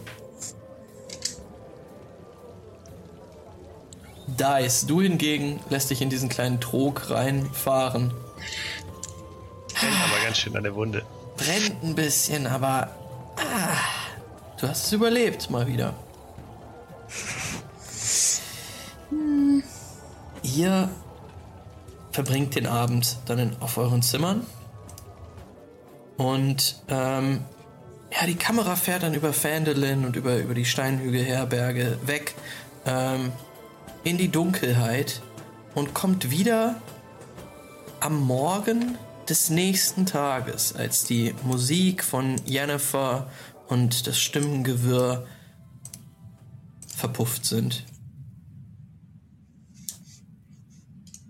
Dice, du hingegen lässt dich in diesen kleinen Trog reinfahren. Brennt aber ganz schön an der Wunde. Brennt ein bisschen, aber ah, du hast es überlebt mal wieder. Hm. Ihr verbringt den Abend dann in, auf euren Zimmern. Und ähm, ja, die Kamera fährt dann über Phandelin und über, über die Steinhügelherberge weg ähm, in die Dunkelheit und kommt wieder am Morgen des nächsten Tages, als die Musik von Jennifer und das Stimmengewirr verpufft sind.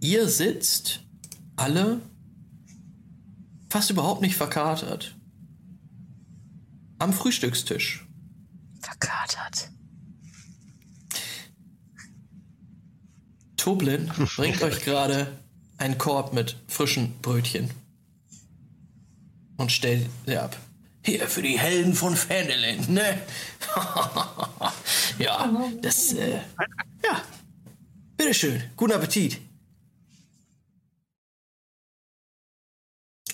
Ihr sitzt alle fast überhaupt nicht verkatert. Am Frühstückstisch. Verkatert. Toblin bringt euch gerade einen Korb mit frischen Brötchen und stellt sie ab. Hier für die Helden von Fendelin, ne? ja, das, äh, ja. Bitteschön, guten Appetit.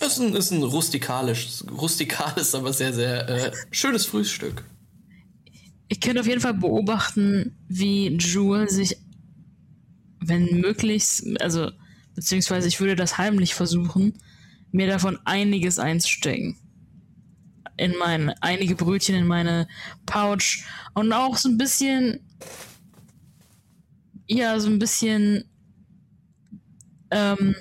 Das ist ein, ist ein rustikalisch, rustikales, aber sehr, sehr äh, schönes Frühstück. Ich könnte auf jeden Fall beobachten, wie Jewel sich, wenn möglich, also, beziehungsweise ich würde das heimlich versuchen, mir davon einiges einzustecken. In meine, einige Brötchen in meine Pouch und auch so ein bisschen, ja, so ein bisschen, ähm,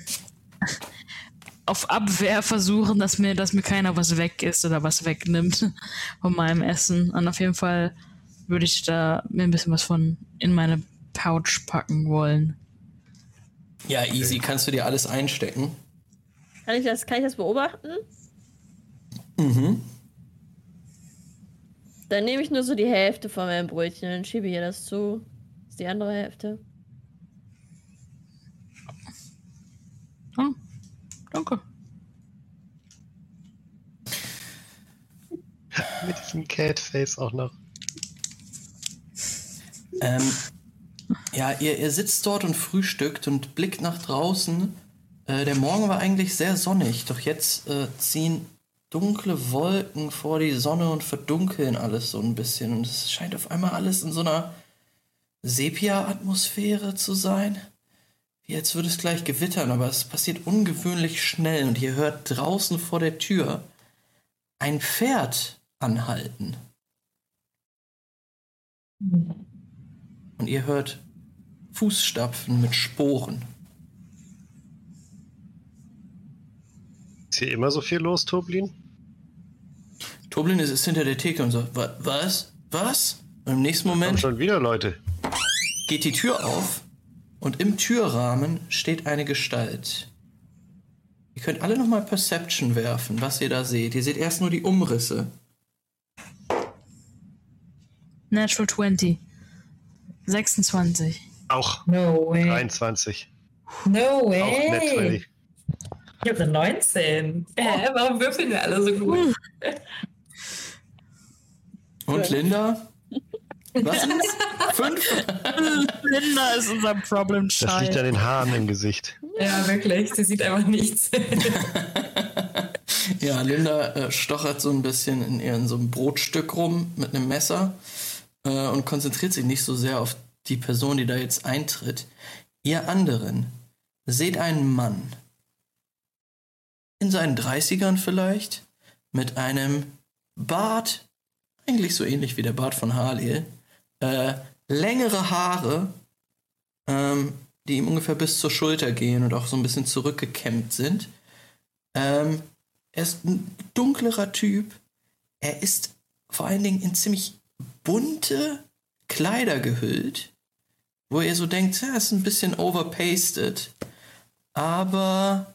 auf Abwehr versuchen, dass mir, dass mir keiner was weg ist oder was wegnimmt von meinem Essen. Und auf jeden Fall würde ich da mir ein bisschen was von in meine Pouch packen wollen. Ja, easy, kannst du dir alles einstecken. Kann ich das, kann ich das beobachten? Mhm. Dann nehme ich nur so die Hälfte von meinem Brötchen und schiebe hier das zu. Das ist die andere Hälfte. Oh, danke. Mit diesem Catface auch noch. Ähm, ja, ihr, ihr sitzt dort und frühstückt und blickt nach draußen. Äh, der Morgen war eigentlich sehr sonnig, doch jetzt äh, ziehen dunkle Wolken vor die Sonne und verdunkeln alles so ein bisschen. Und es scheint auf einmal alles in so einer Sepia-Atmosphäre zu sein. Als würde es gleich gewittern, aber es passiert ungewöhnlich schnell und ihr hört draußen vor der Tür ein Pferd anhalten. Und ihr hört Fußstapfen mit Sporen. Ist hier immer so viel los, Toblin? Toblin ist, ist hinter der Theke und sagt, "Wa- was? Was? Und im nächsten Kommen Moment schon wieder Leute. geht die Tür auf und im Türrahmen steht eine Gestalt. Ihr könnt alle nochmal Perception werfen, was ihr da seht. Ihr seht erst nur die Umrisse. Natural 20. 26. Auch No way. 23. No Auch way. net 20. Ich habe eine 19. Hä, warum würfeln wir alle so gut? Und Linda? Was ist? Fünf? Linda ist unser Problem Das liegt Child. an den Haaren im Gesicht. Ja, wirklich. Sie sieht einfach nichts. Ja, Linda äh, stochert so ein bisschen in ihren so einem Brotstück rum mit einem Messer äh, und konzentriert sich nicht so sehr auf die Person, die da jetzt eintritt. Ihr anderen seht einen Mann in seinen 30ern vielleicht, mit einem Bart, eigentlich so ähnlich wie der Bart von Halil, äh, längere Haare, ähm, die ihm ungefähr bis zur Schulter gehen und auch so ein bisschen zurückgekämmt sind. Ähm, er ist ein dunklerer Typ. Er ist vor allen Dingen in ziemlich bunte Kleider gehüllt, wo ihr so denkt, ja, ist ein bisschen overpasted. Aber,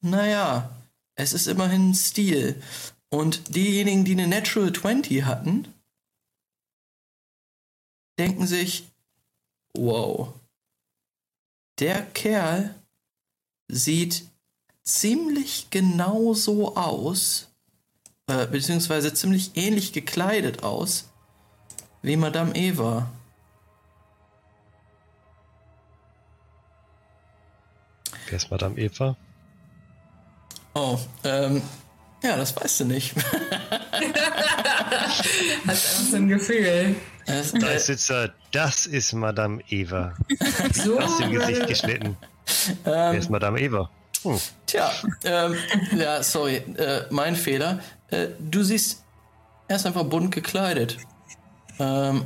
naja, es ist immerhin ein Stil. Und diejenigen, die eine Natural 20 hatten, denken sich, wow, der Kerl sieht ziemlich genau so aus, äh, beziehungsweise ziemlich ähnlich gekleidet aus, wie Madame Eva. Wer ist Madame Eva? Oh, ähm, ja, das weißt du nicht. Hast einfach so ein Gefühl. Da äh, sitzt er. Das ist Madame Eva. So. Aus dem Gesicht geschnitten. Wer ist Madame Eva? Hm. Tja, ähm, ja, sorry, äh, mein Fehler. Äh, du siehst, er ist einfach bunt gekleidet. Ähm,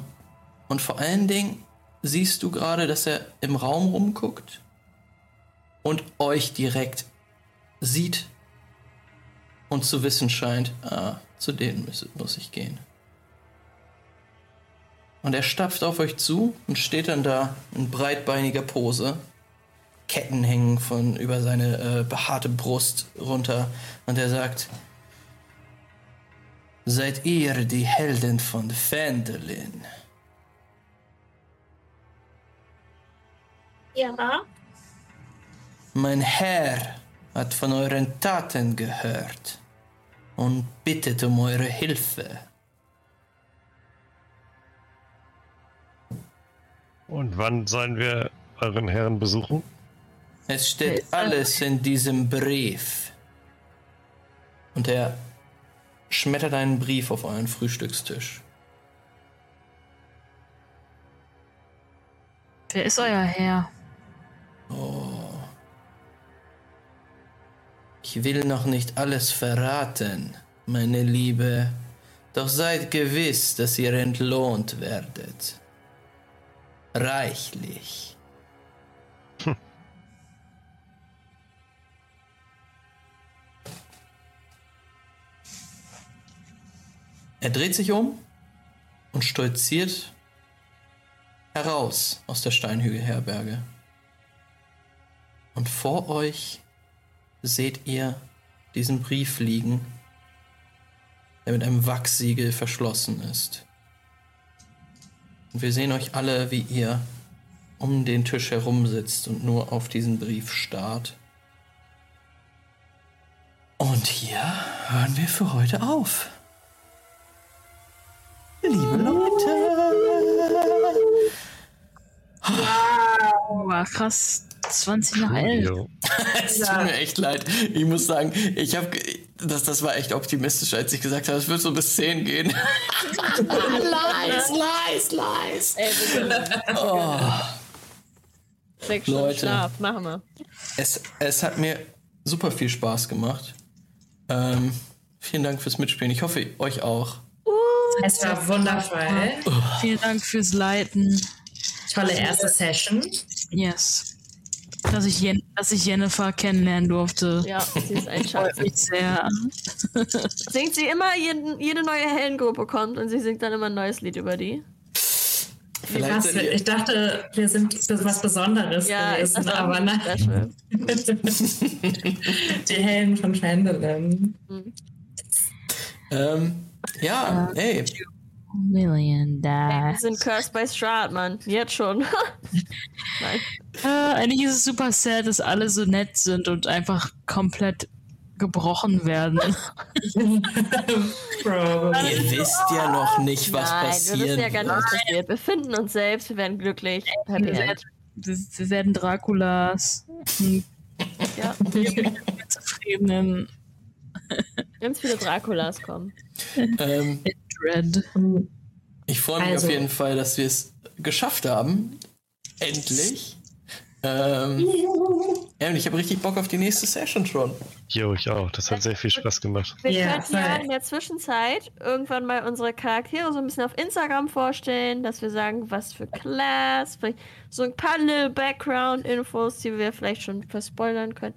und vor allen Dingen siehst du gerade, dass er im Raum rumguckt und euch direkt sieht und zu wissen scheint, ah, zu denen muss, muss ich gehen. Und er stapft auf euch zu und steht dann da in breitbeiniger Pose. Ketten hängen von über seine äh, behaarte Brust runter. Und er sagt: Seid ihr die Helden von Phandelin? Ja. Mein Herr hat von euren Taten gehört und bittet um eure Hilfe. Und wann sollen wir euren Herrn besuchen? Es steht alles in diesem Brief. Und er schmettert einen Brief auf euren Frühstückstisch. Wer ist euer Herr? Ich will noch nicht alles verraten, meine Liebe, doch seid gewiss, dass ihr entlohnt werdet. Reichlich. Er dreht sich um und stolziert heraus aus der Steinhügelherberge. Und vor euch seht ihr diesen Brief liegen, der mit einem Wachsiegel verschlossen ist. Und wir sehen euch alle, wie ihr um den Tisch herum sitzt und nur auf diesen Brief starrt. Und hier hören wir für heute auf. Liebe Leute. War krass. 20 nach 11. Jo. Es tut mir echt leid. Ich muss sagen, ich habe das, das war echt optimistisch, als ich gesagt habe, es wird so bis 10 gehen. lies, lies, lies. Ey. Oh. Sechs Stunden Leute. Schlaf, machen wir. Es, es hat mir super viel Spaß gemacht. Ähm, vielen Dank fürs Mitspielen. Ich hoffe, euch auch. Es war wundervoll. Vielen Dank fürs Leiten. Tolle erste Session. Yes. Dass ich, Jen dass ich Jennifer kennenlernen durfte. Ja, sie ist ein Schatz. Freut mich sehr. Singt sie immer, jeden, jede neue Heldengruppe kommt und sie singt dann immer ein neues Lied über die. Ihr, ich dachte, wir sind was Besonderes Ja, ist gewesen, das aber nein. sehr schön. Die Helden von Fandolin. ähm, ja, hey, Million Wir die. sind cursed by Strahd, Mann. Jetzt schon. Äh, eigentlich ist es super sad, dass alle so nett sind und einfach komplett gebrochen werden. Ihr wisst ja noch nicht, was Nein, wir passieren wissen ja gar nicht, wird. was passiert. Wir finden uns selbst, wir werden glücklich. End. werden- werden Draculas. Hm, Ja, Zufriedenen ganz viele Draculas kommen. Ähm, Dread. ich freue mich Also- auf jeden Fall, dass wir es geschafft haben. Endlich. Ähm, ja, und ich habe richtig Bock auf die nächste Session schon. Jo, ich auch. Das hat sehr viel Spaß gemacht. Wir Ja, könnten ja in der Zwischenzeit irgendwann mal unsere Charaktere so ein bisschen auf Instagram vorstellen, dass wir sagen, was für Class, so ein paar little Background-Infos, die wir vielleicht schon verspoilern können,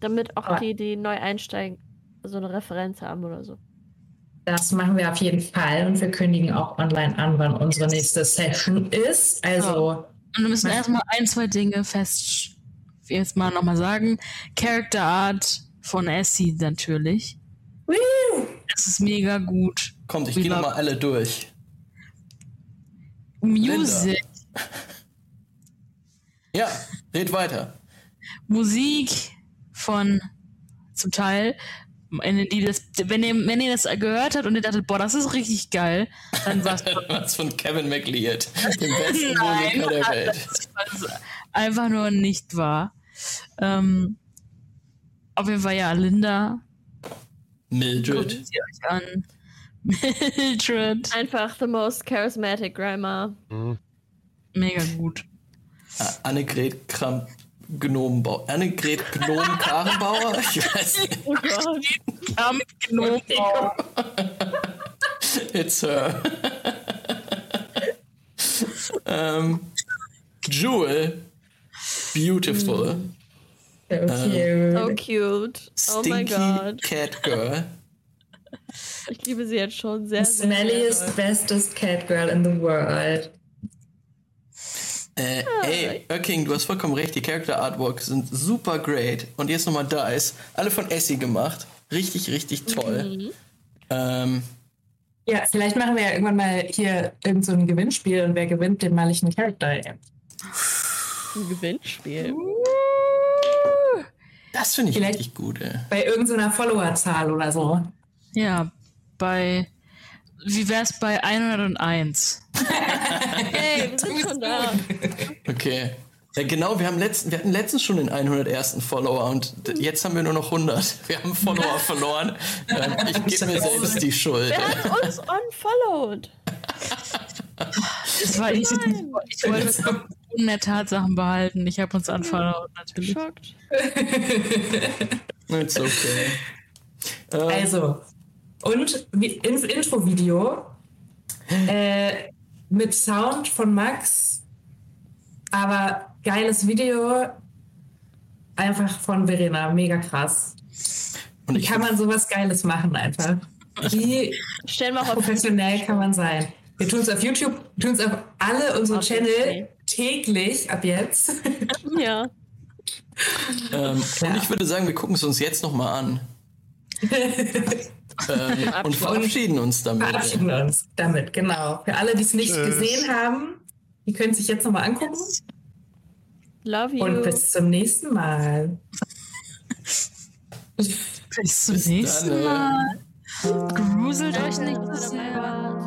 damit auch die, die neu einsteigen, so eine Referenz haben oder so. Das machen wir auf jeden Fall und wir kündigen auch online an, wann unsere nächste Session ist. Also, Und wir müssen erstmal ein, zwei Dinge fest jetzt mal nochmal sagen. Character Art von Essie natürlich. Das ist mega gut. Kommt, ich gehe nochmal alle durch. Music. Ja, red weiter. Musik von zum Teil, wenn ihr, die das, wenn ihr, wenn ihr das gehört habt und ihr dachtet, boah, das ist richtig geil, dann war es Was von Kevin McLeod, dem besten Musiker der Welt. Einfach nur nicht wahr. Ähm, auf jeden Fall ja, Linda, Mildred. Mildred, Einfach the most charismatic Grandma. mega gut. Annegret Kramp Gnomenbauer. Annegret Gnom Karenbauer? Ich weiß nicht. Oh Gott. Ja, mit Gnomenbau. It's her. ähm, Jewel. Beautiful. okay. So cute. Oh mein Stinky Gott. Cat Girl. Ich liebe sie jetzt schon sehr, The sehr. smelliest, bestest cat girl in the world. Äh, ey, Öcking, du hast vollkommen recht. Die Character Artwork sind super great. Und jetzt nochmal Dice. Alle von Essie gemacht. Richtig, richtig toll. Ähm, Ja, vielleicht machen wir ja irgendwann mal hier irgend so ein Gewinnspiel und wer gewinnt, den mal ich einen Charakter. Ein Gewinnspiel. das finde ich Vielleicht- richtig gut, ey. Bei irgendeiner Followerzahl oder so. Ja, bei, wie wär's bei 101? Hey, wir sind schon da. Okay. Ja, genau, wir, haben letzten, wir hatten letztens schon den 101. Follower und jetzt haben wir nur noch 100. Wir haben Follower verloren. Ähm, ich gebe mir selbst die Schuld. Wer hat uns unfollowed? Das war ich, ich wollte es Boden der Tatsachen behalten. Ich habe uns anvertraut, natürlich. Schockt. It's okay. Ähm, Also, und wie- in, Intro-Video äh, mit Sound von Max, aber geiles Video einfach von Verena, mega krass. und Wie kann man sowas Geiles machen einfach? Wie Stellen wir auch auf professionell kann man sein? Wir tun es auf YouTube, tun es auf alle unsere Obviously. Channel täglich ab jetzt. Ja. ähm, und ich würde sagen, wir gucken es uns jetzt nochmal an. ähm, und verabschieden uns damit. Verabschieden wir uns damit, genau. Für alle, die es nicht Tschüss. gesehen haben, die können es sich jetzt nochmal angucken. Love you. Und bis zum nächsten Mal. Bis zum Bis nächsten dann. Mal. Gruselt euch nicht so sehr.